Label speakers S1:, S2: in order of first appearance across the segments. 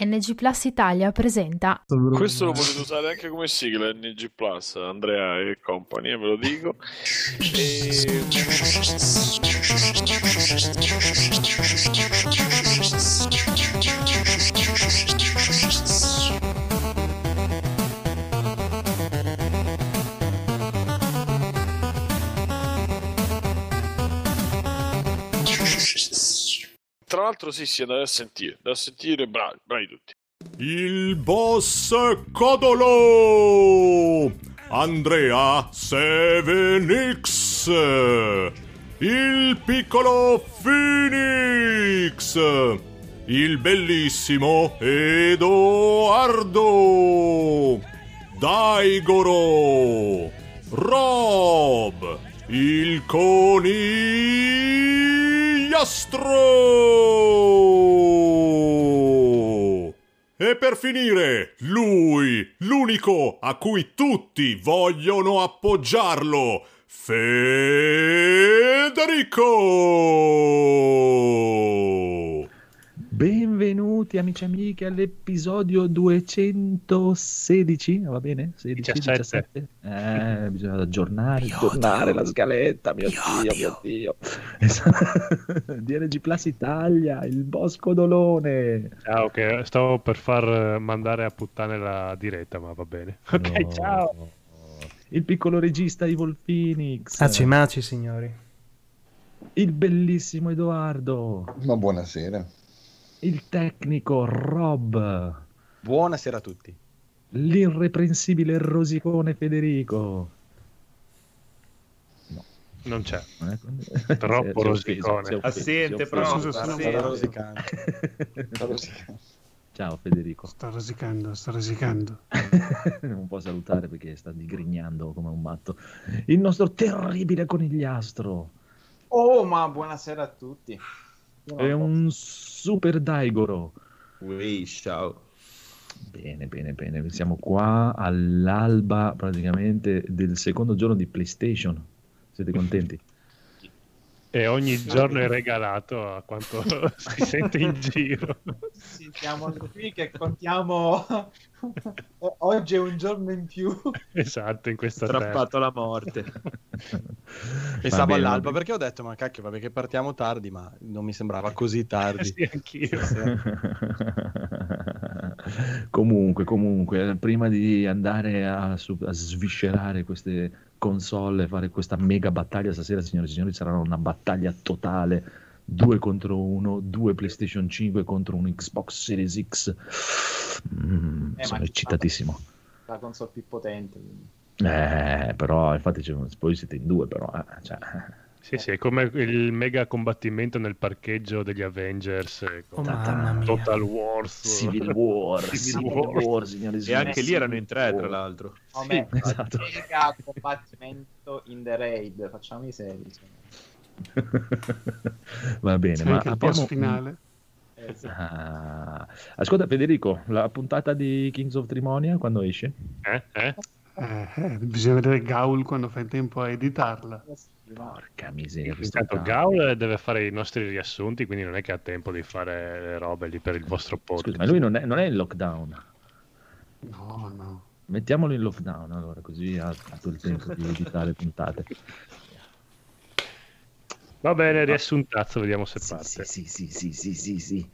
S1: NG Plus Italia presenta.
S2: Questo lo potete usare anche come sigla NG Plus, Andrea e compagnia, ve lo dico. E... l'altro sì, sì, andate a sentire, da sentire, bravi, bravi tutti.
S3: Il boss Codolo! Andrea 7X! Il piccolo Phoenix! Il bellissimo Edoardo! Daigoro! Rob! Il conigliastro! E per finire, lui, l'unico a cui tutti vogliono appoggiarlo, Federico!
S4: Benvenuti amici e amiche all'episodio 216, va bene? 16,
S5: 17.
S4: 17? Eh, bisogna aggiornare, aggiornare la scaletta, mio Dio, mio Dio. Esatto. DNG Plus Italia, il Bosco Dolone.
S5: Ciao, che stavo per far mandare a puttane la diretta, ma va bene. Ok,
S4: No.
S5: ciao.
S4: Il piccolo regista Evil Phoenix.
S6: Maci maci, signori.
S4: Il bellissimo Edoardo.
S7: Ma buonasera.
S4: Il tecnico Rob.
S8: Buonasera a tutti.
S4: L'irreprensibile rosicone Federico.
S5: Non c'è.
S4: Non è-
S5: Troppo rosicone.
S9: Assente, però.
S8: Sta
S9: Assente.
S8: rosicando.
S4: Ciao Federico.
S6: Sto rosicando, sto rosicando.
S4: non può salutare perché sta digrignando come un matto. Il nostro terribile conigliastro
S9: Oh, ma buonasera a tutti.
S4: È un super Daigoro.
S9: Ui, ciao.
S4: Bene, bene, bene. Siamo qua all'alba praticamente del secondo giorno di PlayStation. Siete contenti?
S5: E ogni giorno è regalato a quanto si sente in giro.
S9: Sì, siamo qui che contiamo. Oggi è un giorno in più.
S5: Esatto, in questa terra.
S9: la morte.
S8: Pensavo all'alba perché ho detto, ma cacchio, vabbè che partiamo tardi, ma non mi sembrava così tardi.
S5: Sì, anch'io.
S4: comunque, comunque, prima di andare a, a sviscerare queste console, fare questa mega battaglia stasera, signore e signori, sarà una battaglia totale. Due contro uno, due PlayStation 5 contro un Xbox Series X. Mm,
S9: Eh,
S4: sono eccitatissimo.
S9: La console più potente. quindi.
S4: Eh, però, infatti, c'è- poi siete in due, però. eh, cioè,
S5: Sì, sì, è come il mega combattimento nel parcheggio degli Avengers eh,
S6: Oh, mamma mia.
S5: Total Wars.
S4: Civil War,
S5: Civil
S4: Civil
S5: War.
S4: War, e
S10: anche lì erano in tre,
S4: War.
S10: tra l'altro.
S9: Come
S4: esatto.
S9: mega combattimento in the raid. Facciamo i seri.
S4: Va bene,
S6: C'è
S4: ma
S6: anche il boss
S4: abbiamo-
S6: finale.
S9: Eh, sì.
S4: Ah, ascolta Federico, la puntata di Kings of Trimonia quando esce?
S5: Eh? Eh?
S6: Eh, eh, bisogna vedere Gaul quando fa in tempo a editarla.
S4: Porca miseria,
S5: Intanto. Gaul deve fare i nostri riassunti, quindi non è che ha tempo di fare le robe lì per il vostro podcast.
S4: Scusa, ma lui non è, non è in lockdown.
S6: No, no.
S4: Mettiamolo in lockdown allora, così ha tutto il tempo di editare puntate.
S5: Va bene, riassuntazzo, vediamo se
S4: Sì,
S5: parte.
S4: sì, sì, sì, sì, sì, sì.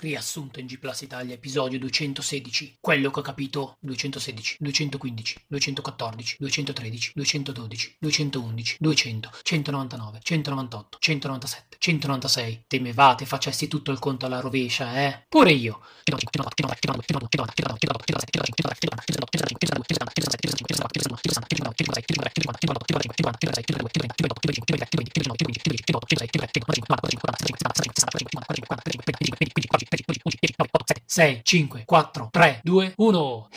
S11: Riassunto in G Plus Italia, episodio 216. Quello che ho capito 216, 215, 214, 213, 212, 211, 200, 199, 198, 197, 196. Temevate facessi tutto il conto alla rovescia, eh? Pure io. 6, 5, 4, 3, 2, 1.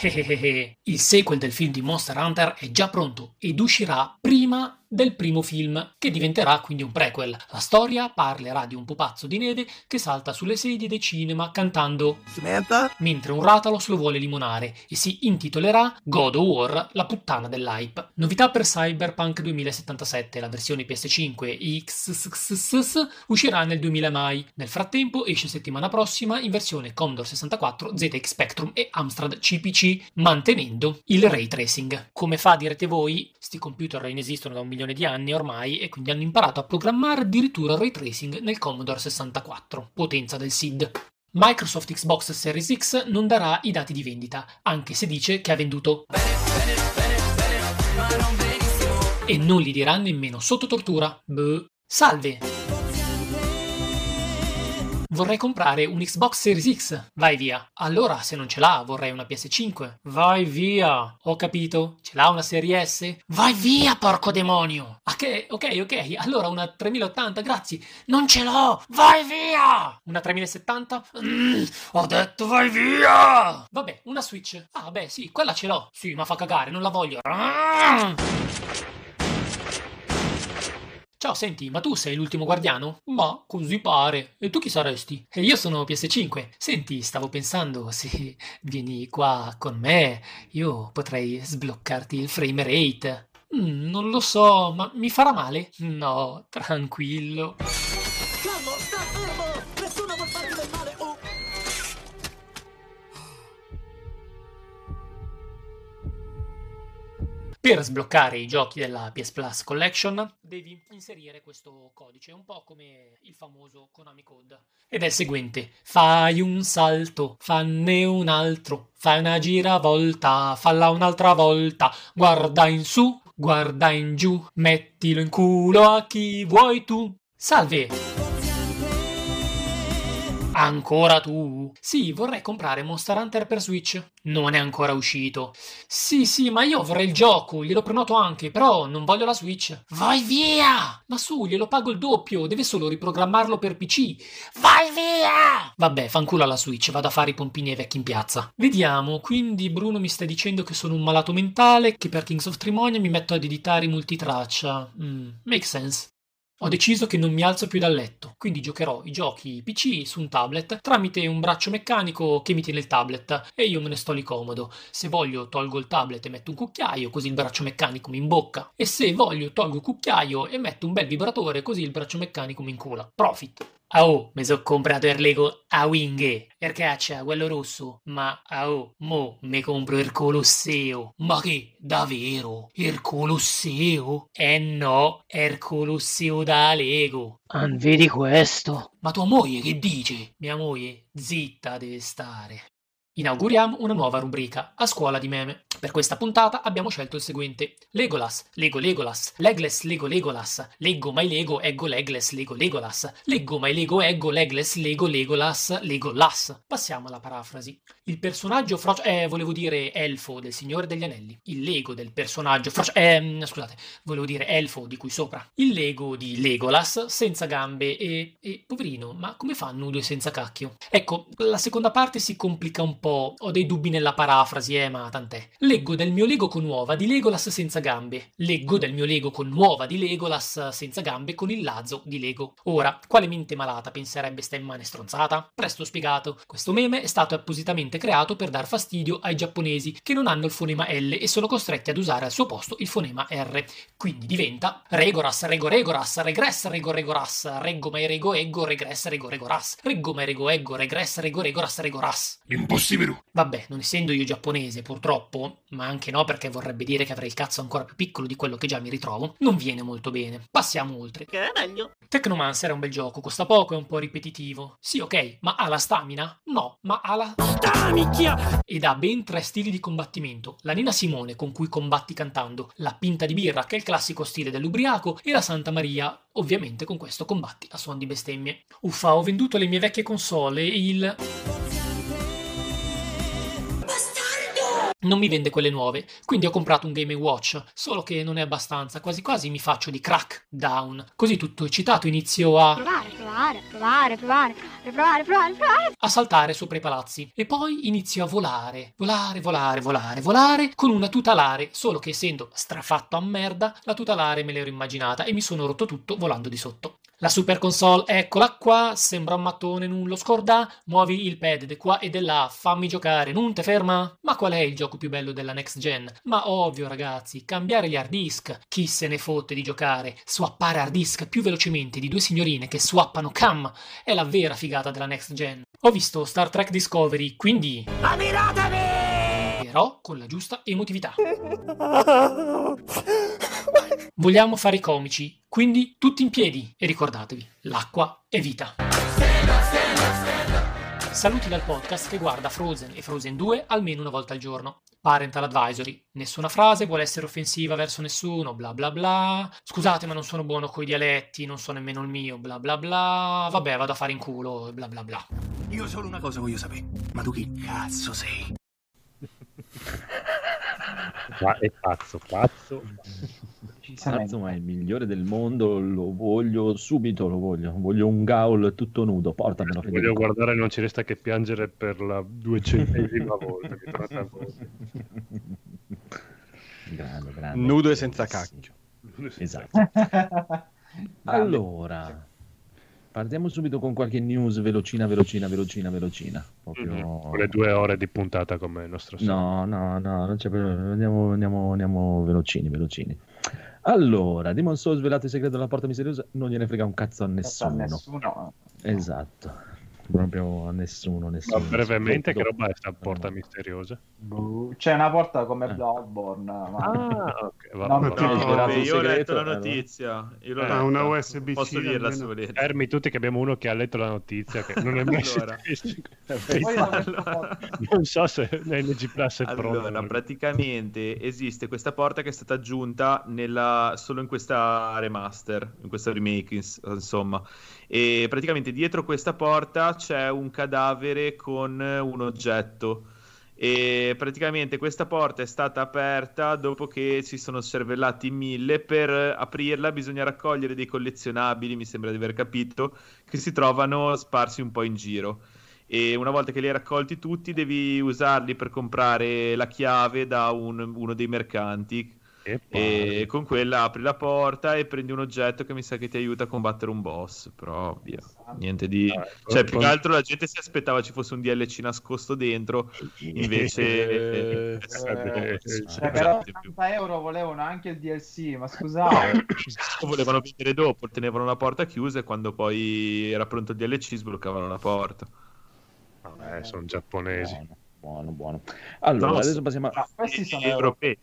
S11: Il sequel del film di Monster Hunter è già pronto ed uscirà prima del primo film, che diventerà quindi un prequel. La storia parlerà di un pupazzo di neve che salta sulle sedie dei cinema cantando Samantha, mentre un Ratalos lo vuole limonare e si intitolerà God of War, la puttana dell'hype. Novità per Cyberpunk 2077, la versione PS5 XXX uscirà nel 2000 mai. Nel frattempo esce settimana prossima in versione Commodore 64, ZX Spectrum e Amstrad CPC, mantenendo il ray tracing. Come fa direte voi? Sti computer ne esistono da un milione di anni ormai e quindi hanno imparato a programmare addirittura il ray tracing nel Commodore 64, potenza del SID. Microsoft Xbox Series X non darà i dati di vendita, anche se dice che ha venduto e non li dirà nemmeno sotto tortura. Buh. Salve! Vorrei comprare un Xbox Series X. Vai via. Allora, se non ce l'ha, vorrei una PS5. Vai via. Ho capito. Ce l'ha una Serie S? Vai via, porco demonio. Ah, che? Ok, ok. Allora una 3080, grazie. Non ce l'ho. Vai via. Una 3070? Mm, ho detto vai via. Vabbè, una Switch. Ah, beh, sì, quella ce l'ho. Sì, ma fa cagare, non la voglio. Ah! Ciao, senti, ma tu sei l'ultimo guardiano? Ma così pare. E tu chi saresti? E io sono PS5. Senti, stavo pensando, se vieni qua con me, io potrei sbloccarti il frame rate. Mm, non lo so, ma mi farà male? No, tranquillo. Per sbloccare i giochi della PS Plus Collection devi inserire questo codice, un po' come il famoso Konami Code. Ed è il seguente: fai un salto, fanne un altro, fai una giravolta, falla un'altra volta, guarda in su, guarda in giù, mettilo in culo a chi vuoi tu. Salve! Ancora tu? Sì, vorrei comprare Monster Hunter per Switch. Non è ancora uscito. Sì, sì, ma io vorrei il gioco, glielo prenoto anche, però non voglio la Switch. Vai via! Ma su, glielo pago il doppio, deve solo riprogrammarlo per PC. Vai via! Vabbè, fanculo alla Switch, vado a fare i pompini ai vecchi in piazza. Vediamo, quindi Bruno mi sta dicendo che sono un malato mentale, che per Kings of Trimonia mi metto ad editare i multitraccia. Mm, make sense. Ho deciso che non mi alzo più dal letto, quindi giocherò i giochi PC su un tablet tramite un braccio meccanico che mi tiene il tablet e io me ne sto lì comodo. Se voglio tolgo il tablet e metto un cucchiaio così il braccio meccanico mi imbocca e se voglio tolgo il cucchiaio e metto un bel vibratore così il braccio meccanico mi incula. Profit! Ah oh, mi sono comprato il Lego a Winghe, perché c'è quello rosso, ma ah oh, mo mi compro il Colosseo. Ma che, davvero? Il Colosseo? Eh no, è il Colosseo da Lego. Ah, vedi questo? Ma tua moglie che dice? Mia moglie, zitta deve stare. Inauguriamo una nuova rubrica, a scuola di meme. Per questa puntata abbiamo scelto il seguente. Legolas, Lego Legolas, Legless Lego Legolas, Leggo mai Lego Eggo Legless Lego Legolas, Leggo mai Lego Eggo Legless Lego Legolas Legolas. Passiamo alla parafrasi. Il personaggio frocio... eh, volevo dire elfo del Signore degli Anelli. Il Lego del personaggio frocio... eh, scusate, volevo dire elfo di cui sopra. Il Lego di Legolas senza gambe e... e... poverino, ma come fa nudo e senza cacchio? Ecco, la seconda parte si complica un po', ho dei dubbi nella parafrasi, eh, ma tant'è. Leggo del mio Lego con nuova di Legolas senza gambe. Leggo del mio Lego con nuova di Legolas senza gambe con il lazzo di Lego. Ora, quale mente malata penserebbe sta immane stronzata? Presto spiegato. Questo meme è stato appositamente creato per dar fastidio ai giapponesi che non hanno il fonema L e sono costretti ad usare al suo posto il fonema R. Quindi diventa Regoras, Rego Regoras, Regress, Rego Regoras, Reggo mai Rego Eggo, Regress, Rego Regoras, Reggo mai Rego Eggo, Regress, Rego Regoras, Regoras.
S3: Impossibile.
S11: Vabbè, non essendo io giapponese, purtroppo, ma anche no perché vorrebbe dire che avrei il cazzo ancora più piccolo di quello che già mi ritrovo, non viene molto bene. Passiamo oltre.
S7: Che è meglio?
S11: Technomancer è un bel gioco, costa poco, è un po' ripetitivo. Sì, ok, ma ha la stamina? No, ma ha la...
S7: Ah, minchia!
S11: Ed ha ben tre stili di combattimento. La Nina Simone, con cui combatti cantando, la Pinta di Birra, che è il classico stile dell'ubriaco, e la Santa Maria, ovviamente con questo combatti a suon di bestemmie. Uffa, ho venduto le mie vecchie console e il... non mi vende quelle nuove, quindi ho comprato un Game Watch, solo che non è abbastanza, quasi quasi mi faccio di crack down. Così tutto eccitato inizio a
S10: provare, provare, provare, provare, provare, provare.
S11: a saltare sopra i palazzi e poi inizio a volare, volare, volare, volare, volare con una tutelare, solo che essendo strafatto a merda, la tutelare me l'ero immaginata e mi sono rotto tutto volando di sotto. La super console, eccola qua, sembra un mattone, non lo scorda, muovi il pad di qua e di là, fammi giocare, non te ferma? Ma qual è il gioco più bello della next gen? Ma ovvio ragazzi, cambiare gli hard disk, chi se ne fotte di giocare, swappare hard disk più velocemente di due signorine che swappano cam, è la vera figata della next gen. Ho visto Star Trek Discovery, quindi...
S7: Ammiratemi!
S11: Però con la giusta emotività. Vogliamo fare i comici, quindi tutti in piedi e ricordatevi, l'acqua è vita. Saluti dal podcast che guarda Frozen e Frozen 2 almeno una volta al giorno. Parental advisory. Nessuna frase vuole essere offensiva verso nessuno, bla bla bla. Scusate, ma non sono buono coi dialetti, non so nemmeno il mio, bla bla bla. Vabbè, vado a fare in culo, bla bla bla.
S7: Io solo una cosa voglio sapere. Ma tu chi cazzo sei?
S5: Ma è pazzo, pazzo.
S4: Pazzo, ma è il migliore del mondo, lo voglio subito, lo voglio. Voglio un gaul tutto nudo, portamelo
S5: Voglio
S4: Federico.
S5: guardare, non ci resta che piangere per la duecentesima volta.
S4: Grande, grande.
S8: Nudo e senza cacchio.
S4: Esatto. Allora, partiamo subito con qualche news velocina, velocina, velocina, velocina. Proprio...
S5: Mhm. Le due ore di puntata come il nostro solito.
S4: No, no, no, non c'è problema. Andiamo, andiamo, andiamo velocini, velocini. Allora, Demon Souls svelato il segreto della porta misteriosa, non gliene frega un cazzo a nessuno.
S9: Nessuno.
S4: Esatto. Proprio a nessuno,
S5: Ma
S4: nessuno.
S5: brevemente, che roba è sta porta misteriosa?
S9: Boh, C'è una porta come Bloodborne. Ma...
S5: Ah, ok, va,
S12: No,
S9: svelato
S12: vabbè, io ho letto la
S4: allora.
S12: notizia. Io l'ho letta.
S6: una USB-C
S12: Posso dirla
S6: almeno.
S12: se volete.
S5: Fermi tutti che abbiamo uno che ha letto la notizia che non è mai
S12: Allora. Allora-
S5: Non so se NG Plus è pronto.
S12: Allora, praticamente esiste questa porta che è stata aggiunta nella- solo in questa remaster, in questa remake, ins- insomma. E praticamente dietro questa porta c'è un cadavere con un oggetto. E praticamente questa porta è stata aperta dopo che si sono cervellati mille. Per aprirla bisogna raccogliere dei collezionabili, mi sembra di aver capito, che si trovano sparsi un po' in giro e una volta che li hai raccolti tutti devi usarli per comprare la chiave da un- uno dei mercanti
S5: E
S12: e con quella apri la porta e prendi un oggetto che mi sa che ti aiuta a combattere un boss però via niente di
S5: Ah,
S12: cioè
S5: con-
S12: più che altro la gente si aspettava ci fosse un DLC nascosto dentro invece
S8: Eh,
S12: eh,
S5: eh,
S12: sì,
S9: Cioè, però
S12: esatto, più.
S9: 80 euro volevano anche il DLC, ma scusate.
S12: Lo volevano vendere dopo tenevano la porta chiusa e quando poi era pronto il DLC sbloccavano la porta
S5: Eh, sono giapponesi.
S4: Buono, buono. Allora,
S12: No,
S4: adesso passiamo a...
S9: No, questi sono
S12: Gli europei.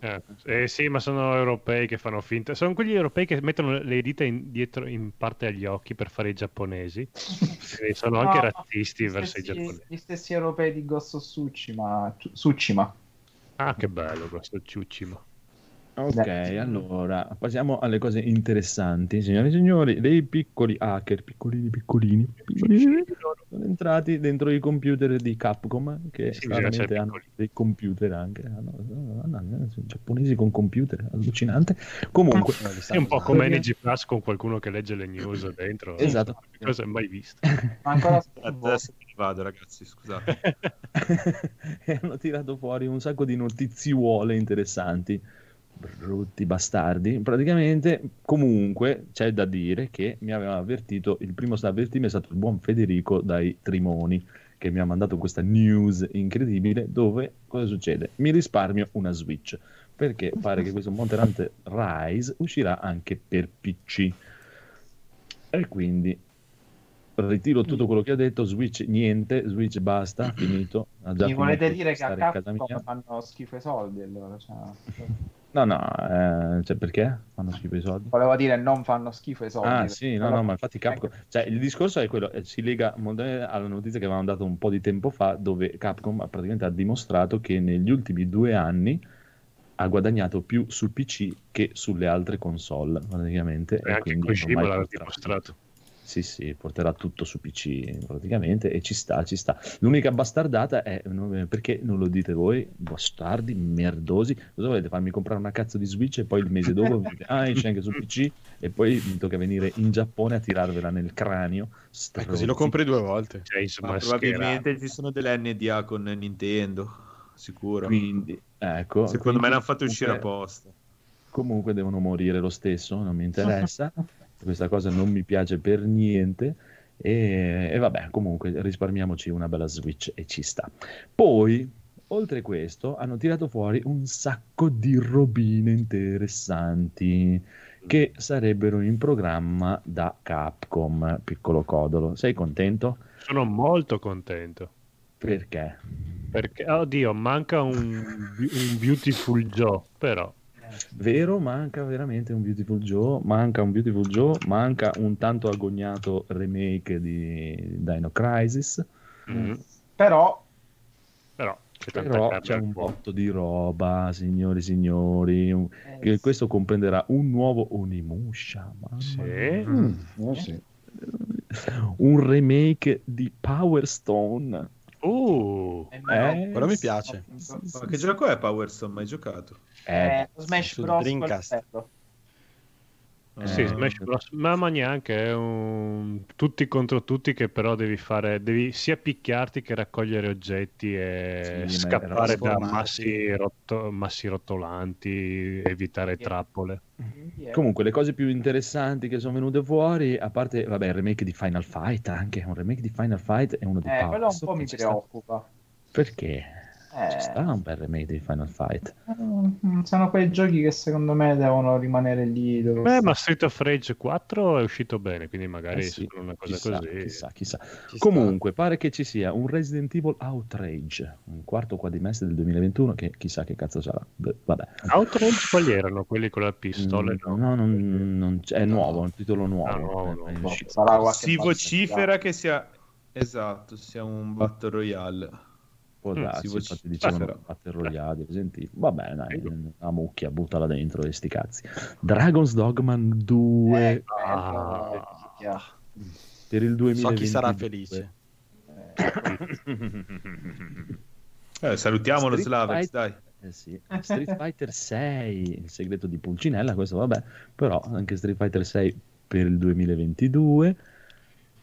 S5: Eh, eh, sì, ma sono europei che fanno finta. Sono quegli europei che mettono le dita in- dietro in parte agli occhi per fare i giapponesi. E sono anche
S9: No,
S5: razzisti
S9: gli
S5: verso i
S9: stessi-
S5: giapponesi.
S9: Gli stessi europei di Ghost of Tsushima. Tsushima.
S5: Ah, che bello questo Ciucima.
S4: Ok, allora passiamo alle cose interessanti, signore e signori. Dei piccoli hacker, piccolini, piccolini, piccolini, sono entrati dentro i computer di Capcom, che
S5: Sì,
S4: hanno
S5: piccoli.
S4: dei computer anche. Hanno, hanno- hanno- sono giapponesi con computer, allucinante. Comunque,
S5: È un po' come NG Plus con qualcuno che legge le news dentro.
S4: Esatto.
S5: Cosa mai visto?
S9: Ma ancora
S12: adesso me ne vado ragazzi scusate
S4: e hanno tirato fuori un sacco di notiziuole interessanti. Brutti bastardi. Praticamente, comunque, c'è da dire che mi aveva avvertito, il primo avvertirmi è stato il buon Federico dai Trimoni, che mi ha mandato questa news incredibile dove cosa succede? Mi risparmio una Switch, perché pare che questo Monster Hunter Rise uscirà anche per PC. E quindi ritiro tutto quello che ha detto, Switch niente, Switch basta, finito.
S9: Mi volete dire che a Capcom fanno schifo i soldi allora? Cioè,
S4: No, no, eh, cioè perché? Fanno schifo i soldi?
S9: volevo dire non fanno schifo i soldi.
S4: Ah sì, no, no, ma infatti Capcom, cioè il discorso è quello, eh, si lega molto bene alla notizia che avevamo dato un po' di tempo fa, dove Capcom ha praticamente ha dimostrato che negli ultimi due anni ha guadagnato più sul PC che sulle altre console, praticamente.
S5: E anche
S4: quindi
S5: Kojima l'ha dimostrato.
S4: Sì, sì, porterà tutto su PC praticamente e ci sta, ci sta. L'unica bastardata è no, perché non lo dite voi, bastardi, merdosi. Cosa volete farmi comprare una cazzo di Switch e poi il mese dopo mi dite, ah, esce anche su PC e poi mi tocca venire in Giappone a tirarvela nel cranio.
S8: E così lo compri due volte.
S13: Cioè, insomma,
S12: Ma probabilmente ci sono delle NDA con Nintendo, sicuro.
S4: Quindi, ecco.
S12: Secondo
S4: quindi
S12: me l'hanno fatto uscire
S4: comunque-
S12: apposta.
S4: comunque devono morire lo stesso, non mi interessa, questa cosa non mi piace per niente e, e vabbè, comunque risparmiamoci una bella Switch e ci sta. Poi, oltre questo, hanno tirato fuori un sacco di robine interessanti che sarebbero in programma da Capcom, piccolo codolo. Sei contento?
S13: Sono molto contento.
S4: Perché?
S13: Perché, oddio, manca un, un Beautiful Joe, però.
S4: Vero, manca veramente un Beautiful Joe, manca un Beautiful Joe, manca un tanto agognato remake di Dino Crisis,
S13: Mm.
S9: Però
S13: Però c'è tanta
S4: però c'è un botto di roba, signori signori, un- che questo comprenderà un nuovo Onimusha, mamma
S13: Sì.
S6: Mm, oh, sì.
S4: un remake di Power Stone.
S13: Uh,
S4: Eh,
S8: Quello mi
S4: sì.
S8: piace.
S12: Ma che gioco è Power Stone? Mai giocato?
S4: Eh,
S9: eh, Smash Bros.
S8: Dreamcast.
S9: Quello
S13: sì,
S4: Eh,
S13: Smash Bros. Ma, ma neanche è un tutti contro tutti che però devi fare, devi sia picchiarti che raccogliere oggetti e
S4: Sì,
S13: scappare da massi, rotto- massi rotolanti, evitare trappole.
S9: bello.
S4: Comunque, le cose più interessanti che sono venute fuori, a parte, vabbè, il remake di Final Fight, anche un remake di Final Fight è uno di
S9: Eh, quello un po' mi
S4: ci sta-
S9: preoccupa.
S4: Perché? Ci
S9: Eh,
S4: sta un bel remake di Final Fight.
S9: mm, sono quei giochi che secondo me devono rimanere lì dove
S13: Beh,
S9: stanno.
S13: ma Street of Rage 4 è uscito bene, quindi magari
S4: Eh sì,
S13: una cosa
S4: chissà,
S13: così.
S4: chissà, chissà.
S8: Ci
S4: Comunque, pare che ci sia un Resident Evil Outrage, un quarto quadrimestre del 2021, che chissà che cazzo sarà. Beh, vabbè.
S13: Outrage quali erano? Quelli con la pistola?
S4: Mm, No, non, non c'è- è nuovo, è un titolo nuovo.
S13: Ah,
S4: uscito.
S9: Sarà qualche
S12: Si vocifera che sia... Esatto, sia un Battle Royale.
S4: Può
S13: Mm,
S4: darsi,
S12: si voci-
S4: infatti dicevano di Resident Evil. Vabbè, dai,
S13: Ecco.
S4: la mucchia, buttala dentro e sti cazzi. Dragon's Dogman 2
S9: Eh,
S13: Ah.
S9: minchia.
S4: per il 2022.
S8: So chi sarà felice.
S12: Eh, salutiamolo
S4: Street
S12: Slavex,
S4: Fighter-
S12: dai.
S4: Eh sì. Street Fighter 6, il segreto di Pulcinella, questo vabbè, però anche Street Fighter 6 per il 2022.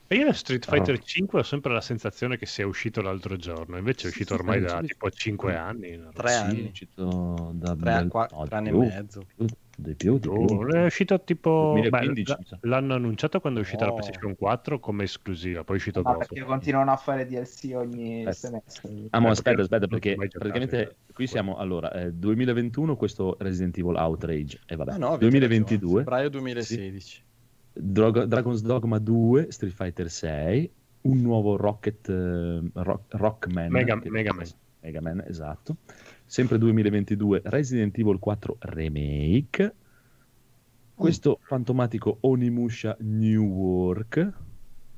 S13: E io da Street
S4: Però-
S13: Fighter 5 ho sempre la sensazione che sia uscito l'altro giorno, invece è uscito
S4: sì,
S13: ormai
S4: sì,
S13: da
S4: sì.
S13: tipo 5 anni. no?
S8: Tre
S4: Sì,
S8: anni.
S4: è uscito da
S8: Tre,
S4: bel-
S8: qua-
S4: no,
S8: tre anni e mezzo.
S4: Di più, di più.
S13: Oh, è uscito tipo
S4: 2015,
S13: beh, l'hanno annunciato quando è uscita la
S8: No.
S13: PlayStation 4 come esclusiva, poi è uscito
S9: Ma
S13: dopo.
S9: perché continuano a fare DLC ogni
S4: Eh.
S9: semestre.
S4: Ah, ma
S13: Eh,
S4: aspetta,
S13: perché
S4: aspetta, perché praticamente
S13: eh.
S4: qui siamo, allora, eh, 2021 questo Resident Evil Outrage, e vabbè,
S8: Ah, no, avete
S4: 2022
S8: ragione, Febbraio 2016.
S4: Drog- Dragon's Dogma 2, Street Fighter 6, un nuovo Rocket eh, Rock- Rockman.
S13: Mega- Mega Man.
S4: Mega Man, esatto. Sempre 2022, Resident Evil 4 Remake. Questo fantomatico Onimusha New Work.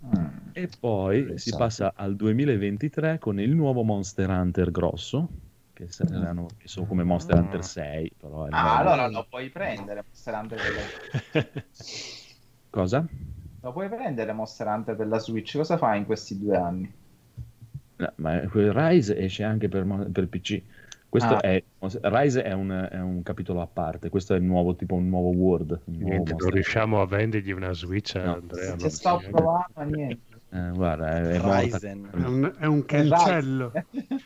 S9: Mm.
S4: E poi si passa al 2023 con il nuovo Monster Hunter grosso, che se- l'hanno messo come Monster Hunter 6, però è
S9: Ah, allora lo puoi prendere Monster Hunter per la...
S4: Cosa?
S9: Lo puoi prendere Monster Hunter per la Switch. Cosa fai in questi due anni?
S4: No, ma quel Rise esce anche per, per PC. Questo
S9: Ah.
S4: è, Rise è un, è un capitolo a parte, questo è il nuovo, tipo un nuovo World. Un nuovo
S13: Niente, non riusciamo a vendergli una Switch
S4: No.
S13: Andrea.
S9: Se
S13: non
S9: sto provando, niente.
S4: Eh, guarda, è, è
S6: un, è un cancello.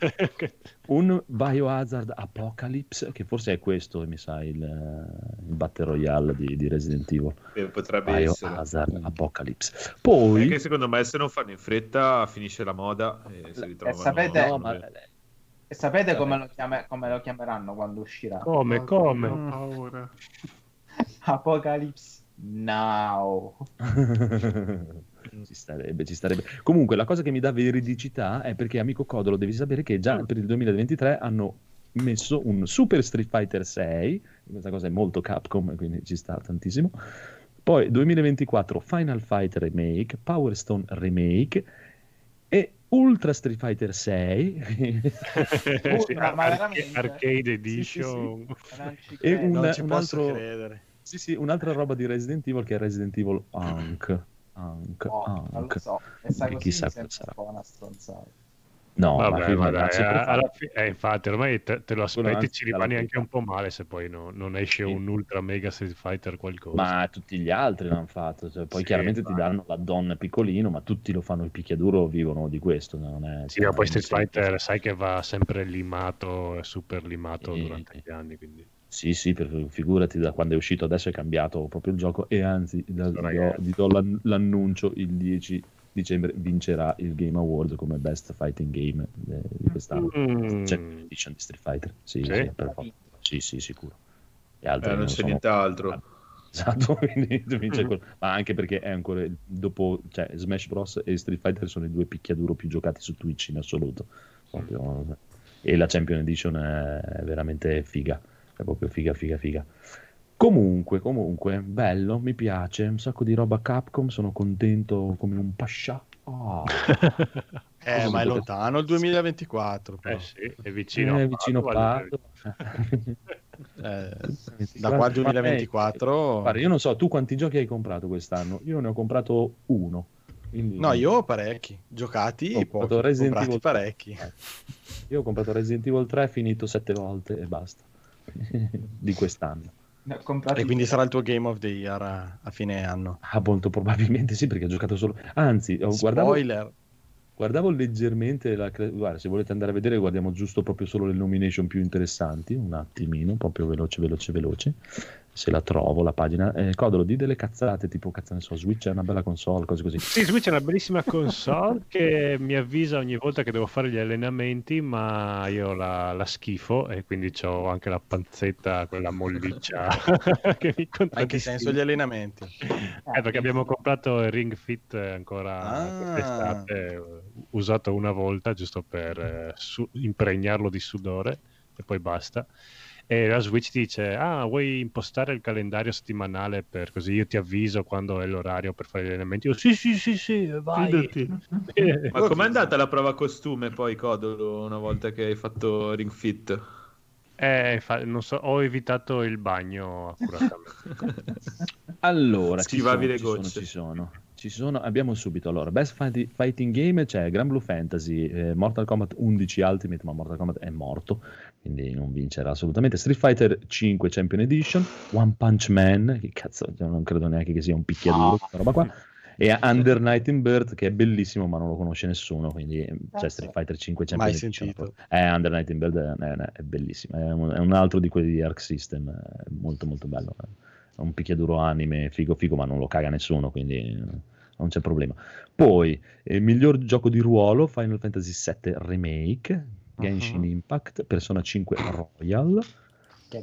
S4: Un Biohazard Apocalypse, che forse è questo, mi sa, il, il Battle Royale di, di Resident Evil.
S12: Eh, Potrebbe essere.
S4: Biohazard Apocalypse.
S12: Perché
S4: Poi...
S12: secondo me se non fanno in fretta finisce la moda e si
S9: E
S12: ritrovano...
S9: sapete-
S4: No, ma-
S9: E sapete come lo, chiame- come lo chiameranno quando uscirà?
S13: Come,
S6: Ho
S13: come?
S6: paura.
S9: Apocalypse Now.
S4: ci starebbe, ci starebbe. Comunque, la cosa che mi dà veridicità è perché, amico Codolo, devi sapere che già per il 2023 hanno messo un Super Street Fighter 6. Questa cosa è molto Capcom, quindi ci sta tantissimo. Poi 2024 Final Fight Remake, Power Stone Remake e Ultra Street Fighter 6
S13: Sì,
S9: ma?
S13: Arcade
S4: Sì, sì,
S13: Edition.
S9: Non ci
S4: e un,
S8: Non ci
S4: un
S8: posso
S4: altro
S8: credere.
S4: sì, sì, un'altra roba di Resident Evil che è Resident Evil Hunk. Anche,
S9: No, non lo so. E sai così
S4: chissà
S9: mi
S4: sarà.
S9: un po' una stronzata.
S4: No, ma
S13: Vabbè, ma dai,
S4: fatto.
S13: alla fi- eh, infatti ormai te, te lo aspetti,
S4: anzi
S13: ci
S4: dalla
S13: rimani anche un po' male se poi no- non esce
S4: Sì.
S13: un ultra mega Street Fighter qualcosa.
S4: Ma tutti gli altri l'hanno fatto, cioè, poi
S13: Sì,
S4: chiaramente ti
S13: ma-
S4: danno l'addon piccolino, ma tutti lo fanno il picchiaduro, vivono di questo. Non è,
S13: Sì, ma poi Street Fighter sai che va sempre limato, super limato
S4: Sì.
S13: durante gli anni, quindi...
S4: Sì, sì, per- figurati da quando è uscito adesso è cambiato proprio il gioco e anzi da- vi do, vi l'annuncio il 10 dicembre vincerà il Game Award come Best Fighting Game eh, di quest'anno.
S13: Mm.
S4: C'è edition di Street Fighter. Sì,
S13: Sì?
S4: sì, per sì, sì, sicuro. Altri
S12: Eh, non c'è
S4: sono-
S12: nient'altro.
S4: Esatto, quindi vince
S13: Mhm.
S4: quello. ma anche perché è ancora dopo, cioè Smash Bros. e Street Fighter sono i due picchiaduro più giocati su Twitch in assoluto. Proprio- E la Champion Edition è veramente figa, è proprio figa, figa, figa. Comunque, comunque, bello, mi piace, un sacco di roba Capcom, sono contento come un pascià. Ah.
S8: Eh, ma è lontano il 2024. però.
S13: Eh sì, è vicino,
S4: Eh,
S13: a
S4: vicino
S13: Padova.
S8: Eh, da qua al 2024.
S4: Guarda, io non so, tu quanti giochi hai comprato quest'anno? Io ne ho comprato uno. quindi-
S8: No, io ho parecchi. Giocati,
S4: Ho comprato Resident Evil
S8: parecchi.
S4: Io ho comprato Resident Evil 3, finito sette volte e basta. di quest'anno.
S9: Comprati
S8: E quindi sarà il tuo Game of the Year a, a fine anno.
S4: Ah, molto probabilmente sì, perché ho giocato solo. Anzi, ho- guardavo,
S8: Spoiler.
S4: guardavo leggermente la. Guarda, se volete andare a vedere, guardiamo giusto proprio solo le nomination più interessanti. Un attimino, proprio veloce, veloce, veloce. Se la trovo la pagina. Eh, Codolo, di delle cazzate, tipo, cazzo ne so, Switch è una bella console, cose così.
S13: Sì, Switch è una bellissima console che mi avvisa ogni volta che devo fare gli allenamenti, ma io la, la schifo e quindi ho anche la panzetta, quella molliccia che mi
S8: Ma in che
S13: contraddistingue.
S8: senso gli allenamenti?
S13: Eh, perché abbiamo comprato il Ring Fit ancora
S8: Ah.
S13: quest'estate, usato una volta giusto per eh, su- impregnarlo di sudore e poi basta. E la Switch dice: Ah, vuoi impostare il calendario settimanale per così io ti avviso quando è l'orario per fare gli allenamenti? Io sì, sì, sì, sì, vai.
S6: Fidati.
S12: Ma com'è andata la prova costume poi, Codolo, una volta che hai fatto Ring Fit?
S13: eh, fa- non so, ho evitato il bagno accuratamente.
S4: Allora, ci sono,
S12: le
S4: ci sono,
S12: gocce.
S4: ci sono, ci sono. Abbiamo subito allora Best Fighti- Fighting Game c'è Gran Blue Fantasy, eh, Mortal Kombat 11 Ultimate, ma Mortal Kombat è morto, quindi non vincerà assolutamente. Street Fighter 5 Champion Edition, One Punch Man, che cazzo, cioè, non credo neanche che sia un picchiaduro, questa roba qua. E Under Night in Birth che è bellissimo ma non lo conosce nessuno quindi c'è Street Fighter 5 Champion
S8: Mai
S4: Edition
S8: sentito.
S4: eh, Under Night in Birth è, è- è bellissimo è un, è un altro di quelli di Arc System è molto molto bello è un picchiaduro anime figo figo ma non lo caga nessuno quindi non c'è problema poi eh, miglior gioco di ruolo Final Fantasy VII Remake Genshin Impact Persona 5 Royal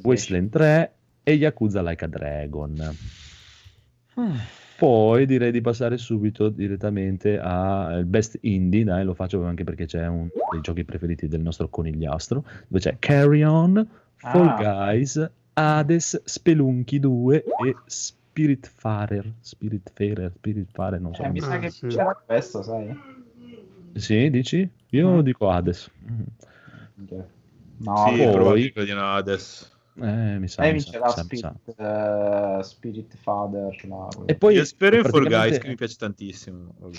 S4: Wasteland 3 e Yakuza Like a Dragon poi direi di passare subito direttamente al best indie, dai, lo faccio anche perché c'è uno dei giochi preferiti del nostro conigliastro, dove c'è Carry On, Fall
S9: Ah.
S4: Guys, Hades, Spelunky 2 e Spiritfarer, Spiritfarer, Spiritfarer, non so.
S9: Eh, mi sa che c'era questo, sai?
S4: Sì, dici? Io
S9: Mm.
S4: dico Hades.
S9: No,
S12: sì,
S4: poi-
S12: probabile che diano adesso.
S4: Eh, mi sa,
S9: lei
S4: mi sa,
S9: vincerà
S4: mi sa, mi sa.
S9: Spirit, eh, Spirit Father. là,
S4: E poi
S12: Io spero in Fall
S4: praticamente-
S12: Guys che mi piace tantissimo. Vabbè.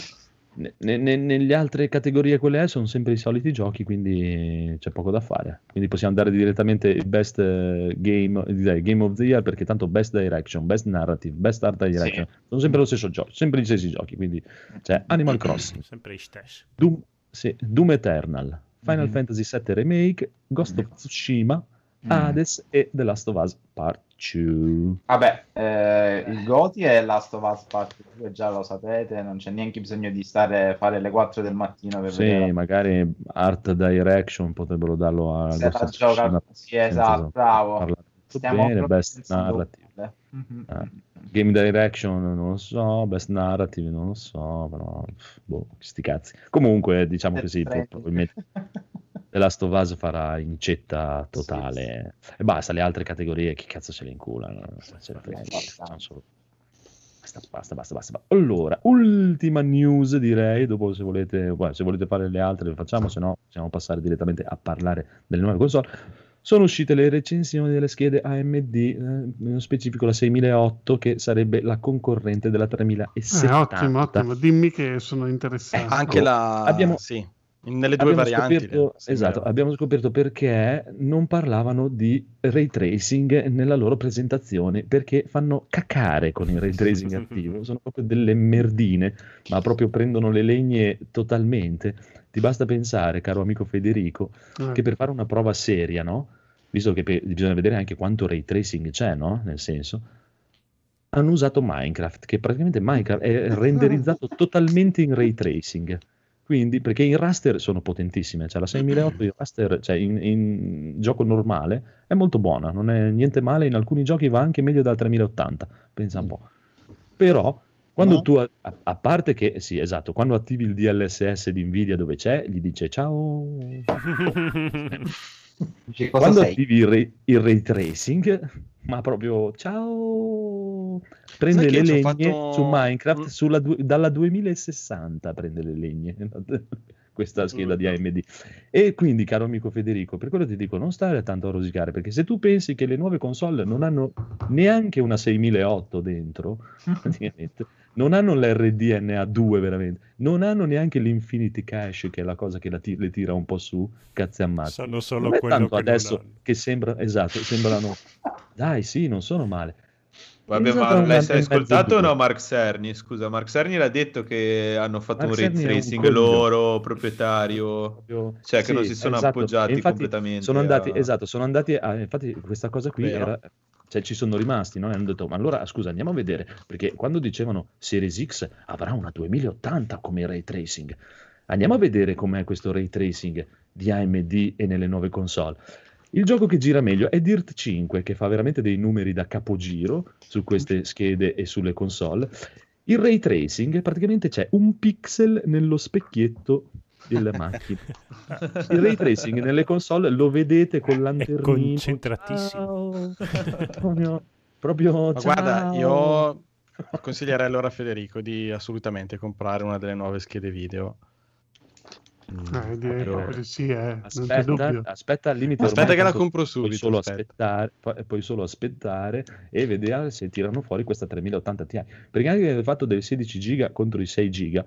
S4: Ne- ne- ne- nelle altre categorie quelle sono sempre i soliti giochi, quindi c'è poco da fare. Quindi possiamo andare direttamente best eh, game, direi, game of the year, perché tanto best direction, best narrative, best art direction, sono sempre lo stesso gioco, sempre gli stessi giochi. Quindi c'è Animal Crossing,
S13: Sempre gli stessi.
S4: Doom, sì, Doom Eternal, Final
S9: Mhm.
S4: Fantasy VII Remake, Ghost of Tsushima,
S9: Mm.
S4: Hades e The Last of Us Part 2.
S9: Vabbè, eh, il Goti è Last of Us Part 2, già lo sapete, non c'è neanche bisogno di stare a fare le 4 del mattino per
S4: Sì,
S9: vedere.
S4: magari art direction potrebbero darlo a
S9: Se la gioca sì, esatto, bravo. Stiamo
S4: bene, best narrative.
S9: male. Mhm.
S4: Eh, Game direction non lo so, best narrative non lo so, però boh, sti cazzi. Comunque, diciamo che sì, pro- probabilmente The Last of Us farà incetta totale. E basta, le altre categorie che cazzo se le inculano. Se ne frega, Basta, basta, basta, basta. basta. Allora, ultima news direi, dopo se volete, se volete fare le altre le facciamo, se no possiamo passare direttamente a parlare delle nuove console. sono uscite le recensioni delle schede AMD, eh, nello specifico la 6008 che sarebbe la concorrente della
S6: Eh,
S4: 3070.
S6: ottimo, ottimo. Dimmi che sono interessato.
S8: Anche la...
S4: abbiamo-
S8: Sì, nelle due
S4: abbiamo
S8: varianti.
S4: scoperto-
S8: sì,
S4: esatto, abbiamo scoperto perché non parlavano di ray tracing nella loro presentazione, perché fanno cacare con il ray tracing attivo, sono proprio delle merdine, ma proprio prendono le legne totalmente. Ti basta pensare, caro amico Federico,
S6: Eh.
S4: che per fare una prova seria, no? Visto che pe- bisogna vedere anche quanto ray tracing c'è, no? Nel senso, hanno usato Minecraft, che praticamente Minecraft è renderizzato totalmente in ray tracing. Quindi, perché in raster sono potentissime, cioè la 6008 in raster, cioè in, in gioco normale, è molto buona, non è niente male, in alcuni giochi va anche meglio della 3080, pensa un po'. Però, quando
S8: No.
S4: tu, a, a parte che, sì, esatto, quando attivi il DLSS di Nvidia dove c'è, gli dice ciao,
S9: Cosa
S4: quando
S9: sei?
S4: attivi il ray, il ray tracing, ma proprio ciao, prende le legne
S8: fatto-
S4: su Minecraft
S8: Mm.
S4: sulla du- dalla 2060 prende le legne questa scheda di AMD e quindi caro amico Federico per quello ti dico non stare tanto a rosicare perché se tu pensi che le nuove console non hanno neanche una 6008 dentro praticamente non hanno l'RDNA 2 veramente non hanno neanche l'Infinity Cache che è la cosa che la ti- le tira un po' su cazzi ammazzi
S5: Sanno solo quello
S4: tanto
S5: che
S4: adesso che sembra esatto sembrano dai sì non sono male
S12: Vabbè,
S4: Esatto,
S12: ma l'hai ascoltato o no Mark Cerny? Scusa, Mark Cerny l'ha detto che hanno fatto
S4: Mark
S12: un ray
S4: un
S12: tracing loro, proprietario,
S4: proprio-
S12: cioè che
S4: sì,
S12: non si sono
S4: esatto.
S12: appoggiati
S4: infatti
S12: completamente.
S4: Sono andati,
S12: a-
S4: esatto, sono andati a, infatti questa cosa qui
S8: Vero.
S4: era, cioè ci sono rimasti, no? E hanno detto, ma allora scusa, andiamo a vedere, perché quando dicevano Series X avrà una 2080 come ray tracing, andiamo a vedere com'è questo ray tracing di AMD e nelle nuove console. Il gioco che gira meglio è Dirt 5, che fa veramente dei numeri da capogiro su queste schede e sulle console. Il ray tracing praticamente c'è un pixel nello specchietto della macchina. Il ray tracing nelle console lo vedete con lanternino.
S5: concentratissimo.
S4: Ciao. proprio, proprio
S8: Ma guarda, io consiglierei allora a Federico di assolutamente comprare una delle nuove schede video.
S6: Eh, direi di sì, eh.
S4: Aspetta, aspetta, al limite
S8: Aspetta che la compro
S4: puoi
S8: subito,
S4: solo
S8: aspetta.
S4: aspettare, pu- puoi solo aspettare e vedere se tirano fuori questa 3080 Ti. Perché anche il fatto del 16 giga contro i 6 giga,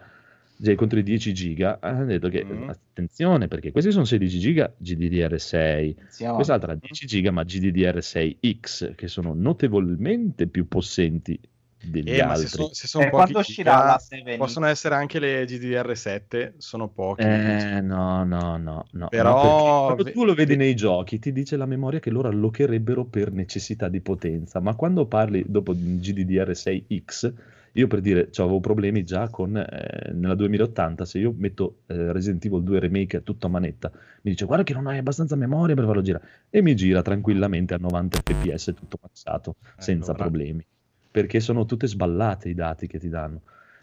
S4: cioè contro i 10 giga, hanno detto che
S8: Mm.
S4: attenzione perché questi sono 16 giga GDDR6,
S9: Siamo-
S4: quest'altra 10 giga ma GDDR6X che sono notevolmente più possenti degli
S8: Eh, ma se,
S4: altri.
S8: so- se sono
S9: E
S8: pochi
S9: quando uscirà
S8: giga,
S9: la 7
S8: possono essere anche le GDDR7, sono pochi.
S4: Eh, no, no, no, no.
S8: Però-
S4: no, perché tu lo vedi nei giochi, ti dice la memoria che loro allocherebbero per necessità di potenza, ma quando parli dopo di GDDR6X, io per dire, cioè, avevo problemi già con eh, nella 2080, se io metto eh, Resident Evil 2 Remake a tutta manetta, mi dice guarda che non hai abbastanza memoria per farlo girare, e mi gira tranquillamente a 90 fps tutto passato, senza
S8: allora.
S4: problemi, perché sono tutte sballate i dati che ti danno.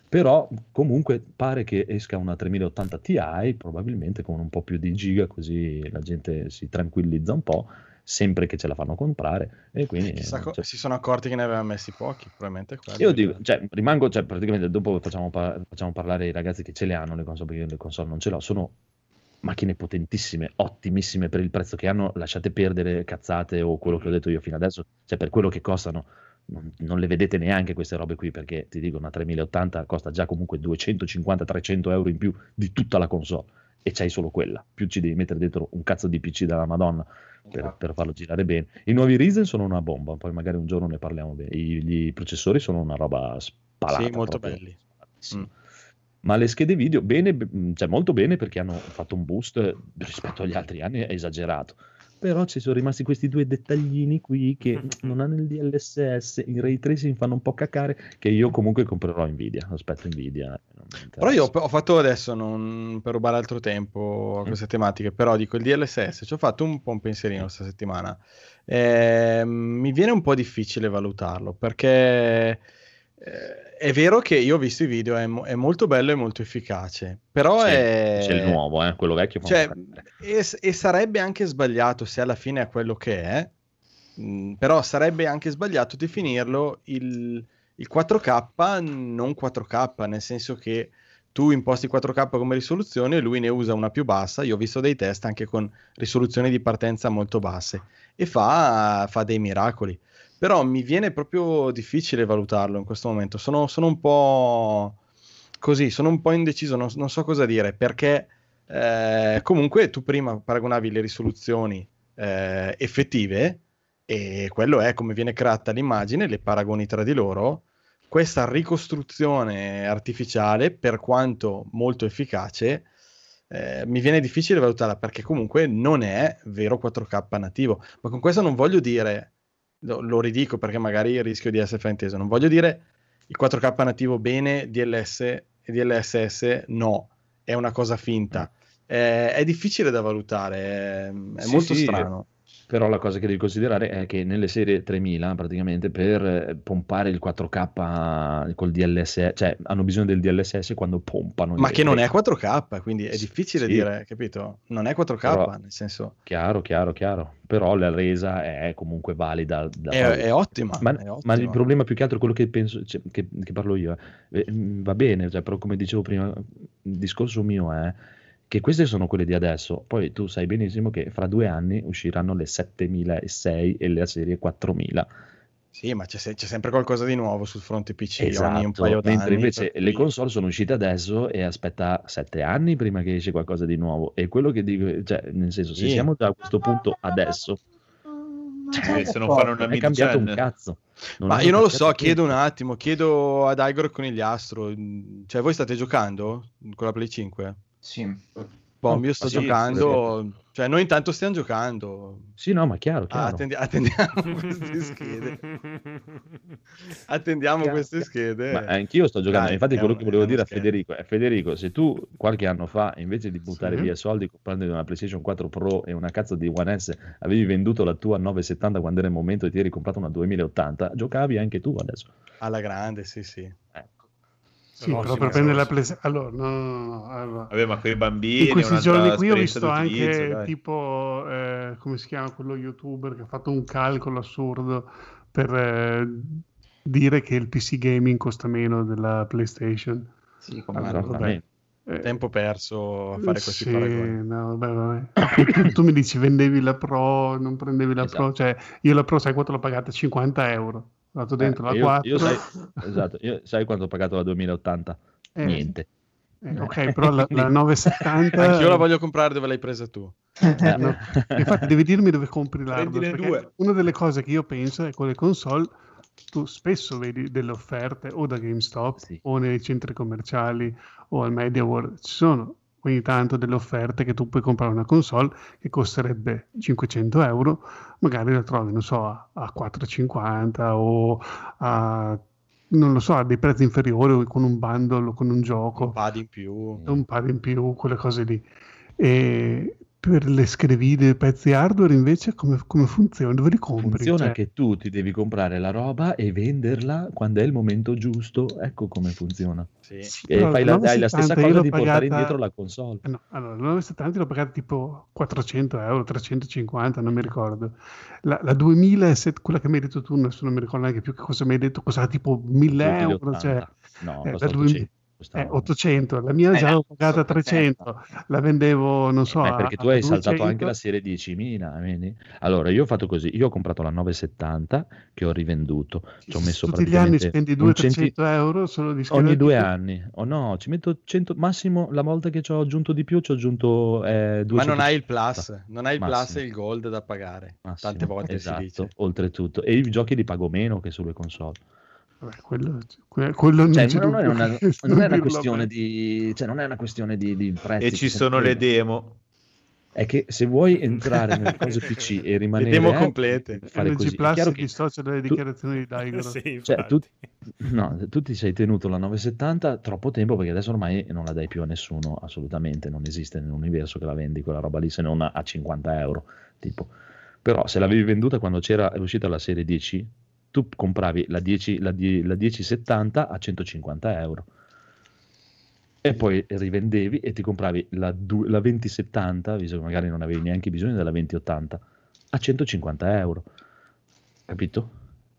S4: Però comunque pare che esca una 3080 Ti, probabilmente con un po' più di giga, così la gente si tranquillizza un po', sempre che ce la fanno comprare. E quindi
S8: Chissà
S4: cioè,
S8: si sono accorti che ne avevano messi pochi, probabilmente
S4: io dico, cioè, rimango, cioè, praticamente dopo facciamo, par- facciamo parlare i ragazzi che ce le hanno le console, perché io le console non ce l'ho, sono macchine potentissime, ottimissime per il prezzo che hanno, lasciate perdere cazzate o quello che ho detto io fino adesso, cioè per quello che costano, non, non le vedete neanche queste robe qui, perché ti dico, una 3080 costa già comunque 250-300 euro in più di tutta la console, e c'hai solo quella, più ci devi mettere dentro un cazzo di PC della Madonna per, per farlo girare bene. I nuovi Ryzen sono una bomba, poi magari un giorno ne parliamo bene. I, gli processori sono una roba spalata.
S8: Sì, molto
S4: proprio
S8: belli.
S4: spalatissima.
S8: Mm.
S4: Ma le schede video, bene, cioè molto bene perché hanno fatto un boost rispetto agli altri anni esagerato. Però ci sono rimasti questi due dettaglini qui che non hanno il DLSS, il ray tracing fanno un po' cacare, che io comunque comprerò Nvidia, aspetto Nvidia. interessa.
S8: Però io ho, fatto adesso, non per rubare altro tempo a queste tematiche, però dico il DLSS, ci ho fatto un po' un pensierino questa settimana. Eh, mi viene un po' difficile valutarlo perché eh, è vero che io ho visto i video, è, mo- è molto bello e molto efficace, però
S4: Sì,
S8: è...
S4: C'è il nuovo, eh, quello vecchio.
S8: Cioè, e, e sarebbe anche sbagliato se alla fine è quello che è, mh, però sarebbe anche sbagliato definirlo il, il 4K non 4K, nel senso che tu imposti 4K come risoluzione e lui ne usa una più bassa. Io ho visto dei test anche con risoluzioni di partenza molto basse e fa, fa dei miracoli. Però mi viene proprio difficile valutarlo in questo momento. Sono, sono un po' così, sono un po' indeciso, non, non so cosa dire perché eh, comunque tu prima paragonavi le risoluzioni eh, effettive e quello è come viene creata l'immagine, le paragoni tra di loro. Questa ricostruzione artificiale, per quanto molto efficace, eh, mi viene difficile valutarla perché comunque non è vero 4K nativo. Ma con questo non voglio dire, lo, lo ridico perché magari rischio di essere frainteso, non voglio dire il 4K nativo bene, DLS e DLSS no, è una cosa finta. Eh, è difficile da valutare, è, è
S4: Sì,
S8: molto
S4: sì,
S8: strano.
S4: Però la cosa che devi considerare è che nelle serie 3000 praticamente per eh, pompare il 4K col DLSS, cioè hanno bisogno del DLSS quando pompano.
S8: Ma che non è 4K, quindi è difficile
S4: Sì.
S8: dire, capito? Non è 4K,
S4: Però-
S8: nel senso
S4: Chiaro, chiaro, chiaro. Però la resa è comunque valida. da
S8: è, è ottima.
S4: Ma,
S8: è
S4: ma
S8: ottima.
S4: il problema più che altro è quello che penso, cioè, che, che parlo io. eh. Eh, va bene, cioè, però come dicevo prima, il discorso mio è che queste sono quelle di adesso. Poi tu sai benissimo che fra due anni usciranno le 7006 e la serie 4000.
S8: Sì, ma c'è, se- c'è sempre qualcosa di nuovo sul fronte PC ogni un
S4: Esatto,
S8: paio d'anni.
S4: mentre invece
S8: per
S4: le console sono uscite adesso e aspetta sette anni prima che esce qualcosa di nuovo. E quello che dico, cioè, nel senso, se
S8: Sì.
S4: siamo già a questo punto adesso,
S12: Sì, se non fanno una
S4: è cambiato un cazzo. Non
S8: Ma io non lo so, chiedo un attimo, chiedo ad Igor e Conigliastro. Cioè, voi state giocando con la Play 5?
S9: Sì.
S8: Boh, io sto
S12: sì,
S8: giocando, cioè noi intanto stiamo giocando.
S4: Sì, no, ma chiaro,
S8: Ah,
S4: chiaro.
S8: attendi- attendiamo queste schede. Attendiamo
S4: Chiaro,
S8: queste
S4: chiaro.
S8: schede.
S4: Ma anch'io sto giocando,
S8: Dai,
S4: infatti quello che volevo dire a Federico è Federico, se tu qualche anno fa invece di buttare
S6: Sì.
S4: via soldi comprando una PlayStation 4 Pro e una cazzo di One S avevi venduto la tua 970 quando era il momento e ti eri comprato una 2080, giocavi anche tu adesso.
S8: Alla grande, sì, sì.
S4: Ecco.
S6: Sì, però per prendere la PlayStation... Allora, no, no, no, allora.
S12: Vabbè, ma quei bambini.
S6: In questi giorni qui ho visto anche
S12: dai.
S6: tipo, eh, come si chiama quello youtuber che ha fatto un calcolo assurdo per eh, dire che il PC gaming costa meno della PlayStation.
S9: Sì, come
S8: Vabbè.
S4: Esattamente.
S6: Eh,
S8: Tempo perso a fare questi
S6: sì,
S8: paragoni.
S6: no, vabbè, vabbè. tu, tu mi dici vendevi la Pro, non prendevi la Pro,
S4: Esatto.
S6: cioè io la Pro sai quanto l'ho pagata? 50 euro. Ho dato dentro
S4: Eh,
S6: la
S4: io,
S6: 4.
S4: io sai, esatto, io sai quanto ho pagato la 2080?
S6: Eh,
S4: Niente.
S6: eh, ok, però la, la
S4: Quindi-
S6: 970...
S8: Anch'io la voglio comprare dove l'hai presa tu.
S6: Eh, no. Infatti devi dirmi dove compri l'hardware una delle cose che io penso è con le console tu spesso vedi delle offerte o da GameStop
S4: Sì.
S6: o nei centri commerciali o al Media World ci sono ogni tanto delle offerte che tu puoi comprare una console che costerebbe 500 euro magari la trovi non so a, a 4,50 o a non lo so a dei prezzi inferiori o con un bundle o con un gioco
S8: Un pad in più.
S6: un pad in più, quelle cose lì. E per le video, i pezzi hardware invece come, come funziona? Dove li compri?
S4: Funziona
S6: Cioè,
S4: che tu ti devi comprare la roba e venderla quando è il momento giusto. Ecco come funziona.
S8: Sì.
S6: sì,
S4: E fai la, hai la
S6: 970
S4: stessa cosa di portare
S6: pagata-
S4: indietro la console.
S6: eh no, allora, la 970 l'ho pagata tipo 400 euro, 350, non mi ricordo. La, la 2000, se- quella che mi hai detto tu, adesso non mi ricordo neanche più che cosa mi hai detto, costava tipo 1000 euro, cioè,
S4: 2080. No,
S6: eh, la 2000
S4: 800.
S6: Eh,
S4: costava.
S6: 800, la mia
S9: Eh,
S6: già l'ho pagata a
S9: 700.
S6: 300, la vendevo, non so,
S4: Eh, perché tu hai saltato
S6: 200.
S4: anche la serie 10.000, vedi? Allora, io ho fatto così, io ho comprato la 970 che ho rivenduto, ci ho messo
S6: tutti gli anni
S4: praticamente
S6: spendi
S4: un
S6: 200-300
S4: centi-
S6: euro solo di
S4: ogni due anni, o no, ci metto 100, massimo la volta che ci ho aggiunto di più ci ho aggiunto eh, 200.
S8: Ma non hai il plus, non hai il plus
S4: Massimo.
S8: e il gold da pagare.
S4: Massimo,
S8: Tante volte
S4: esatto,
S8: si dice.
S4: oltretutto. E i giochi li pago meno che sulle console.
S6: Vabbè, quello, que- quello non
S4: Cioè,
S6: c'è
S4: non è una, non è una questione di, cioè, non è una questione di, di prezzi.
S12: E ci sono le demo.
S4: È che se vuoi entrare nelle cose PC e
S8: Le
S4: rimanere
S8: demo
S4: eh,
S8: complete.
S4: fare così. È
S6: Plus
S4: chiaro
S6: si
S4: che
S6: dissocia dalle
S4: tu-
S6: dichiarazioni di Daigoro.
S5: Sì,
S4: Cioè, tu, no, tu ti sei tenuto la 970 troppo tempo perché adesso ormai non la dai più a nessuno, assolutamente, non esiste nell'universo che la vendi quella roba lì se non a a 50 euro, tipo. Però se l'avevi venduta quando c'era è uscita la serie 10, tu compravi la, 10, la, la 1070 a 150 euro e poi rivendevi e ti compravi la, la 2070, visto che magari non avevi neanche bisogno della 2080, a 150 euro. Capito?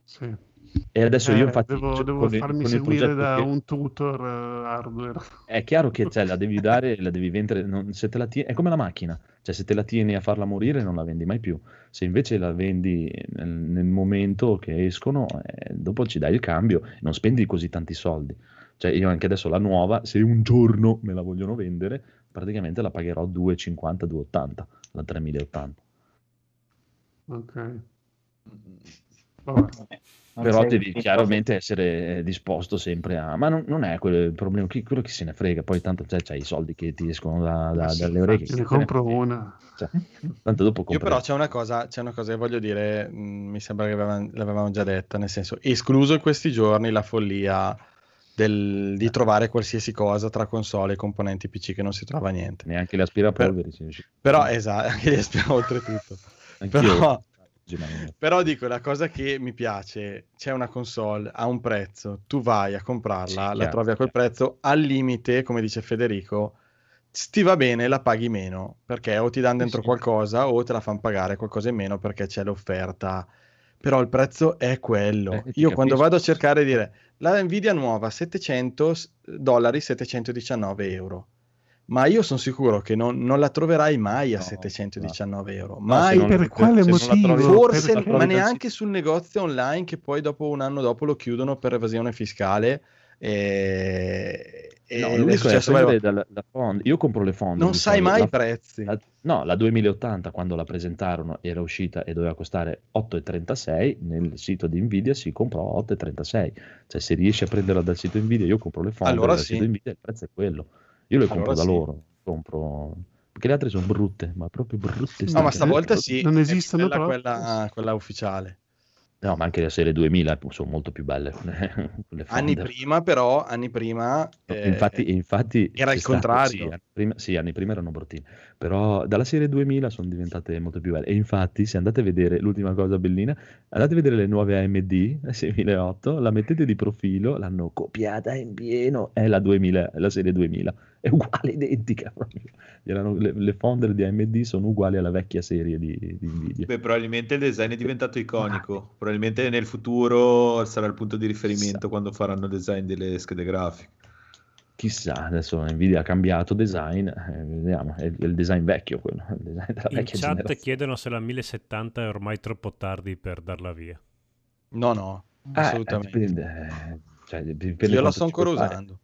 S6: Sì.
S4: E adesso
S6: Eh,
S4: io infatti
S6: devo, devo
S4: con
S6: farmi
S4: con
S6: seguire da
S4: che-
S6: un tutor eh, hardware.
S4: È chiaro che cioè, la devi dare, la devi vendere, non- se te la tieni, è come la macchina, cioè se te la tieni a farla morire non la vendi mai più, se invece la vendi nel, nel momento che escono, eh, dopo ci dai il cambio, non spendi così tanti soldi. Cioè io anche adesso la nuova, se un giorno me la vogliono vendere, praticamente la pagherò 2,50, 2,80, la 3080.
S6: Ok. Vabbè.
S4: Però devi chiaramente essere eh, disposto sempre a... Ma non, non è quello il problema, chi, quello che se ne frega, poi tanto cioè, c'hai i soldi che ti escono da- da-
S6: Sì,
S4: dalle orecchie.
S6: ne
S4: ne
S6: compro
S4: frega.
S6: una.
S4: Cioè, tanto dopo
S8: Io
S4: compri.
S8: però c'è una cosa, c'è una cosa che voglio dire, mh, mi sembra che avevamo- l'avevamo già detta, nel senso, escluso in questi giorni la follia del- di trovare qualsiasi cosa tra console e componenti PC che non si trova niente.
S4: Neanche le aspirapolveri. riesce-
S8: Però, esatto, anche gli aspira oltretutto.
S4: Anch'io-
S8: Però, però dico, la cosa che mi piace, c'è una console a un prezzo, tu vai a comprarla,
S4: Sì,
S8: la trovi a quel prezzo, al limite, come dice Federico, ti va bene, la paghi meno, perché o ti danno dentro
S9: sì.
S8: qualcosa o te la fanno pagare qualcosa in meno perché c'è l'offerta. Però il prezzo è quello.
S4: Eh,
S8: Io quando
S4: capisco.
S8: vado a cercare di dire la Nvidia nuova 700 s- dollari, 719 euro. Ma io sono sicuro che non, non la troverai mai a
S4: No,
S8: 719 euro.
S4: No,
S8: Mai.
S4: se non-
S6: per quale
S4: la trovi-
S6: motivo?
S8: Forse,
S4: trovi
S8: ma neanche sul negozio online che poi dopo un anno dopo lo chiudono per evasione fiscale. E, e
S4: No,
S8: è
S4: è
S8: successo vabbè,
S4: dal- da Fond. Io compro le Fond.
S8: non sai mai i prezzi.
S4: la- no, la 2080 quando la presentarono era uscita e doveva costare 8,36, nel sito di Nvidia si comprò a 8,36. Cioè se riesci a prenderla dal sito Nvidia, io compro le Fond
S8: Allora
S4: dal
S8: sì.
S4: sito Nvidia, il prezzo è quello. Io le compro
S8: Allora
S4: da
S8: sì.
S4: loro, compro... perché le altre sono brutte, ma proprio brutte.
S8: No, ma stavolta sì.
S6: Non esistono
S8: bella quella, quella ufficiale.
S4: No, ma anche le serie 2000 sono molto più belle. le
S8: Anni prima, però, anni prima eh,
S4: infatti, infatti
S8: era il
S4: stato-
S8: contrario.
S4: sì, anni prima, sì, anni prima erano bruttine, però dalla serie 2000 sono diventate molto più belle. E infatti, se andate a vedere l'ultima cosa bellina, andate a vedere le nuove AMD la 6008, la mettete di profilo, l'hanno copiata in pieno, è la 2000, la serie 2000, è uguale, identica proprio. Le, le founder di AMD sono uguali alla vecchia serie di, di Nvidia.
S12: Beh, probabilmente il design è diventato iconico. Probabilmente nel futuro sarà il punto di riferimento quando faranno il design delle schede grafiche.
S4: Chissà, adesso Nvidia ha cambiato design, eh, vediamo, è il, è il design vecchio quello, il design della
S5: In chat
S4: generazione.
S5: chiedono se la 1070 è ormai troppo tardi per darla via.
S8: No, no,
S4: Eh,
S8: assolutamente.
S4: dipende, eh, cioè, dipende
S8: Io la sto ancora usando.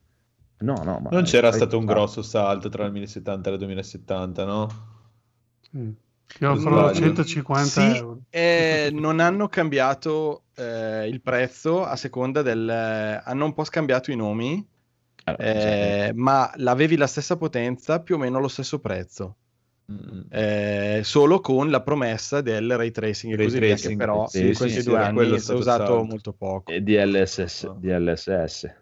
S4: No, no, ma
S12: Non c'era stato un
S4: fa-
S12: grosso salto tra il 1070 e il 2070, no?
S6: Sì. Io farò
S12: sbaglio.
S6: 150
S8: Sì,
S6: euro.
S8: eh, non hanno cambiato eh, il prezzo a seconda del... hanno un po' scambiato i nomi,
S4: Allora,
S8: eh, ma l'avevi la stessa potenza, più o meno lo stesso prezzo.
S12: Mm.
S8: Eh, solo con la promessa del ray tracing e
S12: Ray
S8: così via,
S12: tracing,
S8: però
S4: sì,
S8: in questi
S4: sì,
S8: due
S12: sì,
S8: anni
S12: è
S8: si è
S12: stato
S8: usato
S12: salto.
S8: molto poco.
S4: e DLSS, DLSS.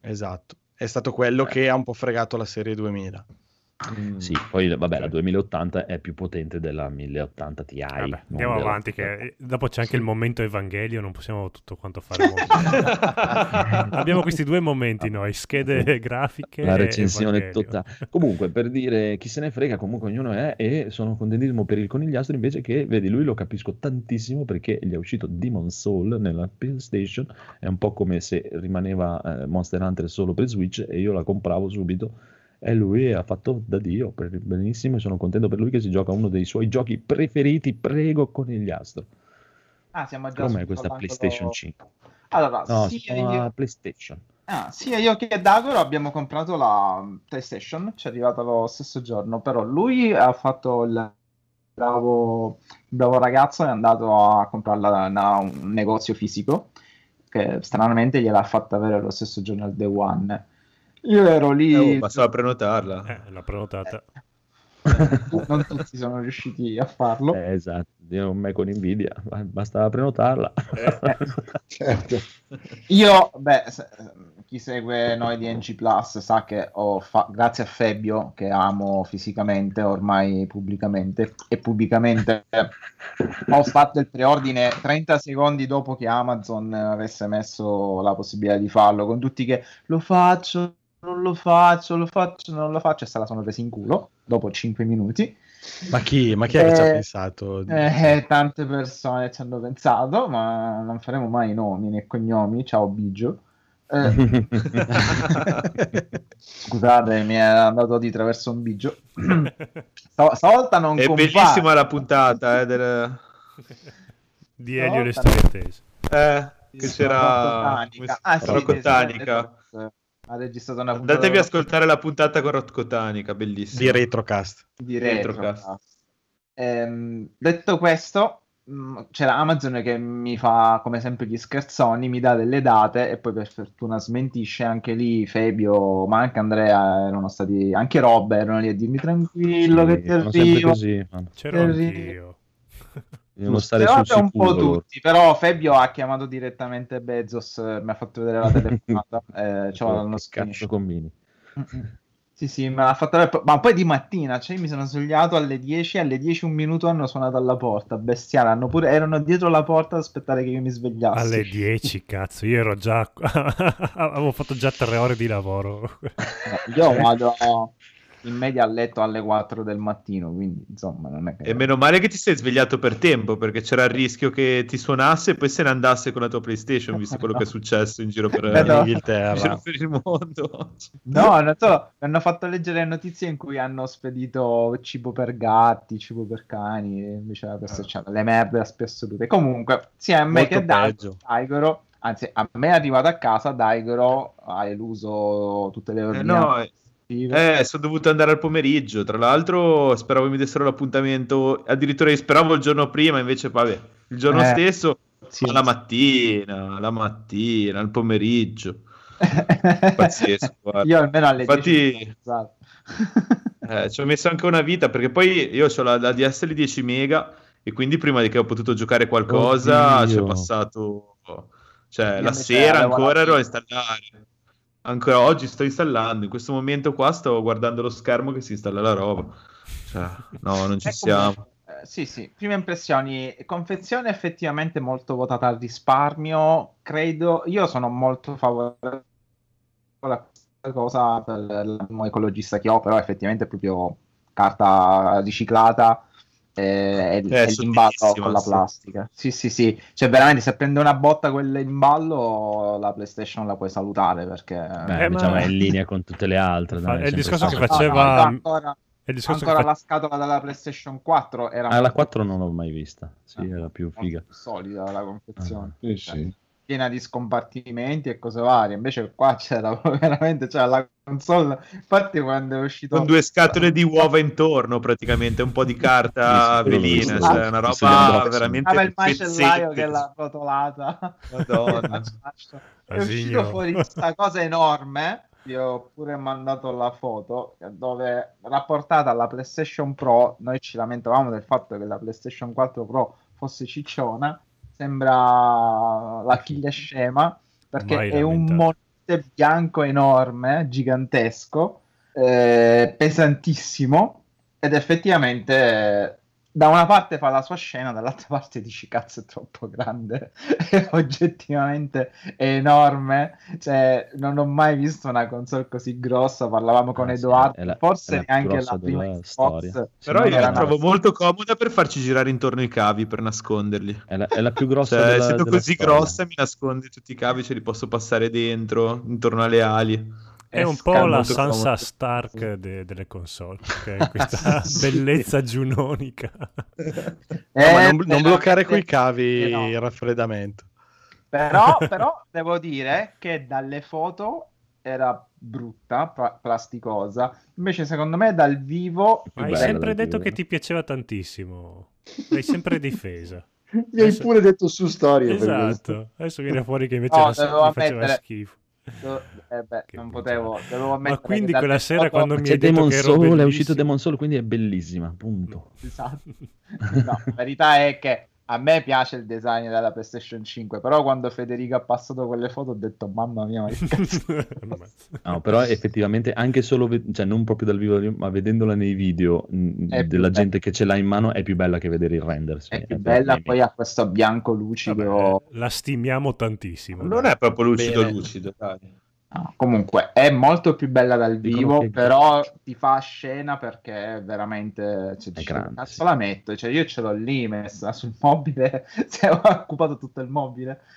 S8: Esatto, è stato quello
S4: Eh.
S8: che ha un po' fregato la serie 2000.
S12: Mm.
S4: Sì, poi vabbè, la 2080 è più potente della 1080 Ti.
S5: Vabbè, andiamo avanti, che dopo c'è anche il momento Evangelio, non possiamo tutto quanto fare. Abbiamo questi due momenti noi, schede grafiche
S4: La recensione totale. Comunque, per dire chi se ne frega, comunque ognuno è e sono contentissimo per il conigliastro invece che, vedi, lui lo capisco tantissimo perché gli è uscito Demon Soul nella PlayStation, è un po' come se rimaneva eh, Monster Hunter solo per Switch e io la compravo subito e lui ha fatto da Dio, benissimo e sono contento per lui che si gioca uno dei suoi giochi preferiti, prego conigliastro.
S9: Ah, siamo già
S4: Com'è questa PlayStation 5?
S9: Allora,
S4: No,
S9: sia, io...
S4: PlayStation.
S9: ah, sia io che Dagoro abbiamo comprato la PlayStation, ci è arrivata lo stesso giorno, però lui ha fatto il bravo, bravo ragazzo, è andato a comprarla da un negozio fisico, che stranamente gliel'ha fatta avere lo stesso giorno al Day One. Io ero lì,
S12: Eh, oh, bastava prenotarla.
S5: Eh, l'ha prenotata.
S9: non tutti sono riusciti a farlo.
S4: Eh, esatto, io me con Nvidia, ma- bastava prenotarla.
S9: Certo. Io, beh, se- chi segue noi di NG Plus sa che ho fa- grazie a Fabio, che amo fisicamente, ormai pubblicamente, e pubblicamente ho fatto il preordine 30 secondi dopo che Amazon avesse messo la possibilità di farlo, con tutti che lo faccio, non lo faccio, lo faccio, non lo faccio, e se la sono presa in culo dopo 5 minuti.
S8: Ma chi, ma chi è che ci ha
S9: Eh,
S8: pensato?
S9: Eh, tante persone ci hanno pensato, ma non faremo mai nomi né cognomi. Ciao Bigio. Eh, scusate, mi è andato di traverso un bigio. Stav- stavolta non
S12: È
S9: compare.
S12: bellissima la puntata eh, del...
S5: Di Elio e le storie tese.
S12: eh, che c'era
S9: Rocco Tanica. Ah, sì,
S12: Rocco
S9: sì, sì,
S12: Tanica.
S9: Ha registrato una puntata
S12: Andatevi a ascoltare la puntata con Rocco Tanica, bellissima.
S8: Di Retrocast.
S9: di
S12: Retrocast.
S9: Retrocast. Ehm, detto questo, mh, c'era Amazon che mi fa come sempre gli scherzoni, mi dà delle date e poi per fortuna smentisce anche lì Fabio, ma anche Andrea erano stati, anche Rob erano lì a dirmi tranquillo che ti arrivo.
S4: così.
S5: C'ero anch'io.
S4: Devono stare
S9: Però
S4: sul
S9: c'è un po'
S4: sicuro. loro.
S9: tutti, però Fabio ha chiamato direttamente Bezos, eh, mi ha fatto vedere la telefonata, eh, c'ho
S4: Che
S9: uno
S4: cazzo
S9: screenshot.
S4: combini?
S9: Sì, sì, me l'ha fatto vedere, ma poi di mattina, cioè mi sono svegliato alle 10, alle 10 un minuto hanno suonato alla porta, bestiale, hanno pure, erano dietro la porta ad aspettare che io mi svegliassi.
S5: Alle 10, cazzo, io ero già... avevo fatto già tre ore di lavoro.
S9: No, io vado in media a letto alle 4 del mattino, quindi insomma non è che...
S12: E meno male che ti sei svegliato per tempo, perché c'era il rischio che ti suonasse e poi se ne andasse con la tua PlayStation, visto quello che è successo in giro per
S9: Beh, no.
S12: per il mondo.
S9: No, non so, mi hanno fatto leggere notizie in cui hanno spedito cibo per gatti, cibo per cani, e invece la PlayStation le merde a più assolute. Comunque, sia a me
S8: Molto
S9: che da
S8: peggio.
S9: Daigoro, anzi a me è arrivato a casa, Daigoro ha eluso tutte le
S12: Eh,
S9: ordini.
S12: no, eh, sono dovuto andare al pomeriggio. Tra l'altro, speravo mi dessero l'appuntamento. Addirittura io speravo il giorno prima, invece, vabbè, il giorno
S9: Eh,
S12: stesso,
S9: sì.
S12: la mattina, la mattina, il pomeriggio. Pazzesco. guarda.
S9: Io almeno alle
S12: Infatti-
S9: 10 sono alzato.
S12: Eh, ci ho messo anche una vita perché poi io ho la, la DSL 10 mega e quindi prima di che ho potuto giocare qualcosa
S4: Oddio.
S12: ci è passato cioè
S9: Io
S12: la sera ancora ero a installare ancora oggi sto installando in questo momento qua sto guardando lo schermo che si installa la roba cioè, no non ci
S9: Eh,
S12: siamo
S9: eh, sì, sì, prime impressioni. Confezione effettivamente molto votata al risparmio. Credo, io sono molto favorevole a questa cosa per l'animo ecologista che ho, però effettivamente è proprio carta riciclata eh, e,
S12: Eh,
S9: e l'imballo con la
S12: sì.
S9: plastica. Sì, sì, sì. Cioè, veramente, se prende una botta quell'imballo, la PlayStation la puoi salutare perché...
S4: Beh,
S5: Eh,
S4: diciamo
S5: ma-
S4: è in linea con tutte le altre.
S5: Fa-
S4: dai,
S5: è il discorso che
S4: stato.
S5: faceva-
S9: No, no, ancora,
S5: È
S9: ancora
S5: che fa-
S9: la scatola della PlayStation 4 era
S4: Ah, la
S9: molto
S4: 4 non l'ho mai vista. Sì,
S9: Ah,
S4: era più figa.
S9: più solida la confezione.
S3: Sì,
S9: Cioè,
S3: sì.
S9: Piena di scompartimenti e cose varie. Invece qua c'era veramente c'era la console. Infatti, quando è uscito
S12: con due scatole di uova intorno praticamente un po' di carta velina cioè una roba veramente
S9: Aveva il macellaio che l'ha rotolata.
S12: Madonna.
S9: è uscito fuori questa cosa enorme. Io ho pure mandato la foto dove rapportata alla PlayStation Pro, noi ci lamentavamo del fatto che la PlayStation 4 Pro fosse cicciona, sembra la chiglia scema perché
S5: Mai
S9: è un monte bianco enorme, gigantesco, eh, pesantissimo ed effettivamente da una parte fa la sua scena, dall'altra parte dici cazzo è troppo grande, è oggettivamente enorme, cioè non ho mai visto una console così grossa, parlavamo con
S4: Ah, sì,
S9: Edoardo,
S4: la-
S9: forse
S4: la
S9: neanche la prima Xbox,
S4: storia.
S12: però io la trovo molto comoda per farci girare intorno i cavi per nasconderli
S4: È la, è la più grossa
S12: Cioè,
S4: della,
S12: essendo
S4: della
S12: così
S4: storia.
S12: grossa mi nasconde tutti i cavi, ce li posso passare dentro, intorno alle ali.
S5: È un po' la Sansa
S12: comodo.
S5: Stark de- delle console, è questa bellezza giunonica.
S9: Eh,
S8: No, ma non, non bloccare quei cavi
S9: eh, no.
S8: il raffreddamento.
S9: Però, però devo dire che dalle foto era brutta, pla- plasticosa, invece secondo me dal vivo...
S5: Ma hai sempre detto che ti piaceva tantissimo. L'hai sempre difesa.
S14: Mi hai pure detto su storia questo.
S5: Esatto. Adesso viene fuori che invece
S9: No,
S5: mi faceva schifo.
S9: Eh beh, non potevo, dovevo ammettere
S5: Ma quindi quella sera
S9: foto-
S5: quando mi hai detto
S4: Demon
S5: ero
S4: Soul, è uscito Demon Soul, quindi è bellissima, punto.
S9: Esatto. No, la verità è che a me piace il design della PlayStation 5, però quando Federico ha passato quelle foto ho detto mamma mia, ma che cazzo
S4: No, però effettivamente anche solo, ve- cioè non proprio dal vivo, ma vedendola nei video mh, della
S9: bella.
S4: gente che ce l'ha in mano è più bella che vedere il render. sì,
S9: è più
S4: è
S9: bella,
S4: me.
S9: poi ha questo bianco lucido.
S5: Vabbè, la stimiamo tantissimo.
S12: Non
S5: dai.
S12: è proprio lucido
S8: Bene.
S12: lucido, dai.
S9: No, comunque è molto più bella dal vivo, però ti fa scena perché è veramente cioè,
S4: È grande,
S9: cazzo la metto, cioè io ce l'ho lì messa sul mobile, se ho occupato tutto il mobile.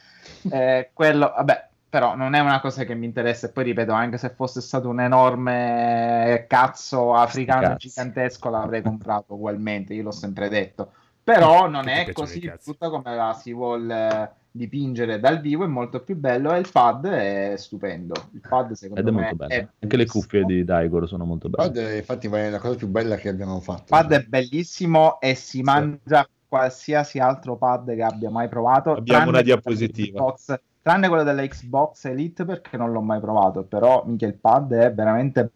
S9: Eh, quello, vabbè, però non è una cosa che mi interessa e poi ripeto, anche se fosse stato un enorme cazzo africano
S4: cazzi.
S9: gigantesco l'avrei comprato ugualmente, io l'ho sempre detto. Però non
S13: Che
S9: è così brutta come la si vuole dipingere dal vivo, è molto più bello e il pad è stupendo. Il pad secondo
S4: Ed è
S9: me
S4: molto bello.
S9: è
S4: Anche le cuffie di Daigoro sono molto belle.
S14: Pad è, infatti è la cosa più bella che abbiamo fatto.
S9: Il pad è bellissimo e si mangia qualsiasi altro pad che abbia mai provato.
S12: Abbiamo una diapositiva.
S9: dell'Xbox- tranne quello della Xbox Elite perché non l'ho mai provato, però minchia il pad è veramente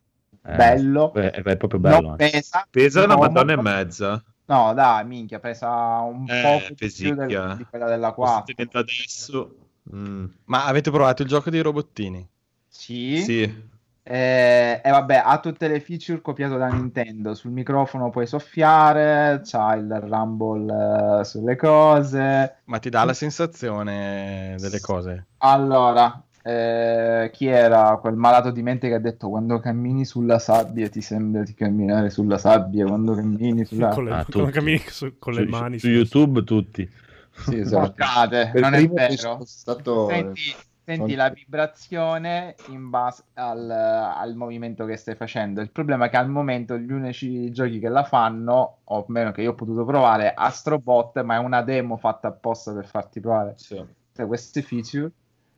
S4: Eh,
S9: bello.
S4: È, è proprio bello.
S9: non pesa,
S12: Pesa una
S9: no,
S12: madonna e mezza.
S9: No, dai, minchia, pesa un
S12: Eh,
S9: po' più del- di quella della
S12: Lo sto
S9: 4.
S12: tenendo adesso. Mm.
S8: Ma avete provato il gioco dei robottini?
S9: Sì.
S12: Sì.
S9: E, e vabbè, ha tutte le feature copiate da Nintendo. Sul microfono puoi soffiare, c'ha il rumble eh, sulle cose.
S8: Ma ti dà la sensazione delle cose?
S9: Allora, eh, chi era quel malato di mente che ha detto quando cammini sulla sabbia ti sembra di camminare sulla sabbia, quando cammini sulla...
S13: Con le,
S4: Ah,
S13: quando cammini su- con le
S4: Su-
S13: mani.
S4: su YouTube tutti.
S14: Sì, esatto. Per
S9: non è vero.
S14: sono stato...
S9: Senti, senti la vibrazione in base al, al movimento che stai facendo. Il problema è che al momento gli unici giochi che la fanno, o meno che io ho potuto provare, Astrobot, ma è una demo fatta apposta per farti provare tutte queste feature.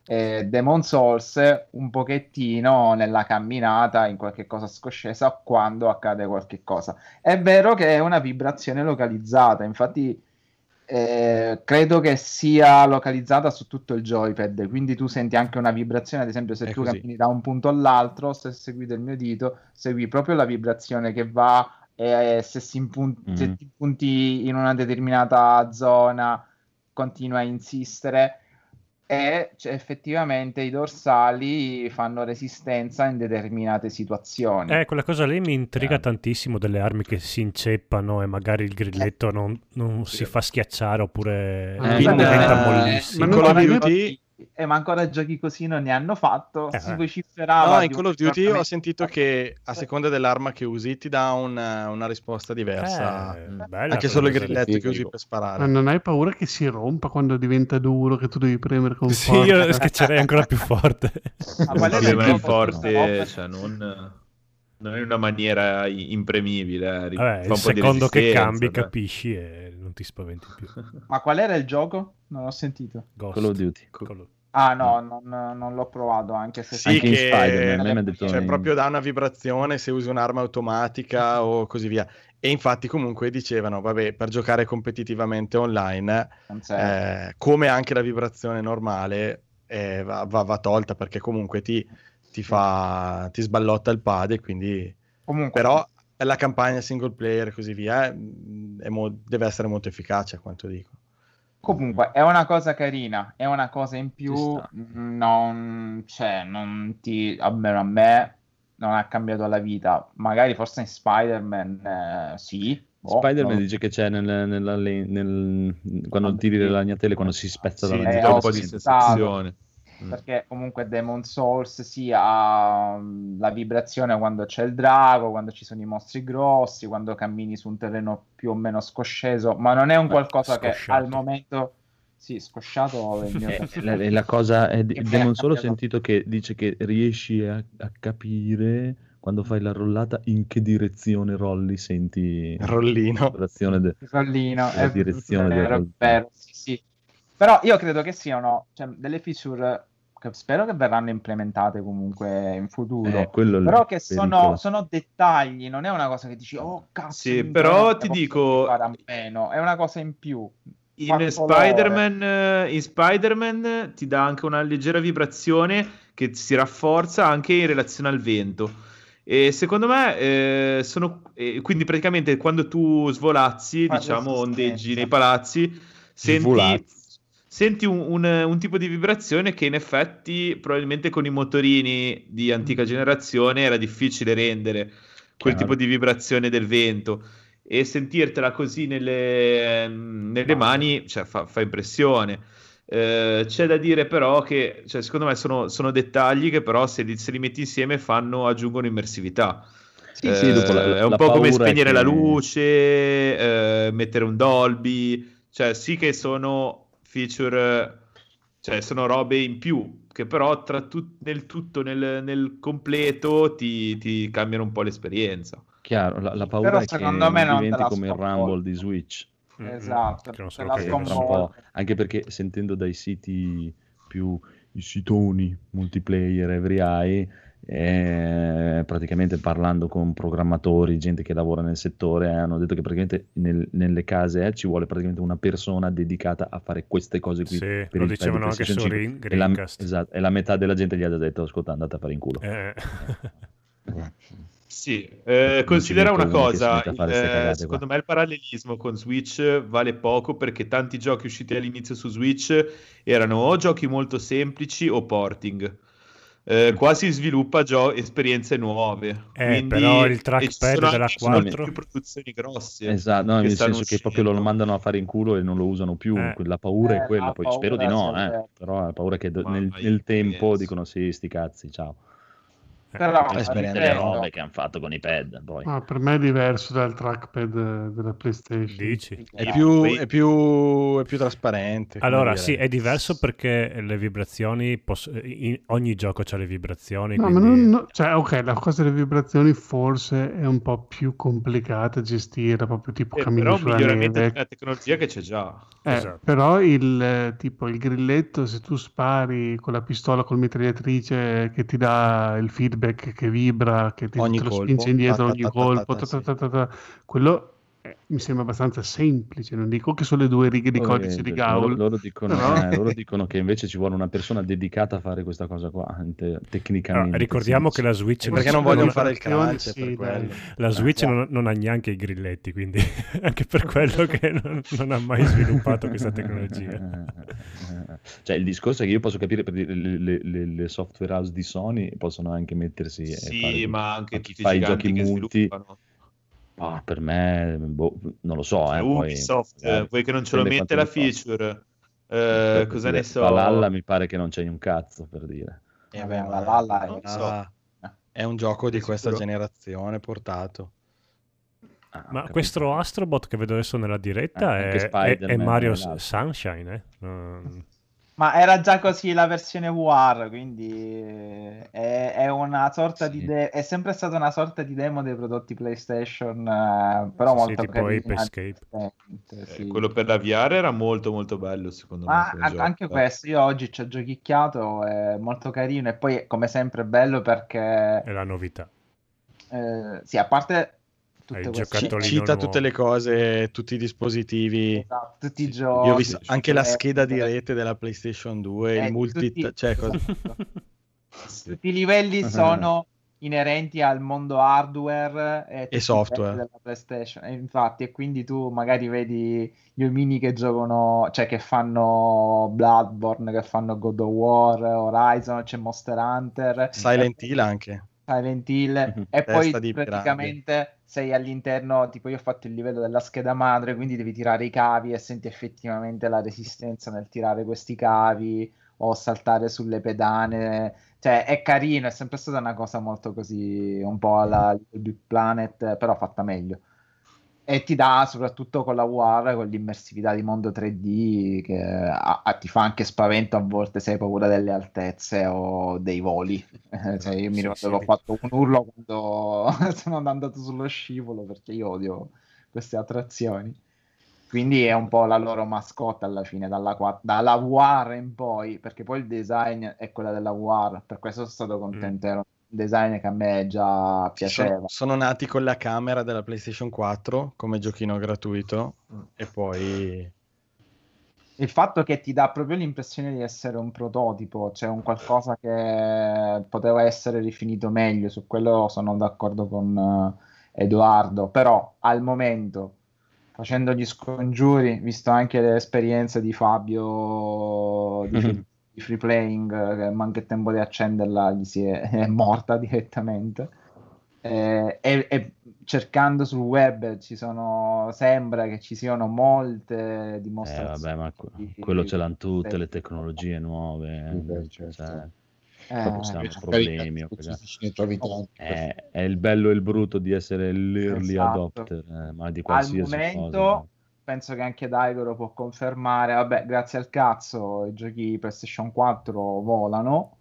S9: E Demon Souls un pochettino nella camminata in qualche cosa scoscesa quando accade qualche cosa. È vero che è una vibrazione localizzata, infatti eh, credo che sia localizzata su tutto il joypad, quindi tu senti anche una vibrazione, ad esempio se
S8: È
S9: tu
S8: così.
S9: cammini da un punto all'altro, se seguite il mio dito, segui proprio la vibrazione che va e se, si impun-
S4: Mhm.
S9: se ti punti in una determinata zona continua a insistere e cioè, effettivamente i dorsali fanno resistenza in determinate situazioni.
S13: Eh, quella cosa lì mi intriga tantissimo delle armi che si inceppano e magari il grilletto non, non si fa schiacciare oppure
S9: Eh,
S13: diventa
S9: eh,
S13: mollissimo.
S9: ma
S8: Duty-
S9: giochi- eh, ma ancora giochi così non ne hanno fatto.
S13: Eh,
S9: si
S13: eh.
S9: vociferava
S8: No, in Call of Duty ho sentito che a seconda dell'arma che usi ti dà un- una risposta diversa.
S13: Eh, bella
S8: Anche solo il grilletto che usi per
S6: Ma
S8: sparare.
S6: non hai paura che si rompa quando diventa duro, che tu devi premere con
S13: Sì,
S6: forza?
S13: io schiaccerei ancora più forte.
S9: Ma qual il
S12: ma è
S9: gioco
S12: forte, cioè non, non in una maniera impremibile. eh, ri-
S13: Vabbè,
S12: fa
S13: il secondo che cambi
S12: dai.
S13: capisci e non ti spaventi più.
S9: Ma qual era il gioco? Non ho sentito.
S13: Ghost.
S4: Call of Duty.
S13: Call of-
S9: Ah no, non, non l'ho provato anche se
S8: Sì,
S4: Anche in
S8: che-
S4: Spider-Man, ha detto
S8: Cioè,
S4: in-
S8: proprio dà una vibrazione se usi un'arma automatica o così via. E infatti, comunque dicevano, vabbè, per giocare competitivamente online, eh, come anche la vibrazione normale, eh, va, va- va tolta perché comunque ti, ti fa, ti sballotta il pad e quindi...
S9: Comunque,
S8: Però la campagna single player e così via eh, è mo- deve essere molto efficace a quanto dico.
S9: comunque è una cosa carina, è una cosa in più. Non, cioè, non ti, almeno a me non ha cambiato la vita. Magari forse in Spider-Man eh, sì. boh,
S4: Spider-Man
S9: non-
S4: dice che c'è nel, le- nel- quando tiri le ragnatele, quando si spezza
S12: Sì,
S4: la
S9: Eh,
S12: dà
S4: ragnatela.
S12: un po' di sensazione. Mm.
S9: perché comunque Demon Souls sì, ha mm, la vibrazione quando c'è il drago, quando ci sono i mostri grossi, quando cammini su un terreno più o meno scosceso, ma non è un
S4: Beh,
S9: qualcosa che
S13: scosciato.
S9: al momento sì, scosciato è il mio
S4: Eh, la, la cosa è di
S9: Che
S4: Demon Solo ho sentito che dice che riesci a, a capire quando fai la rollata in che direzione rolli, senti
S8: rollino.
S4: la vibrazione de-
S9: rollino
S4: la
S9: è
S4: direzione del
S9: vero, sì. Però io credo che siano cioè, delle feature che spero che verranno implementate comunque in futuro.
S4: Eh,
S9: Però che sono, sono dettagli, non è una cosa che dici, oh cazzo,
S12: Sì, però ti dico-
S9: fare a meno. È una cosa in più.
S12: In. Spider-Man, in Spider-Man ti dà anche una leggera vibrazione che si rafforza anche in relazione al vento. E secondo me eh, sono eh, quindi praticamente quando tu svolazzi,
S9: Fa
S12: diciamo, ondeggi nei palazzi, senti,
S4: Svolazzi.
S12: Senti un, un- un tipo di vibrazione che in effetti probabilmente con i motorini di antica generazione era difficile rendere quel
S4: Chiaro.
S12: tipo di vibrazione del vento e sentirtela così nelle, nelle mani cioè, fa, fa impressione. Eh, c'è da dire però che cioè, secondo me sono, sono dettagli che però se li, se li metti insieme fanno, aggiungono immersività.
S4: Sì, sì, dopo la-
S12: Eh, è un po' come spegnere
S4: che-
S12: la luce, eh, mettere un Dolby, cioè sì che sono feature, cioè sono robe in più, che però tra tut- nel tutto, nel, nel completo ti, ti cambiano un po' l'esperienza.
S4: Chiaro, la, la paura
S9: Però
S4: è che
S9: secondo me non
S4: diventi
S9: la
S4: come il. Rumble di Switch.
S9: Esatto,
S13: che
S9: sconvolge.
S4: anche perché sentendo dai siti più i sitoni multiplayer every eye eh, praticamente parlando con programmatori gente che lavora nel settore eh, hanno detto che praticamente nel- nelle case eh, ci vuole praticamente una persona dedicata a fare queste cose qui
S13: Sì,
S4: per
S13: lo dicevano anche su
S4: 5.
S13: Ring-
S4: e, la, esatto, e la metà della gente gli ha già detto ascolta andate a fare in culo
S13: Eh.
S12: Sì, eh, considera una cosa, eh, secondo me il parallelismo con Switch vale poco perché tanti giochi usciti all'inizio su Switch erano o giochi molto semplici o porting. Eh, qua si sviluppa gio- esperienze nuove.
S13: Eh,
S12: quindi-
S13: però il trackpad della
S12: anche- ci sono
S13: 4
S12: più produzioni grosse.
S4: Esatto, no, nel senso che proprio lo mandano a fare in culo e non lo usano più.
S13: Eh.
S4: La paura
S9: Eh,
S4: è quella,
S9: la
S4: poi spero di no, eh. però la paura è che do- nel, nel tempo dicono sì, sti cazzi, ciao.
S9: Però,
S4: le robe che hanno fatto con i pad, poi.
S6: Ma per me è diverso dal trackpad della PlayStation.
S13: dici?
S8: È più, è più, è più trasparente.
S13: Allora, sì, è diverso perché le vibrazioni, poss- in- ogni gioco ha le vibrazioni,
S6: No, ma
S13: quindi-
S6: non, no- cioè, ok, la cosa delle vibrazioni forse è un po' più complicata da gestire, proprio tipo
S12: Eh, un
S6: sulla
S12: miglioramento
S6: neve.
S12: una tecnologia che c'è già.
S6: Eh,
S13: Esatto.
S6: Però il tipo il grilletto, se tu spari con la pistola col mitragliatrice che ti dà il feedback che vibra, che ti,
S8: Ogni
S6: te lo
S8: colpo.
S6: spinge indietro
S8: Ta, ta,
S6: ogni
S8: ta,
S6: colpo, quello eh, mi sembra abbastanza semplice. Non dico che sono le due righe di codice di Gaul,
S4: loro dicono,
S6: però-
S4: eh, loro dicono che invece ci vuole una persona dedicata a fare questa cosa qua, te- tecnicamente.
S13: Ah, ricordiamo
S4: sì.
S13: che la Switch,
S8: perché non vogliono fare il crunch
S6: sì,
S8: per
S6: dai.
S8: quello.
S13: la Switch
S9: Eh,
S13: non, non ha neanche i grilletti, quindi anche per quello che non, non ha mai sviluppato questa tecnologia.
S4: Cioè, il discorso è che io posso capire per dire, le, le- le- le software house di Sony possono anche mettersi e
S12: Sì,
S4: fare
S12: ma anche
S4: chi fa i giochi
S12: che
S4: multi.
S12: sviluppano.
S4: Ah, per me, boh, non lo so, eh, poi,
S12: Ubisoft,
S4: magari
S12: eh, vuoi che non ce lo mette la feature? Eh,
S4: Per
S12: cosa
S4: dire,
S12: ne so?
S4: Valhalla mi pare che non c'è un cazzo per dire.
S8: Eh,
S9: Vabbè,
S8: ma
S9: Valhalla è-
S8: ah,
S12: so.
S8: è un gioco di questa
S12: sicuro?
S8: generazione portato.
S4: Ah,
S13: Ma
S4: capito.
S13: questo Astrobot che vedo adesso nella diretta
S4: Eh,
S13: è, è- è Mario. Sunshine, eh?
S9: Ma era già così la versione VR, quindi eh, è, è una sorta di
S4: Sì.
S9: de- è sempre stata una sorta di demo dei prodotti PlayStation, eh, però
S13: Sì, sì,
S9: molto
S13: tipo
S9: carina,
S13: Ape Escape.
S9: divertente,
S12: Eh,
S9: sì.
S12: quello per la VR era molto molto bello secondo me.
S9: Ma
S12: come
S9: an-
S12: gioco.
S9: anche questo, io oggi ci ho giochicchiato, è molto carino e poi come sempre bello perché
S13: È la novità.
S9: eh, sì, a parte tutte?
S8: Cita
S13: nuovo.
S8: tutte le cose, tutti i dispositivi.
S9: esatto, tutti i
S8: Io
S9: giochi,
S8: ho visto anche la scheda di rete della PlayStation 2,
S9: eh,
S8: il multi...
S9: tutti-
S8: cioè, cosa-
S9: tutti i livelli sono inerenti al mondo hardware e, i
S8: software.
S9: della PlayStation. E infatti, e quindi tu magari vedi gli omini che giocano, cioè che fanno Bloodborne, che fanno God of War, Horizon, c'è Monster Hunter,
S8: Silent Hill anche.
S9: Silent Hill,
S4: Mhm.
S9: e poi praticamente sei all'interno, tipo io ho fatto il livello della scheda madre, quindi devi tirare i cavi e senti effettivamente la resistenza nel tirare questi cavi o saltare sulle pedane. Cioè, è carino, è sempre stata una cosa molto così, un po' alla Little Big Planet, però fatta meglio. E ti dà, soprattutto con la VR, con l'immersività di mondo 3D, che a- a- ti fa anche spavento a volte se hai paura delle altezze o dei voli. Cioè, io mi
S13: Sì,
S9: ricordo
S13: sì.
S9: che ho fatto un urlo quando sono andato sullo scivolo, perché io odio queste attrazioni. Quindi è un po' la loro mascotte alla fine, dalla, dalla VR in poi, perché poi il design è quella della VR, per questo sono stato contento, era un design che a me già piaceva.
S8: Sono, sono nati con la camera della PlayStation 4 come giochino gratuito
S9: Mm.
S8: e poi
S9: Il fatto che ti dà proprio l'impressione di essere un prototipo, cioè un qualcosa che poteva essere rifinito meglio, su quello sono d'accordo con eh, Edoardo, però al momento, facendo gli scongiuri, visto anche le esperienze di Fabio di, di free playing, eh, che manca il tempo di accenderla, gli si è, è morta direttamente. Eh, e, e cercando sul web ci sono, sembra che ci siano molte
S4: Eh,
S9: dimostrazioni.
S4: vabbè, ma que- quello
S9: di-
S4: ce l'hanno tutte
S9: di-
S4: le tecnologie nuove. eh.
S14: beh, certo.
S4: Cioè,
S9: Eh,
S4: problemi.
S14: ne trovi tanti.
S4: È, è il bello e il brutto di essere l'early
S9: Esatto.
S4: adopter, eh, ma di
S9: Al
S4: qualsiasi
S9: momento
S4: cosa.
S9: Penso che anche Daigoro può confermare, vabbè, grazie al cazzo i giochi PlayStation 4 volano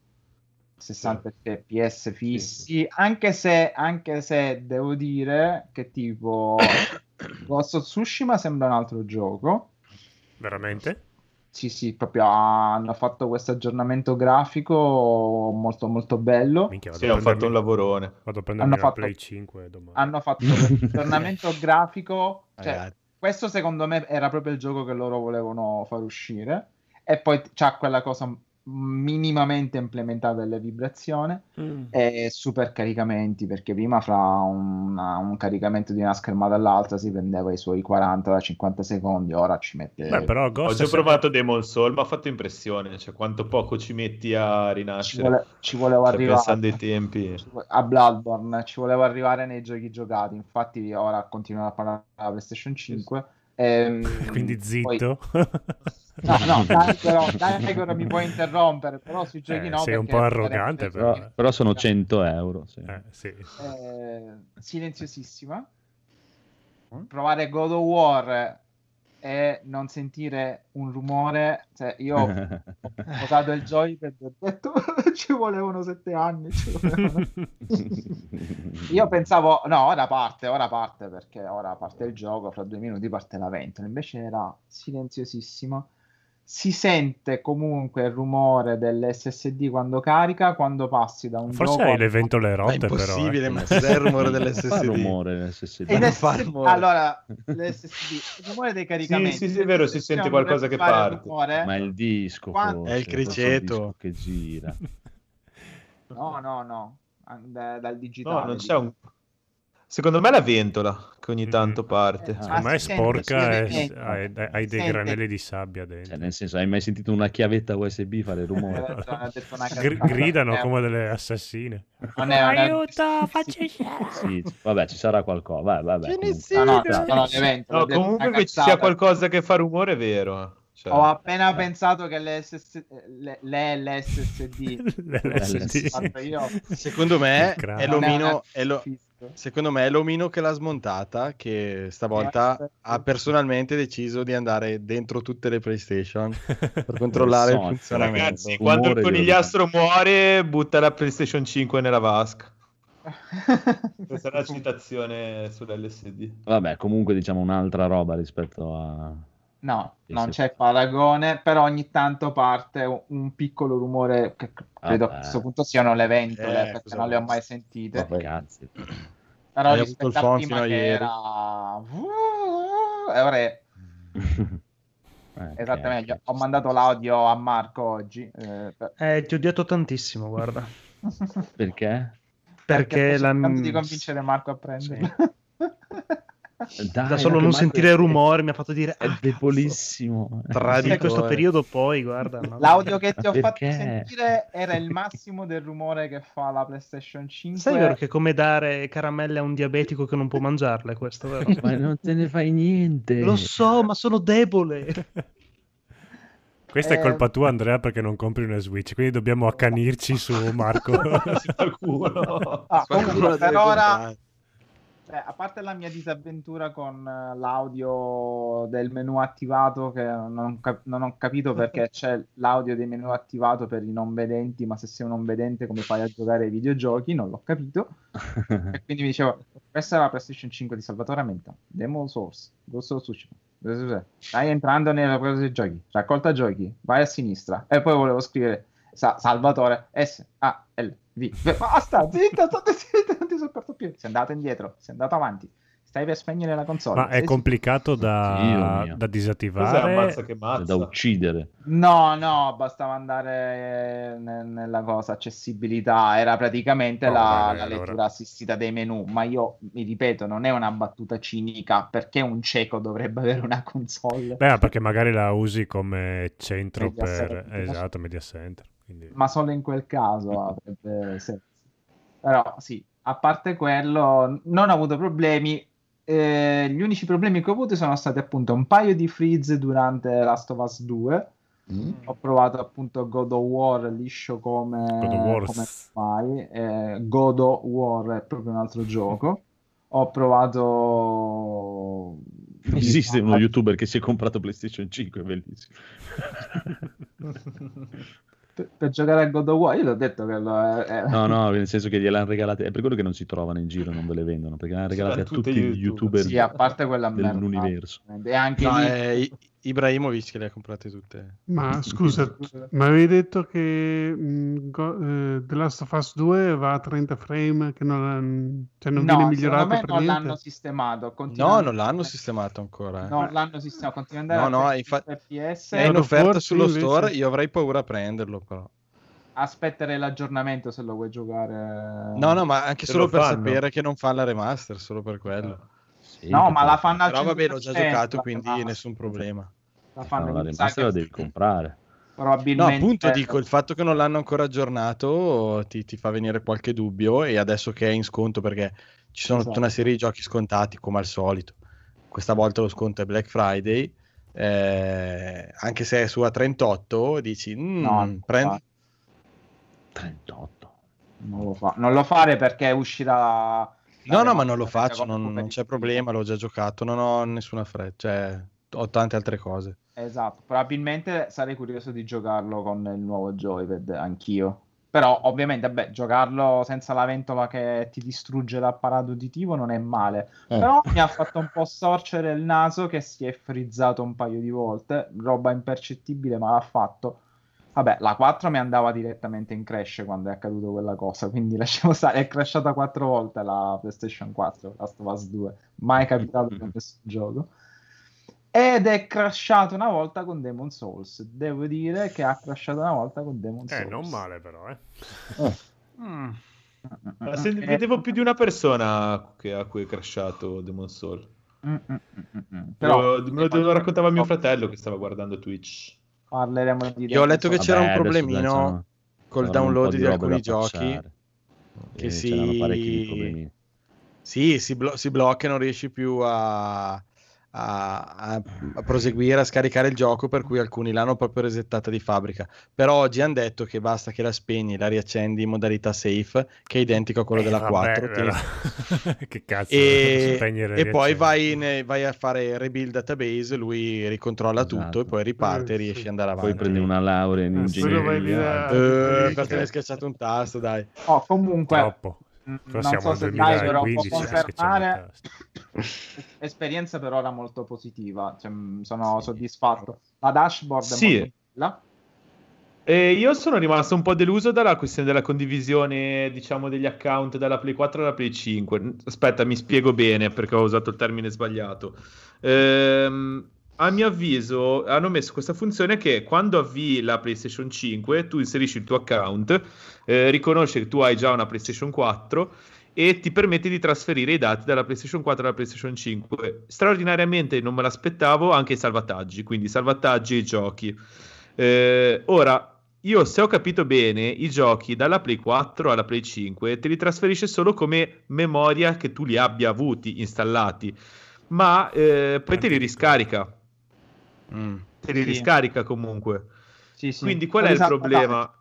S9: 60 fps fissi, anche se, anche se devo dire che tipo Ghost of Tsushima sembra un altro gioco.
S13: Veramente?
S9: Sì, sì, proprio hanno fatto questo aggiornamento grafico molto molto bello.
S13: Minchia,
S12: Sì, hanno fatto un lavorone.
S13: Vado a prendermi
S9: Hanno
S13: la
S9: fatto-
S13: Play 5 domani.
S9: hanno fatto questo aggiornamento grafico. Cioè,
S8: Ragazzi.
S9: Questo secondo me era proprio il gioco che loro volevano far uscire. E poi c'ha quella cosa minimamente implementata delle vibrazioni
S13: Mm.
S9: e super caricamenti perché prima fra una- un caricamento di una schermata all'altra si prendeva i suoi 40-50 secondi ora ci mette
S13: Beh, però
S12: ho
S13: è-
S12: provato Demon Soul, mi ha fatto impressione, cioè quanto poco ci metti a
S9: ci,
S12: rinascere.
S9: vole- ci voleva
S12: Cioè,
S9: arrivare
S12: pensando ai tempi.
S9: ci a Bloodborne ci voleva arrivare nei giochi giocati infatti ora continuano a parlare della PlayStation 5 ehm,
S13: Quindi
S9: poi-
S13: zitto.
S9: No, no, dai, però, dai, Igor, mi puoi interrompere, però sui giochi
S13: Eh,
S9: no.
S13: sei un po' arrogante,
S4: Però, però sono 100 euro. sì.
S13: Eh, sì.
S9: eh, silenziosissima.
S13: Mm?
S9: Provare God of War e non sentire un rumore. Cioè, io ho posato il joypad e ho detto ci volevano sette anni. ci volevano". Io pensavo, no, ora parte, ora parte perché ora parte il gioco, fra due minuti parte la ventola. Invece era silenziosissima. Si sente comunque il rumore dell'SSD quando carica, quando passi da un
S13: Forse
S9: gioco
S13: hai le ventole
S8: Ma è
S13: rotte, però.
S8: impossibile,
S13: eh.
S8: ma cos'è il rumore
S4: Fa
S8: dell'SSD?
S4: rumore l'SSD.
S9: Ed
S8: fa rumore.
S9: Allora, l'SSD, il rumore dei caricamenti.
S12: sì, sì, è vero, si sente
S9: Dovrebbe
S12: qualcosa che parte.
S9: rumore.
S4: Ma il disco,
S9: Quando-
S4: forse,
S8: È il criceto.
S4: che gira.
S9: No, no, no, da- dal
S12: No,
S9: digitale.
S12: non c'è un... Secondo me è la ventola che ogni tanto parte.
S9: Ah,
S13: Secondo me è
S9: sente,
S13: sporca e
S9: sente.
S13: hai, hai dei
S9: Sente.
S13: granelli di sabbia
S4: Cioè,
S13: dentro.
S4: nel senso, hai mai sentito una chiavetta USB fare
S9: Eh,
S4: rumore?
S9: detto una
S13: Gr- gridano
S9: Eh,
S13: come delle assassine.
S9: non è una-
S1: Aiuto, faccio.
S4: Sì, vabbè, ci sarà qualcosa. Vai, vabbè, comunque.
S9: No, no.
S12: No, comunque che ci sia qualcosa che fa rumore è vero. Cioè,
S9: Ho appena pensato che le, SS... le, le LSD
S13: LSD.
S9: fatto io
S8: Secondo me è l'omino, è lo-. Secondo me è l'omino che l'ha smontata che stavolta
S9: Eh,
S8: ha personalmente deciso di andare dentro tutte le PlayStation per controllare il
S4: Sony,
S8: funzionamento.
S12: Ragazzi, quando il conigliastro muore, butta la PlayStation 5 nella vasca. Questa è la citazione sull'LSD.
S4: Vabbè, comunque diciamo un'altra roba rispetto a...
S9: No,
S4: Sì,
S9: non
S4: sì.
S9: c'è paragone, però ogni tanto parte un- piccolo rumore che c- credo
S4: Vabbè.
S9: a questo punto siano le ventole,
S8: Eh,
S9: perché non le ho mai sentite.
S4: Vabbè, cazzi.
S9: Però
S8: Hai
S9: rispetto
S8: avuto il
S9: a prima che
S8: ieri.
S9: era... E ora è
S4: Eh,
S9: esattamente,
S4: ok,
S9: ho mandato l'audio a Marco oggi. eh, per-
S15: Eh, ti ho odiato tantissimo, guarda.
S4: Perché?
S15: Perché
S9: sto
S15: la...
S9: di convincere Marco a prenderlo.
S4: Dai,
S15: da solo non sentire
S4: è-
S15: rumore mi ha fatto dire
S4: È
S15: "Ah,
S4: debolissimo.
S15: cazzo, in questo periodo poi, guarda. no".
S9: L'audio che ti ho fatto sentire era il massimo del rumore che fa la PlayStation 5.
S15: Sai vero che è come dare caramelle a un diabetico che non può mangiarle, questo, vero?
S4: Ma non te ne fai niente.
S15: Lo so, ma sono debole.
S13: Questa è
S9: Eh,
S13: colpa tua, Andrea, perché non compri una Switch. Quindi dobbiamo accanirci su Marco.
S12: Si fa il culo.
S9: Ah, comunque, per ora,
S8: comprare.
S9: cioè, a parte la mia disavventura con eh, l'audio del menu attivato, che non ho, cap- non ho capito perché c'è l'audio del menu attivato per i non vedenti, ma se sei un non vedente come fai a giocare ai videogiochi? Non l'ho capito. E quindi mi dicevo, questa è la PlayStation 5 di Salvatore Menta, Demo Source, Ghost of Tsushima. Stai entrando nella cosa dei giochi, raccolta giochi, vai a sinistra. E poi volevo scrivere Sa- Salvatore S A L V. Basta, zitto, state zitto, non ti sopporto più. Sei andato indietro, sei andato avanti. Stai per spegnere la console.
S13: Ma è
S9: Sei
S13: complicato da, da disattivare.
S12: ammazza che
S4: È
S12: mazza?
S4: da uccidere.
S9: No, no, bastava andare eh, ne- nella cosa accessibilità, era praticamente
S13: Oh,
S9: la,
S13: vabbè,
S9: la
S13: allora.
S9: lettura assistita dei menu, ma io mi ripeto, non è una battuta cinica, perché un cieco dovrebbe avere una console,
S13: Beh, perché magari la usi come centro
S9: Media
S13: per...
S9: center.
S13: Esatto, media center. Quindi...
S9: ma solo in quel caso avrebbe senso. Però sì, a parte quello, non ho avuto problemi. Eh, gli unici problemi che ho avuto sono stati appunto un paio di freeze durante Last of Us 2.
S14: Mm.
S9: Ho provato appunto God of War liscio come,
S13: God of War.
S9: come mai. Eh, God of War è proprio un altro gioco. Ho provato.
S4: Esiste uno youtuber che si è comprato PlayStation 5, è bellissimo.
S9: per, per giocare a God of War. Io ti ho detto che lo è, è-
S4: No, no, nel senso che gliel'hanno regalate, è per quello che non si trovano in giro, non ve le vendono, perché le hanno regalate a
S8: tutti gli
S4: youtuber
S9: Sì, a parte quella merda.
S4: dell'universo.
S9: E anche
S8: No,
S9: lì.
S8: I- Ibrahimovic che le ha comprate tutte.
S6: Ma scusa, mi avevi detto che mh, Go- eh, The Last of Us 2 va a 30 frame, che non, cioè non
S9: no,
S6: viene migliorato
S9: me
S6: per
S9: non
S6: niente?
S9: l'hanno sistemato.
S8: No, non l'hanno sistemato ancora. eh.
S9: No, l'hanno sistemato. Continua ad
S8: No,
S9: andare
S8: no,
S9: a
S8: infa-
S9: 30 fps.
S8: È in offerta sullo
S6: sì,
S8: store,
S6: invece.
S8: io avrei paura a prenderlo però.
S9: Aspettere l'aggiornamento se lo vuoi giocare.
S8: No, no, ma anche
S12: Se
S8: solo
S12: lo
S8: per
S12: fanno.
S8: sapere che non fa la remaster, solo per quello.
S4: Sì,
S9: No, ma la fanno al
S8: Però vabbè, l'ho già
S9: 100%,
S8: giocato, quindi
S9: remaster.
S8: nessun problema.
S9: La fanno
S4: no, la remaster la devi comprare.
S8: No,
S9: probabilmente
S8: appunto dico, il fatto che non l'hanno ancora aggiornato ti, ti fa venire qualche dubbio e adesso che è in sconto perché ci sono tutta
S9: Esatto.
S8: una serie di giochi scontati come al solito. Questa volta lo sconto è Black Friday, eh, anche se è su a 38, dici, "Mm,
S9: No,
S8: prendi-
S9: fa-
S4: 38.
S9: non lo, fa- non lo fare perché uscirà.
S8: No, no, ma non lo faccio, non, non c'è problema, l'ho già giocato, non ho nessuna fretta, cioè ho tante altre cose.
S9: Esatto, probabilmente sarei curioso di giocarlo con il nuovo joypad, anch'io. Però ovviamente, beh, giocarlo senza la ventola che ti distrugge l'apparato uditivo non è male.
S14: Eh.
S9: Però mi ha fatto un po' storcere il naso che si è frizzato un paio di volte, roba impercettibile, ma l'ha fatto. Vabbè, la 4 mi andava direttamente in crash quando è accaduto quella cosa, quindi lasciamo stare, è crashata quattro volte la PlayStation 4, Last of Us 2, mai capitato con nessun gioco. Ed è crashato una volta con Demon Souls. Devo dire che ha crashato una volta con Demon
S13: Eh,
S9: Souls.
S13: non male però, eh.
S8: Mm.
S12: Ma se-
S9: Eh,
S12: vedevo più di una persona che- a cui è crashato Demon Soul.
S9: mm, mm, mm, mm, mm. Però
S12: me lo, me lo raccontava mio fratello che stava guardando Twitch.
S9: Parleremo di
S8: Io ho letto che c'era
S4: Vabbè,
S8: un problemino col download di, alcuni
S4: da
S8: giochi che
S4: Eh,
S8: si... Sì, si, blo- si blocca e non riesci più a, a, a- a proseguire, a scaricare il gioco, per cui alcuni l'hanno proprio resettata di fabbrica. Però oggi hanno detto che basta che la spegni, la riaccendi in modalità safe, che è identico a quello
S13: Eh,
S8: della
S13: vabbè,
S8: 4.
S13: però-
S8: tieni-
S13: che cazzo,
S8: e, e poi vai, in- vai a fare rebuild database, lui ricontrolla tutto
S4: Esatto.
S8: e poi riparte
S6: Eh,
S8: e riesci
S6: sì.
S8: ad andare avanti.
S4: Poi prendi una laurea in
S6: Eh,
S4: ingegneria.
S8: Eh,
S6: Eh,
S8: perché ne hai schiacciato un tasto, dai.
S9: Oh, comunque,
S13: Troppo. Però
S9: non
S13: siamo
S9: so se dai, però può
S13: 2015, schiacciamo il
S9: confermare esperienza per ora molto positiva. Cioè, mm, sono soddisfatto. La dashboard è
S12: Sì.
S9: molto bella.
S12: E io sono rimasto un po' deluso dalla questione della condivisione, diciamo, degli account dalla Play 4 alla Play 5. Aspetta, mi spiego bene perché ho usato il termine sbagliato. Ehm, a mio avviso, hanno messo questa funzione che quando avvii la PlayStation 5, tu inserisci il tuo account, eh, riconosce che tu hai già una PlayStation 4 e ti permette di trasferire i dati dalla PlayStation 4 alla PlayStation 5. Straordinariamente non me l'aspettavo anche i salvataggi, quindi salvataggi e giochi. Eh, ora, io se ho capito bene, i giochi dalla Play 4 alla Play 5 te li trasferisce solo come memoria che tu li abbia avuti installati, ma eh, poi te li riscarica.
S8: Mm.
S12: Te li
S9: Sì.
S12: riscarica comunque.
S9: Sì, sì.
S12: Quindi qual è il
S9: Esatto,
S12: problema?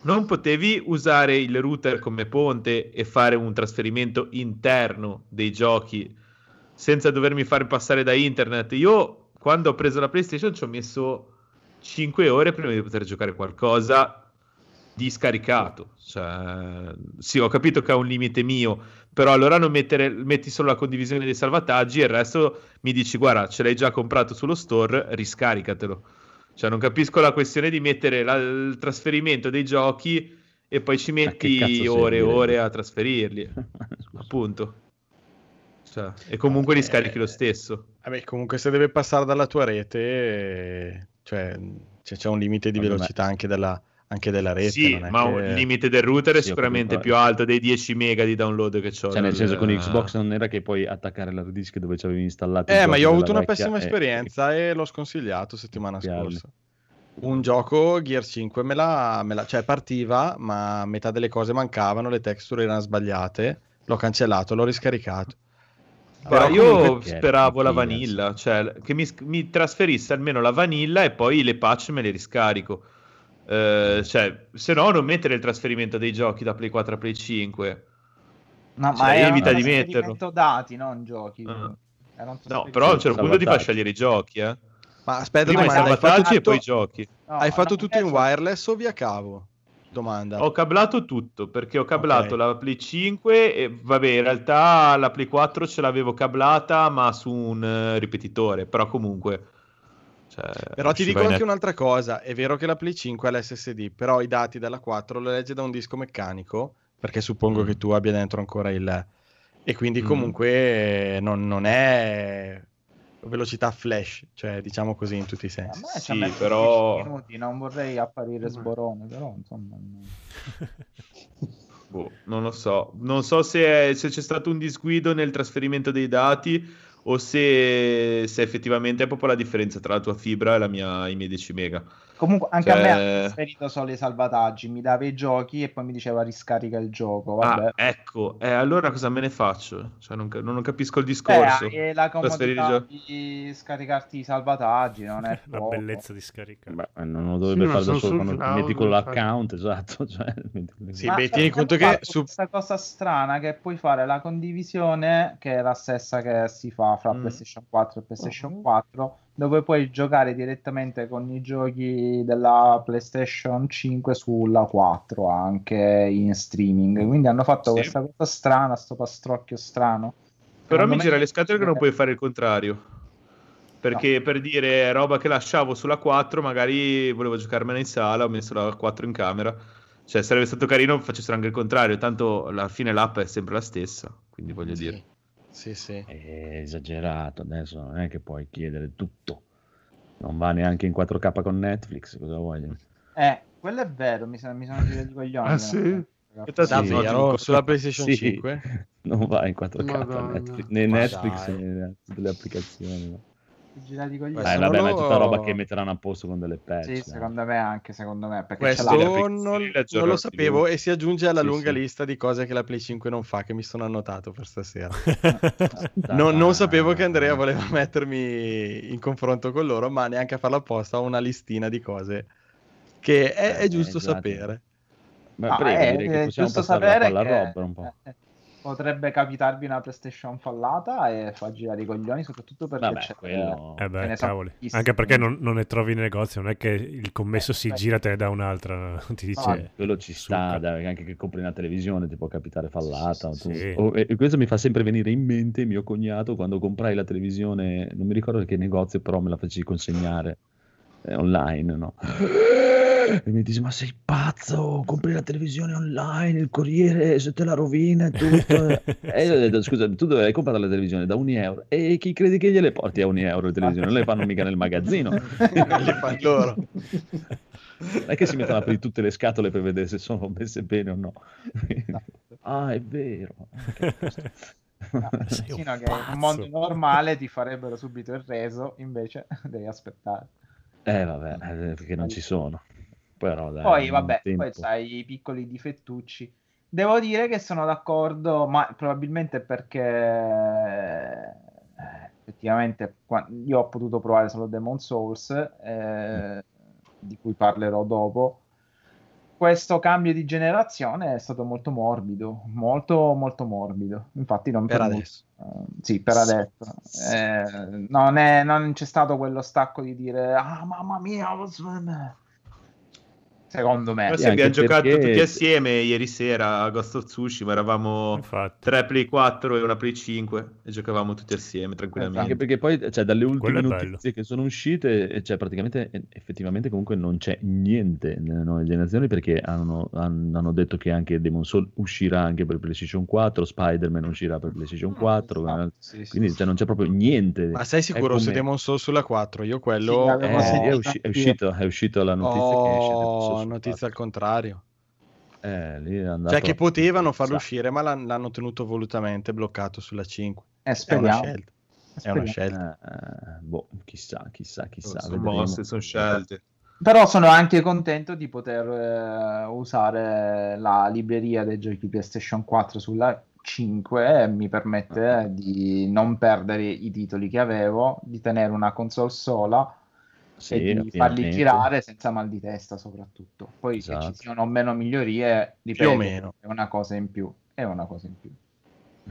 S12: Non potevi usare il router come ponte e fare un trasferimento interno dei giochi senza dovermi fare passare da internet. Io quando ho preso la PlayStation ci ho messo 5 ore prima di poter giocare qualcosa di scaricato. Cioè, sì, ho capito che ha un limite mio, però allora non mettere, metti solo la condivisione dei salvataggi e il resto mi dici guarda, ce l'hai già comprato sullo store, riscaricatelo. Cioè, non capisco la questione di mettere la- il trasferimento dei giochi e poi ci metti ore e ore a trasferirli. Appunto. Cioè, e comunque li scarichi lo stesso.
S8: Vabbè, comunque se deve passare dalla tua rete, eh, cioè c'è, un limite di velocità anche della, anche della rete.
S12: Sì,
S8: non è
S12: ma
S8: che-
S12: il limite del router è
S4: Sì, ho
S12: sicuramente più alto dei 10 mega di download che ho.
S4: Cioè, nel senso, con Xbox non era che puoi attaccare l'hard disk dove c'avevi installato i
S8: Eh, ma io ho avuto una pessima
S4: e-
S8: esperienza e l'ho sconsigliato settimana
S4: Copiarli.
S8: scorsa. un gioco Gear 5 me la, me la- cioè partiva, ma metà delle cose mancavano, le texture erano sbagliate, l'ho cancellato, l'ho riscaricato. Però
S12: io speravo la vanilla, cioè che mi, mi trasferisse almeno la vanilla e poi le patch me le riscarico. Eh, cioè, se no non mettere il trasferimento dei giochi da Play 4 a Play 5.
S9: No,
S12: Cioè,
S9: ma era
S12: evita
S9: un
S12: di
S9: trasferimento
S12: metterlo.
S9: dati, non giochi. Era un
S12: No, però a un certo punto ti fa
S8: Salvataggi.
S12: scegliere i giochi, eh.
S8: Ma aspetta,
S12: Prima i
S8: domanda, hai fatto
S12: salvataggi e poi i giochi.
S9: No,
S8: Hai fatto tutto in wireless o via cavo? Domanda.
S12: Ho cablato tutto perché ho cablato
S8: Ok.
S12: la Play 5 e vabbè, in realtà la Play 4 ce l'avevo cablata ma su un eh, ripetitore, però comunque cioè,
S8: Però ti dico
S12: in
S8: anche un'altra cosa, è vero che la Play 5 ha l'SSD, però i dati della 4 lo legge da un disco meccanico, perché suppongo che tu abbia dentro ancora il... E quindi
S12: Mm.
S8: comunque eh, non, non è velocità flash, cioè diciamo così in tutti i
S9: A
S8: sensi.
S12: Sì, però-
S9: 10 minuti, non vorrei apparire sborone, però insomma...
S12: Boh, non lo so. Non so se, è- se c'è stato un disguido nel trasferimento dei dati o se, se effettivamente è proprio la differenza tra la tua fibra e mia, i miei 10 mega.
S9: Comunque anche
S12: Cioè-
S9: a me ha trasferito solo i salvataggi, mi dava i giochi e poi mi diceva riscarica il gioco, vabbè.
S12: Ah, ecco. Eh, allora cosa me ne faccio? Cioè, non, non capisco il discorso.
S9: Eh, la comodità di scaricarti i salvataggi non è
S13: La
S9: poco.
S13: bellezza di scaricare.
S4: Beh, non lo dovrebbe
S6: Sì, ma
S4: fare da
S6: sono
S4: solo quando ti
S6: cloud,
S4: metti con l'account, esatto. Cioè,
S8: Sì,
S9: Ma
S8: beh, tieni conto che su...
S9: questa cosa strana che puoi fare la condivisione che è la stessa che si fa fra
S12: Mm.
S9: PlayStation 4 e PlayStation
S6: Mhm.
S9: 4 dove puoi giocare direttamente con i giochi della PlayStation 5 sulla 4 anche in streaming quindi hanno fatto
S12: Sì.
S9: questa cosa strana sto pastrocchio strano
S12: Però
S9: Secondo
S12: mi gira le scatole che non puoi fare il contrario. Perché per dire roba che lasciavo sulla 4, magari volevo giocarmela in sala, ho messo la 4 in camera. Cioè, sarebbe stato carino facessero anche il contrario, tanto alla fine l'app è sempre la stessa, quindi voglio dire.
S8: Sì, sì.
S4: È esagerato, adesso non è che puoi chiedere tutto. Non va neanche in 4K con Netflix, cosa voglio?
S9: eh quello è vero mi sono, mi sono girato i coglioni
S6: Ah, sì?
S9: non-
S8: Davvero? Sulla PlayStation
S4: Sì,
S8: 5?
S4: Non va in 4K
S6: Madonna.
S4: Netflix, né
S8: Ma
S4: Netflix
S8: dai.
S4: né tutte le applicazioni. no.
S9: Girati i coglioni.
S8: Questo
S4: Eh, vabbè, ma è tutta roba che metteranno a posto con delle patch.
S9: sì
S4: dai.
S9: secondo me anche secondo me perché
S8: Questo non, non lo sapevo e si aggiunge alla
S4: Sì,
S8: lunga
S4: sì.
S8: lista di cose che la Play 5 non fa che mi sono annotato per stasera. Non, non sapevo che Andrea voleva mettermi in confronto con loro, ma neanche a farlo apposta ho una listina di cose che è, è
S4: Eh,
S8: giusto
S4: esatto.
S8: sapere.
S4: Ma
S9: Ah,
S4: prego,
S9: eh,
S4: direi che
S9: è
S4: possiamo
S9: giusto
S4: passare
S9: sapere
S4: la palla
S9: che-
S4: roba un po'.
S9: Eh, potrebbe capitarvi una PlayStation fallata e fa girare i coglioni, soprattutto perché
S4: Vabbè,
S9: c'è
S4: quello...
S13: Eh beh, cavoli. Anche perché non, non ne trovi in negozio, non è che il commesso si
S9: Eh,
S13: gira e te ne dà un'altra, ti dice...
S4: Ah, quello ci sta, dai, anche che compri una televisione ti può capitare fallata. o tu-
S13: Sì.
S4: o- e questo mi fa sempre venire in mente mio cognato quando comprai la televisione, non mi ricordo che negozio, però me la feci consegnare eh, online, no? E mi dice: Ma sei pazzo? Compri la televisione online, il corriere se te la rovina e tutto. e io ho detto: Scusa, tu dove hai comprato la televisione? Da un euro. E chi credi che gliele porti a un euro le televisioni? Non le fanno mica nel magazzino.
S8: Le fanno loro.
S4: Non è che si mettono a aprire tutte le scatole per vedere se sono messe bene o no. ah, è vero.
S9: No,
S13: Sei
S9: sì,
S13: un
S9: no, che un mondo normale ti farebbero subito il reso, invece devi aspettare.
S4: Eh, vabbè, eh, perché non ci sono. Però dai,
S9: Poi, vabbè,
S4: tempo.
S9: poi sai i piccoli difettucci. Devo dire che sono d'accordo, ma probabilmente perché eh, effettivamente io ho potuto provare solo Demon Souls, eh, di cui parlerò dopo. Questo cambio di generazione è stato molto morbido, molto molto morbido. Infatti non
S8: Per
S9: molto-
S8: adesso.
S9: eh, sì, per adesso. Eh, non, è- non c'è stato quello stacco di dire ah mamma mia, secondo me.
S4: Sì,
S12: sì, abbiamo giocato
S4: perché-
S12: tutti assieme ieri sera a Ghost of Tsushima, eravamo
S13: Infatti.
S12: tre Play 4 e una Play 5 e giocavamo tutti assieme tranquillamente.
S4: Anche perché poi, cioè, dalle ultime notizie che sono uscite, eh, cioè, praticamente, eh, effettivamente, comunque non c'è niente nelle nuove generazioni perché hanno, han- hanno detto che anche Demon Soul uscirà anche per PlayStation 4, Spider-Man uscirà per PlayStation 4,
S9: Esatto, sì, sì,
S4: quindi
S9: sì.
S4: cioè, non c'è proprio niente.
S8: Ma sei sicuro
S4: come-
S8: su Demon Souls sulla 4? Io
S9: Sì,
S8: quello
S9: avevo
S4: Eh, è, usci- è uscito, è uscito la notizia che esce Demon Souls
S8: ho notizie al
S4: 4.
S8: contrario.
S4: Eh, lì è andato
S8: Cioè che potevano farlo uscire, ma l'han- l'hanno tenuto volutamente bloccato sulla 5.
S9: Eh,
S8: È una
S9: speriamo.
S8: scelta. È una
S9: Speriamo.
S8: scelta.
S4: Eh, boh, chissà, chissà, chissà.
S12: sono mosse, sono scelte.
S9: Però sono anche contento di poter eh, usare la libreria dei giochi PlayStation 4 sulla 5 e mi permette di non perdere i titoli che avevo, di tenere una console sola
S4: Sì,
S9: e di farli
S4: ovviamente.
S9: girare senza mal di testa soprattutto. Poi che
S4: Esatto.
S9: ci siano o meno migliorie, ripeto,
S8: o meno.
S9: è una cosa in più. È una cosa in più.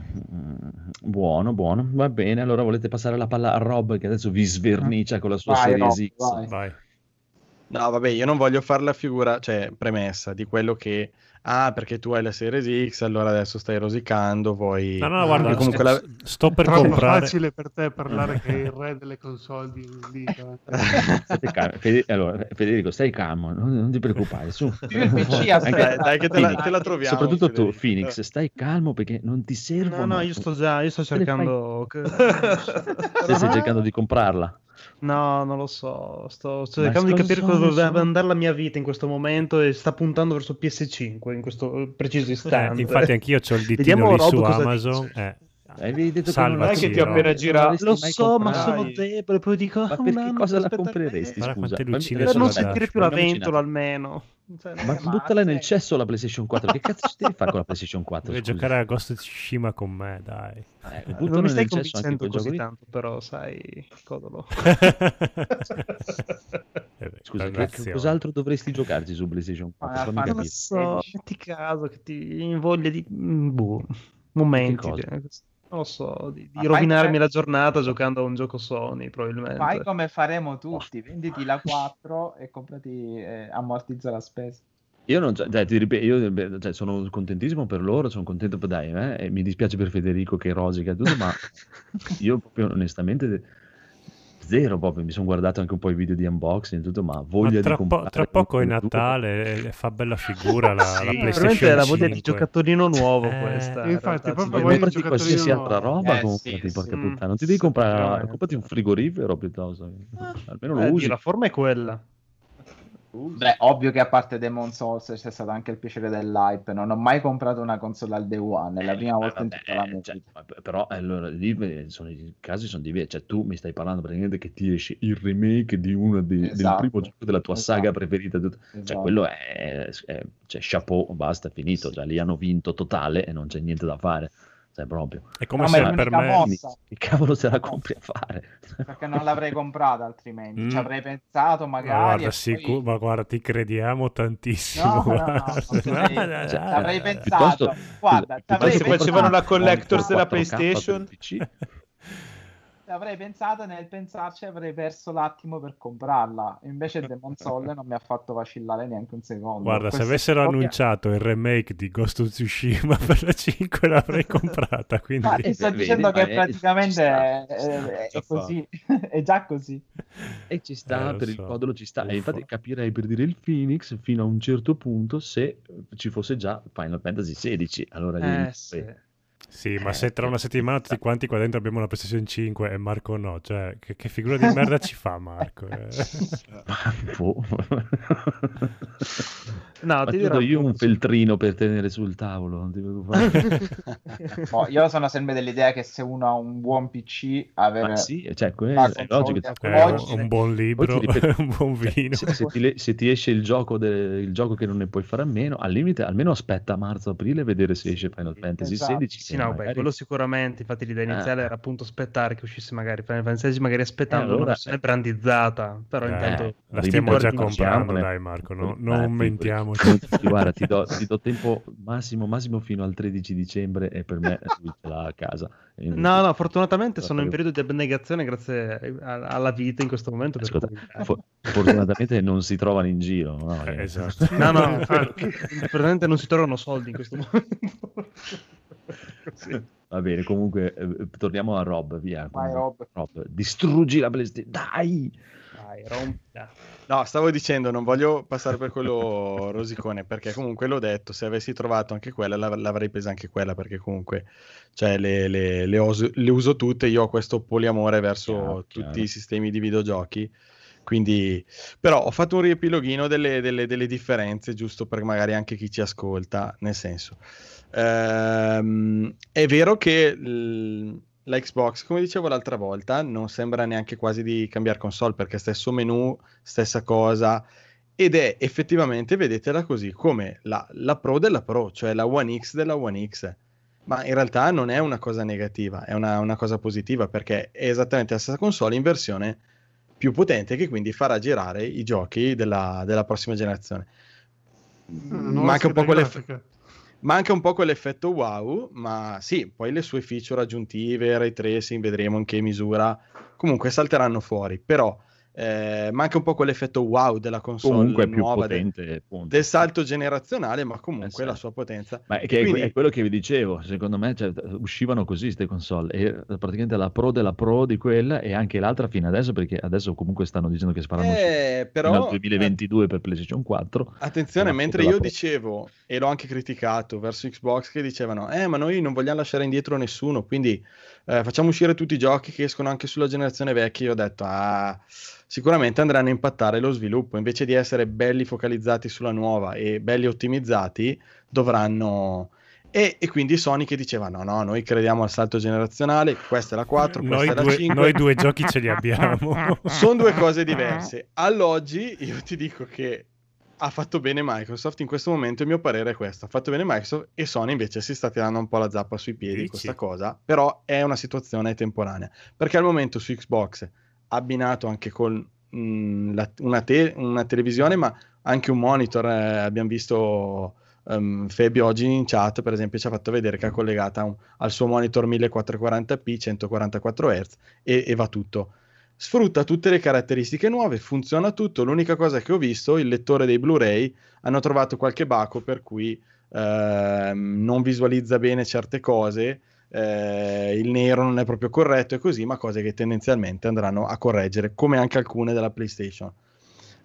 S4: Mm, Buono, buono, va bene. Allora volete passare la palla a Rob che adesso vi svernicia con la sua
S9: Vai,
S4: Series
S9: Rob,
S4: X.
S9: vai.
S13: Vai.
S8: No, vabbè, io non voglio fare la figura, cioè, premessa di quello che... Ah, perché tu hai la Series X, allora adesso stai rosicando, vuoi...
S13: No, no, guarda,
S8: comunque
S13: sto,
S8: la-
S13: sto per
S6: Troppo
S13: comprare.
S6: facile per te parlare che è il re delle console di.
S4: Fede- allora, Federico, stai calmo, non, non ti preoccupare. Su.
S9: PC,
S4: Anche-.
S8: Dai, dai che te la, te la troviamo.
S4: Soprattutto tu,
S8: Federico.
S4: Phoenix, stai calmo perché non ti servono.
S15: No, no, io sto già, io sto
S4: fai-
S15: cercando...
S4: stai cercando di comprarla.
S15: No, non lo so, sto, sto cercando di capire cosa deve
S4: sono?
S15: andare la mia vita in questo momento e sta puntando verso PS5 in questo preciso
S13: Eh,
S15: istante.
S13: infatti anch'io ho il ditino lì su Amazon. Eh,
S4: Avevi detto che
S13: Salvaci,
S4: non
S12: è che ti ho appena girato.
S15: Lo so, ma sono debole, poi dico...
S4: Ma
S15: "Ah, un
S4: perché cosa la
S15: aspettare".
S4: compreresti?
S13: Guarda
S4: Scusa,
S13: quante
S4: Fammi-
S13: lucine
S15: Per non sentire più la ventola almeno. Cioè,
S4: Ma buttala nel cesso la PlayStation 4. Che cazzo ci devi fare con la PlayStation 4?
S13: Devi
S4: scusa?
S13: giocare a Ghost of Tsushima con me, dai.
S4: Eh,
S15: non mi stai
S4: nel cesso anche
S15: convincendo così
S4: gioco lì.
S15: tanto, però, sai, codolo.
S13: Eh
S4: Scusa, che- cos'altro dovresti giocarci su PlayStation 4?
S9: Ah,
S4: Fammi
S9: fa-
S15: Non so, metti caso che ti invoglia di... mm, Boh, momenti.
S4: cosa?
S15: Non lo so, di, di rovinarmi
S9: come-
S15: la giornata giocando a un gioco Sony, probabilmente.
S9: Fai come faremo tutti, venditi la 4 e comprati, eh, ammortizza la spesa.
S4: Io non, cioè, ti ripeto, io cioè, sono contentissimo per loro, sono contento per dai, eh, e mi dispiace per Federico che rosica e tutto, ma io proprio onestamente zero proprio, mi sono guardato anche un po' i video di unboxing e tutto, ma
S13: Ma
S4: voglia
S13: tra,
S4: di
S13: po-
S4: comprare
S13: tra poco è Natale e fa bella figura la,
S15: Sì,
S13: la PlayStation
S15: è la voglia
S13: 5.
S15: di giocattolino nuovo
S13: Eh,
S15: questa. in
S6: infatti, proprio
S4: Ma
S6: voglia di
S4: qualsiasi
S6: giocattolino
S4: altra
S6: nuovo.
S4: roba,
S9: Eh,
S4: comprati,
S9: sì,
S4: porca
S15: sì.
S4: puttana. Non ti devi comprare,
S15: Effettivamente.
S4: comprati un frigorifero piuttosto, almeno lo
S15: Eh,
S4: usi.
S15: La forma è quella.
S9: Beh, ovvio che a parte Demon Souls c'è stato anche il piacere dell'hype. Non ho mai comprato una console al day one, è la prima
S4: Eh,
S9: volta in
S4: vabbè,
S9: tutta la mia
S4: cioè, però allora lì eh, sono, i casi sono diversi. Cioè, tu mi stai parlando praticamente che ti esce il remake di uno dei- del
S9: Esatto.
S4: primo gioco della tua
S9: Esatto.
S4: saga preferita. Cioè,
S9: Esatto.
S4: quello è, è- cioè, chapeau, basta, è finito. Cioè, lì hanno vinto totale e non c'è niente da fare. Cioè, proprio.
S13: È come
S9: No, ma
S13: se
S9: è
S13: per me...
S9: mossa.
S4: Che cavolo se la compri a fare?
S9: Perché non l'avrei comprata altrimenti.
S13: Mm.
S9: Ci avrei pensato
S13: Ma
S9: magari.
S13: guarda,
S9: e
S13: sicu-
S9: poi-
S13: ma guarda, ti crediamo tantissimo.
S9: No, no,
S13: guarda.
S9: ma
S4: Cioè,
S9: avrei pensato.
S4: Piuttosto-
S9: Guarda,
S12: se facevano la collectors della
S4: 4K per
S12: PlayStation.
S9: Avrei pensato nel pensarci avrei perso l'attimo per comprarla. Invece Demon Soul non mi ha fatto vacillare neanche un secondo.
S13: Guarda, se
S9: Questa
S13: avessero
S9: storia-
S13: annunciato il remake di Ghost of Tsushima per la 5 l'avrei comprata, quindi...
S9: Ma ti sto
S4: Vedi,
S9: dicendo
S4: ma
S9: che praticamente
S4: sta,
S9: è, è-
S4: già
S9: è così, è già così.
S4: E ci sta,
S13: Eh,
S4: per
S13: so.
S4: il modulo ci sta.
S13: Uffa.
S4: E infatti capirei per dire il Phoenix fino a un certo punto se ci fosse già Final Fantasy XVI. Allora lì
S15: Eh, sì.
S13: Sì, ma se tra una settimana tutti quanti qua dentro abbiamo una PlayStation 5 e Marco no, cioè, che, che figura di merda ci fa Marco? eh?
S4: boh.
S15: No,
S4: Ma
S15: ti dirò
S4: do io un feltrino per tenere sul tavolo, non ti preoccupare.
S9: Oh, io sono sempre dell'idea che se uno ha un buon PC, avere
S4: Ma sì, cioè, è logico.
S9: che
S13: Eh,
S9: oggi-
S13: un buon libro,
S4: ti ripeto,
S13: un buon
S4: cioè,
S13: vino.
S4: se, se ti, le- se ti esce il gioco, de- il gioco che non ne puoi fare a meno, al limite almeno aspetta marzo-aprile e vedere se esce Final Fantasy
S9: esatto.
S15: Sì, no, beh,
S4: magari-
S15: quello sicuramente. Infatti, l'idea iniziale
S4: Ah.
S15: era appunto aspettare che uscisse magari Final Fantasy, magari aspettando
S4: Eh, allora-
S15: una versione brandizzata. Però
S13: Eh,
S15: intanto
S13: la stiamo già comprando, dai Marco, no-
S4: Eh,
S13: non
S4: figurati.
S13: mentiamoci.
S4: Guarda, ti do, ti do tempo massimo, massimo fino al 13 dicembre e per me ce l'ha a casa.
S15: No, no, fortunatamente sono in periodo di abnegazione grazie alla vita in questo momento. per
S4: Ascolta,
S15: cui-
S4: fo- fortunatamente non si trovano in giro. No,
S13: Eh, esatto.
S15: No, no, infatti, praticamente non si trovano soldi in questo momento. Sì.
S4: Va bene, comunque eh, torniamo a Rob, via.
S9: Vai, Rob.
S4: distruggi la PlayStation, dai!
S15: Dai, rompa.
S8: No, stavo dicendo, non voglio passare per quello rosicone, perché comunque l'ho detto, se avessi trovato anche quella, l'av- l'avrei presa anche quella, perché comunque cioè, le, le- le oso- le uso tutte, io ho questo poliamore verso
S4: Chiaro,
S8: tutti
S4: chiaro.
S8: i sistemi di videogiochi, quindi... Però ho fatto un riepiloghino delle, delle- delle differenze, giusto per magari anche chi ci ascolta, nel senso... ehm, è vero che l- la Xbox, come dicevo l'altra volta, non sembra neanche quasi di cambiare console perché stesso menu, stessa cosa. Ed è effettivamente, vedetela così, come la, la Pro della Pro, cioè la One X della One X. Ma in realtà non è una cosa negativa, è una, una cosa positiva perché è esattamente la stessa console in versione più potente che quindi farà girare i giochi della, della prossima generazione.
S6: nuova
S8: Manca un, po'
S6: grafica.
S8: Manca un po' quell'effetto wow, ma sì, poi le sue feature aggiuntive, ray tracing, vedremo in che misura, comunque salteranno fuori, però eh, manca un po' quell'effetto wow della console
S4: Comunque
S8: nuova,
S4: potente, punto.
S8: del salto generazionale, ma comunque
S4: Eh
S8: la sua potenza.
S4: Ma è, che
S8: Quindi-
S4: è quello che vi dicevo, secondo me cioè, uscivano così queste console, e praticamente la Pro della Pro di quella e anche l'altra fino adesso, perché adesso comunque stanno dicendo che faranno
S8: Eh, però-
S4: al 2022 per PlayStation 4.
S8: Attenzione, mentre io
S4: Pro.
S8: dicevo, e l'ho anche criticato verso Xbox, che dicevano, eh, ma noi non vogliamo lasciare indietro nessuno, quindi eh, facciamo uscire tutti i giochi che escono anche sulla generazione vecchia. Io ho detto, ah, sicuramente andranno a impattare lo sviluppo, invece di essere belli focalizzati sulla nuova e belli ottimizzati, dovranno... E, e quindi Sony che diceva, no, no, noi crediamo al salto generazionale, questa è la 4, questa
S13: Noi
S8: è la
S13: due,
S8: 5.
S13: noi due giochi ce li abbiamo.
S8: Sono due cose diverse. All'oggi io ti dico che ha fatto bene Microsoft in questo momento, il mio parere è questo, ha fatto bene Microsoft e Sony invece si sta tirando un po' la zappa sui piedi
S13: Dici?
S8: questa cosa, però è una situazione temporanea, perché al momento su Xbox abbinato anche con mh, la- una, te- una televisione ma anche un monitor, eh, abbiamo visto ehm, Fabio oggi in chat per esempio ci ha fatto vedere che ha collegata un- al suo monitor 1440p 144 Hz e, e va tutto sfrutta tutte le caratteristiche nuove, funziona tutto. L'unica cosa che ho visto, il lettore dei Blu-ray, hanno trovato qualche baco per cui ehm, non visualizza bene certe cose, eh, il nero non è proprio corretto e così, ma cose che tendenzialmente andranno a correggere, come anche alcune della PlayStation.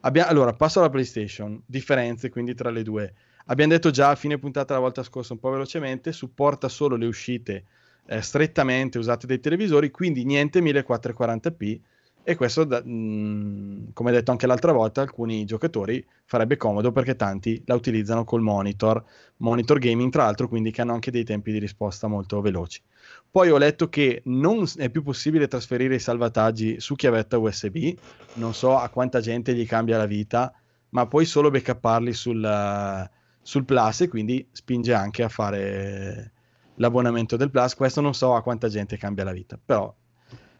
S8: Abbia- allora, passo alla PlayStation, differenze quindi tra le due. Abbiamo detto già a fine puntata la volta scorsa un po' velocemente, supporta solo le uscite eh, strettamente usate dai televisori, quindi niente 1440p e questo, da- mh, come detto anche l'altra volta, alcuni giocatori farebbe comodo perché tanti la utilizzano col monitor, monitor gaming tra l'altro, quindi che hanno anche dei tempi di risposta molto veloci. Poi ho letto che non è più possibile trasferire i salvataggi su chiavetta USB, non so a quanta gente gli cambia la vita, ma puoi solo backupparli sul, sul Plus e quindi spinge anche a fare l'abbonamento del Plus. Questo non so a quanta gente cambia la vita, però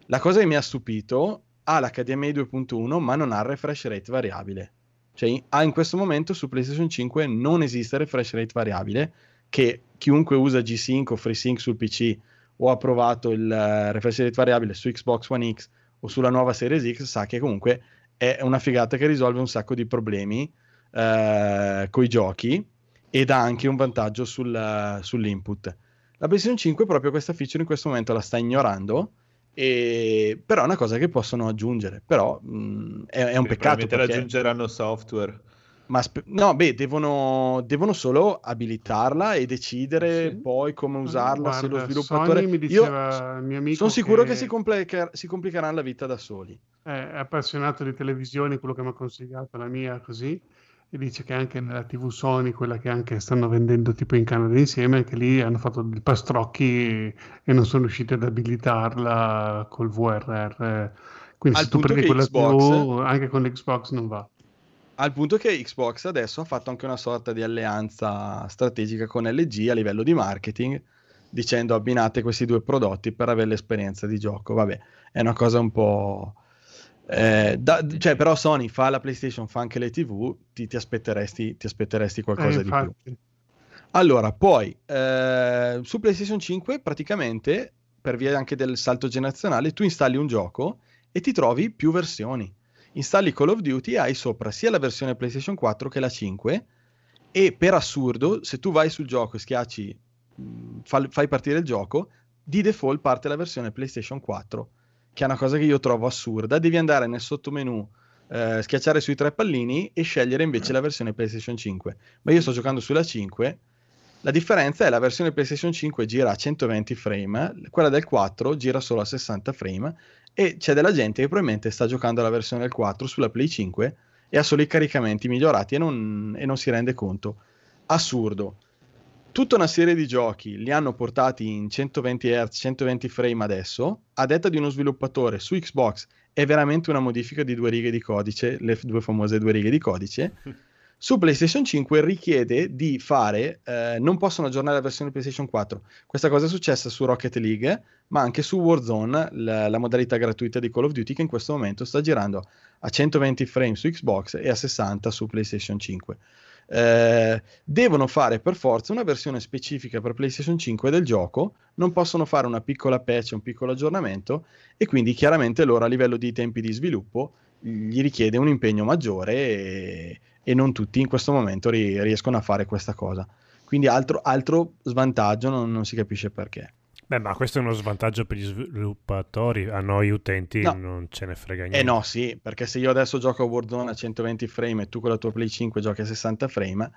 S8: la cosa che mi ha stupito ha l'HDMI 2.1 ma non ha il refresh rate variabile. Cioè in, in questo momento su PlayStation 5 non esiste refresh rate variabile che chiunque usa G-Sync o FreeSync sul PC o ha provato il eh, refresh rate variabile su Xbox One X o sulla nuova Series X sa che comunque è una figata che risolve un sacco di problemi eh, con i giochi ed ha anche un vantaggio sul- sull'input. La PlayStation 5 proprio questa feature in questo momento la sta ignorando, e... però è una cosa che possono aggiungere, però mh, è, è un peccato. Perché...
S12: raggiungeranno software.
S8: Ma spe- no, beh, devono, devono solo abilitarla e decidere poi come usarla. se lo
S6: Guarda,
S8: sviluppatore.
S6: Sony mi
S8: Io
S6: diceva il mio amico
S8: sono sicuro che,
S6: che
S8: si, complica- si complicheranno la vita da soli.
S6: è appassionato di televisioni, quello che mi ha consigliato la mia così, e dice che anche nella TV Sony, quella che anche stanno vendendo tipo in Canada insieme, anche lì hanno fatto dei pastrocchi e, non sono riusciti ad abilitarla col VRR. Quindi
S8: Al
S6: se tu prendi quella
S8: Xbox-
S6: TV, anche con l'Xbox non va.
S8: Al punto che Xbox adesso ha fatto anche una sorta di alleanza strategica con LG a livello di marketing, dicendo abbinate questi due prodotti per avere l'esperienza di gioco. Vabbè, è una cosa un po'. Eh, da- cioè, però Sony fa la PlayStation, fa anche le TV, ti, ti aspetteresti, ti aspetteresti qualcosa
S6: Eh,
S8: di più. Allora, poi eh, su PlayStation 5 praticamente per via anche del salto generazionale tu installi un gioco e ti trovi più versioni. Installi Call of Duty e hai sopra sia la versione PlayStation 4 che la 5 e per assurdo se tu vai sul gioco e schiacci fa- fai partire il gioco di default parte la versione PlayStation 4 che è una cosa che io trovo assurda devi andare nel sottomenu eh, schiacciare sui tre pallini e scegliere invece la versione PlayStation 5 ma io sto giocando sulla 5 la differenza è la versione PlayStation 5 gira a 120 frame, quella del 4 gira solo a 60 frame e c'è della gente che probabilmente sta giocando la versione del 4 sulla Play 5 e ha solo i caricamenti migliorati e non, e non si rende conto. Assurdo. Tutta una serie di giochi li hanno portati in 120 Hz, 120 frame adesso, a detta di uno sviluppatore su Xbox è veramente una modifica di due righe di codice, le due famose due righe di codice. Su PlayStation 5 richiede di fare, eh, non possono aggiornare la versione PlayStation 4. Questa cosa è successa su Rocket League, ma anche su Warzone, la, la modalità gratuita di Call of Duty, che in questo momento sta girando a 120 frame su Xbox e a 60 su PlayStation 5. Eh, devono fare per forza una versione specifica per PlayStation 5 del gioco, non possono fare una piccola patch, un piccolo aggiornamento e quindi chiaramente loro a livello di tempi di sviluppo gli richiede un impegno maggiore e, e non tutti in questo momento ri- riescono a fare questa cosa. Quindi altro, altro svantaggio non, non si capisce perché.
S13: Beh, ma questo è uno svantaggio per gli sviluppatori, a noi utenti
S8: No.
S13: non ce ne frega niente.
S8: Eh no, sì, perché se io adesso gioco a Warzone a 120 frame e tu con la tua Play 5 giochi a 60 frame,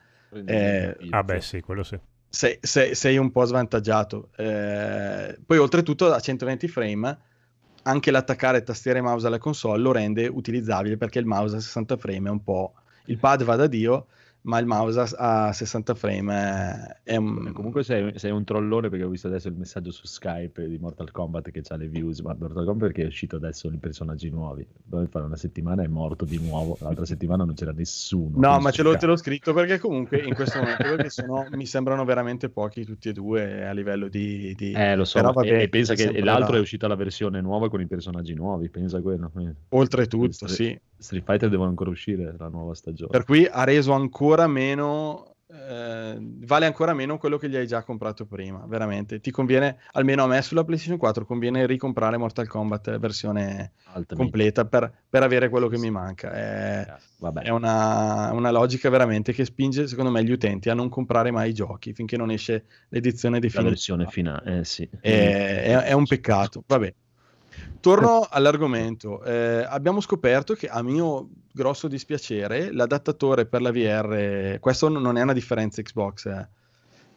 S8: eh,
S13: Ah beh sì, quello sì.
S8: sei, sei- sei un po' svantaggiato. Eh, poi oltretutto a 120 frame anche l'attaccare tastiera e mouse alla console lo rende utilizzabile perché il mouse a 60 frame è un po'... Il pad va da Dio, ma il mouse a, a 60 frame è un...
S4: Comunque sei, sei un trollone perché ho visto adesso il messaggio su Skype di Mortal Kombat che ha le views, ma Mortal Kombat perché è uscito adesso i personaggi nuovi. Poi fare una settimana è morto di nuovo, l'altra settimana non c'era nessuno.
S8: No, ma ce l'ho, te l'ho scritto perché comunque in questo momento sennò mi sembrano veramente pochi tutti e due a livello di... di-
S4: Eh, lo so, e- e, pensa che l'altro
S8: là.
S4: è uscita la versione nuova con i personaggi nuovi, pensa a quello. Eh.
S8: Oltretutto,
S4: Street-
S8: sì.
S4: Street Fighter devono ancora uscire la nuova stagione.
S8: Per cui ha reso ancora meno, eh, vale ancora meno quello che gli hai già comprato prima, veramente. Ti conviene, almeno a me sulla PlayStation 4, conviene ricomprare Mortal Kombat versione
S4: Ultimate.
S8: completa per, per avere quello che mi manca. È,
S4: Vabbè.
S8: è una, una logica veramente che spinge, secondo me, gli utenti a non comprare mai i giochi finché non esce l'edizione
S4: La
S8: definitiva.
S4: versione finale, eh sì.
S8: È, è- è un peccato. Vabbè. Torno all'argomento. Eh, abbiamo scoperto che, a mio grosso dispiacere, l'adattatore per la VR, questo non è una differenza Xbox, eh,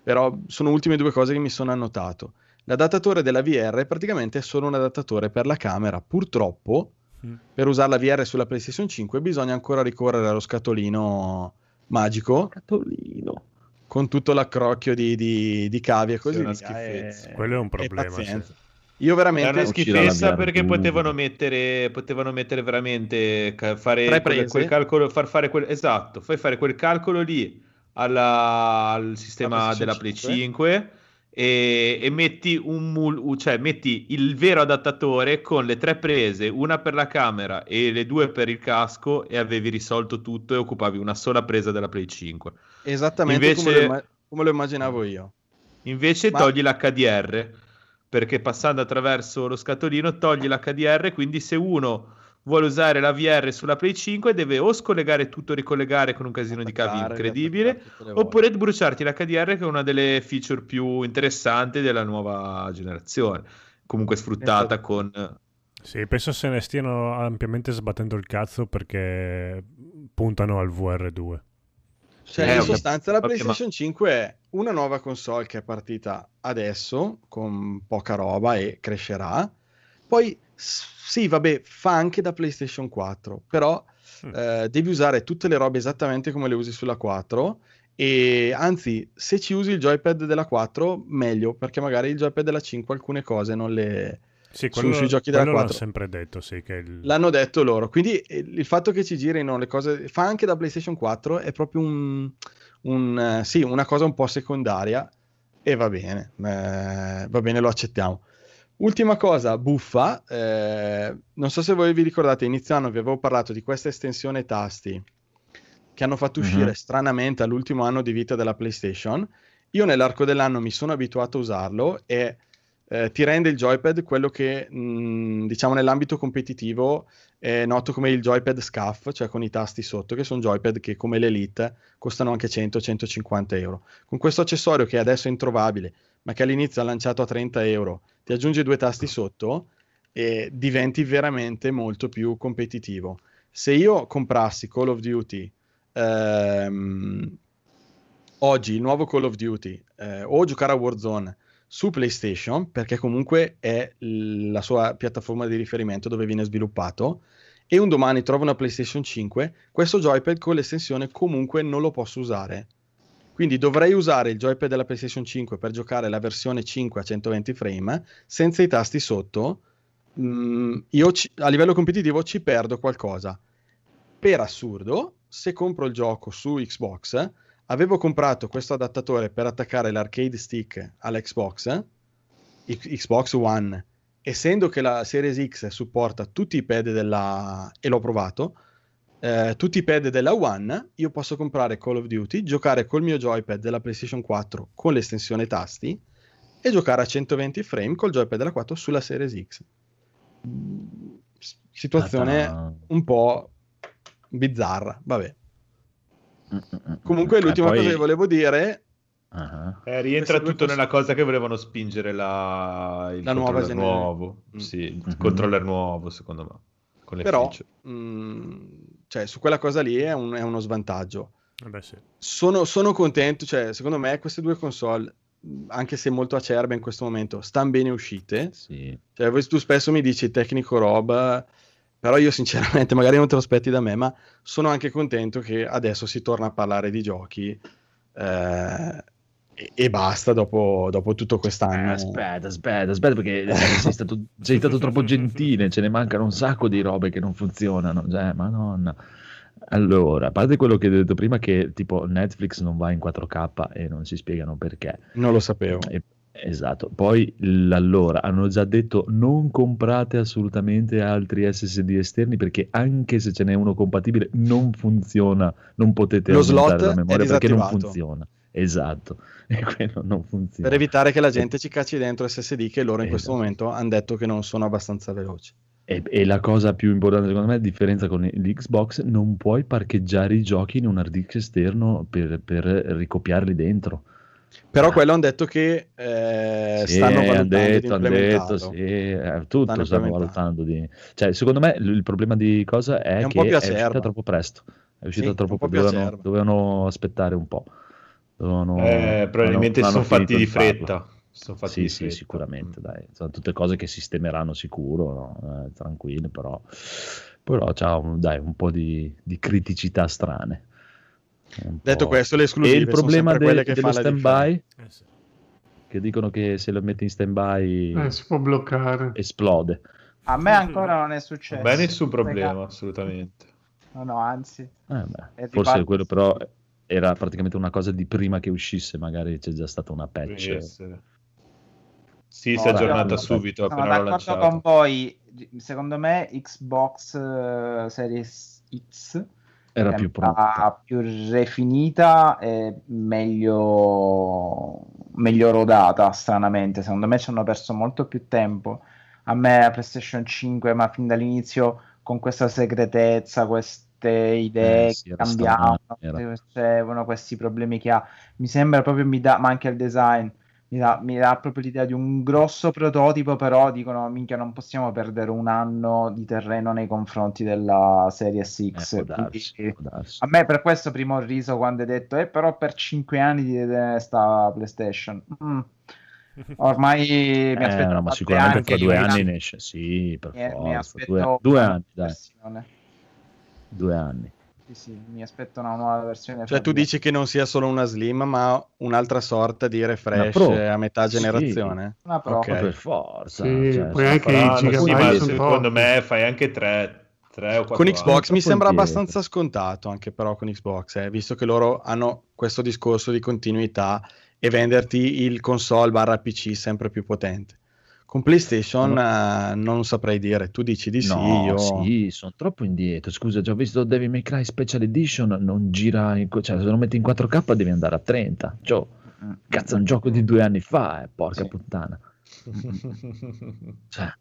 S8: però sono ultime due cose che mi sono annotato. L'adattatore della VR praticamente è solo un adattatore per la camera. Purtroppo,
S13: Mm.
S8: per usare la VR sulla PlayStation 5 bisogna ancora ricorrere allo scatolino magico.
S4: Scatolino.
S8: Con tutto l'accrocchio di, di, di cavi e
S12: Sì,
S8: così
S12: è
S8: via. e-
S13: Quello è un problema, sì.
S8: Io veramente
S12: una
S4: Uscirà la
S12: schifezza perché
S4: due.
S12: potevano mettere, potevano mettere veramente fare quel, quel calcolo, far fare quel, esatto, fai fare quel calcolo lì alla- al sistema della Play
S8: 5.
S12: 5 e, e metti un mul- cioè metti il vero adattatore con le tre prese, una per la camera e le due per il casco e avevi risolto tutto e occupavi una sola presa della Play 5.
S8: Esattamente
S12: Invece-
S8: come, lo come lo immaginavo io.
S12: Invece
S8: Ma-
S12: togli l'HDR perché passando attraverso lo scatolino togli l'HDR, quindi se uno vuole usare la VR sulla Play 5 deve o scollegare tutto e ricollegare con un casino di cavi
S8: Attaccare,
S12: incredibile oppure bruciarti l'HDR che è una delle feature più interessanti della nuova generazione comunque sfruttata con
S13: Sì, penso se ne stiano ampiamente sbattendo il cazzo perché puntano al VR2.
S8: Cioè,
S12: Eh,
S8: in sostanza, la PlayStation 5 è una nuova console che è partita adesso con poca roba e crescerà. Poi, sì, vabbè, fa anche da PlayStation 4, però
S13: Mm.
S8: eh, devi usare tutte le robe esattamente come le usi sulla 4. E anzi, se ci usi il joypad della 4, meglio, perché magari il joypad della 5 alcune cose non le.
S13: Sì,
S8: su-
S13: quello,
S8: sui giochi della
S13: quello l'hanno
S8: 4.
S13: sempre detto, sì, che il-
S8: L'hanno detto loro, quindi eh, il fatto che ci girino le cose fa anche da PlayStation 4 è proprio un, un, eh, sì, una cosa un po' secondaria e va bene, eh, va bene, lo accettiamo. Ultima cosa buffa, eh, non so se voi vi ricordate, inizio anno vi avevo parlato di questa estensione tasti che hanno fatto uscire
S4: Mhm.
S8: stranamente all'ultimo anno di vita della PlayStation. Io nell'arco dell'anno mi sono abituato a usarlo e eh, ti rende il joypad quello che mh, diciamo nell'ambito competitivo è noto come il joypad scuff, cioè con i tasti sotto, che sono joypad che come l'Elite costano anche 100-150 euro. Con questo accessorio che adesso è introvabile, ma che all'inizio ha lanciato a 30 euro, ti aggiungi due tasti sotto e diventi veramente molto più competitivo. Se io comprassi Call of Duty ehm, oggi, il nuovo Call of Duty, eh, o giocare a Warzone su PlayStation, perché comunque è la sua piattaforma di riferimento dove viene sviluppato, e un domani trovo una PlayStation 5, questo joypad con l'estensione comunque non lo posso usare. Quindi dovrei usare il joypad della PlayStation 5 per giocare la versione 5 a 120 frame senza i tasti sotto. mm, io ci- a livello competitivo ci perdo qualcosa. Per assurdo, se compro il gioco su Xbox, avevo comprato questo adattatore per attaccare l'arcade stick all'Xbox, X- Xbox One, essendo che la Series X supporta tutti i pad della... e l'ho provato, eh, tutti i pad della One, io posso comprare Call of Duty, giocare col mio joypad della PlayStation 4 con l'estensione tasti e giocare a 120 frame col joypad della 4 sulla Series X. Situazione un po' bizzarra, vabbè. Comunque
S4: Eh,
S8: l'ultima
S4: poi-
S8: cosa che volevo dire
S4: Ah,
S12: Eh, rientra tutto nella cosa che volevano spingere la, il
S8: La nuova generazione.
S12: nuovo.
S8: Mm.
S12: Sì, il
S4: Mhm.
S12: controller nuovo, secondo me. Con le
S8: però
S12: feature.
S8: mm, cioè, su quella cosa lì è, un- è uno svantaggio.
S13: Eh beh, sì.
S8: Sono, sono contento, cioè, secondo me queste due console, mh, anche se molto acerbe in questo momento, stanno bene uscite.
S4: sì.
S8: Cioè, tu spesso mi dici tecnico roba, però io sinceramente magari non te lo aspetti da me, ma sono anche contento che adesso si torna a parlare di giochi eh, e, e basta dopo, dopo tutto
S4: Eh,
S8: quest'anno.
S4: aspetta, aspetta, aspetta, perché eh, sei stato, sei stato troppo gentile, ce ne mancano un sacco di robe che non funzionano, cioè, madonna. Allora, a parte quello che hai detto prima, che tipo Netflix non va in 4K e non si spiegano perché.
S8: Non lo sapevo.
S4: E- esatto, poi allora hanno già detto non comprate assolutamente altri SSD esterni perché anche se ce n'è uno compatibile non funziona, non potete
S8: Lo
S4: aumentare la memoria perché non funziona. Esatto, e quello non funziona.
S8: Per evitare che la gente ci cacci dentro SSD che loro in questo
S4: Esatto.
S8: momento hanno detto che non sono abbastanza veloci.
S4: E, e la cosa più importante secondo me, a differenza con l'Xbox, non puoi parcheggiare i giochi in un hard disk esterno per, per ricopiarli dentro.
S8: Però quello hanno detto che eh,
S4: Sì,
S8: stanno
S4: hanno
S8: valutando di
S4: detto, hanno
S8: implementarlo.
S4: detto, sì, eh, tutto
S8: Stanno
S4: stanno valutando di... Cioè, secondo me il problema di cosa è,
S8: È
S4: che è uscita troppo presto. È uscita
S8: Sì,
S4: troppo presto. Dovevano, dovevano aspettare un po'. Dovevano-
S12: Eh, probabilmente
S4: non
S12: sono
S4: hanno
S12: fatti di fretta. Sono fatti
S4: Sì,
S12: di
S4: sì,
S12: fretta.
S4: sicuramente, dai. Sono tutte cose che sistemeranno sicuro, no? Eh, tranquille, però, però c'ha un, dai, un po' di, di criticità strane.
S8: Detto questo, le
S4: E
S8: esclusive
S4: il
S8: sono
S4: problema
S8: sempre
S4: de-
S8: quelle che
S4: dello
S8: fanno la
S4: stand-by,
S13: Eh, sì.
S4: che dicono che se lo metti in stand-by
S6: Eh, si può bloccare.
S4: esplode.
S9: A me ancora non è successo.
S12: È nessun problema, assolutamente.
S9: No, no, anzi.
S4: Eh, beh,
S9: E
S4: forse
S9: riparti-
S4: quello però era praticamente una cosa di prima che uscisse, magari c'è già stata una patch.
S12: Sì,
S9: No,
S12: si è aggiornata
S4: no,
S12: subito
S9: Sono d'accordo
S12: lanciato.
S9: con voi. Secondo me Xbox eh, Series X
S4: Era più pronta.
S9: più rifinita e meglio, meglio rodata, stranamente. Secondo me ci hanno perso molto più tempo. A me la PlayStation 5, ma fin dall'inizio con questa segretezza, queste idee
S4: Eh, sì,
S9: che cambiavano, questi problemi che ha. Mi sembra proprio, mi dà, ma anche il design, mi dà, mi dà proprio l'idea di un grosso prototipo, però dicono, minchia, non possiamo perdere un anno di terreno nei confronti della Series X.
S4: Eh, darsi,
S9: Quindi- a me per questo primo ho riso quando hai detto, eh, però per 5 anni ti deve sta PlayStation. Mm. Ormai mi
S4: Eh,
S9: aspetto
S4: no, ma sicuramente
S9: tre
S4: fra due
S9: anni
S4: anni ne esce. Sì, per
S9: Mi-
S4: forza. Due, due anni, dai. Due anni.
S9: Sì, sì, mi aspetto una nuova versione.
S8: Cioè, tu dici che non sia solo una slim, ma un'altra sorta di refresh a metà
S4: Sì.
S8: generazione.
S9: Una Pro.
S8: Ok.
S4: Ma per forza.
S6: Sì,
S4: cioè,
S6: poi anche i
S4: faranno-
S12: sì, ma
S6: sono
S12: secondo me fai anche 3, o 4
S8: Con Xbox mi sembra abbastanza scontato, anche però con Xbox, eh, visto che loro hanno questo discorso di continuità e venderti il console barra PC sempre più potente. Con PlayStation eh, non saprei dire, tu dici di sì,
S4: No,
S8: io...
S4: sì, sono troppo indietro. Scusa, già ho visto Devil May Cry Special Edition, non gira, in, cioè se lo metti in 4K devi andare a 30. Cioè,
S9: Mm.
S4: cazzo, è un gioco di due anni fa, eh, porca
S9: Sì.
S4: puttana. Cioè,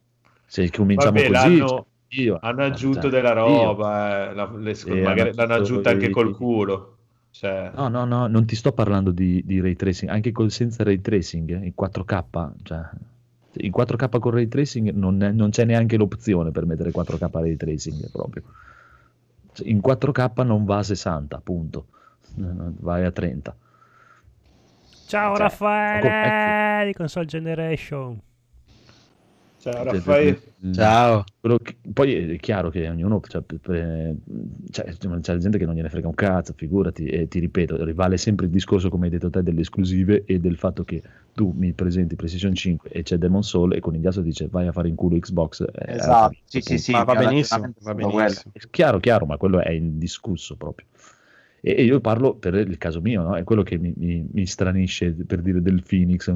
S4: se cominciamo
S12: Vabbè,
S4: così,
S12: l'hanno,
S4: cioè, io,
S12: hanno aggiunto
S4: cioè,
S12: della roba, eh, la- le-
S4: Sì,
S12: magari
S4: hanno
S12: l'hanno aggiunta anche
S4: i-
S12: col culo. Cioè,
S4: No, no, no, non ti sto parlando di, di ray tracing, anche col senza ray tracing, eh, in 4K, cioè, in 4K con ray tracing non, è- non c'è neanche l'opzione per mettere 4K ray tracing proprio. Cioè, in 4K non va a 60, punto, vai a 30.
S13: Ciao
S4: Cioè,
S13: Raffaele
S4: ecco-
S13: di Console Generation.
S12: Ciao Raffaele.
S4: mm,
S8: Ciao.
S4: quello che- poi è chiaro che ognuno, cioè, cioè, c'è gente che non gliene frega un cazzo, figurati, e ti ripeto, rivale sempre il discorso, come hai detto te, delle esclusive e del fatto che tu mi presenti PlayStation 5 e c'è Demon Soul e con il ghiaccio dice vai a fare in culo Xbox. eh,
S9: Esatto, sì, sì, sì,
S8: Ma va benissimo, va benissimo.
S4: È chiaro, chiaro, ma quello è indiscusso proprio. E, e io parlo per il caso mio, no? è quello che mi, mi- mi stranisce per dire del Phoenix.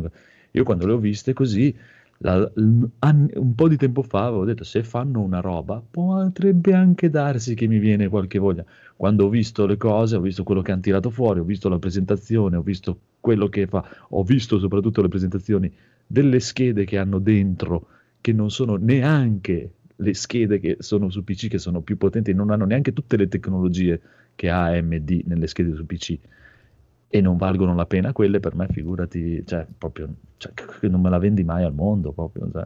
S4: Io quando le ho viste così, la- un po' di tempo fa avevo detto se fanno una roba potrebbe anche darsi che mi viene qualche voglia. Quando ho visto le cose, ho visto quello che hanno tirato fuori, ho visto la presentazione, ho visto quello che fa, ho visto soprattutto le presentazioni delle schede che hanno dentro, che non sono neanche le schede che sono su PC, che sono più potenti, non hanno neanche tutte le tecnologie che ha AMD nelle schede su PC e non valgono la pena quelle per me, figurati, cioè, proprio, cioè, non me la vendi mai al mondo, proprio, cioè,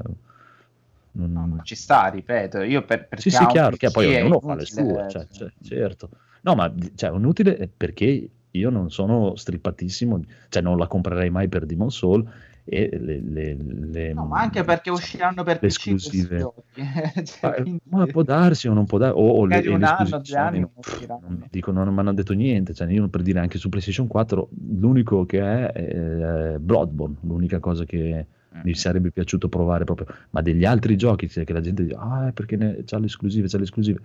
S4: non-
S9: Ci sta, ripeto, io per, per
S4: sì, sì, chiaro, che poi ognuno fa le sue, cioè, cioè, certo. No, ma cioè, è inutile perché io non sono strippatissimo, cioè non la comprerei mai per Demon Soul e le, le- le-
S9: No, ma anche perché usciranno per
S4: le esclusive.
S9: Cioè,
S4: Ma,
S9: quindi
S4: ma può darsi o non può darsi, o, o le,
S9: un anno, due anni non usciranno.
S4: non, dico, non mi hanno detto niente, cioè io per dire anche su PlayStation 4 l'unico che è è Bloodborne, l'unica cosa che
S9: Mm.
S4: mi sarebbe piaciuto provare proprio, ma degli altri giochi cioè, che la gente dice, ah, perché ne, c'ha le esclusive, c'ha le esclusive,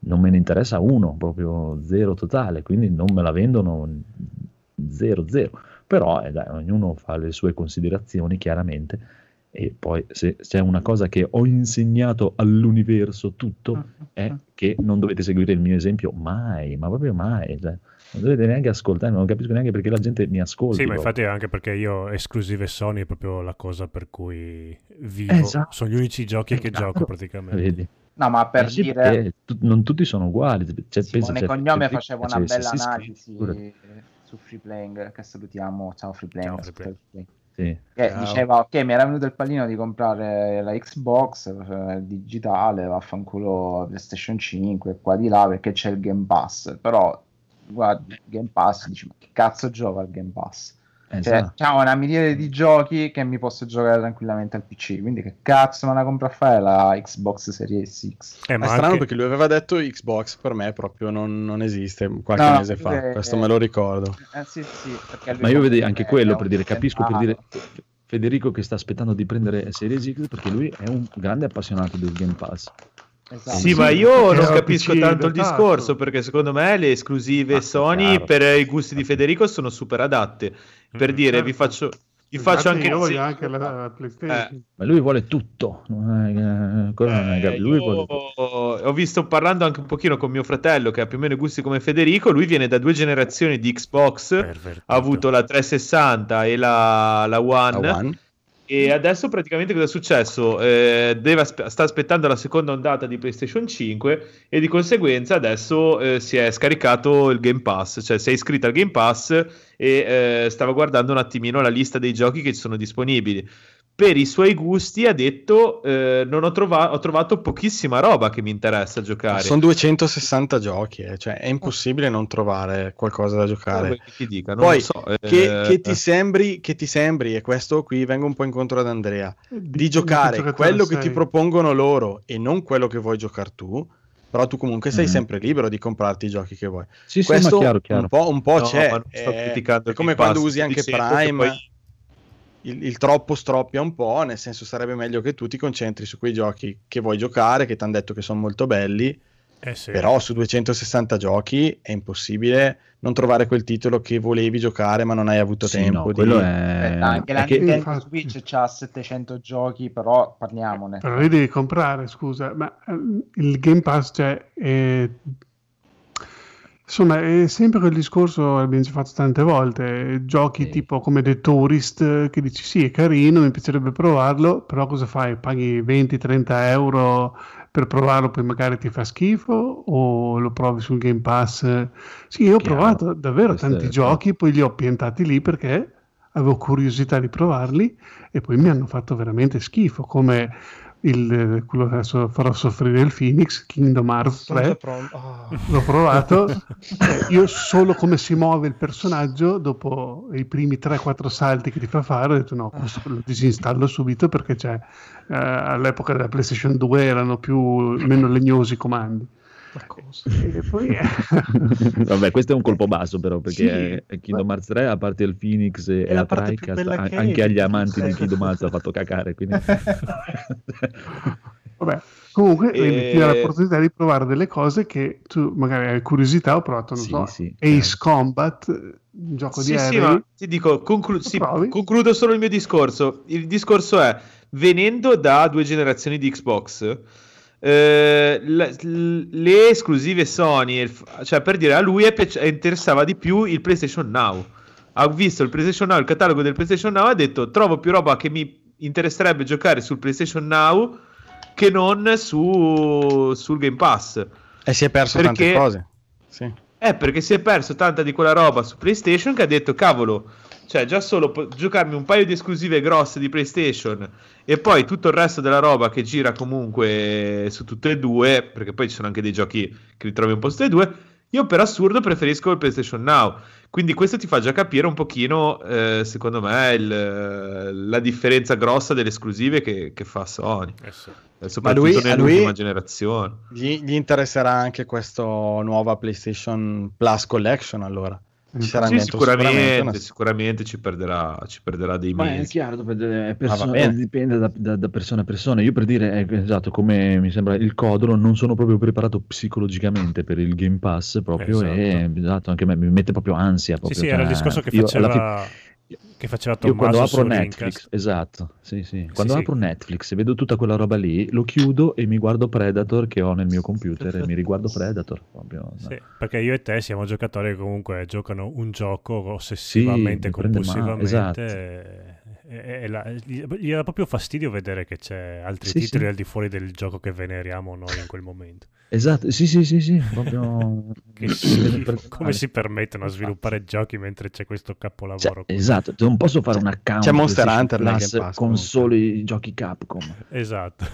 S4: non me ne interessa uno, proprio zero totale, quindi non me la vendono zero zero, però eh, dai, ognuno fa le sue considerazioni chiaramente e poi se c'è una cosa che ho insegnato all'universo tutto è che non dovete seguire il mio esempio mai, ma proprio mai, cioè, non dovete neanche ascoltare, non capisco neanche perché la gente mi ascolta.
S13: Sì, ma infatti è anche perché io esclusive Sony è proprio la cosa per cui vivo.
S4: Esatto.
S13: Sono gli unici giochi che
S4: Esatto.
S13: gioco praticamente.
S4: Vedi?
S9: No, ma per
S4: Eh sì,
S9: dire,
S4: tu- non tutti sono uguali. Cioè, pensa,
S9: Simone
S4: c'è-
S9: Cognome
S4: c'è-
S9: faceva una
S4: c'è
S9: bella analisi. Su Free Playing, che salutiamo, ciao Free Playing,
S13: Ciao, Free
S9: ascoltate Free Playing.
S4: Sì.
S9: che
S8: Ciao.
S9: diceva ok mi era venuto il pallino di comprare la Xbox eh, digitale vaffanculo PlayStation 5 qua di là perché c'è il Game Pass però guardi il Game Pass dici ma che cazzo gioca il Game Pass cioè
S4: Esatto.
S9: c'ha una miriade di giochi che mi posso giocare tranquillamente al PC quindi che cazzo me la compro a fare la Xbox Series X
S13: Eh,
S8: È
S13: ma
S8: strano
S13: anche-
S8: perché lui aveva detto Xbox per me proprio non, non esiste qualche
S9: No,
S8: mese fa,
S9: è-
S8: questo me lo ricordo.
S9: eh, sì, sì,
S4: Ma io vedi
S9: è
S4: anche quello
S9: è
S4: per dire, capisco per dire
S9: centrale.
S4: Federico che sta aspettando di prendere Series X perché lui è un grande appassionato del Game Pass.
S9: Esatto.
S12: Sì, ma io non capisco
S6: PC
S12: tanto il
S6: datato.
S12: discorso perché secondo me le esclusive
S4: Ah,
S12: Sony
S4: chiaro.
S12: per i gusti di Federico sono super adatte. Per
S13: Mm,
S12: dire,
S6: certo.
S12: vi faccio, vi faccio anche
S6: io voglio anche la, la PlayStation.
S4: Ma lui vuole tutto. Eh,
S12: Eh,
S4: lui vuole tutto.
S12: ho visto parlando anche un pochino con mio fratello che ha più o meno i gusti come Federico, lui viene da due generazioni di Xbox,
S13: Pervertito.
S12: ha avuto la 360 e la, la One.
S8: La One?
S12: E adesso praticamente cosa è successo? Eh, aspe- sta aspettando la seconda ondata di PlayStation 5 e di conseguenza adesso eh, si è scaricato il Game Pass, cioè si è iscritto al Game Pass e eh, stava guardando un attimino la lista dei giochi che ci sono disponibili. Per i suoi gusti ha detto eh, non ho, trova- ho trovato pochissima roba che mi interessa giocare.
S8: Sono 260 giochi, eh, cioè è impossibile non trovare qualcosa da giocare.
S12: Chi dica, non
S8: Poi
S12: lo so, eh,
S8: che, che ti sembri, che ti sembri, e questo qui vengo un po' incontro ad Andrea, di giocare
S6: giocatore
S8: quello che ti propongono loro e non quello che vuoi giocare tu, però tu comunque sei
S4: Mhm.
S8: sempre libero di comprarti i giochi che vuoi.
S4: Sì, sì,
S8: questo
S4: ma chiaro, chiaro.
S8: un po', un po'
S12: No,
S8: c'è,
S12: ma non sto
S8: eh, è
S12: il
S8: come quando usi anche Prime.
S12: poi-
S8: Il, il troppo stroppia un po', nel senso sarebbe meglio che tu ti concentri su quei giochi che vuoi giocare, che ti hanno detto che sono molto belli,
S13: Eh sì.
S8: però su 260 giochi è impossibile non trovare quel titolo che volevi giocare ma non hai avuto
S4: Sì,
S8: tempo
S4: no,
S8: di...
S4: quello è...
S9: Aspetta, anche la
S4: che-
S9: Nintendo. Switch ha 700 giochi però parliamone
S6: Però li devi comprare, scusa, ma ehm, il Game Pass, cioè, è... insomma, è sempre quel discorso, l'abbiamo già fatto tante volte, giochi
S4: Sì.
S6: tipo come The Tourist, che dici sì, è carino, mi piacerebbe provarlo, però cosa fai? Paghi 20-30 euro per provarlo, poi magari ti fa schifo, o lo provi sul Game Pass? Sì, io ho
S4: Chiaro.
S6: provato davvero
S4: Questo
S6: tanti
S4: è-
S6: giochi, poi li ho piantati lì perché avevo curiosità di provarli e poi mi hanno fatto veramente schifo, come il, quello che adesso farò soffrire il Phoenix, Kingdom Hearts
S15: Sono già
S6: 3.
S15: pronto. Ah.
S6: L'ho provato. Io solo come si muove il personaggio, dopo i primi 3-4 salti che ti fa fare, ho detto no, questo lo disinstallo subito perché c'è, eh, all'epoca della PlayStation 2 erano più, meno legnosi i comandi. E poi eh,
S4: Vabbè, questo è un colpo basso però, perché
S6: Sì.
S4: eh, Kingdom Hearts 3, a parte il Phoenix e, e
S6: la
S4: la TriCast, anche
S6: è.
S4: agli amanti di
S6: Eh.
S4: Kingdom Hearts ha fatto cacare, quindi...
S6: Vabbè, comunque
S12: E-
S6: vedi, ti dà l'opportunità di provare delle cose che tu magari hai curiosità, ho provato, non
S4: Sì,
S6: so,
S4: sì,
S6: Ace Combat, un gioco di
S12: Sì, sì,
S6: aerei.
S12: ma ti dico, conclu- sì, concludo solo il mio discorso. Il discorso è, venendo da due generazioni di Xbox, eh, la- l- le esclusive Sony, cioè per dire, a lui è piaci- interessava di più il PlayStation Now. Ha visto il PlayStation Now, il catalogo del PlayStation Now, ha detto, trovo più roba che mi interesserebbe giocare sul PlayStation Now che non su, sul Game Pass.
S8: E si è perso
S12: Perché-
S8: tante cose. Sì.
S12: Eh, perché si è perso tanta di quella roba su PlayStation che ha detto, cavolo, cioè già solo po- giocarmi un paio di esclusive grosse di PlayStation e poi tutto il resto della roba che gira comunque su tutte e due, perché poi ci sono anche dei giochi che ritrovi un po' su tutte e due, io per assurdo preferisco il PlayStation Now. Quindi questo ti fa già capire un pochino, eh, secondo me, il- la differenza grossa delle esclusive che, che fa Sony. Eh,
S8: Ma
S12: Soprattutto
S8: lui,
S12: nell'ultima
S8: lui
S12: generazione.
S8: gli, gli interesserà anche questa nuova PlayStation Plus Collection allora. Ci sarà
S12: Sì,
S8: dentro
S12: sicuramente,
S8: una-
S12: sicuramente ci perderà, ci perderà dei
S4: Ma è
S12: mesi.
S4: chiaro, dipende, è perso-
S8: bene.
S4: dipende da, da- da persona a persona. Io per dire, eh, esatto, come mi sembra il Codro, non sono proprio preparato psicologicamente per il Game Pass proprio e esatto, anche a me mi mette proprio ansia.
S13: Sì,
S4: Proprio,
S13: sì, era il
S4: cioè,
S13: discorso che
S4: io
S13: faceva,
S4: fine-
S13: che faceva
S4: Io quando
S13: Tommaso
S4: apro Netflix,
S13: Rincast.
S4: esatto, sì, sì. Quando
S13: sì.
S4: apro Netflix e vedo tutta quella roba lì, lo chiudo e mi guardo Predator che ho nel mio computer e mi riguardo Predator. Proprio, no.
S13: Sì, perché io e te siamo giocatori che comunque giocano un gioco ossessivamente,
S4: male,
S13: compulsivamente.
S4: esatto.
S13: E, e la- gli dà proprio fastidio vedere che c'è altri
S4: Sì,
S13: titoli
S4: sì.
S13: al di fuori del gioco che veneriamo noi in quel momento.
S4: Esatto, sì, sì, sì, sì, proprio...
S13: Come si permettono a sviluppare giochi mentre c'è questo capolavoro? qui?
S4: Esatto, non posso fare un account
S8: C'è Monster Hunter
S4: Plus con
S8: comunque.
S4: solo i giochi Capcom.
S13: Esatto.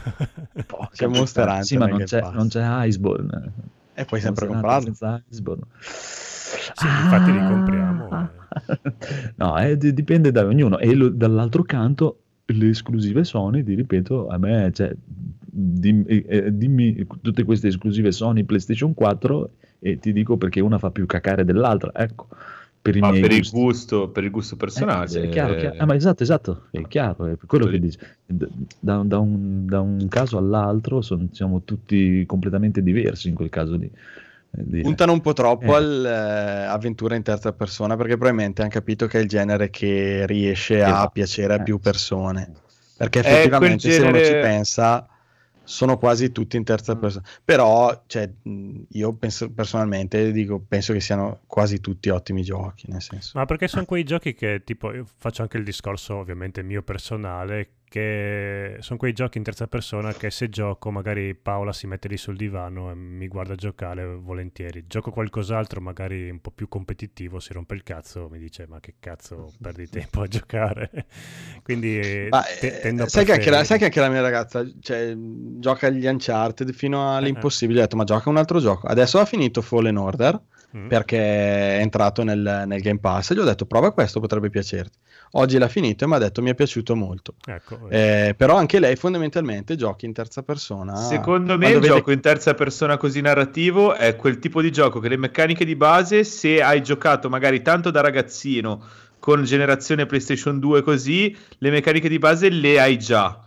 S4: Porca
S8: C'è Monster. Hunter
S4: Sì, ma non c'è, non c'è Iceborne.
S8: E puoi sempre
S4: Monster
S8: comprarlo.
S4: Senza Iceborne.
S13: Sì, infatti li compriamo. eh.
S4: No, eh, di- dipende da ognuno. E lo- dall'altro canto, le esclusive Sony, ti ripeto, a me, cioè, dim- eh, eh, dimmi tutte queste esclusive Sony PlayStation 4 e ti dico perché una fa più cacare dell'altra. Ecco, per
S12: Ma per il gusto, per il gusto personale.
S4: Eh, è chiaro, chiaro. Ah, ma esatto, esatto, è chiaro, è quello che dice. Da, da- un, da un caso all'altro son- siamo tutti completamente diversi in quel caso lì. Eh, dire.
S8: Puntano un po' troppo
S4: Eh.
S8: all'avventura in terza persona perché probabilmente hanno capito che è il genere che riesce a
S4: Esatto.
S8: piacere a
S4: Eh.
S8: più persone. Perché effettivamente se uno ci
S12: genere-
S8: pensa sono quasi tutti in terza persona. Però cioè, io penso, personalmente dico, penso che siano quasi tutti ottimi giochi, nel senso.
S13: Ma perché sono quei giochi che, tipo, io faccio anche il discorso ovviamente mio personale, che sono quei giochi in terza persona che se gioco magari Paola si mette lì sul divano e mi guarda giocare volentieri. Gioco qualcos'altro magari un po' più competitivo, si rompe il cazzo, mi dice ma che cazzo perdi tempo a giocare. Quindi
S8: Ma,
S13: te-
S8: eh,
S13: tendo a
S8: sai, che la, sai che anche la mia ragazza cioè, gioca agli Uncharted fino all'impossibile. Ho detto, ma gioca un altro gioco. Adesso ha finito Fallen Order
S13: Mm.
S8: perché è entrato nel, nel Game Pass. E gli ho detto, prova questo, potrebbe piacerti. Oggi l'ha finito e mi ha detto, mi è piaciuto molto.
S13: Ecco,
S8: Eh, però anche lei fondamentalmente giochi in terza persona.
S12: Secondo me il
S8: vede-
S12: gioco in terza persona così narrativo è quel tipo di gioco che le meccaniche di base, se hai giocato magari tanto da ragazzino con generazione PlayStation 2 così, le meccaniche di base le hai già.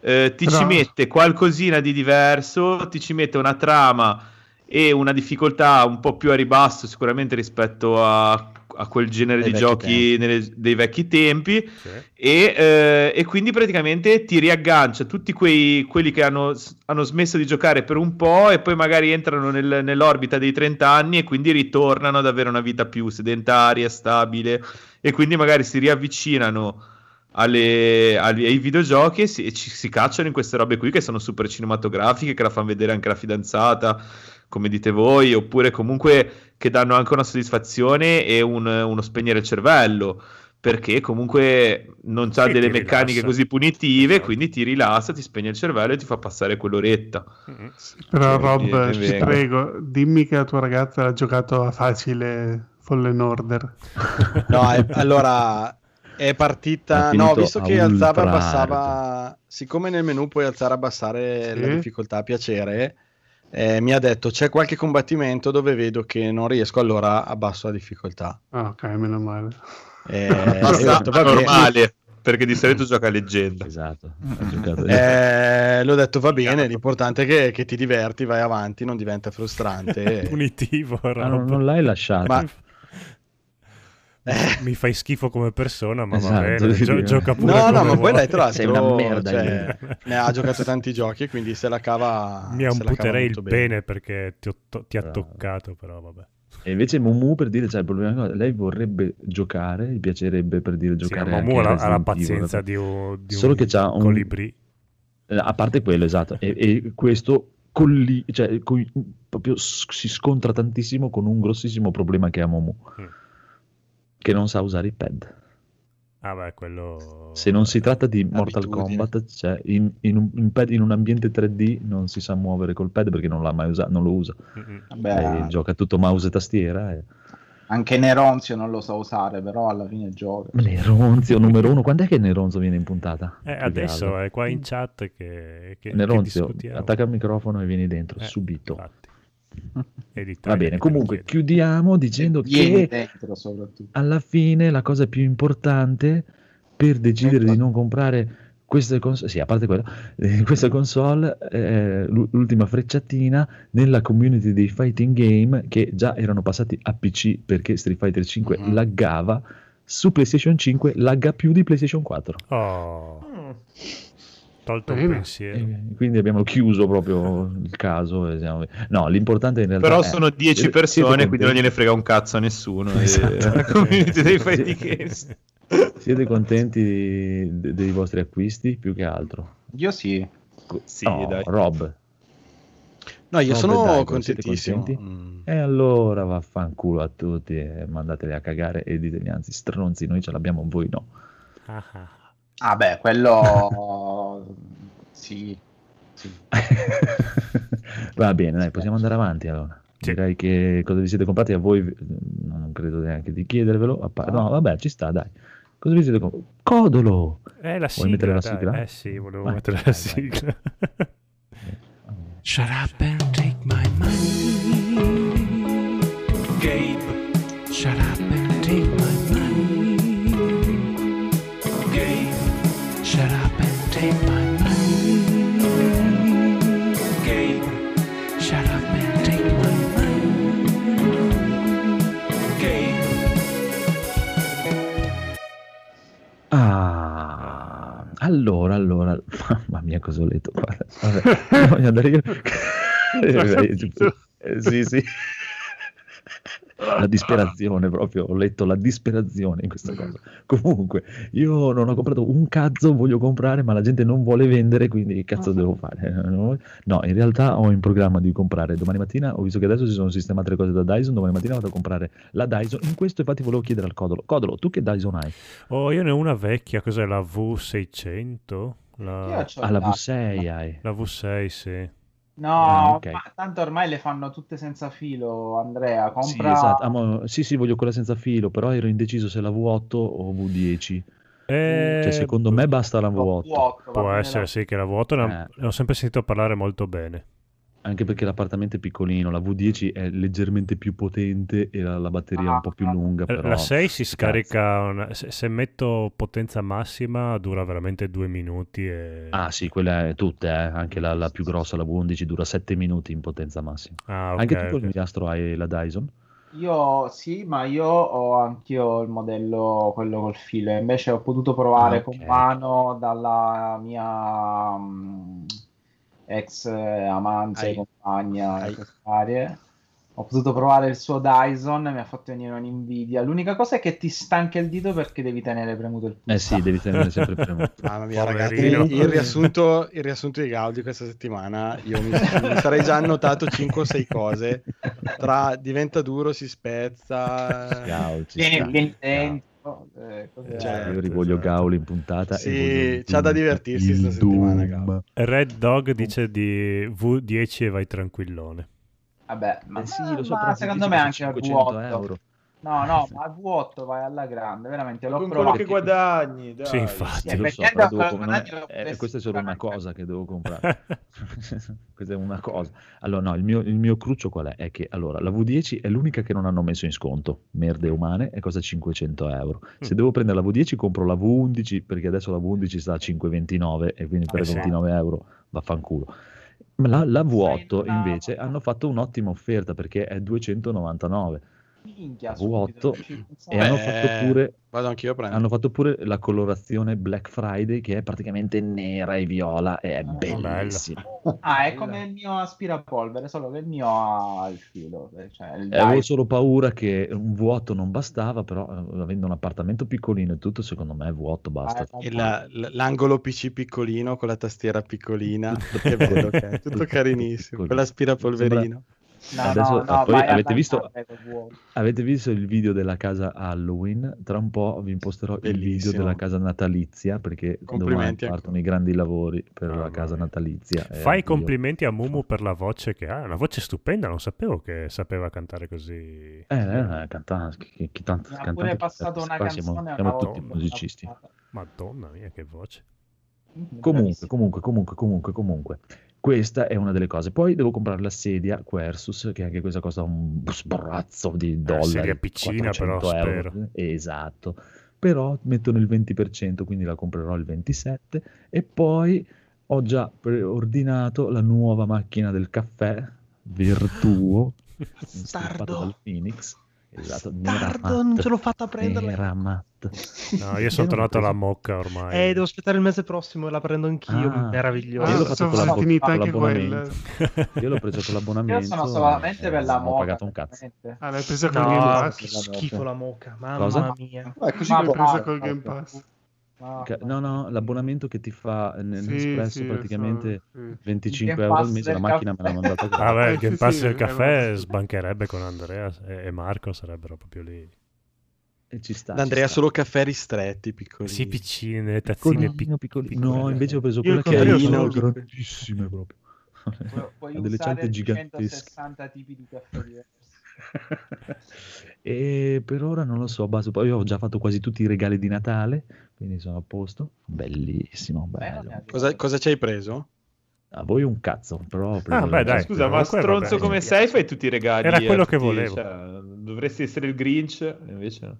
S12: Eh, ti
S6: Però-
S12: ci mette qualcosina di diverso, ti ci mette una trama e una difficoltà un po' più a ribasso sicuramente rispetto a, a quel genere
S8: Dei
S12: di giochi nelle- dei vecchi tempi e, eh, e quindi praticamente ti riaggancia tutti quei, quelli che hanno, hanno smesso di giocare per un po' e poi magari entrano nel- nell'orbita dei 30 anni e quindi ritornano ad avere una vita più sedentaria, stabile e quindi magari si riavvicinano alle- agli- ai videogiochi e si, e ci, si cacciano in queste robe qui che sono super cinematografiche, che la fanno vedere anche la fidanzata, come dite voi, oppure comunque che danno anche una soddisfazione e un- uno spegnere il cervello perché comunque non ha delle meccaniche
S13: rilassa.
S12: così punitive, quindi ti rilassa, ti spegne il cervello e ti fa passare quell'oretta.
S6: Però
S12: Sì,
S6: Rob, ti
S12: venga.
S6: prego, dimmi che la tua ragazza ha giocato a facile Fallen Order.
S8: No, è- allora è partita.
S4: finito
S8: No, visto che alzava e abbassava. Siccome nel menu puoi alzare e abbassare la
S6: Sì.
S8: difficoltà a piacere, eh, mi ha detto c'è qualche combattimento dove vedo che non riesco, allora abbasso la difficoltà.
S6: Ah, ok, meno male.
S8: Eh, detto,
S12: normale, perché di solito gioca a leggenda.
S4: Esatto. giocato-
S8: Eh, l'ho detto va bene, l'importante è che, che ti diverti, vai avanti, non diventa frustrante.
S13: Punitivo,
S4: Ah, non, non l'hai lasciato.
S8: Ma-
S13: Mi fai schifo come persona, ma
S4: Esatto,
S13: va bene, gio- gioca pure
S8: No, no, ma poi
S13: vuoi.
S8: dai, tra l'altro,
S4: Sei una merda,
S8: cioè, ne ha giocato tanti giochi e quindi se la cava
S13: Mi amputerei il
S8: bene.
S13: pene perché ti, ho to- ti ha
S4: Bravo.
S13: toccato, però vabbè.
S4: E invece Mumu per dire, cioè, il problema è che lei vorrebbe giocare, gli piacerebbe per dire
S13: Sì,
S4: giocare
S13: ma
S4: anche
S13: Mu ha la, la pazienza di un, di
S4: Solo
S13: un
S4: che c'ha un-
S13: colibrì.
S4: Eh, a parte quello, esatto, e, e questo colli- cioè, coi- proprio si scontra tantissimo con un grossissimo problema che ha Momu,
S13: Mm.
S4: Che non sa usare il pad.
S13: Ah beh, quello...
S4: Se non si tratta di Mortal
S8: Abitudine.
S4: Kombat, cioè in, in un, in pad- in un ambiente 3D non si sa muovere col pad perché non l'ha mai usato, non lo usa.
S9: Vabbè,
S4: E gioca tutto mouse e tastiera. E...
S9: anche Neronzio non lo sa usare, però alla fine gioca.
S4: Neronzio numero uno, quando è che Neronzio viene in puntata?
S13: Eh,
S4: che
S13: adesso è qua in chat che, che, che
S4: Neronzio,
S13: discutiamo.
S4: attacca il microfono e vieni dentro
S13: Eh,
S4: subito.
S13: infatti. E
S4: Va bene, comunque chiudiamo dicendo
S9: Vieni
S4: che alla fine la cosa più importante per decidere di non comprare queste console, sì, a parte quello, eh, questa console, eh, l'u- l'ultima frecciatina nella community dei fighting game che già erano passati a PC perché Street Fighter 5
S9: Mhm.
S4: laggava, su PlayStation 5 lagga più di PlayStation 4.
S13: Oh, tolto un
S6: Bene.
S13: pensiero.
S4: E quindi abbiamo chiuso proprio il caso. e siamo- No, l'importante in realtà
S12: Però
S4: è-
S12: sono 10
S4: siete-
S12: persone, quindi non gliene frega un cazzo a nessuno. e-
S4: Esatto.
S12: la community dei games.
S4: Siete contenti de- dei vostri acquisti più che altro?
S9: Io sì.
S12: Sì,
S4: Oh,
S12: dai.
S4: Rob.
S8: No, io
S4: Rob
S8: sono
S4: siete
S8: contentissimo.
S4: contenti?
S8: Mm.
S4: E allora vaffanculo a tutti e mandateli a cagare e diteli anzi stronzi, noi ce l'abbiamo, voi no.
S13: Ah, ah.
S9: Ah beh, quello sì. sì.
S4: Va bene, dai, possiamo andare avanti allora.
S13: Sì.
S4: Direi che cosa vi siete comprati a voi, non credo neanche di chiedervelo. a no, vabbè, ci sta, dai. Cosa vi siete comprati? Codolo!
S13: Eh, la
S4: Vuoi
S13: sigla,
S4: mettere la
S13: dai.
S4: sigla?
S13: Eh sì, volevo
S4: Vai,
S13: mettere
S4: vai,
S13: la
S4: vai.
S13: sigla.
S16: Shut up and take my money. Gabe, shut up and take my
S4: Ah, allora, allora, mamma mia, cosa ho letto? Guarda, vabbè, voglio andare io. Eh, sì, sì. La disperazione proprio, ho letto la disperazione in questa cosa. Comunque, io non ho comprato un cazzo, voglio comprare, ma la gente non vuole vendere, quindi che cazzo devo fare? No, in realtà ho in programma di comprare domani mattina, ho visto che adesso si sono sistemate le cose da Dyson, domani mattina vado a comprare la Dyson. In questo infatti volevo chiedere al Codolo, Codolo, tu che Dyson hai?
S13: Oh, io ne ho una vecchia, cos'è la V600? La,
S4: Ah, la
S9: il
S4: V6 hai.
S13: la V6, sì.
S9: No,
S4: Ah, ok.
S9: ma tanto ormai le fanno tutte senza filo, Andrea.
S4: Sì,
S9: Compra
S4: esatto. Ah, ma- sì, sì, voglio quella senza filo, però ero indeciso se la V8 o V10.
S13: Eh,
S4: Cioè, secondo me basta la V8.
S9: V8, va
S13: Può essere,
S9: la-
S13: sì, che la vuoto ne,
S4: Eh.
S13: ne ho sempre sentito parlare molto bene.
S4: Anche perché l'appartamento è piccolino, la V10 è leggermente più potente e la, la batteria è un po' più lunga.
S13: Eh,
S4: Però...
S13: La 6 si scarica, una- se, se metto potenza massima dura veramente due minuti e...
S4: Ah sì, quella è tutte, eh. anche la, la più grossa, la V11, dura 7 minuti in potenza massima.
S13: Ah, ok,
S4: anche tu col
S13: ok.
S4: Miastro hai la Dyson?
S9: Io sì, ma io ho anch'io il modello, quello col filo. Invece ho potuto provare
S4: Ah,
S9: con
S4: ok.
S9: mano dalla mia mm, ex eh, amante,
S8: Ai.
S9: compagna,
S8: Ai.
S9: varie. Ho potuto provare il suo Dyson e mi ha fatto venire un'invidia. L'unica cosa è che ti stanca il dito perché devi tenere premuto il pulsante.
S4: Eh sì, devi tenere sempre premuto.
S8: Mamma mia, ragazzi,
S13: Poverino.
S8: il, il riassunto, il riassunto di Gaudi questa settimana, io mi, mi sarei già annotato 5 o 6 cose, tra diventa duro, si spezza,
S4: ci
S9: Vieni, vieni Eh, cos'è?
S8: Certo,
S4: Io rivoglio Gauli in puntata.
S8: Sì, c'ha da divertirsi
S4: il
S8: sta settimana. Gauli.
S13: Red Dog dice di V10 e vai tranquillone.
S9: Vabbè, ma,
S4: Eh sì,
S9: ma-
S4: lo so,
S9: ma secondo me anche al
S4: 500
S9: V8.
S4: euro.
S9: No, no, ma al V8 vai alla grande, veramente l'ho
S12: Con quello
S9: provato.
S12: che guadagni, dai.
S13: Sì, infatti.
S4: Eh, lo so, però devo-
S9: lo
S4: eh, questa è solo una cosa che devo comprare. questa è una cosa. Allora, no, il mio, il mio cruccio qual è? È che allora, la V10 è l'unica che non hanno messo in sconto, merde umane, e costa 500 euro. Se
S13: Mm.
S4: devo prendere la V10 compro la V11 perché adesso la V11 sta a 5,29 e quindi per
S13: Eh sì.
S4: 29 euro vaffanculo. Ma La, la V8
S9: Sai, ma-
S4: invece hanno fatto un'ottima offerta perché è 299
S9: Minchia,
S4: V8
S9: subito, ci pensavo.
S4: e hanno
S8: Beh,
S4: fatto pure
S8: Vado anch'io a prendere.
S4: hanno fatto pure la colorazione Black Friday che è praticamente nera e viola e è
S9: Ah,
S4: bellissima.
S9: Ah, è come il mio aspirapolvere, solo che il mio ha il filo. eh, Cioè il
S4: E avevo solo paura che un vuoto non bastava, però eh, avendo un appartamento piccolino e tutto, secondo me vuoto basta.
S9: Ah,
S8: E la- l'angolo PC piccolino con la tastiera piccolina, che è tutto carinissimo.
S4: Così.
S8: Quell'aspirapolverino.
S9: No,
S4: Adesso-
S9: no, no,
S4: poi avete visto-. Avete visto il video della casa Halloween? Tra un po' vi posterò il video
S8: Bellissimo.
S4: della casa natalizia perché domani partono i grandi lavori per
S13: Mamma
S4: la casa
S13: mia.
S4: natalizia. e
S13: Fai i
S4: io-
S13: complimenti a Mumu per la voce che ha, una voce stupenda, non sapevo che sapeva cantare così.
S4: Eh, eh, cantante, chi, chi tanto,
S9: ha
S4: cantante
S9: pure passato una
S4: siamo,
S9: canzone
S4: siamo
S9: una
S4: tutti musicisti.
S13: Madonna mia, che voce.
S4: Comunque, comunque, comunque, comunque, comunque. Questa è una delle cose. Poi devo comprare la sedia Quersus, che anche questa costa un sbrazzo di dollari.
S13: sedia piccina, però,
S4: 400 euro.
S13: spero.
S4: Esatto. Però mettono il 20%, quindi la comprerò il 27%. E poi ho già preordinato la nuova macchina del caffè, Virtuo, stampada dal Phoenix. Esatto, nera
S15: Tardo, non ce l'ho fatta prendere.
S4: Nera
S13: No, io sono tornato alla mocca ormai.
S15: Eh, devo aspettare il mese prossimo e la prendo anch'io.
S4: Ah.
S15: meraviglioso.
S4: Io l'ho fatto con con l'abbonamento. Io l'ho preso con
S9: Io
S4: l'abbonamento.
S9: sono solamente
S4: e
S9: per la
S4: non ho pagato un cazzo.
S6: Ah, l'hai presa col
S15: No,
S6: Game Pass?
S15: che schifo la moca, mamma
S4: Cosa?
S15: mia.
S14: È così
S9: Ma
S6: L'hai presa col Game. Pass?
S9: No,
S4: No, l'abbonamento che ti fa
S6: Sì,
S4: Nespresso
S6: sì, so,
S4: praticamente
S6: sì.
S4: 25
S9: Il Game
S4: euro al mese, la macchina me l'ha
S9: caffè.
S4: mandata gratis.
S13: Ah, beh,
S6: Eh,
S13: il Game
S6: sì,
S13: Pass
S6: sì,
S13: del
S6: è
S13: caffè sbancherebbe con Andrea e Marco, sarebbero proprio lì.
S4: Ci sta.
S8: D'Andrea
S4: ci
S8: solo caffè ristretti, piccolini.
S13: Sì, piccine, nelle tazzine
S4: Piccolino,
S13: pic-
S4: piccolino. No, invece ho preso quella che è sono grandissime proprio.
S9: Puoi, puoi
S4: delle
S9: usare
S4: ciante gigantesche.
S9: 160 tipi di caffè diversi.
S4: e per ora non lo so, basta. Poi ho già fatto quasi tutti i regali di Natale, quindi sono a posto. Bellissimo, bello.
S8: Cosa, cosa ci hai preso?
S4: A voi un cazzo, però
S13: Ah, beh, dai,
S12: Scusa, ma stronzo
S13: vabbè.
S12: come sei, fai tutti i regali.
S13: Era quello che
S12: tutti,
S13: volevo.
S12: cioè, dovresti essere il Grinch, invece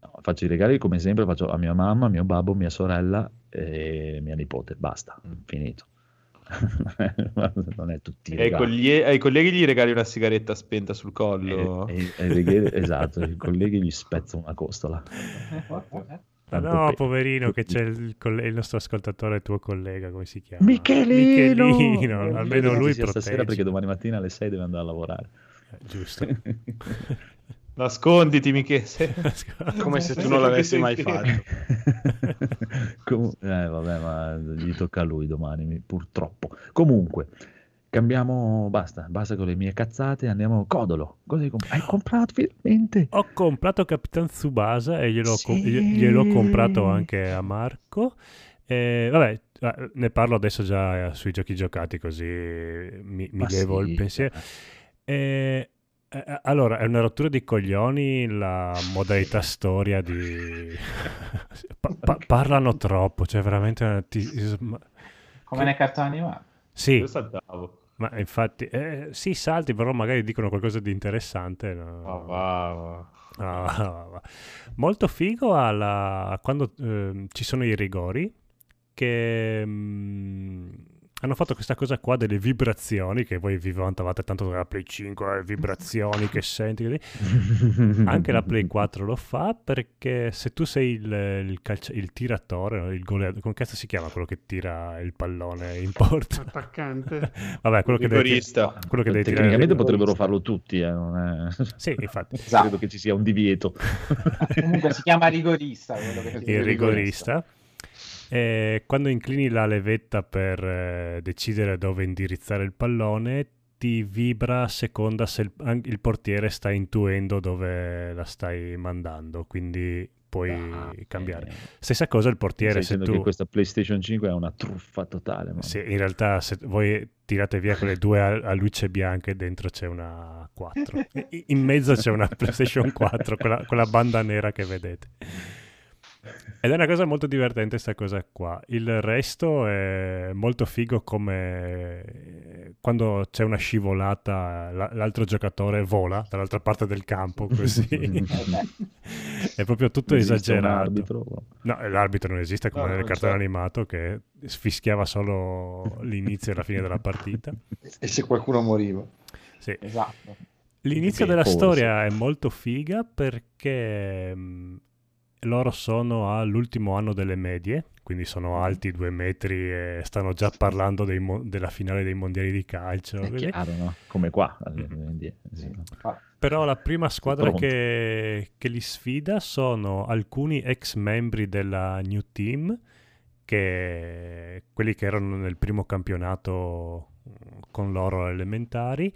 S12: no.
S4: Faccio i regali come sempre, faccio a mia mamma, mio babbo, mia sorella e mia nipote, basta, finito. non è tutti i
S12: E ai, collie- ai colleghi gli regali una sigaretta spenta sul collo.
S4: E- e- e esatto, i colleghi gli spezzo una costola. Tanto
S13: no,
S4: pe-
S13: poverino, che c'è il, colle- il nostro ascoltatore, il tuo collega, come si chiama?
S4: Michelino!
S13: Michelino, almeno lui
S4: Sì, stasera
S13: protegge.
S4: perché domani mattina alle 6 deve andare a lavorare.
S13: Eh, Giusto.
S12: Nasconditi, Michele.
S8: Come se tu non l'avessi mai fatto.
S4: Com- eh, vabbè, ma gli tocca a lui domani, purtroppo. Comunque, cambiamo, basta, basta con le mie cazzate, andiamo Codolo. Cosa hai comprato? Hai comprato finalmente?
S13: Ho comprato Capitan Tsubasa e gliel'ho,
S4: Sì.
S13: gli- gliel'ho comprato anche a Marco. E, vabbè, eh, ne parlo adesso già eh, sui giochi giocati così mi, mi levo
S4: sì,
S13: il pensiero.
S4: dai.
S13: E, eh, allora, è una rottura di coglioni la modalità storia di... Pa- pa- parlano troppo, cioè veramente... una- ti-
S9: Come nei cartoni animati.
S13: Sì,
S12: Io saltavo.
S13: ma infatti... eh, sì, salti, però magari dicono qualcosa di interessante. no?
S12: Ah, va, va.
S13: Molto figo alla- quando ehm, ci sono i rigori che mm, hanno fatto questa cosa qua delle vibrazioni che voi vi vantavate tanto della Play 5, eh, vibrazioni che senti così. Anche la Play 4 lo fa perché se tu sei il, il, calcia- il tiratore, il goleador, come cazzo si chiama quello che tira il pallone in porta?
S6: Attaccante.
S13: Vabbè, quello che devi,
S12: Rigorista.
S13: quello che devi tirare.
S4: Tecnicamente potrebbero farlo tutti, eh, non è-
S13: Sì, infatti.
S9: Esatto.
S4: credo che ci sia un divieto.
S9: Comunque si chiama rigorista. quello che
S13: il rigorista. E quando inclini la levetta per eh, decidere dove indirizzare il pallone, ti vibra a seconda se il, il portiere sta intuendo dove la stai mandando. Quindi puoi
S4: Ah,
S13: cambiare. Stessa cosa il portiere, se tu...
S4: che questa PlayStation 5 è una truffa totale. ma-
S13: Sì, in realtà se voi tirate via quelle due a, a luce bianche, dentro c'è una 4. I- In mezzo c'è una PlayStation 4, quella, quella banda nera che vedete. Ed è una cosa molto divertente questa cosa qua. Il resto è molto figo come eh, quando c'è una scivolata la- l'altro giocatore vola dall'altra parte del campo così. è proprio tutto
S4: Esiste
S13: esagerato. No, l'arbitro non esiste come
S9: No,
S13: nel cartone
S9: c'è.
S13: animato che sfischiava solo l'inizio e la fine della partita.
S14: E se qualcuno moriva.
S13: Sì.
S9: Esatto.
S13: L'inizio
S14: Beh,
S13: della
S14: forse.
S13: storia è molto figa perché mh, loro sono all'ultimo anno delle medie, quindi sono alti due metri e stanno già parlando dei mo- della finale dei mondiali di calcio.
S4: È chiaro, no? Come qua. eh, sì.
S13: Però la prima squadra che, che li sfida sono alcuni ex membri della New Team, che quelli che erano nel primo campionato mm, con loro elementari,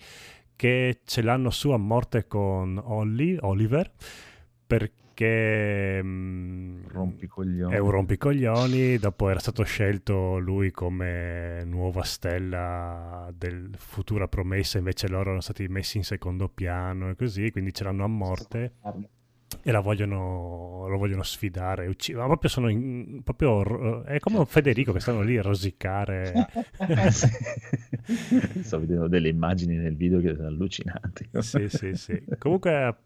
S13: che ce l'hanno su a morte con Olli- Oliver, perché mm,
S4: Rompicoglioni.
S13: è un rompicoglioni, dopo era stato scelto lui come nuova stella del futura promessa, invece loro erano stati messi in secondo piano e così, quindi ce l'hanno a morte e la vogliono, lo vogliono sfidare, uccidere. Ma proprio sono in- proprio, è come Federico che stanno lì a rosicare.
S4: Sto vedendo delle immagini nel video che sono allucinanti.
S13: sì, sì, sì. Comunque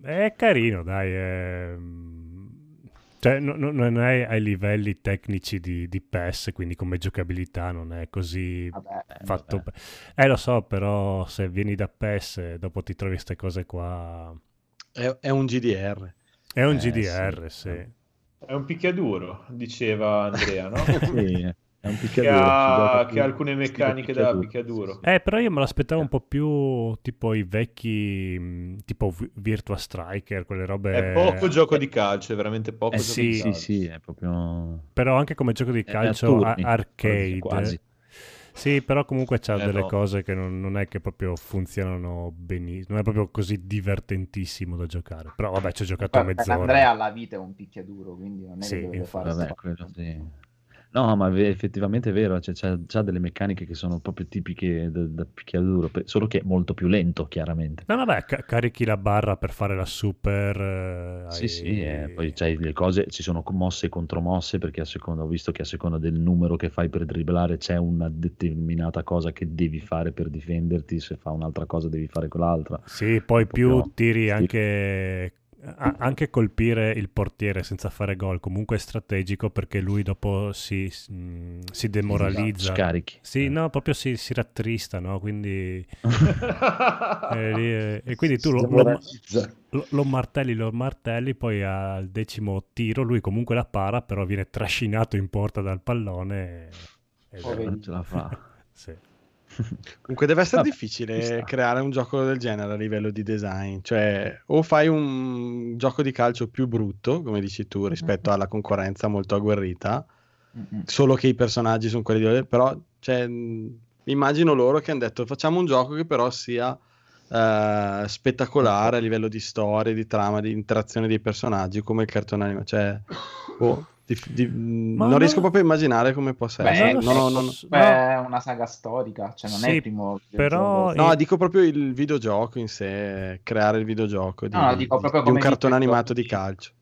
S13: è carino, dai. è- Cioè, no- no- non è ai livelli tecnici di, di PES, quindi come giocabilità non è così fatto.
S8: vabbè.
S13: Eh, lo so, però se vieni da PES e dopo ti trovi queste cose qua...
S8: È, è un GDR.
S13: È un
S8: Eh,
S13: GDR, sì.
S12: È un picchiaduro, diceva Andrea, no?
S4: Sì, è un
S12: che,
S4: picchiaduro.
S12: ha, che ha alcune meccaniche da
S4: picchiaduro.
S12: picchiaduro.
S13: Eh, però io me l'aspettavo un po' più tipo i vecchi, mh, tipo Vi- Virtua Striker, quelle robe...
S12: È poco gioco di calcio, è veramente poco
S13: Eh
S12: gioco
S13: sì,
S12: di
S13: sì,
S12: calcio.
S4: Sì, è proprio...
S13: Però anche come gioco di calcio
S4: turni,
S13: arcade.
S4: quasi.
S13: Sì, però comunque c'ha
S12: Eh,
S13: delle
S12: no.
S13: cose che non, non è che proprio funzionano benissimo. Non è proprio così divertentissimo da giocare. Però vabbè, ci ho giocato
S9: per
S13: mezz'ora.
S9: Andrea la vita è un picchiaduro, quindi non è
S13: Sì,
S9: che deve fare
S4: Vabbè, quello sì. No, ma ve- effettivamente è vero, cioè, c'ha, c'ha delle meccaniche che sono proprio tipiche da, da picchiaduro, solo che è molto più lento, chiaramente.
S13: No, vabbè, ca- carichi la barra per fare la super. eh,
S4: Sì,
S13: hai-
S4: sì, eh, poi c'hai le cose, ci sono mosse e contromosse perché a seconda, ho visto che a seconda del numero che fai per dribblare c'è una determinata cosa che devi fare per difenderti, se fa un'altra cosa devi fare quell'altra.
S13: Sì, poi più tiri anche. Anche colpire il portiere senza fare gol comunque è strategico perché lui dopo si, mm, si demoralizza.
S4: Scarichi.
S13: Sì, no, proprio si, si rattrista, no? Quindi... e, lì- eh, e quindi tu lo, lo, lo- lo martelli, lo martelli, poi al decimo tiro lui comunque la para, però viene trascinato in porta dal pallone. e- è-
S4: Non ce la fa.
S13: Sì.
S8: Comunque deve essere
S4: Vabbè, ci
S8: difficile creare un gioco del genere a livello di design, cioè o fai un gioco di calcio più brutto, come dici tu, rispetto alla concorrenza molto agguerrita,
S9: Mm-mm.
S8: solo che i personaggi sono quelli di... però cioè, mh, immagino loro che hanno detto facciamo un gioco che però sia eh, spettacolare a livello di storia, di trama, di interazione dei personaggi come il cartone animato, cioè boh, di- di- mh,
S13: Ma
S8: non
S13: no-
S8: riesco proprio a immaginare come possa
S9: Beh,
S8: essere.
S13: non
S8: No, no, no, no.
S9: Beh, è una saga storica, cioè non è
S13: Sì,
S9: il primo
S13: però-.
S8: No, dico proprio il videogioco in sé, creare il videogioco di,
S9: No,
S8: di- un cartone animato di calcio.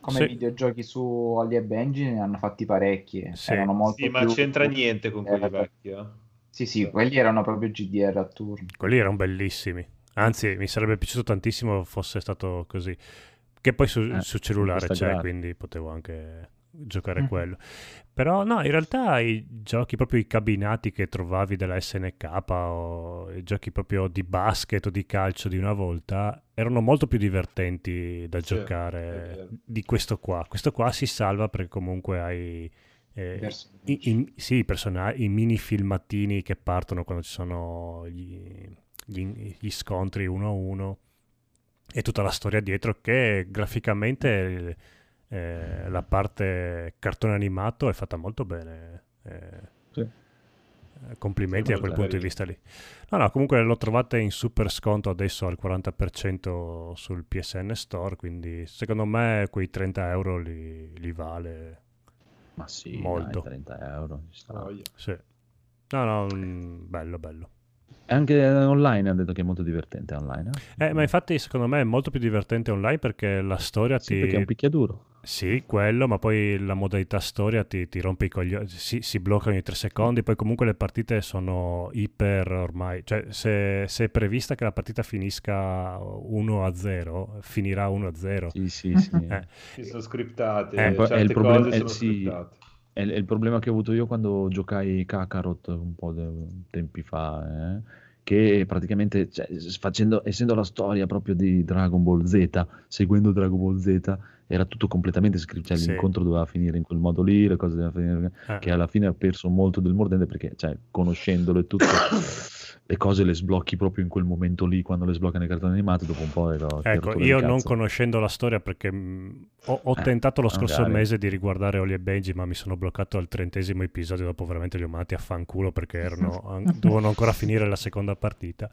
S9: come
S13: Sì.
S9: videogiochi su Holly e Benji ne hanno fatti parecchi.
S13: Sì.
S9: Erano molto
S12: Sì, ma
S9: più-
S12: c'entra niente con quelli
S9: Eh,
S12: vecchi. eh.
S9: Sì, sì, quelli erano proprio GDR a turno.
S13: Quelli erano bellissimi. Anzi, mi sarebbe piaciuto tantissimo fosse stato così. Che poi su,
S4: Eh,
S13: su cellulare c'è, quindi potevo anche giocare
S9: Mhm.
S13: quello. Però no, in realtà i giochi proprio i cabinati che trovavi della SNK o i giochi proprio di basket o di calcio di una volta erano molto più divertenti da
S12: Sì, è
S13: giocare di questo qua. Questo qua si salva perché comunque hai eh, i, i- sì, i personaggi, i mini filmatini che partono quando ci sono gli, gli- gli scontri uno a uno e tutta la storia dietro che graficamente eh, la parte cartone animato è fatta molto bene. eh,
S4: Sì.
S13: Complimenti a quel punto di vista lì. No, no, comunque lo trovate in super sconto adesso al 40% sul PSN Store, quindi secondo me quei 30 euro li, li vale
S4: Ma sì,
S13: molto.
S4: dai, 30 euro. ci sta.
S13: Sì. No, no, mm, bello, bello.
S4: Anche online ha detto che è molto divertente online. eh?
S13: Eh, ma infatti secondo me è molto più divertente online perché la storia
S4: Sì,
S13: ti...
S4: perché è un picchiaduro.
S13: Sì, quello, ma poi la modalità storia ti, ti rompe i coglioni, si, si blocca ogni tre secondi, poi comunque le partite sono iper ormai, cioè se, se è prevista che la partita finisca 1 a 0, finirà 1 a 0.
S4: Sì, sì, sì.
S13: Eh.
S12: Ci sono scriptate,
S4: Eh, è il
S12: certe
S4: problema-
S12: cose
S4: è-
S12: sono
S4: sì,
S12: scriptate.
S4: È, il problema che ho avuto io quando giocai Kakarot un po' di tempi fa, eh, che praticamente, cioè, facendo, essendo la storia proprio di Dragon Ball Z, seguendo Dragon Ball Z, era tutto completamente scritto, cioè
S13: Sì.
S4: l'incontro doveva finire in quel modo lì, le cose dovevano finire,
S13: Eh.
S4: che alla fine ha perso molto del mordente perché, cioè, conoscendolo e tutto, le cose le sblocchi proprio in quel momento lì, quando le sbloccano i cartoni animati, dopo un po' ero
S13: Ecco, io non conoscendo la storia perché mh, ho, ho
S4: Eh,
S13: tentato lo scorso
S4: magari.
S13: mese di riguardare Oli e Benji, ma mi sono bloccato al trentesimo episodio, dopo veramente li ho mandati a fanculo perché erano, an- dovevano ancora finire la seconda partita.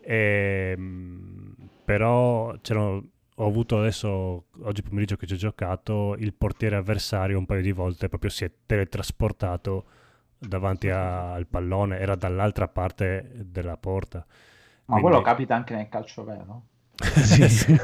S13: Ehm, però c'erano- ho avuto adesso, oggi pomeriggio che ci ho giocato, il portiere avversario un paio di volte proprio si è teletrasportato davanti a- al pallone, era dall'altra parte della porta.
S9: Ma
S13: Quindi-
S9: quello capita anche nel calcio vero?
S4: Sì, sì.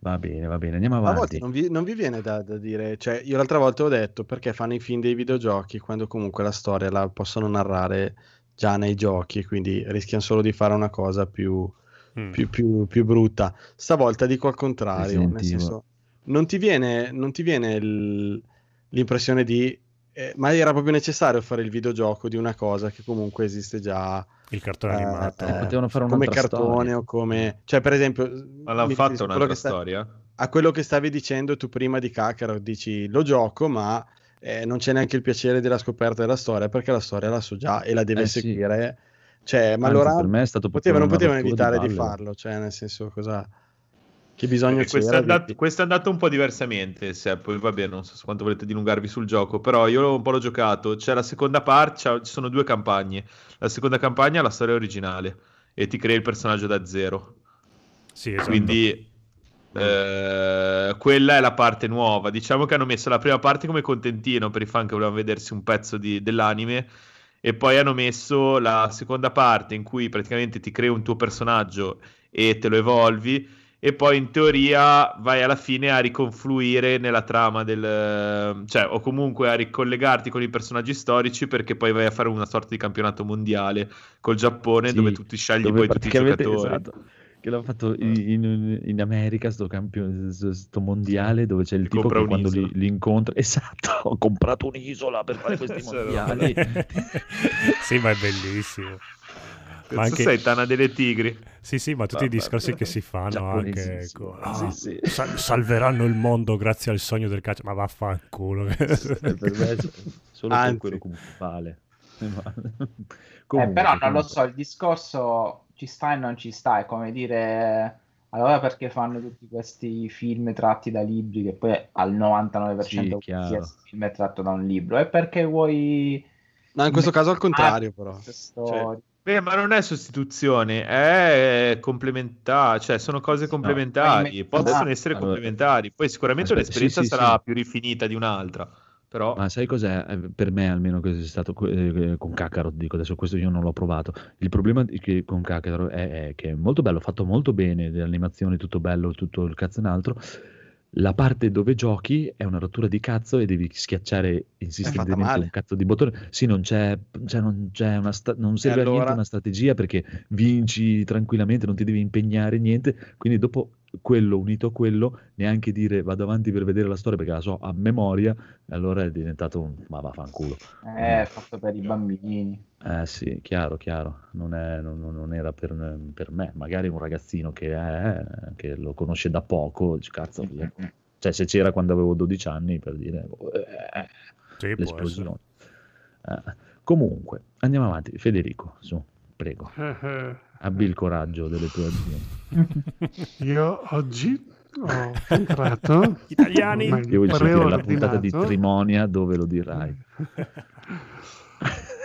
S4: va bene, va bene, andiamo
S8: A
S4: avanti.
S8: volte non vi, non vi viene da, da dire, cioè io l'altra volta ho detto perché fanno i film dei videogiochi quando comunque la storia la possono narrare già nei giochi, quindi rischiano solo di fare una cosa più,
S13: Mm.
S8: più, più- più brutta. Stavolta dico al contrario, senso, non ti viene, non ti viene il- l'impressione di, eh, ma era proprio necessario fare il videogioco di una cosa che comunque esiste già.
S13: Il cartone
S8: eh,
S13: animato.
S8: eh,
S4: Potevano fare
S8: come cartone
S4: storia.
S8: o come, cioè per esempio,
S12: Ma l'hanno fatto
S8: riferisco a quello
S12: un'altra
S8: sta-
S12: storia?
S8: a quello che stavi dicendo tu prima di Kakarot, dici lo gioco, ma eh, non c'è neanche il piacere della scoperta della storia perché la storia la so già e la deve
S4: Eh, sì.
S8: seguire. Cioè, ma
S4: Anzi,
S8: allora
S4: per me è stato
S8: potevano, potevano evitare
S4: di
S8: di, farlo, cioè nel senso cosa... Che bisogno
S12: Perché questo, è andato, questo è andato un po' diversamente, se, poi va bene, non so quanto volete dilungarvi sul gioco, però io un po' l'ho giocato, c'è la seconda parte, ci sono due campagne, la seconda campagna è la storia originale e ti crea il personaggio da zero,
S13: Sì, esatto.
S12: quindi eh, quella è la parte nuova, diciamo che hanno messo la prima parte come contentino per i fan che volevano vedersi un pezzo di- dell'anime e poi hanno messo la seconda parte in cui praticamente ti crei un tuo personaggio e te lo evolvi e poi in teoria vai alla fine a riconfluire nella trama del cioè o comunque a ricollegarti con i personaggi storici perché poi vai a fare una sorta di campionato mondiale col Giappone
S4: Sì,
S12: dove tu ti scegli poi tutti i giocatori.
S4: esatto, che l'hanno fatto in, in- in America sto, campio- sto mondiale dove c'è il
S12: Ti
S4: tipo che quando li, li incontra esatto ho comprato un'isola per fare questi mondiali.
S13: sì, ma è bellissimo.
S12: Cazzo
S13: anche-
S12: sei Tana delle Tigri
S13: Sì, sì, ma tutti i discorsi che si fanno anche ecco,
S4: sì,
S13: ah,
S4: sì.
S13: sa- salveranno il mondo grazie al sogno del calcio, ma vaffanculo.
S4: Eh, per me solo
S8: Anzi.
S4: quello comunque vale
S9: Eh,
S4: Comunque,
S9: però non lo so, il discorso ci sta e non ci sta, è come dire allora perché fanno tutti questi film tratti da libri che poi al 99%
S4: Sì,
S9: qualsiasi film è tratto da un libro, è perché vuoi
S8: No, in questo caso al contrario però. Cioè.
S12: Beh, ma non è sostituzione, è complementare, cioè sono cose complementari,
S9: No,
S12: possono
S9: ah,
S12: essere
S4: allora-
S12: complementari. Poi sicuramente
S4: Aspetta,
S12: un'esperienza
S4: sì, sì,
S12: sarà
S4: sì.
S12: più rifinita di un'altra, però
S4: Ma sai cos'è? Eh, Per me almeno che è stato que- eh, con Kakarot, dico adesso questo io non l'ho provato. Il problema di- che con Kakarot è, è che è molto bello, fatto molto bene, le animazioni tutto bello, tutto il cazzo e un altro. La parte dove giochi è una rottura di cazzo e devi schiacciare insistentemente un cazzo di bottone. Sì, non c'è, cioè non c'è una sta- non serve a niente
S8: allora?
S4: una strategia perché vinci tranquillamente, non ti devi impegnare niente. Quindi dopo quello unito a quello, neanche dire vado avanti per vedere la storia perché la so a memoria, allora è diventato un ma vaffanculo.
S9: Eh, è fatto per i bambini.
S4: Eh sì, chiaro, chiaro, non, è- non- non- era per, per me, magari un ragazzino che, è, che lo conosce da poco, dice, cazzo. Cioè se c'era quando avevo 12 anni per dire eh,
S13: Sì, può
S4: l'esplosione. Eh, comunque, andiamo avanti, Federico, su, prego,
S6: Eh, eh.
S4: abbi il coraggio delle tue azioni.
S6: Io oggi Ho comprato
S13: Italiani.
S4: Io voglio sentire la puntata di Trimonia dove lo dirai.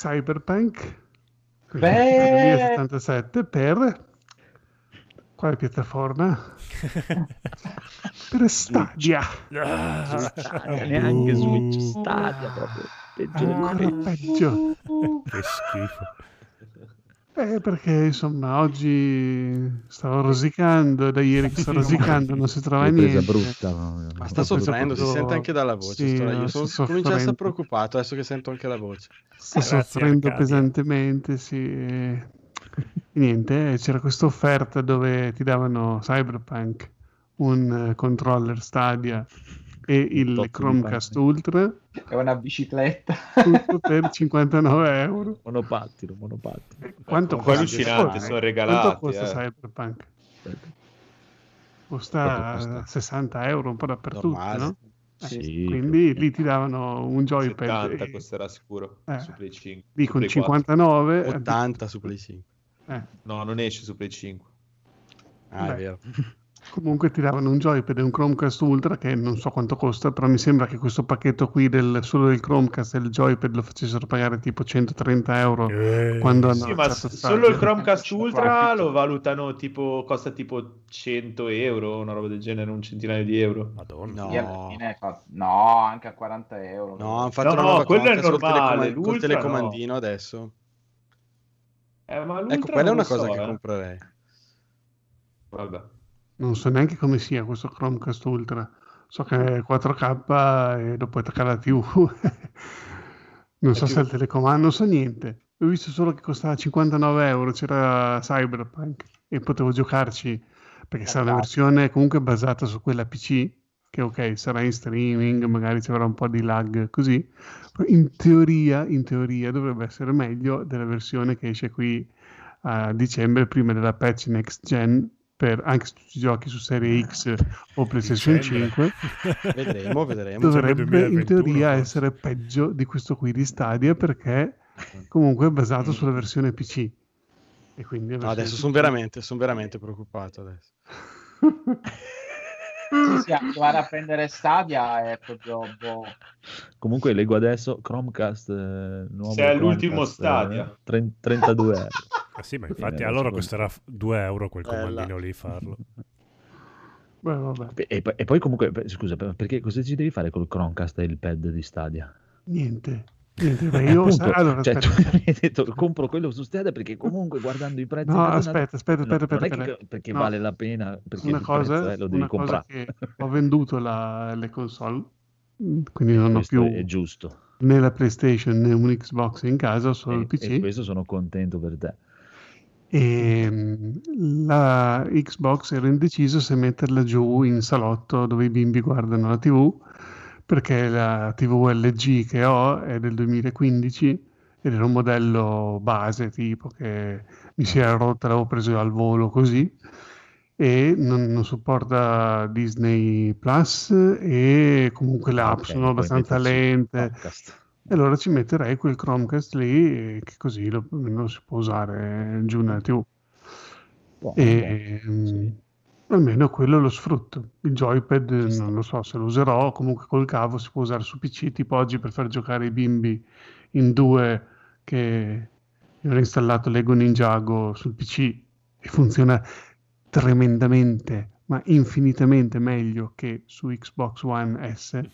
S6: Cyberpunk
S9: Beh.
S6: 2077 per quale piattaforma? per Stadia.
S4: Neanche Switch, Stadia proprio. Peggio del
S6: Ancora
S4: peggio.
S6: peggio.
S13: Che schifo.
S6: Eh, perché insomma oggi stavo rosicando, è da ieri che sto rosicando, non si trova niente.
S4: brutta.
S8: Ma sta soffrendo, si sente anche dalla voce.
S6: Sì,
S8: io sono,
S6: sto
S8: comincio a essere preoccupato adesso che sento anche la voce.
S6: Sto soffrendo
S13: Arcadia.
S6: pesantemente, sì. e- Niente, c'era questa offerta dove ti davano Cyberpunk, un eh, controller Stadia e il
S4: di
S6: Chromecast. Ultra,
S9: È una bicicletta.
S6: tutto per 59 euro.
S4: Monopattino, monopattino.
S6: Quanto
S12: Comunque
S6: costa?
S12: allucinante, sono
S6: eh,
S12: regalati,
S6: Quanto costa
S12: eh.
S6: Cyberpunk? Costa
S4: costa?
S6: 60 euro un po' dappertutto,
S8: Normale.
S6: no? Eh,
S4: Sì,
S6: quindi lì ti davano un joypad
S12: 70
S6: e-
S12: costerà sicuro
S6: Eh,
S12: su Play 5.
S6: lì
S12: su
S6: con
S12: Play 4.
S6: 59 eh,
S8: 80 su Play 5.
S6: eh,
S12: No, non esce su Play 5.
S8: Ah,
S6: Beh.
S8: è vero.
S6: Comunque ti davano un joypad e un Chromecast Ultra che non so quanto costa, però mi sembra che questo pacchetto qui del, solo del Chromecast e il joypad lo facessero pagare tipo 130 euro
S13: Eh,
S6: quando hanno
S12: Sì, ma solo il Chromecast Ultra lo valutano tipo, costa tipo 100 euro, una roba del genere, un centinaio di euro.
S13: Madonna.
S8: No,
S9: fine fa- no, anche a 40 euro.
S8: no, hanno fatto
S12: No,
S8: una
S12: no,
S8: nuova
S12: quello è normale,
S8: telecoma- col
S12: l'Ultra
S8: telecomandino adesso.
S12: Eh,
S8: Ecco, quella è una cosa
S12: so,
S8: che
S12: eh.
S8: comprerei.
S12: Vabbè.
S6: Non so neanche come sia questo Chromecast Ultra. So che è 4K e lo puoi attaccare alla TV. non so
S12: La
S6: se è il telecomando, non so niente. Ho visto solo che costava 59 euro, c'era Cyberpunk e potevo giocarci perché sarà una versione comunque basata su quella PC, che ok, sarà in streaming, magari ci avrà un po' di lag così. In teoria, in teoria dovrebbe essere meglio della versione che esce qui a dicembre, prima della patch next gen, per, anche se tu ci giochi su Serie X o PlayStation
S13: Dicembre.
S6: 5
S8: Vedremo, vedremo.
S6: dovrebbe in
S13: 2021
S6: teoria
S13: forse.
S6: essere peggio di questo qui di Stadia perché comunque è basato sulla versione PC e quindi
S8: No, adesso sono veramente, son veramente preoccupato adesso.
S9: Sì, sì, andare a prendere Stadia è proprio boh.
S4: Comunque leggo adesso Chromecast eh, nuovo
S12: Se è l'ultimo Stadia.
S4: eh, 30 32 euro.
S13: Ah, sì, ma infatti
S4: eh,
S13: allora costerà f- 2 euro quel
S8: Bella.
S13: comandino lì farlo.
S6: Beh, vabbè.
S4: E, e- poi comunque, scusa, per- perché cosa ci devi fare col Chromecast e il pad di Stadia?
S6: niente io
S4: appunto,
S6: allora
S4: cioè,
S6: aspetta.
S4: tu mi hai detto compro quello su Stadia perché comunque guardando i prezzi
S6: No, aspetta, aspetta, aspetta,
S4: non è
S6: aspetta,
S4: che-
S6: aspetta.
S4: perché
S6: No.
S4: vale la pena perché
S6: una
S4: il prezzo,
S6: cosa,
S4: eh, lo devi
S6: cosa
S4: comprare
S6: ho venduto la- le console quindi non ho più
S4: è giusto
S6: né la PlayStation né un Xbox in casa solo
S4: e,
S6: il PC
S4: e questo sono contento per te
S6: e mm, la Xbox ero indeciso se metterla giù in salotto dove i bimbi guardano la TV perché la TV LG che ho è del 2015 ed era un modello base tipo che mi si era rotta, l'avevo preso al volo così e non, non supporta Disney Plus e comunque le app
S4: Ok,
S6: sono abbastanza lente e allora ci metterei quel Chromecast lì che così lo, lo si può usare giù nella TV.
S4: Buono,
S6: E,
S4: buono, sì.
S6: Almeno quello lo sfrutto. Il joypad non lo so se lo userò, comunque col cavo si può usare su PC, tipo oggi per far giocare i bimbi in due che io ho installato Lego Ninjago sul PC e funziona tremendamente, ma infinitamente meglio che su Xbox One S.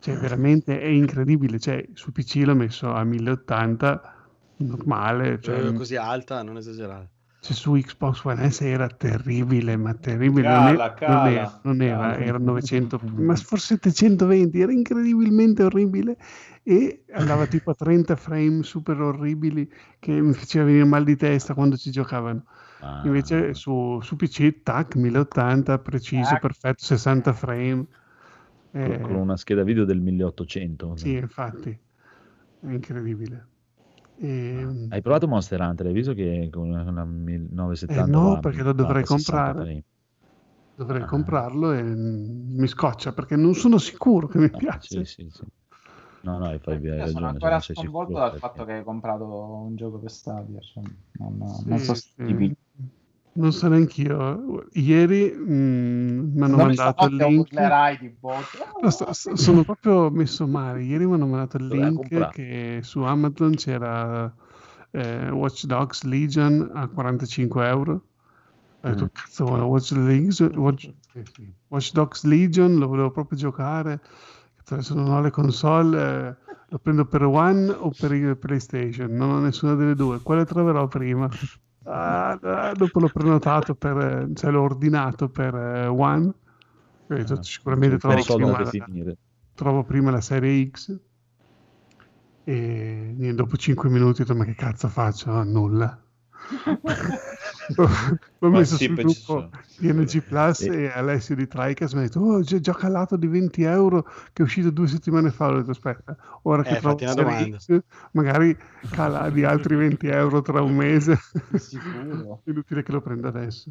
S6: Cioè, veramente è incredibile. Cioè, su PC l'ho messo a 1080 normale. Cioè,
S8: Eh, così alta, non esagerare.
S6: Cioè, su Xbox One S era terribile, ma terribile.
S12: Cala,
S6: non, è-
S12: cala,
S6: non era, non era, era 900, ma forse 720, era incredibilmente orribile e andava tipo a 30 frame super orribili che mi faceva venire mal di testa quando ci giocavano.
S4: Ah,
S6: Invece su, su PC, tac, 1080, preciso,
S9: Tac.
S6: perfetto, 60 frame.
S4: con,
S6: Eh,
S4: con una scheda video del 1800
S6: sì, infatti, è incredibile. E,
S4: hai provato Monster Hunter hai visto che con una, una 1970
S6: Eh, no,
S4: va-
S6: perché lo dovrei
S4: va a 60
S6: comprare. dovrei
S4: Ah.
S6: comprarlo e mi scoccia perché non sono sicuro che mi
S4: No,
S6: piace.
S4: sì, sì, sì. no no hai, fai- ragione
S9: sono ancora
S4: sei
S9: sconvolto dal
S4: perché-
S9: fatto che hai comprato un gioco per Stadia. Cioè, non,
S6: Sì,
S9: non so
S6: sì. Non so neanch'io. Ieri mm, mi hanno
S9: Non
S6: mandato il link.
S9: di.
S6: No, sto- sto- sono proprio messo male. Ieri mi hanno mandato il link che su Amazon c'era eh, Watch Dogs Legion a 45 euro. Ho detto,
S4: Mm.
S6: cazzo, Watch, Legion- Watch, Watch Dogs Legion, lo volevo proprio giocare. Adesso non ho le console, eh, lo prendo per One o per il PlayStation. Non ho nessuna delle due. Quale troverò prima? Ah, ah, dopo l'ho prenotato per, eh, cioè l'ho ordinato per eh, One.
S4: Ah,
S6: sicuramente trovo prima, la, trovo prima la serie X. E niente, dopo 5 minuti ho detto, ma che cazzo faccio? Ah, nulla. L'ho messo sul gruppo di NG Plus
S4: E-
S6: e Alessio di Tricas mi ha detto oh c'è già calato di 20 euro che è uscito due settimane fa ho detto aspetta ora che
S8: Eh,
S6: trovo. X, magari cala di altri 20 euro tra un mese
S9: Sicuro.
S6: inutile che lo prenda adesso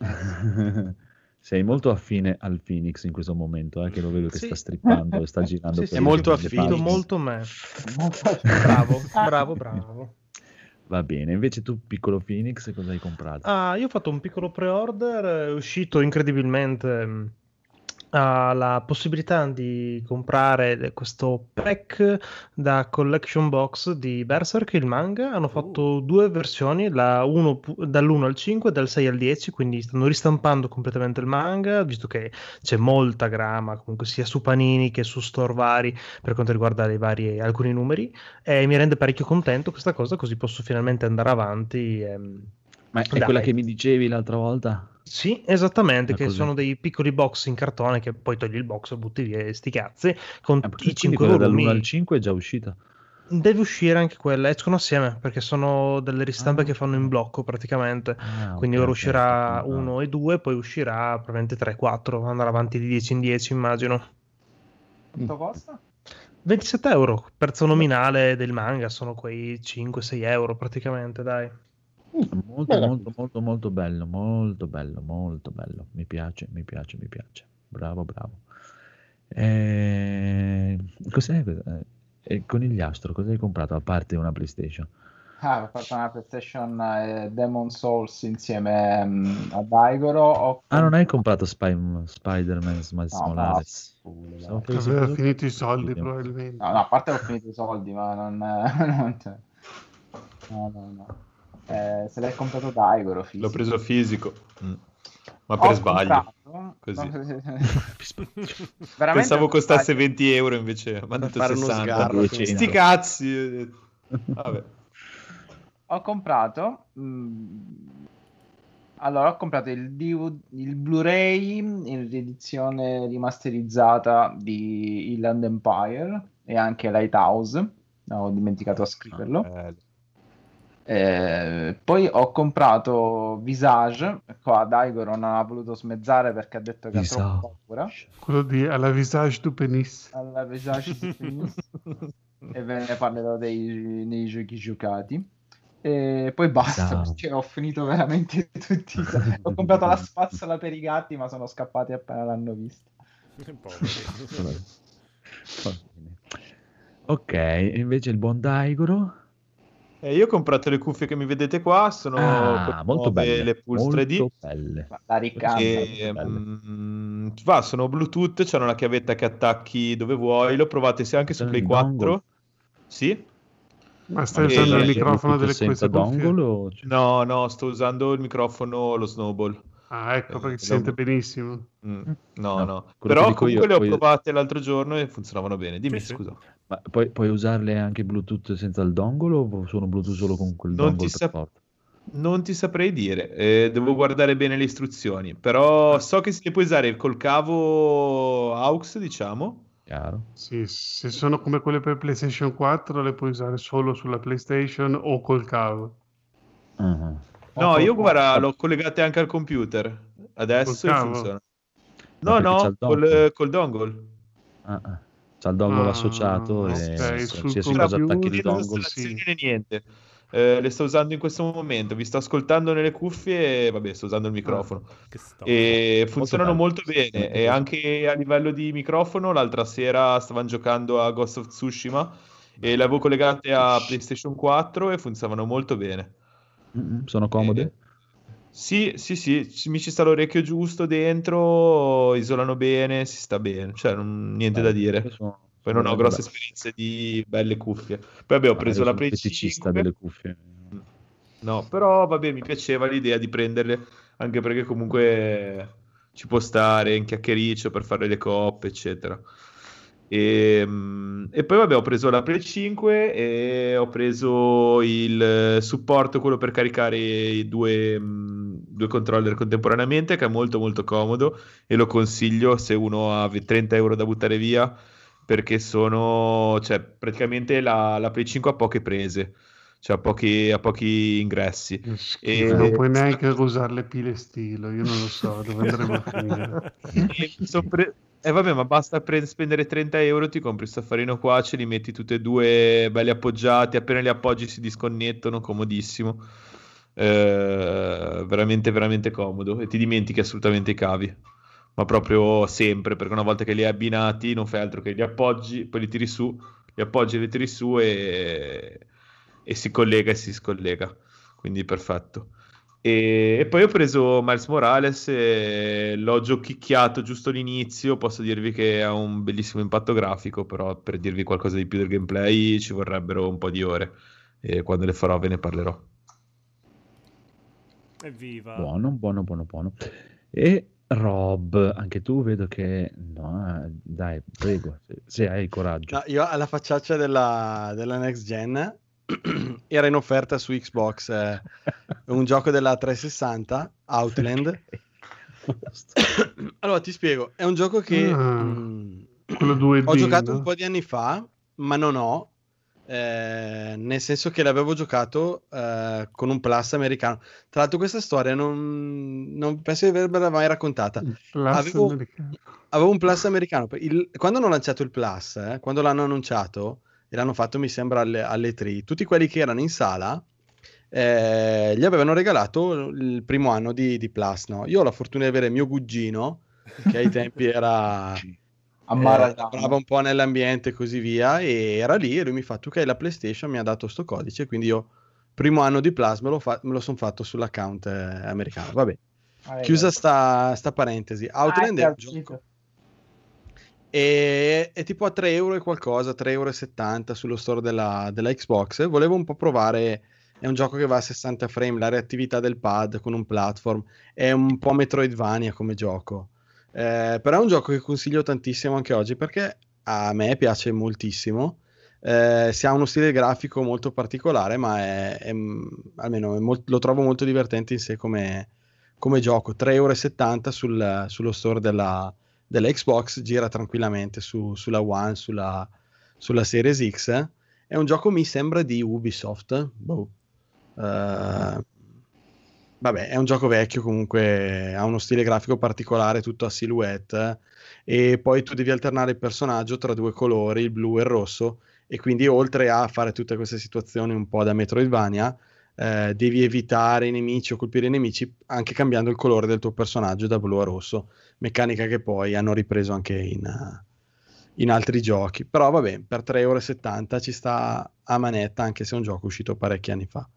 S4: Sei molto affine al Phoenix in questo momento, eh, che lo vedo che
S15: Sì.
S4: sta strippando e sta girando
S15: Sì,
S4: per
S15: sì,
S4: le-
S8: molto affine.
S15: Molto me. Bravo, bravo, bravo.
S4: Va bene, invece tu, piccolo Phoenix, cosa hai comprato?
S15: Ah, io ho fatto un piccolo pre-order, è uscito incredibilmente. Ha la possibilità di comprare questo pack da collection box di Berserk, il manga. Hanno fatto due versioni, la uno pu- dall'1 al 5 e dal 6 al 10, quindi stanno ristampando completamente il manga, visto che c'è molta grama, comunque sia su Panini che su store vari per quanto riguarda i vari, alcuni numeri e mi rende parecchio contento questa cosa, così posso finalmente andare avanti. ehm.
S4: Ma è
S15: Dai.
S4: quella che mi dicevi l'altra volta?
S15: Sì, esattamente,
S4: Ah,
S15: che
S4: così.
S15: sono dei piccoli box in cartone che poi togli il box e butti via sti cazzi con
S4: Ah,
S15: i
S4: quindi
S15: 5
S4: quella dall'1
S15: volumi.
S4: al 5 è già uscita.
S15: Deve uscire anche quella, escono assieme perché sono delle ristampe
S4: Ah,
S15: che fanno in blocco praticamente.
S4: Ah,
S15: Quindi
S4: ok,
S15: ora uscirà
S4: sto
S15: 1 e 2, poi uscirà probabilmente 3 4, andrà avanti di 10 in 10 immagino.
S9: Quanto costa?
S15: 27 euro, prezzo nominale del manga, sono quei 5-6 euro praticamente, dai.
S4: Molto,
S9: Bella
S4: molto, molto, molto bello, molto bello, molto bello. Mi piace, mi piace, mi piace. Bravo, bravo. Eh, cos'è? eh, il conigliastro, cosa hai comprato a parte una PlayStation?
S9: Ah, ho fatto una PlayStation e Demon Souls insieme mm, a Daigoro. Ho
S4: Ah, non hai comprato Spy- Spider-Man Miles
S9: No,
S4: Morales? pensando-
S6: aveva finito i soldi
S4: Vediamo.
S6: probabilmente
S9: No, no, a parte ho finito i soldi, ma non... non c'è. No, no, no. Eh, se l'hai comprato Daigoro, fisico.
S12: L'ho preso fisico. Mm. Ma per
S9: Ho
S12: sbaglio.
S9: comprato-
S12: Così.
S9: no,
S12: Pensavo costasse
S9: comprato-
S12: 20 euro invece. Ma
S8: Per
S12: detto
S8: fare uno
S12: 60.
S8: sgarro.
S12: Sti cazzi. Vabbè.
S9: Ho comprato... mm, allora, ho comprato il, DV il Blu-ray in riedizione rimasterizzata di Inland Empire e anche Lighthouse. Ho dimenticato a scriverlo.
S12: Bello.
S9: Eh, poi ho comprato Visage. Qua Daigoro non ha voluto smezzare perché ha detto che ha
S4: Visage.
S9: troppo paura.
S6: quello di alla visage du penis
S9: Alla Visage di Penis. e ve ne parlerò dei, nei giochi giocati. E poi basta
S4: Ciao.
S9: perché ho finito veramente tutti. Ho comprato la spazzola per i gatti, ma sono scappati appena l'hanno vista.
S4: Ok, invece il buon Daigoro?
S12: Eh, io ho comprato le cuffie che mi vedete qua. Sono
S4: Ah, molto belle.
S12: le Pulse 3D.
S4: molto belle.
S9: La riccanza.
S12: E, mm, va, sono Bluetooth, c'hanno la chiavetta che attacchi dove vuoi. L'ho provate sia anche su Play
S4: il
S12: 4.
S4: dongle?
S12: Sì.
S6: ma stai usando il
S12: che
S6: microfono delle
S4: senza
S6: cuffie?
S4: dongle o...
S12: No, no, sto usando il microfono, lo Snowball.
S6: Ah ecco perché si sente
S12: lo-
S6: benissimo
S12: Mm, No,
S4: No,
S12: no.
S4: quello
S12: Però
S4: dico io,
S12: comunque le ho
S4: poi-
S12: provate l'altro giorno e funzionavano bene. Dimmi,
S13: Sì, sì.
S12: scusa.
S4: Ma puoi, puoi usarle anche Bluetooth senza il dongle o sono Bluetooth solo con quel
S12: Non
S4: dongle
S12: ti sap-? Non ti saprei dire, eh, devo guardare bene le istruzioni, però so che si le puoi usare col cavo AUX, diciamo.
S4: Chiaro?
S6: sì, se sono come quelle per PlayStation 4 le puoi usare solo sulla PlayStation o col cavo
S4: Ah,
S12: No, io guarda,
S4: Ah.
S12: l'ho collegate anche al computer. Adesso funziona. No, no, col,
S4: dongle?
S12: col dongle.
S4: ah, ah. C'ha il dongle
S6: Ah,
S4: associato
S6: ok,
S4: e qualsiasi cosa attacchi di
S6: sì.
S4: dongle.
S12: né niente. Eh, le sto usando in questo momento. Vi sto ascoltando nelle cuffie e vabbè, sto usando il microfono.
S13: Che sto-
S12: E funzionano
S4: bello.
S12: molto bene. E anche a livello di microfono, l'altra sera stavano giocando a Ghost of Tsushima e le avevo collegate a PlayStation 4 e funzionavano molto bene.
S4: Sono comode?
S12: Sì, sì, sì, ci- mi ci sta l'orecchio giusto dentro, isolano bene, si sta bene, cioè non- niente da dire. Poi non ho
S4: sono-
S12: grosse
S4: beh.
S12: esperienze di belle cuffie. Poi preso
S4: Ah, io
S12: la
S4: sono
S12: Play
S4: feticista
S12: 5.
S4: delle cuffie.
S12: No, però vabbè, mi piaceva l'idea di prenderle, anche perché comunque ci può stare in chiacchiericcio per fare le coppe, eccetera. E, mm, e poi vabbè, ho preso la Play 5 e ho preso il eh, supporto, quello per caricare i due, mm, due controller contemporaneamente, che è molto molto comodo e lo consiglio se uno ha 30 euro da buttare via, perché sono, cioè, praticamente la, la Play 5 ha poche prese, cioè ha pochi, ha pochi ingressi. E-
S6: non puoi neanche usare le pile stilo, io non lo so dove andremo a finire.
S12: pre- eh, vabbè, ma basta pre- spendere 30 euro, ti compri questo affarino qua, ce li metti tutti e due belli appoggiati, appena li appoggi si disconnettono, comodissimo. Eh, veramente, veramente comodo e ti dimentichi assolutamente i cavi, ma proprio sempre, perché una volta che li hai abbinati non fai altro che li appoggi, poi li tiri su, li appoggi e li tiri su e, e si collega e si scollega, quindi perfetto. E, e poi ho preso Miles Morales, e l'ho giochicchiato giusto all'inizio. Posso dirvi che ha un bellissimo impatto grafico, però per dirvi qualcosa di più del gameplay ci vorrebbero un po' di ore. E quando le farò ve ne parlerò.
S13: Evviva.
S4: Buono, buono, buono, buono. E Rob, anche tu vedo che... No, dai, prego, se, se hai il coraggio.
S8: No, io alla facciaccia della, della next gen era in offerta su Xbox eh, un gioco della 360, Outland. allora ti spiego, è un gioco che
S6: Ah,
S8: mm,
S6: quello 2D,
S8: ho giocato
S6: no?
S8: un po' di anni fa, ma non ho, eh, nel senso che l'avevo giocato eh, con un plus americano. Tra l'altro questa storia non, non penso di avervela mai raccontata. Avevo, avevo un plus americano. Il- quando hanno lanciato il plus, eh, quando l'hanno annunciato, e l'hanno fatto mi sembra alle, alle 3, tutti quelli che erano in sala eh, gli avevano regalato il primo anno di, di plus. No? Io ho la fortuna di avere mio cugino, che ai tempi era... Lavorava un po' nell'ambiente e così via e era lì e lui mi fa tu che hai la PlayStation mi ha dato sto codice quindi io primo anno di Plus me lo, fa- lo sono fatto sull'account eh, americano. Vabbè.
S9: Ah,
S8: chiusa sta, sta parentesi. Outland è un gioco e è tipo a 3 euro e qualcosa 3,70 euro sullo store della, della Xbox. Volevo un po' provare è un gioco che va a 60 frame la reattività del pad con un platform è un po' Metroidvania come gioco. Eh, però è un gioco che consiglio tantissimo anche oggi perché a me piace moltissimo. Eh, si ha uno stile grafico molto particolare ma è, è- almeno è mol- lo trovo molto divertente in sé come, come gioco. 3,70 euro sul- sullo store della, della Xbox gira tranquillamente su- sulla One sulla, sulla Series X. È un gioco mi sembra di Ubisoft. Boh. Eh, vabbè è un gioco vecchio comunque ha uno stile grafico particolare tutto a silhouette. E poi tu devi alternare il personaggio tra due colori il blu e il rosso. E quindi oltre a fare tutte queste situazioni un po' da Metroidvania eh, devi evitare i nemici o colpire i nemici anche cambiando il colore del tuo personaggio da blu a rosso meccanica che poi hanno ripreso anche in, eh, in altri giochi però vabbè per 3,70 euro ci sta a manetta anche se è un gioco uscito parecchi anni fa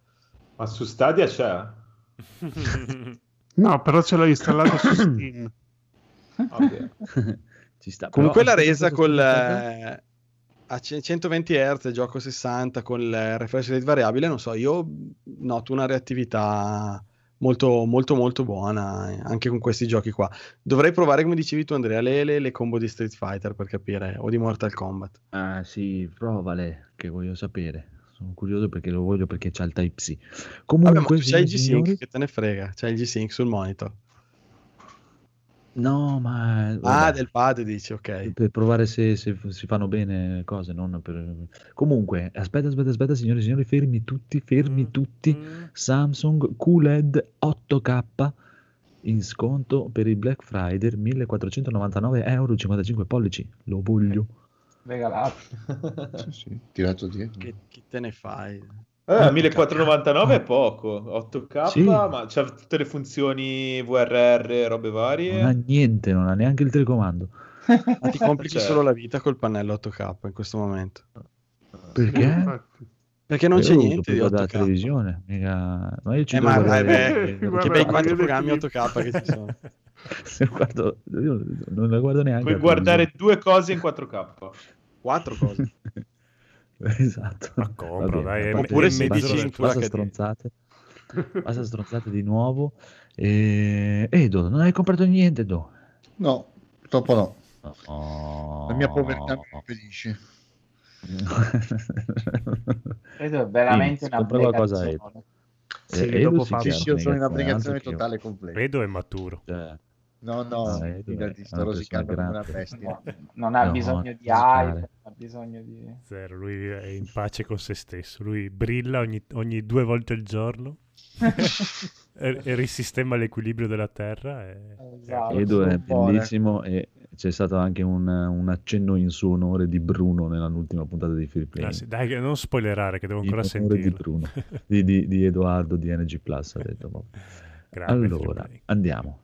S12: Ma su Stadia c'è?
S6: No, però ce l'ho installato su Steam.
S4: Ci sta.
S8: Comunque
S4: però
S8: la
S4: aspetta,
S8: resa col, eh, a c- 120 Hz, gioco 60 con il refresh rate variabile, non so, io noto una reattività molto molto molto buona eh, anche con questi giochi qua. Dovrei provare, come dicevi tu Andrea, le, le, le combo di Street Fighter per capire, o di Mortal Kombat.
S4: Ah sì, provale, che voglio sapere. Sono curioso perché lo voglio perché c'ha il Type-C.
S8: Vabbè,
S4: Comunque,
S8: tu c'hai il G-Sync,
S4: signori-
S8: che te ne frega, c'hai il G-Sync sul monitor.
S4: No, ma...
S8: Ah,
S4: vabbè,
S8: del pad dici, ok.
S4: per provare se, se si fanno bene cose, non per... Comunque, aspetta, aspetta, aspetta, signori e signori, fermi tutti, fermi tutti. Samsung QLED 8K in sconto per il Black Friday, 1499 euro 55 pollici. Lo voglio.
S9: Regalato.
S14: Sì, sì, tirato dietro.
S8: Che, che te ne fai?
S12: Eh, 1499 è poco, 8K,
S4: Sì.
S12: ma c'ha tutte le funzioni VRR, robe varie.
S4: Non ha niente, non ha neanche il telecomando.
S8: Ma ti complichi
S12: Cioè-
S8: solo la vita col pannello 8K in questo momento.
S4: Perché?
S17: Perché non
S4: Io
S17: c'è niente di
S4: dovuto guardare
S17: 8K.
S4: la televisione, mica... ma io ci
S17: Eh,
S4: devo
S17: ma
S4: guardare-
S17: eh, beh,
S4: perché
S17: perché
S4: poi
S17: i quattro programmi 8K che ci sono.
S4: Guardo- non la guardo neanche.
S12: Puoi guardare due cose in 4K.
S17: Quattro cose.
S4: esatto. Ma
S13: compro, dai,
S17: Oppure
S13: del
S17: Full
S4: Basta stronzate. Basta stronzate di nuovo. E... Edo, non hai comprato niente, Do?
S14: No, purtroppo no.
S4: Oh.
S14: La mia povertà mi impedisce.
S9: Credo è veramente
S4: Sì,
S9: una
S4: compra qualcosa a
S9: abnegazione.
S4: Eh,
S14: Sì,
S4: Edo
S14: dopo
S4: sì
S14: sì, sono in abnegazione
S4: io.
S14: totale completa.
S13: Edo è maturo.
S4: Cioè,
S14: No, no,
S4: No,
S14: fidati,
S4: è
S14: sto rosicando come una bestia.
S9: Non ha
S4: No,
S9: bisogno di hype, ha bisogno di...
S13: Zero, lui è in pace con se stesso. Lui brilla ogni, ogni due volte al giorno e, e risistema l'equilibrio della terra. E...
S9: Esatto.
S4: Edo è bellissimo e c'è stato anche un, un accenno in suo onore di Bruno nell'ultima puntata di Free Play.
S13: Ah, sì, dai, che non spoilerare, che devo
S4: In
S13: ancora
S4: onore di. Bruno, di, di- di Edoardo di Energy Plus ha detto.
S13: Grande
S4: allora, andiamo.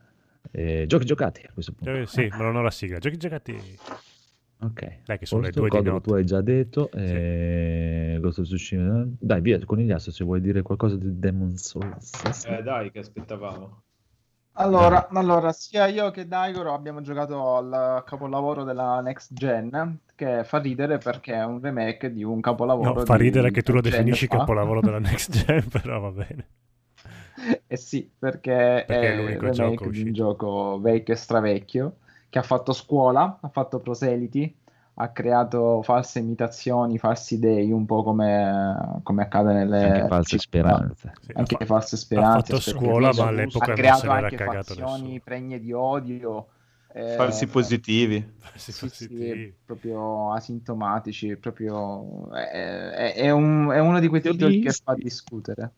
S4: Eh, giochi giocati a questo punto.
S13: Eh, sì, ma non ho la sigla. Giochi giocati.
S4: Ok.
S13: Dai, che sono le
S4: Posto,
S13: due di notte.
S4: tu hai già detto. eh, of Tsushima. Dai, via, conigliasso, se vuoi dire qualcosa di Demon Souls.
S12: Eh dai, che aspettavamo.
S9: Allora, allora, sia io che Daigoro abbiamo giocato al capolavoro della Next Gen, che fa ridere perché è un remake di un capolavoro.
S13: No, fa
S9: di
S13: ridere che tu lo definisci
S9: fa.
S13: capolavoro della next gen, però va bene.
S9: Eh sì, perché,
S13: Perché è l'unico gioco
S9: di un gioco vecchio e stravecchio che ha fatto scuola, ha fatto proseliti, ha creato false imitazioni, falsi dei, un po' come, come accade nelle
S4: Anche false speranze.
S13: Sì,
S9: Anche
S13: ha fa-
S9: false
S13: ha
S9: speranze.
S13: fatto
S9: speranze
S13: scuola,
S9: di
S13: ma all'epoca
S9: ha
S13: non
S9: creato
S13: se n'era
S9: anche fazioni
S13: nessuno.
S9: pregne di odio. eh,
S12: Falsi positivi.
S13: Sì,
S9: sì,
S13: sì,
S9: sì,
S13: sì.
S9: proprio asintomatici, proprio è, è- è un- è uno di quei titoli che fa discutere.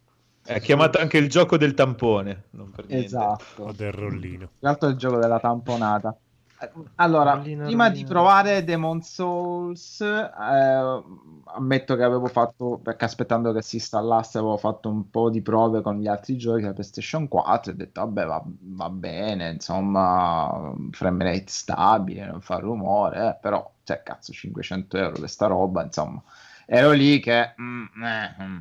S12: È chiamato anche il gioco del tampone. Non per niente.
S9: Esatto.
S13: O del rollino.
S9: Più che altro il gioco della tamponata. Eh, Allora,
S15: Rollino,
S9: prima di
S15: rollino.
S9: provare Demon Souls, eh, ammetto che avevo fatto, perché aspettando che si installasse, avevo fatto un po' di prove con gli altri giochi della PlayStation 4 e ho detto, vabbè, va, va bene, insomma, frame rate stabile, non fa rumore, eh, però, cioè, cazzo, 500 euro questa roba, insomma, ero lì che... mm, eh, mm.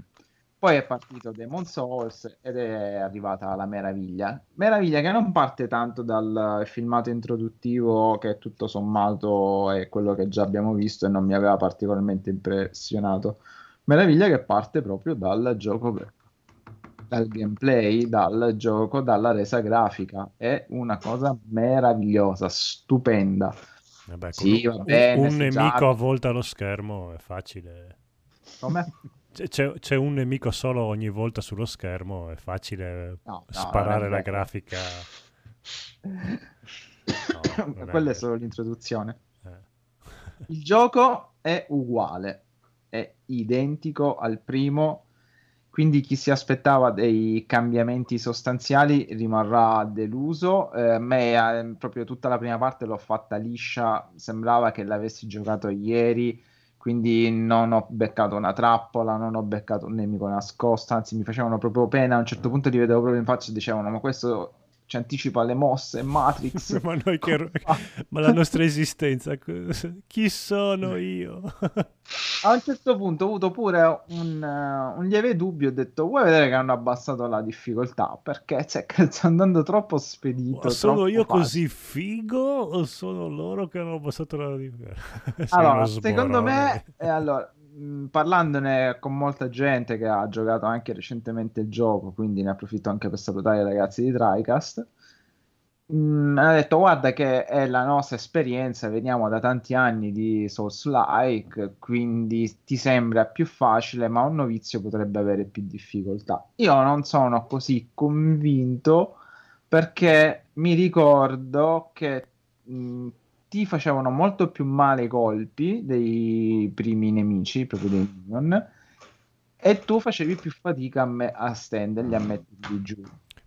S9: Poi è partito Demon Souls ed è arrivata la meraviglia. Meraviglia che non parte tanto dal filmato introduttivo che tutto sommato è quello che già abbiamo visto e non mi aveva particolarmente impressionato. Meraviglia che parte proprio dal gioco, dal gameplay, dal gioco, dalla resa grafica. È una cosa meravigliosa, stupenda.
S13: Vabbè,
S9: Sì,
S13: un,
S9: va bene,
S13: un nemico
S9: già-
S13: a volta allo schermo è facile.
S9: Come?
S13: C'è, c'è- un nemico solo ogni volta sullo schermo, è facile
S9: No, no,
S13: sparare la grafica. No,
S9: Quella è solo l'introduzione.
S13: Eh.
S9: Il gioco è uguale, è identico al primo, quindi chi si aspettava dei cambiamenti sostanziali rimarrà deluso. Eh, a me eh, proprio tutta la prima parte l'ho fatta liscia, sembrava che l'avessi giocato ieri, quindi non ho beccato una trappola, non ho beccato un nemico nascosto, anzi mi facevano proprio pena, a un certo punto li vedevo proprio in faccia e dicevano ma questo ci anticipa le mosse, Matrix.
S13: ma, noi che... ma la nostra esistenza, chi sono io?
S9: A un certo punto ho avuto pure un, uh, un lieve dubbio. Ho detto: Vuoi vedere che hanno abbassato la difficoltà? Perché cioè, sta andando troppo spedito.
S13: Ma sono io
S9: facile.
S13: così figo o sono loro che hanno abbassato la difficoltà?
S9: Allora, secondo me, eh, allora, mh, parlandone con molta gente che ha giocato anche recentemente il gioco, quindi ne approfitto anche per salutare i ragazzi di TriCast. mh, ha detto: Guarda, che è la nostra esperienza. Veniamo da tanti anni di Souls-like, quindi ti sembra più facile, ma un novizio potrebbe avere più difficoltà. Io non sono così convinto perché mi ricordo che mh, ti facevano molto più male i colpi dei primi nemici, proprio dei minion, e tu facevi più fatica a, me- a stenderli, a metterli giù.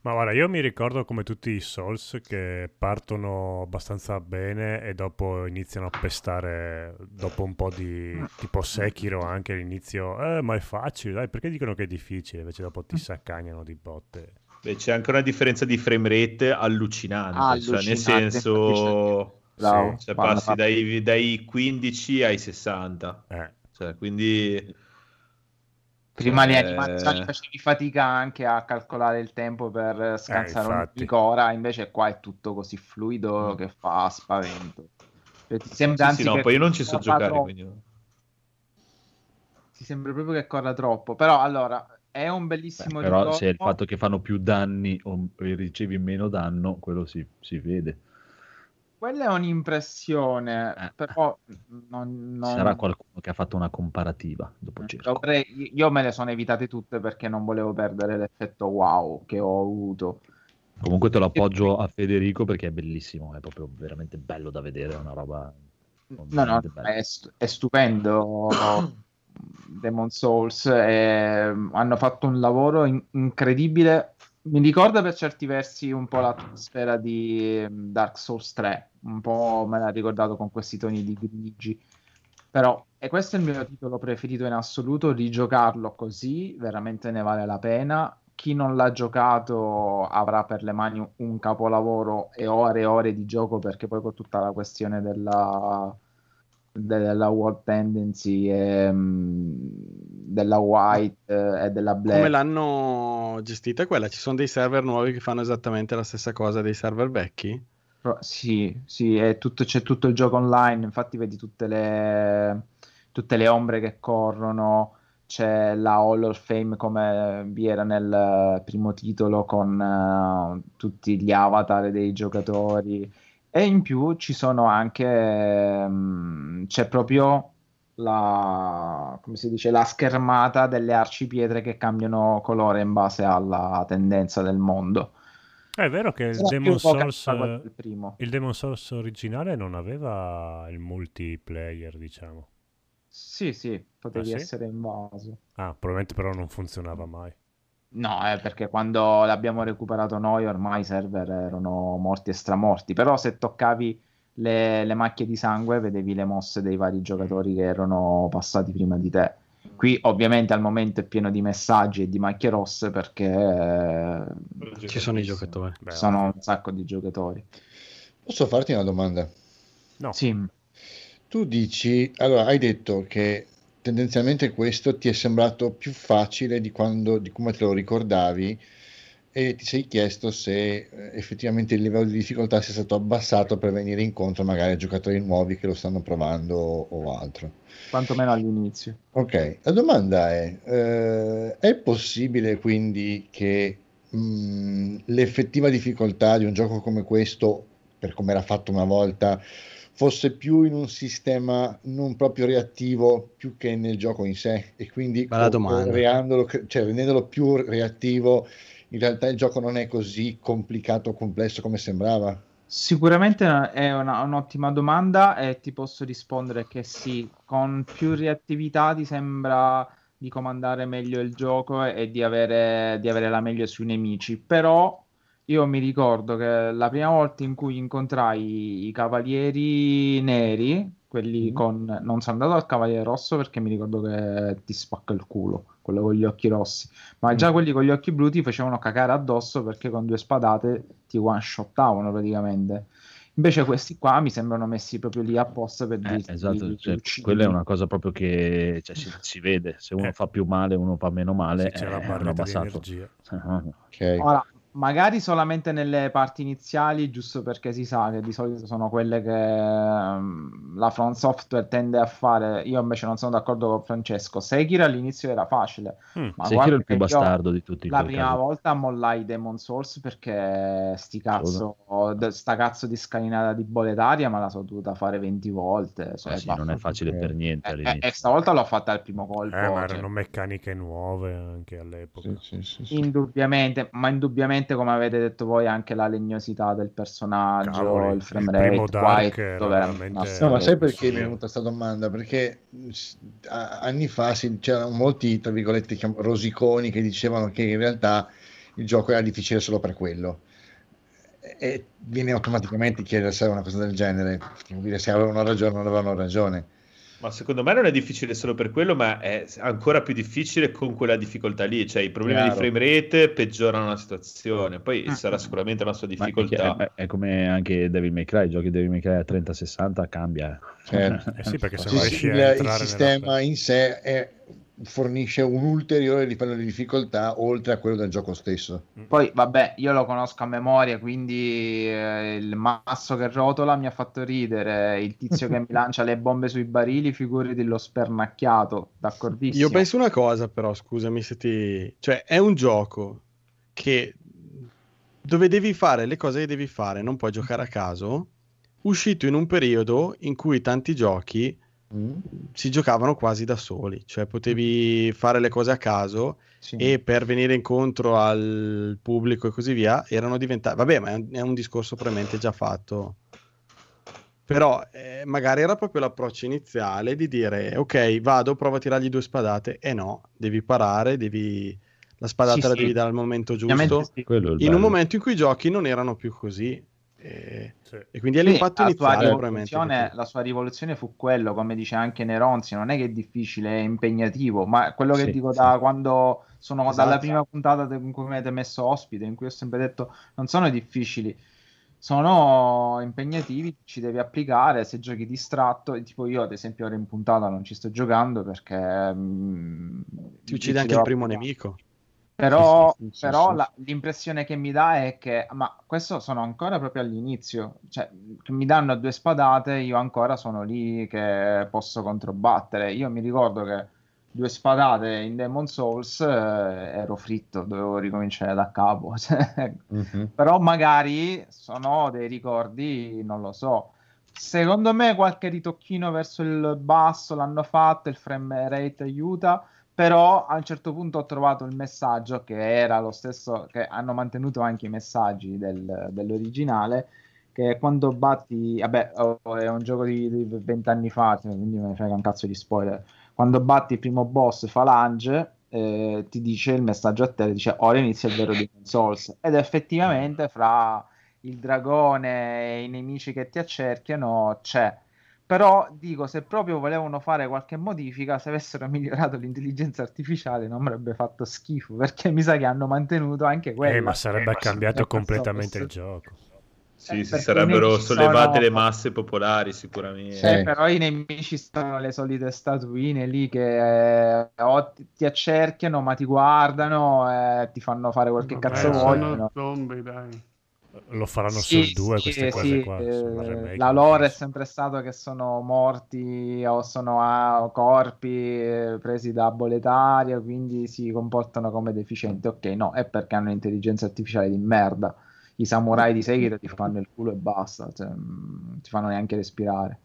S13: Ma guarda, io mi ricordo come tutti i Souls che partono abbastanza bene e dopo iniziano a pestare dopo un po' di tipo Sekiro anche all'inizio, eh ma è facile, dai, perché dicono che è difficile, invece dopo ti saccagnano di botte.
S12: Beh, c'è anche una differenza di frame rate allucinante, cioè nel
S9: Allucinante,
S12: senso
S9: Bravo,
S12: cioè,
S9: parla,
S12: passi dai, dai 15 ai 60.
S13: Eh.
S12: Cioè, quindi
S9: Prima
S8: Eh.
S9: animazioni facevi fatica anche a calcolare il tempo per scansare un
S13: infatti.
S9: ora, invece qua è tutto così fluido che fa spavento. Cioè, ti sembra
S12: Sì,
S9: anzi
S12: sì, no, poi io non ci so giocare,
S9: troppo.
S12: quindi...
S9: Ti sembra proprio che corra troppo, però allora è un bellissimo
S4: Però
S9: ritorno.
S4: se è il fatto che fanno più danni o ricevi meno danno, quello si, si vede.
S9: Quella è un'impressione, però non, non-
S4: Sarà qualcuno che ha fatto una comparativa. Dopo cerco.
S9: dovrei- io me le sono evitate tutte perché non volevo perdere l'effetto wow che ho avuto.
S4: Comunque te lo appoggio a Federico perché è bellissimo, è proprio veramente bello da vedere, è una roba...
S9: No, no, è, stu- è stupendo. Demon Souls e, mm, hanno fatto un lavoro in- incredibile. Mi ricorda per certi versi un po' l'atmosfera di mm, Dark Souls 3, un po' me l'ha ricordato con questi toni di grigi. Però, e questo è il mio titolo preferito in assoluto, rigiocarlo così veramente ne vale la pena. Chi non l'ha giocato avrà per le mani un capolavoro e ore e ore di gioco perché poi con tutta la questione della, della World Tendency e mm, della White eh, e della Black
S17: Come l'hanno gestita quella? Ci sono dei server nuovi che fanno esattamente la stessa cosa dei server vecchi?
S9: Pro- Sì, sì, tutto- c'è tutto il gioco online, infatti vedi tutte le, tutte le ombre che corrono, c'è la Hall of Fame come vi era nel primo titolo con eh, tutti gli avatar dei giocatori e in più ci sono anche, ehm, c'è proprio la, come si dice, la schermata delle arcipietre che cambiano colore in base alla tendenza del mondo.
S13: È vero che il Demon
S9: del primo.
S13: il Demon Souls originale non aveva il multiplayer, diciamo.
S9: Sì, sì, potevi
S13: Ah, sì?
S9: essere invaso.
S13: Ah, probabilmente però non funzionava mai.
S9: No, eh, perché quando l'abbiamo recuperato noi ormai i server erano morti e stramorti, però se toccavi le, le macchie di sangue vedevi le mosse dei vari giocatori che erano passati prima di te. Qui ovviamente al momento è pieno di messaggi e di macchie rosse perché eh,
S17: Ci sono i giocatori.
S9: ci sono un sacco di giocatori.
S14: Posso farti una domanda?
S13: No.
S9: Sì.
S14: Tu dici, allora hai detto che tendenzialmente questo ti è sembrato più facile di quando, di come te lo ricordavi e ti sei chiesto se eh, effettivamente il livello di difficoltà sia stato abbassato per venire incontro magari a giocatori nuovi che lo stanno provando o altro.
S9: Quantomeno all'inizio.
S14: Ok, la domanda è, eh, è possibile quindi che mh, l'effettiva difficoltà di un gioco come questo, per come era fatto una volta, fosse più in un sistema non proprio reattivo più che nel gioco in sé e quindi creandolo- cioè, rendendolo più reattivo, in realtà il gioco non è così complicato o complesso come sembrava?
S9: Sicuramente è una- un'ottima domanda e ti posso rispondere che sì, con più reattività ti sembra di comandare meglio il gioco e di avere, di avere la meglio sui nemici, però io mi ricordo che la prima volta in cui incontrai i cavalieri neri, quelli con... non sono andato al cavaliere rosso perché mi ricordo che ti spacca il culo, quello con gli occhi rossi, ma già quelli con gli occhi blu ti facevano cacare addosso perché con due spadate ti one-shottavano praticamente. Invece questi qua mi sembrano messi proprio lì apposta per
S4: Eh,
S9: dirti
S4: esatto,
S9: ti
S4: cioè, quella è una cosa proprio che cioè, si, si vede, se uno fa più male, uno fa meno male,
S13: Sì, c'è
S4: eh,
S13: la barretta di
S4: abbassato.
S13: energia.
S9: Ora, magari solamente nelle parti iniziali, giusto perché si sa che di solito sono quelle che ehm, la From Software tende a fare. Io invece non sono d'accordo con Francesco. Sekiro all'inizio era facile,
S4: Mm,
S9: ma
S4: Sekiro è il più bastardo di tutti
S9: La prima
S4: caso.
S9: volta mollai Demon Souls perché sti cazzo, d- sta cazzo di scalinata di boletaria me la sono dovuta fare 20 volte. Cioè,
S4: Ah, sì, non è facile per niente
S9: e,
S4: all'inizio.
S9: e stavolta l'ho fatta al primo colpo.
S13: Eh, ma
S9: cioè.
S13: erano meccaniche nuove anche all'epoca.
S9: Indubbiamente, ma indubbiamente, come avete detto voi, anche la legnosità del personaggio,
S13: Cavoli,
S9: il frame
S13: il
S9: rate,
S13: era
S9: tutto veramente
S14: No, ma sai perché mi è venuta questa domanda? Perché anni fa si- c'erano molti, tra virgolette, chiam- rosiconi che dicevano che in realtà il gioco era difficile solo per quello. E viene automaticamente chiedere se era una cosa del genere, dire se avevano ragione o non avevano ragione.
S12: Ma secondo me non è difficile solo per quello, ma è ancora più difficile con quella difficoltà lì. Cioè, i problemi
S4: Chiaro.
S12: di frame rate peggiorano la situazione. Poi sarà sicuramente una sua difficoltà.
S4: è- è come anche Devil May Cry, giochi Devil May Cry a 30-60 cambia.
S14: Certo.
S13: Eh sì, perché se
S14: Sì,
S13: non
S14: sì,
S13: riesci
S14: il,
S13: a
S14: il
S13: nella...
S14: sistema in sé è fornisce un ulteriore livello di difficoltà oltre a quello del gioco stesso.
S9: Poi, vabbè, io lo conosco a memoria, quindi eh, il masso che rotola mi ha fatto ridere, il tizio che mi lancia le bombe sui barili, figuri dello spernacchiato, d'accordissimo.
S17: Io penso una cosa, però, scusami se ti. cioè, è un gioco che dove devi fare le cose che devi fare, non puoi giocare a caso. Uscito in un periodo in cui tanti giochi si giocavano quasi da soli, cioè potevi fare le cose a caso e per venire incontro al pubblico e così via erano diventati. Vabbè, ma è un, è un discorso probabilmente già fatto. Però eh, magari era proprio l'approccio iniziale di dire ok, vado, provo a tirargli due spadate. E no, devi parare, devi... la spadata
S9: Sì,
S17: la
S9: sì.
S17: devi dare al momento giusto.
S9: sì.
S17: In un momento in cui i giochi non erano più così. E, e quindi è
S9: Sì,
S17: l'impatto
S9: sua,
S17: iniziale probabilmente.
S9: la sua rivoluzione fu quello, come dice anche Neronzi, non è che è difficile, è impegnativo, ma quello che
S17: Sì,
S9: dico
S17: sì.
S9: da quando sono
S17: Esatto.
S9: dalla prima puntata in cui mi avete messo ospite, in cui ho sempre detto non sono difficili, sono impegnativi, ci devi applicare, se giochi distratto, e tipo io ad esempio ora in puntata non ci sto giocando perché mm,
S17: Ti uccide
S9: ci
S17: anche il primo
S9: applicare.
S17: nemico.
S9: Però,
S17: Sì, sì,
S9: però la- l'impressione che mi dà è che, ma questo sono ancora proprio all'inizio, cioè mi danno due spadate, io ancora sono lì che posso controbattere. Io mi ricordo che due spadate in Demon Souls eh, ero fritto, dovevo ricominciare da capo. cioè, però magari sono dei ricordi, non lo so. Secondo me qualche ritocchino verso il basso l'hanno fatto, il frame rate aiuta, però a un certo punto ho trovato il messaggio che era lo stesso, che hanno mantenuto anche i messaggi del- dell'originale, che quando batti, vabbè, oh, è un gioco di di 20 anni fa, cioè, quindi me ne frega un cazzo di spoiler, quando batti il primo boss Falange, eh, ti dice il messaggio a te, dice ora inizia il vero Demon Souls, ed effettivamente fra il dragone e i nemici che ti accerchiano c'è. Però dico, se proprio volevano fare qualche modifica, se avessero migliorato l'intelligenza artificiale non avrebbe fatto schifo, perché mi sa che hanno mantenuto anche quello.
S13: Eh, ma sarebbe cambiato
S9: Ecco,
S13: completamente
S9: so-
S13: il gioco.
S12: Sì, si
S9: perché
S12: sarebbero sollevate
S9: sono-
S12: le masse popolari sicuramente.
S9: Eh, però i nemici sono le solite statuine lì che eh, o ti, ti accerchiano, ma ti guardano e ti fanno fare quel che
S6: Vabbè,
S9: cazzo
S6: sono
S9: vogliono.
S6: zombie, dai.
S13: Lo faranno
S9: Sì,
S13: sul 2
S9: sì,
S13: queste cose
S9: sì,
S13: qua.
S9: eh, la lore è sempre stato che sono morti o sono a corpi eh, presi da boletaria, quindi si comportano come deficienti. Ok, no, è perché hanno intelligenza artificiale di merda. I samurai di Sekiro ti fanno il culo e basta, cioè, mm, non ti fanno neanche respirare.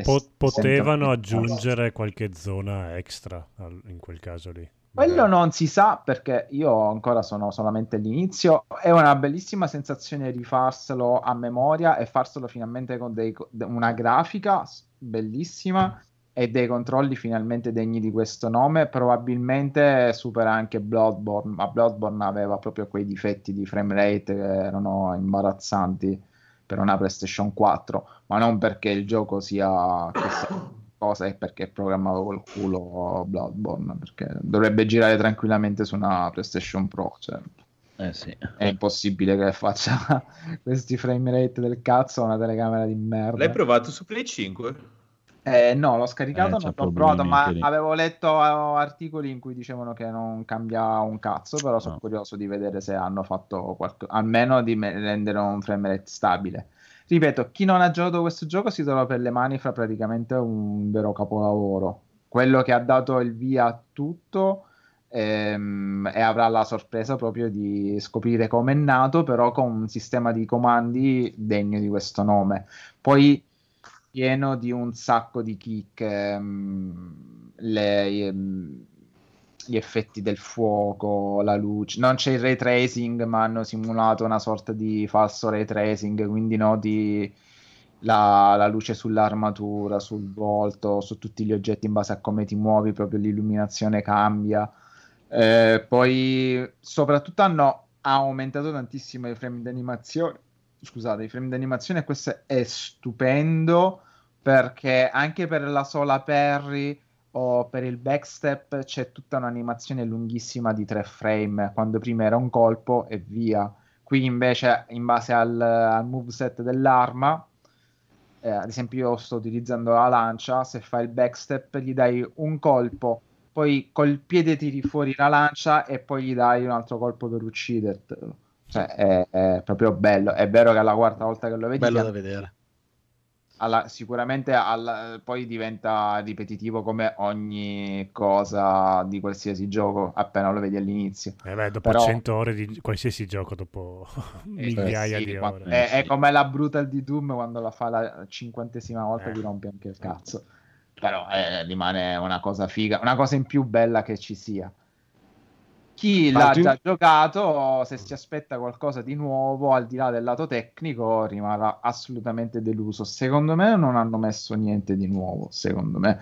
S13: Po- potevano aggiungere qualche zona extra in quel caso lì.
S9: Quello non si sa perché io ancora sono solamente all'inizio. È una bellissima sensazione rifarselo a memoria e farselo finalmente con dei- una grafica bellissima e dei controlli finalmente degni di questo nome. Probabilmente supera anche Bloodborne, ma Bloodborne aveva proprio quei difetti di frame rate che erano imbarazzanti per una PlayStation 4, ma non perché il gioco sia cosa, è perché programmavo col culo Bloodborne, perché dovrebbe girare tranquillamente su una PlayStation Pro, cioè,
S4: Eh sì.
S9: è impossibile che faccia questi frame rate del cazzo a una telecamera di merda.
S12: L'hai provato su Play 5?
S9: Eh, no, l'ho scaricato,
S4: Eh,
S9: non l'ho provato, ma
S4: lì.
S9: avevo letto articoli in cui dicevano che non cambia un cazzo, però sono curioso di vedere se hanno fatto qualcosa, almeno di me- rendere un frame rate stabile. Ripeto, chi non ha giocato questo gioco si trova per le mani fra praticamente un vero capolavoro. Quello che ha dato il via a tutto ehm, e avrà la sorpresa proprio di scoprire come è nato, però con un sistema di comandi degno di questo nome. Poi pieno di un sacco di kick, ehm, le- ehm, gli effetti del fuoco, la luce. Non c'è il ray tracing, ma hanno simulato una sorta di falso ray tracing, quindi noti la, la luce sull'armatura, sul volto, su tutti gli oggetti in base a come ti muovi, proprio l'illuminazione cambia. Eh, poi soprattutto hanno aumentato tantissimo i frame di animazione. Scusate, i frame di animazione, e questo è stupendo perché anche per la sola parry o per il backstep c'è tutta un'animazione lunghissima di tre frame, quando prima era un colpo e via. Qui invece, in base al, al moveset dell'arma, eh, ad esempio io sto utilizzando la lancia, se fai il backstep gli dai un colpo poi col piede tiri fuori la lancia e poi gli dai un altro colpo per uccidertelo. Cioè, è, è proprio bello. È vero che è la quarta volta che lo vedi.
S17: Bello da vedere.
S9: Alla- sicuramente alla- poi diventa ripetitivo come ogni cosa di qualsiasi gioco appena lo vedi all'inizio.
S13: Eh beh, dopo
S9: Però-
S13: 100 ore di qualsiasi gioco, dopo migliaia
S9: Sì,
S13: di ore.
S9: È, è come la Brutal di Doom quando la fa la cinquantesima volta
S13: Eh.
S9: ti rompe anche il cazzo. Però eh, rimane una cosa figa, una cosa in più bella che ci sia. Chi
S17: Ma
S9: l'ha
S17: tu-
S9: già giocato, se si aspetta qualcosa di nuovo, al di là del lato tecnico, rimarrà assolutamente deluso. Secondo me non hanno messo niente di nuovo, secondo me.